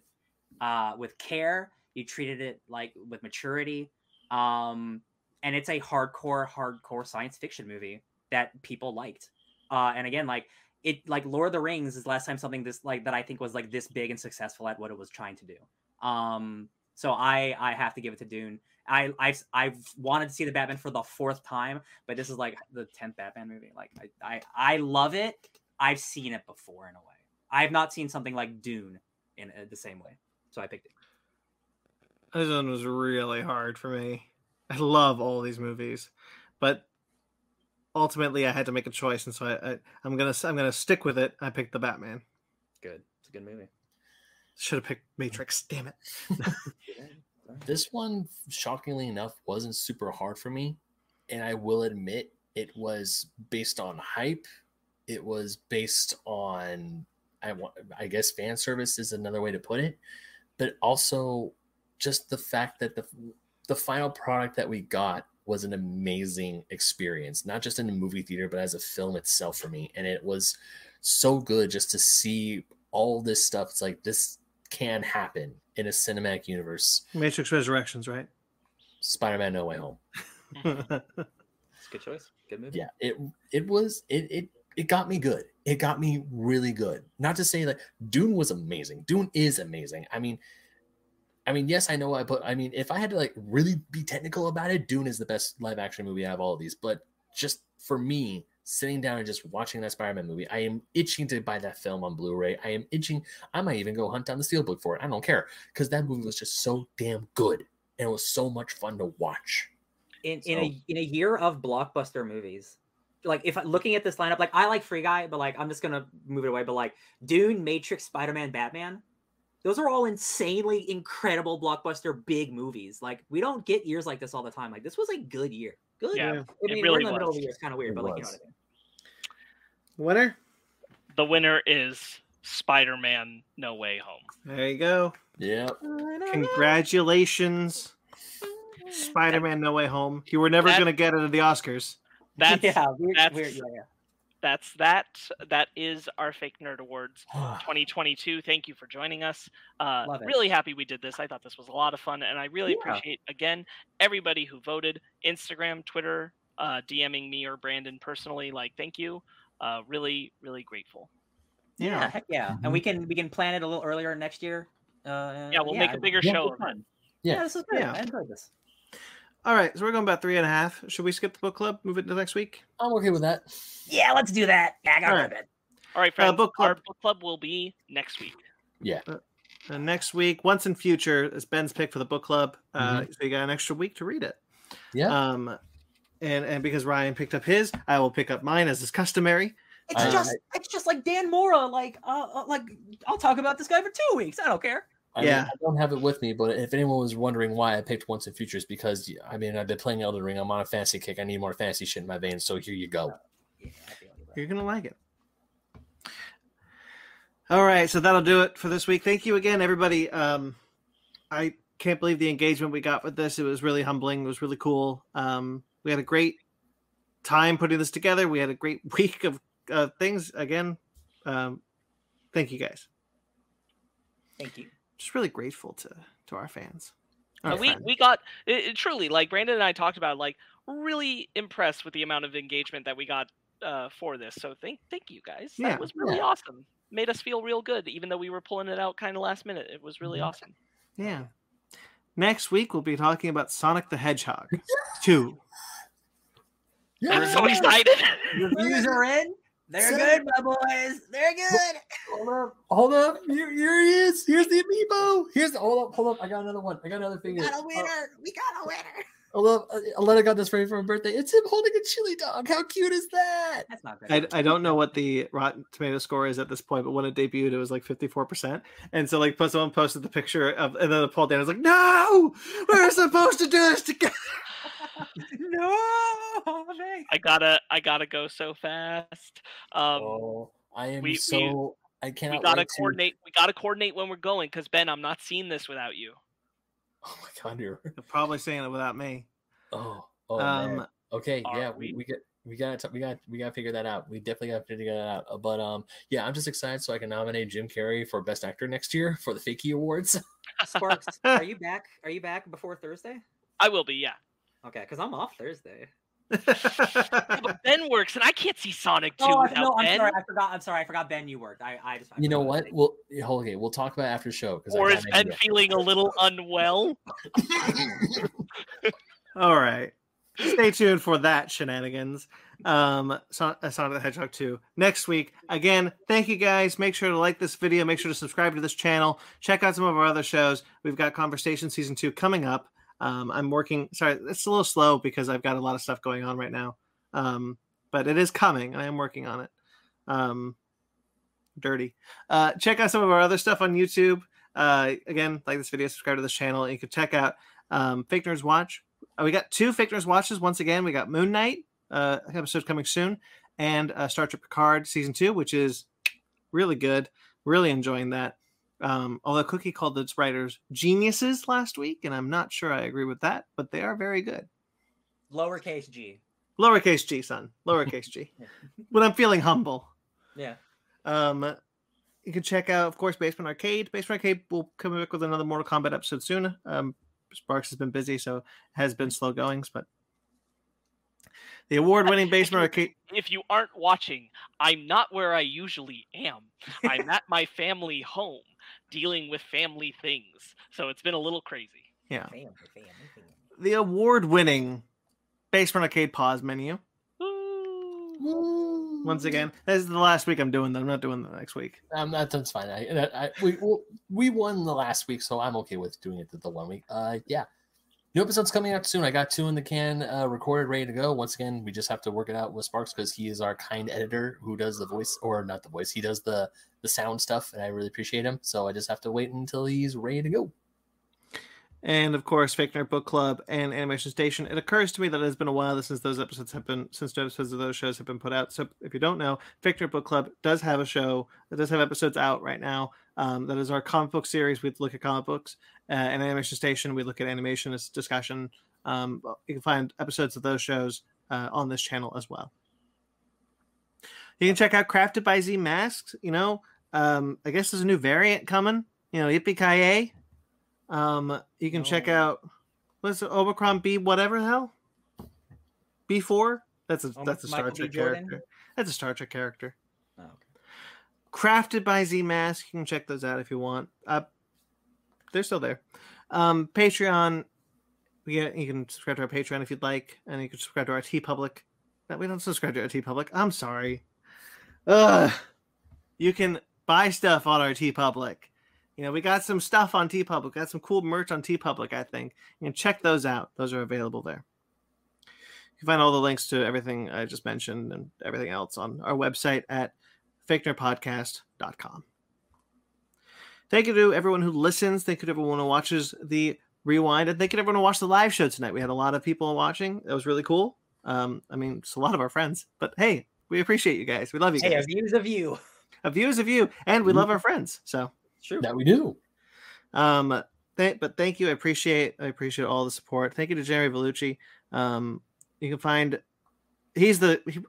uh, with care. You treated it like with maturity, um, and it's a hardcore, hardcore science fiction movie that people liked. Uh, and again, like it, like Lord of the Rings is the last time something this like that I think was like this big and successful at what it was trying to do. Um, so I I have to give it to Dune. I I've, I've wanted to see the Batman for the fourth time, but this is like the tenth Batman movie. Like I, I I love it. I've seen it before in a way. I've not seen something like Dune in uh, the same way, so I picked it. This one was really hard for me. I love all these movies, but ultimately I had to make a choice, and so I, I I'm gonna I'm gonna stick with it. I picked the Batman. Good. It's a good movie. Should have picked Matrix. Damn it. This one, shockingly enough, wasn't super hard for me. And I will admit it was based on hype. It was based on I want I guess fan service is another way to put it. But also just the fact that the the final product that we got was an amazing experience, not just in the movie theater, but as a film itself for me. And it was so good just to see all this stuff. It's like this can happen in a cinematic universe. Matrix Resurrections, right? Spider-Man No Way Home. It's a good choice. Good movie. Yeah, it it was it it it got me good. It got me really good. Not to say that Dune was amazing. Dune is amazing. I mean, I mean, yes, I know I put. I mean, if I had to like really be technical about it, Dune is the best live action movie out of all of these. But just for me, sitting down and just watching that Spider-Man movie, I am itching to buy that film on Blu-ray. I am itching. I might even go hunt down the steelbook for it. I don't care because that movie was just so damn good and it was so much fun to watch. in in a in a year of blockbuster movies like if looking at this lineup like i like free guy but like i'm just gonna move it away but like dune matrix spider-man batman those are all insanely incredible blockbuster big movies like we don't get years like this all the time like this was a good year good Yeah, I it really we're in the middle of was. the year it's kind of weird It but like you know what i mean Winner. The winner is Spider Man No Way Home. There you go. Yep. Congratulations, Spider-Man: No Way Home. You were never going to get it at the Oscars. That's yeah, weird, that's- weird, yeah, yeah. That's that. That is our fake nerd awards 2022. Thank you for joining us. Uh, Love it. really happy we did this. I thought this was a lot of fun, and I really Yeah. appreciate again everybody who voted. Instagram, Twitter, uh, DMing me or Brandon personally. Like, thank you. Uh, really, really grateful. Yeah, heck yeah. And we can we can plan it a little earlier next year. Uh, Yeah, we'll make a bigger show fun. Yeah. Yeah. this is good. Yeah. I enjoyed this. All right, so we're going about three and a half. Should we skip the book club? Move it to next week. I'm okay with that. Yeah, let's do that. Yeah, I got All rid right. of it. All right, friends. book Our club. book club will be next week. Yeah. Uh, next week, Once and Future, is Ben's pick for the book club. Uh, So you got an extra week to read it. Yeah. Um, and and because Ryan picked up his, I will pick up mine as is customary. It's I- just it's just like Dan Mora. Like uh, uh, like I'll talk about this guy for two weeks. I don't care. I Yeah. Mean, I don't have it with me, but if anyone was wondering why I picked Once and Futures, because I mean I've been playing Elden Ring. I'm on a fantasy kick. I need more fantasy shit in my veins. So here you go. Yeah, you, bro. You're gonna like it. All right, so that'll do it for this week. Thank you again, everybody. Um, I can't believe the engagement we got with this. It was really humbling. It was really cool. Um, we had a great time putting this together. We had a great week of uh, things. Again, um, thank you guys. Thank you. Just really grateful to to our fans. Our we friends. we got it, it truly like Brandon and I talked about like really impressed with the amount of engagement that we got uh, for this. So thank thank you guys. Yeah, that was really yeah. awesome. Made us feel real good, even though we were pulling it out kind of last minute. It was really awesome. yeah. Next week we'll be talking about Sonic the Hedgehog two. I'm so excited. Reviews are in. They're Sir. good, my boys. They're good. Hold up, hold up. Here, here he is. Here's the amiibo. Here's the hold up, hold up. I got another one. I got another figure. Got a Uh, winner. We got a winner. hold up. Uh, Aletta got this for me for my birthday. It's him holding a chili dog. How cute is that? That's not good. I, I don't know what the Rotten Tomato score is at this point, but when it debuted, it was like 54%. And so, like, someone posted the picture of, and then Paul Dan was like, No, we're supposed to do this together. No. I gotta I gotta go so fast. Um, oh, I am we- we- so. I we cannot gotta wait to- coordinate. We gotta coordinate when we're going because Ben, I'm not seeing this without you. Oh my god, you're. They're probably saying it without me. Oh, oh um, man. Okay, yeah, we, we? we get we got to we got we got to figure that out. We definitely got to figure that out. Uh, But um, yeah, I'm just excited so I can nominate Jim Carrey for Best Actor next year for the Fakey Awards. Sparks, are you back? Are you back before Thursday? I will be, yeah. Okay, because I'm off Thursday. Yeah, but Ben works, and I can't see Sonic 2 Oh, I- without no, I'm Ben. sorry. I forgot. I'm sorry. I forgot Ben. You worked. I, I just. I you know forgot. what? We'll okay. We'll talk about after show because Or is Ben feeling a little unwell? All right. Stay tuned for that shenanigans. Um, Son- uh, Sonic the Hedgehog 2 next week. Again, thank you guys. Make sure to like this video. Make sure to subscribe to this channel. Check out some of our other shows. We've got Conversation Season 2 coming up. Um, I'm working, sorry, it's a little slow because I've got a lot of stuff going on right now. Um, but it is coming and I am working on it. Um, dirty. Uh, check out some of our other stuff on YouTube. Uh, again, like this video, subscribe to this channel. You can check out um, Fake Nerds Watch. Uh, we got two Fake Nerds Watches once again. We got Moon Knight uh, episode coming soon, and uh, Star Trek Picard season two, which is really good. Really enjoying that. Um, although Cookie called its writers geniuses last week, and I'm not sure I agree with that, but they are very good. Lowercase G. Lowercase g, son. Lowercase g. When I'm feeling humble. Yeah. Um, you can check out, of course, Basement Arcade. Basement Arcade will come back with another Mortal Kombat episode soon. Um, Sparks has been busy, so has been slow goings, but the award-winning Basement Arcade. If you aren't watching, I'm not where I usually am. I'm at my family home dealing with family things. So it's been a little crazy. Yeah, Family, family, family. the award-winning Basement Arcade pause menu. Ooh. Once again, this is the last week I'm doing that. I'm not doing the next week. Um, that, that's fine. I, I, I we we'll- won the last week, so I'm okay with doing it the, the one week. Uh, yeah. New episodes coming out soon. I got two in the can, uh, recorded, ready to go. Once again, we just have to work it out with Sparks because he is our kind editor who does the voice, or not the voice. He does the the sound stuff, and I really appreciate him. So I just have to wait until he's ready to go. and of course fake nerd book club and animation station it occurs to me that it has been a while since those episodes have been since the episodes of those shows have been put out so if you don't know fake nerd book club does have a show that does have episodes out right now Um, that is our comic book series. We look at comic books. Uh, and Animation Station, we look at animation as discussion. Um, you can find episodes of those shows uh, on this channel as well. You can check out Crafted by Z Masks. You know, um, I guess there's a new variant coming. You know, Yippee Ki Um, you can check Oh. out what's it, Omicron B, whatever the hell. B four. That's a that's a Star Michael Trek character. That's a Star Trek character. Oh, okay. Crafted by Z Mask. You can check those out if you want. Uh, they're still there. Um, Patreon. We get, you can subscribe to our Patreon if you'd like, and you can subscribe to our TeePublic. No, we don't subscribe to our TeePublic. I'm sorry. Ugh. You can buy stuff on our TeePublic. You know, we got some stuff on TeePublic. Got some cool merch on TeePublic. I think you can check those out. Those are available there. You can find all the links to everything I just mentioned and everything else on our website at fakenerdpodcast.com. Thank you to everyone who listens. Thank you to everyone who watches the rewind. And thank you to everyone who watched the live show tonight. We had a lot of people watching. That was really cool. Um, I mean, it's a lot of our friends, but hey, we appreciate you guys. We love you Hey, guys. a views of you. A views of you, and we Mhm. love our friends. So, True. That we do. um, th- but thank you. I appreciate. I appreciate all the support. Thank you to Jeremy Vellucci. Um, you can find. He's the. He,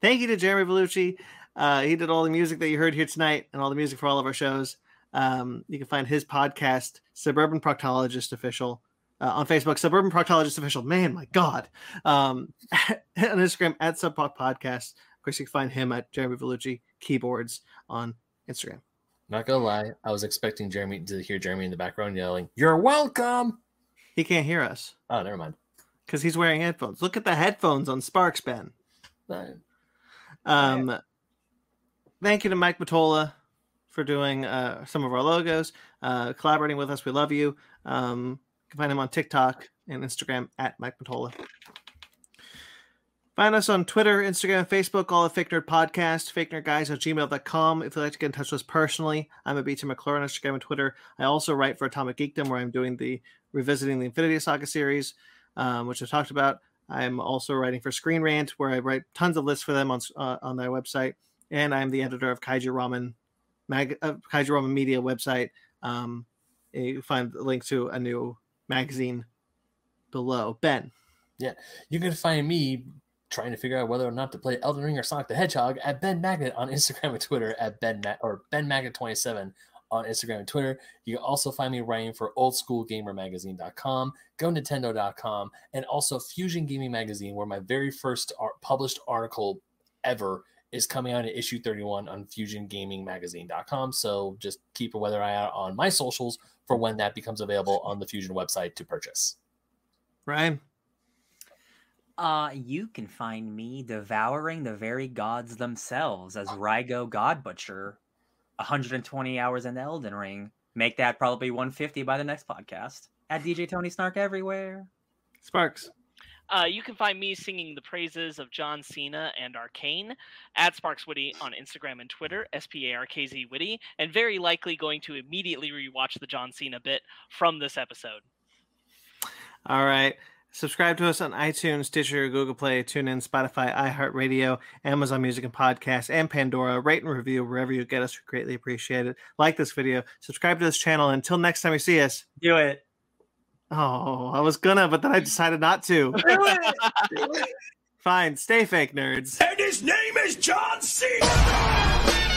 thank you to Jeremy Vellucci. Uh, he did all the music that you heard here tonight, and all the music for all of our shows. Um, you can find his podcast, Suburban Proctologist Official, uh, on Facebook. Suburban Proctologist Official. Man, my God. Um, on Instagram at Subpop Podcast. Of course, you can find him at Jeremy Vellucci Keyboards on Instagram. Not gonna lie, I was expecting Jeremy to hear Jeremy in the background yelling, "You're welcome." He can't hear us. Oh, never mind. because he's wearing headphones. Look at the headphones on Sparks, Ben. Um, thank you to Mike Matola for doing uh, some of our logos, uh, collaborating with us. We love you. Um, you can find him on TikTok and Instagram at Mike Matola. Find us on Twitter, Instagram, Facebook, all at Fake Nerd Podcast, fake nerd guys at gmail.com. If you'd like to get in touch with us personally, I'm at BT McClure on Instagram and Twitter. I also write for Atomic Geekdom, where I'm doing the revisiting the Infinity Saga series, um, which I've talked about. I'm also writing for Screen Rant, where I write tons of lists for them on uh, on their website, and I'm the editor of Kaiju Ramen, mag- uh, Kaiju Ramen Media website. Um, you find the link to a new magazine below. Ben, Yeah, you can find me trying to figure out whether or not to play Elden Ring or Sonic the Hedgehog at Ben Magnet on Instagram and Twitter at Ben Ma- or Ben Magnet 27 on Instagram and Twitter. You can also find me writing for oldschoolgamermagazine.com, GoNintendo.com, and also Fusion Gaming Magazine, where my very first ar- published article ever is coming out in issue 31 on FusionGamingMagazine.com. So just keep a weather eye out on my socials for when that becomes available on the Fusion website to purchase. Ryan, Uh, you can find me devouring the very gods themselves as Rygo God Butcher. 120 hours in the Elden Ring. Make that probably 150 by the next podcast. At DJ Tony Snark everywhere. Sparks, Uh, you can find me singing the praises of John Cena and Arcane at Sparkz Witty on Instagram and Twitter, S P A R K Z Witty, and very likely going to immediately rewatch the John Cena bit from this episode. All right. Subscribe to us on iTunes, Stitcher, Google Play, TuneIn, Spotify, iHeartRadio, Amazon Music and Podcasts, and Pandora. Rate and review wherever you get us. We greatly appreciate it. Like this video. Subscribe to this channel. Until next time you see us. Do it. Oh, I was gonna, but then I decided not to. Fine. Stay fake, nerds. And his name is John Cena!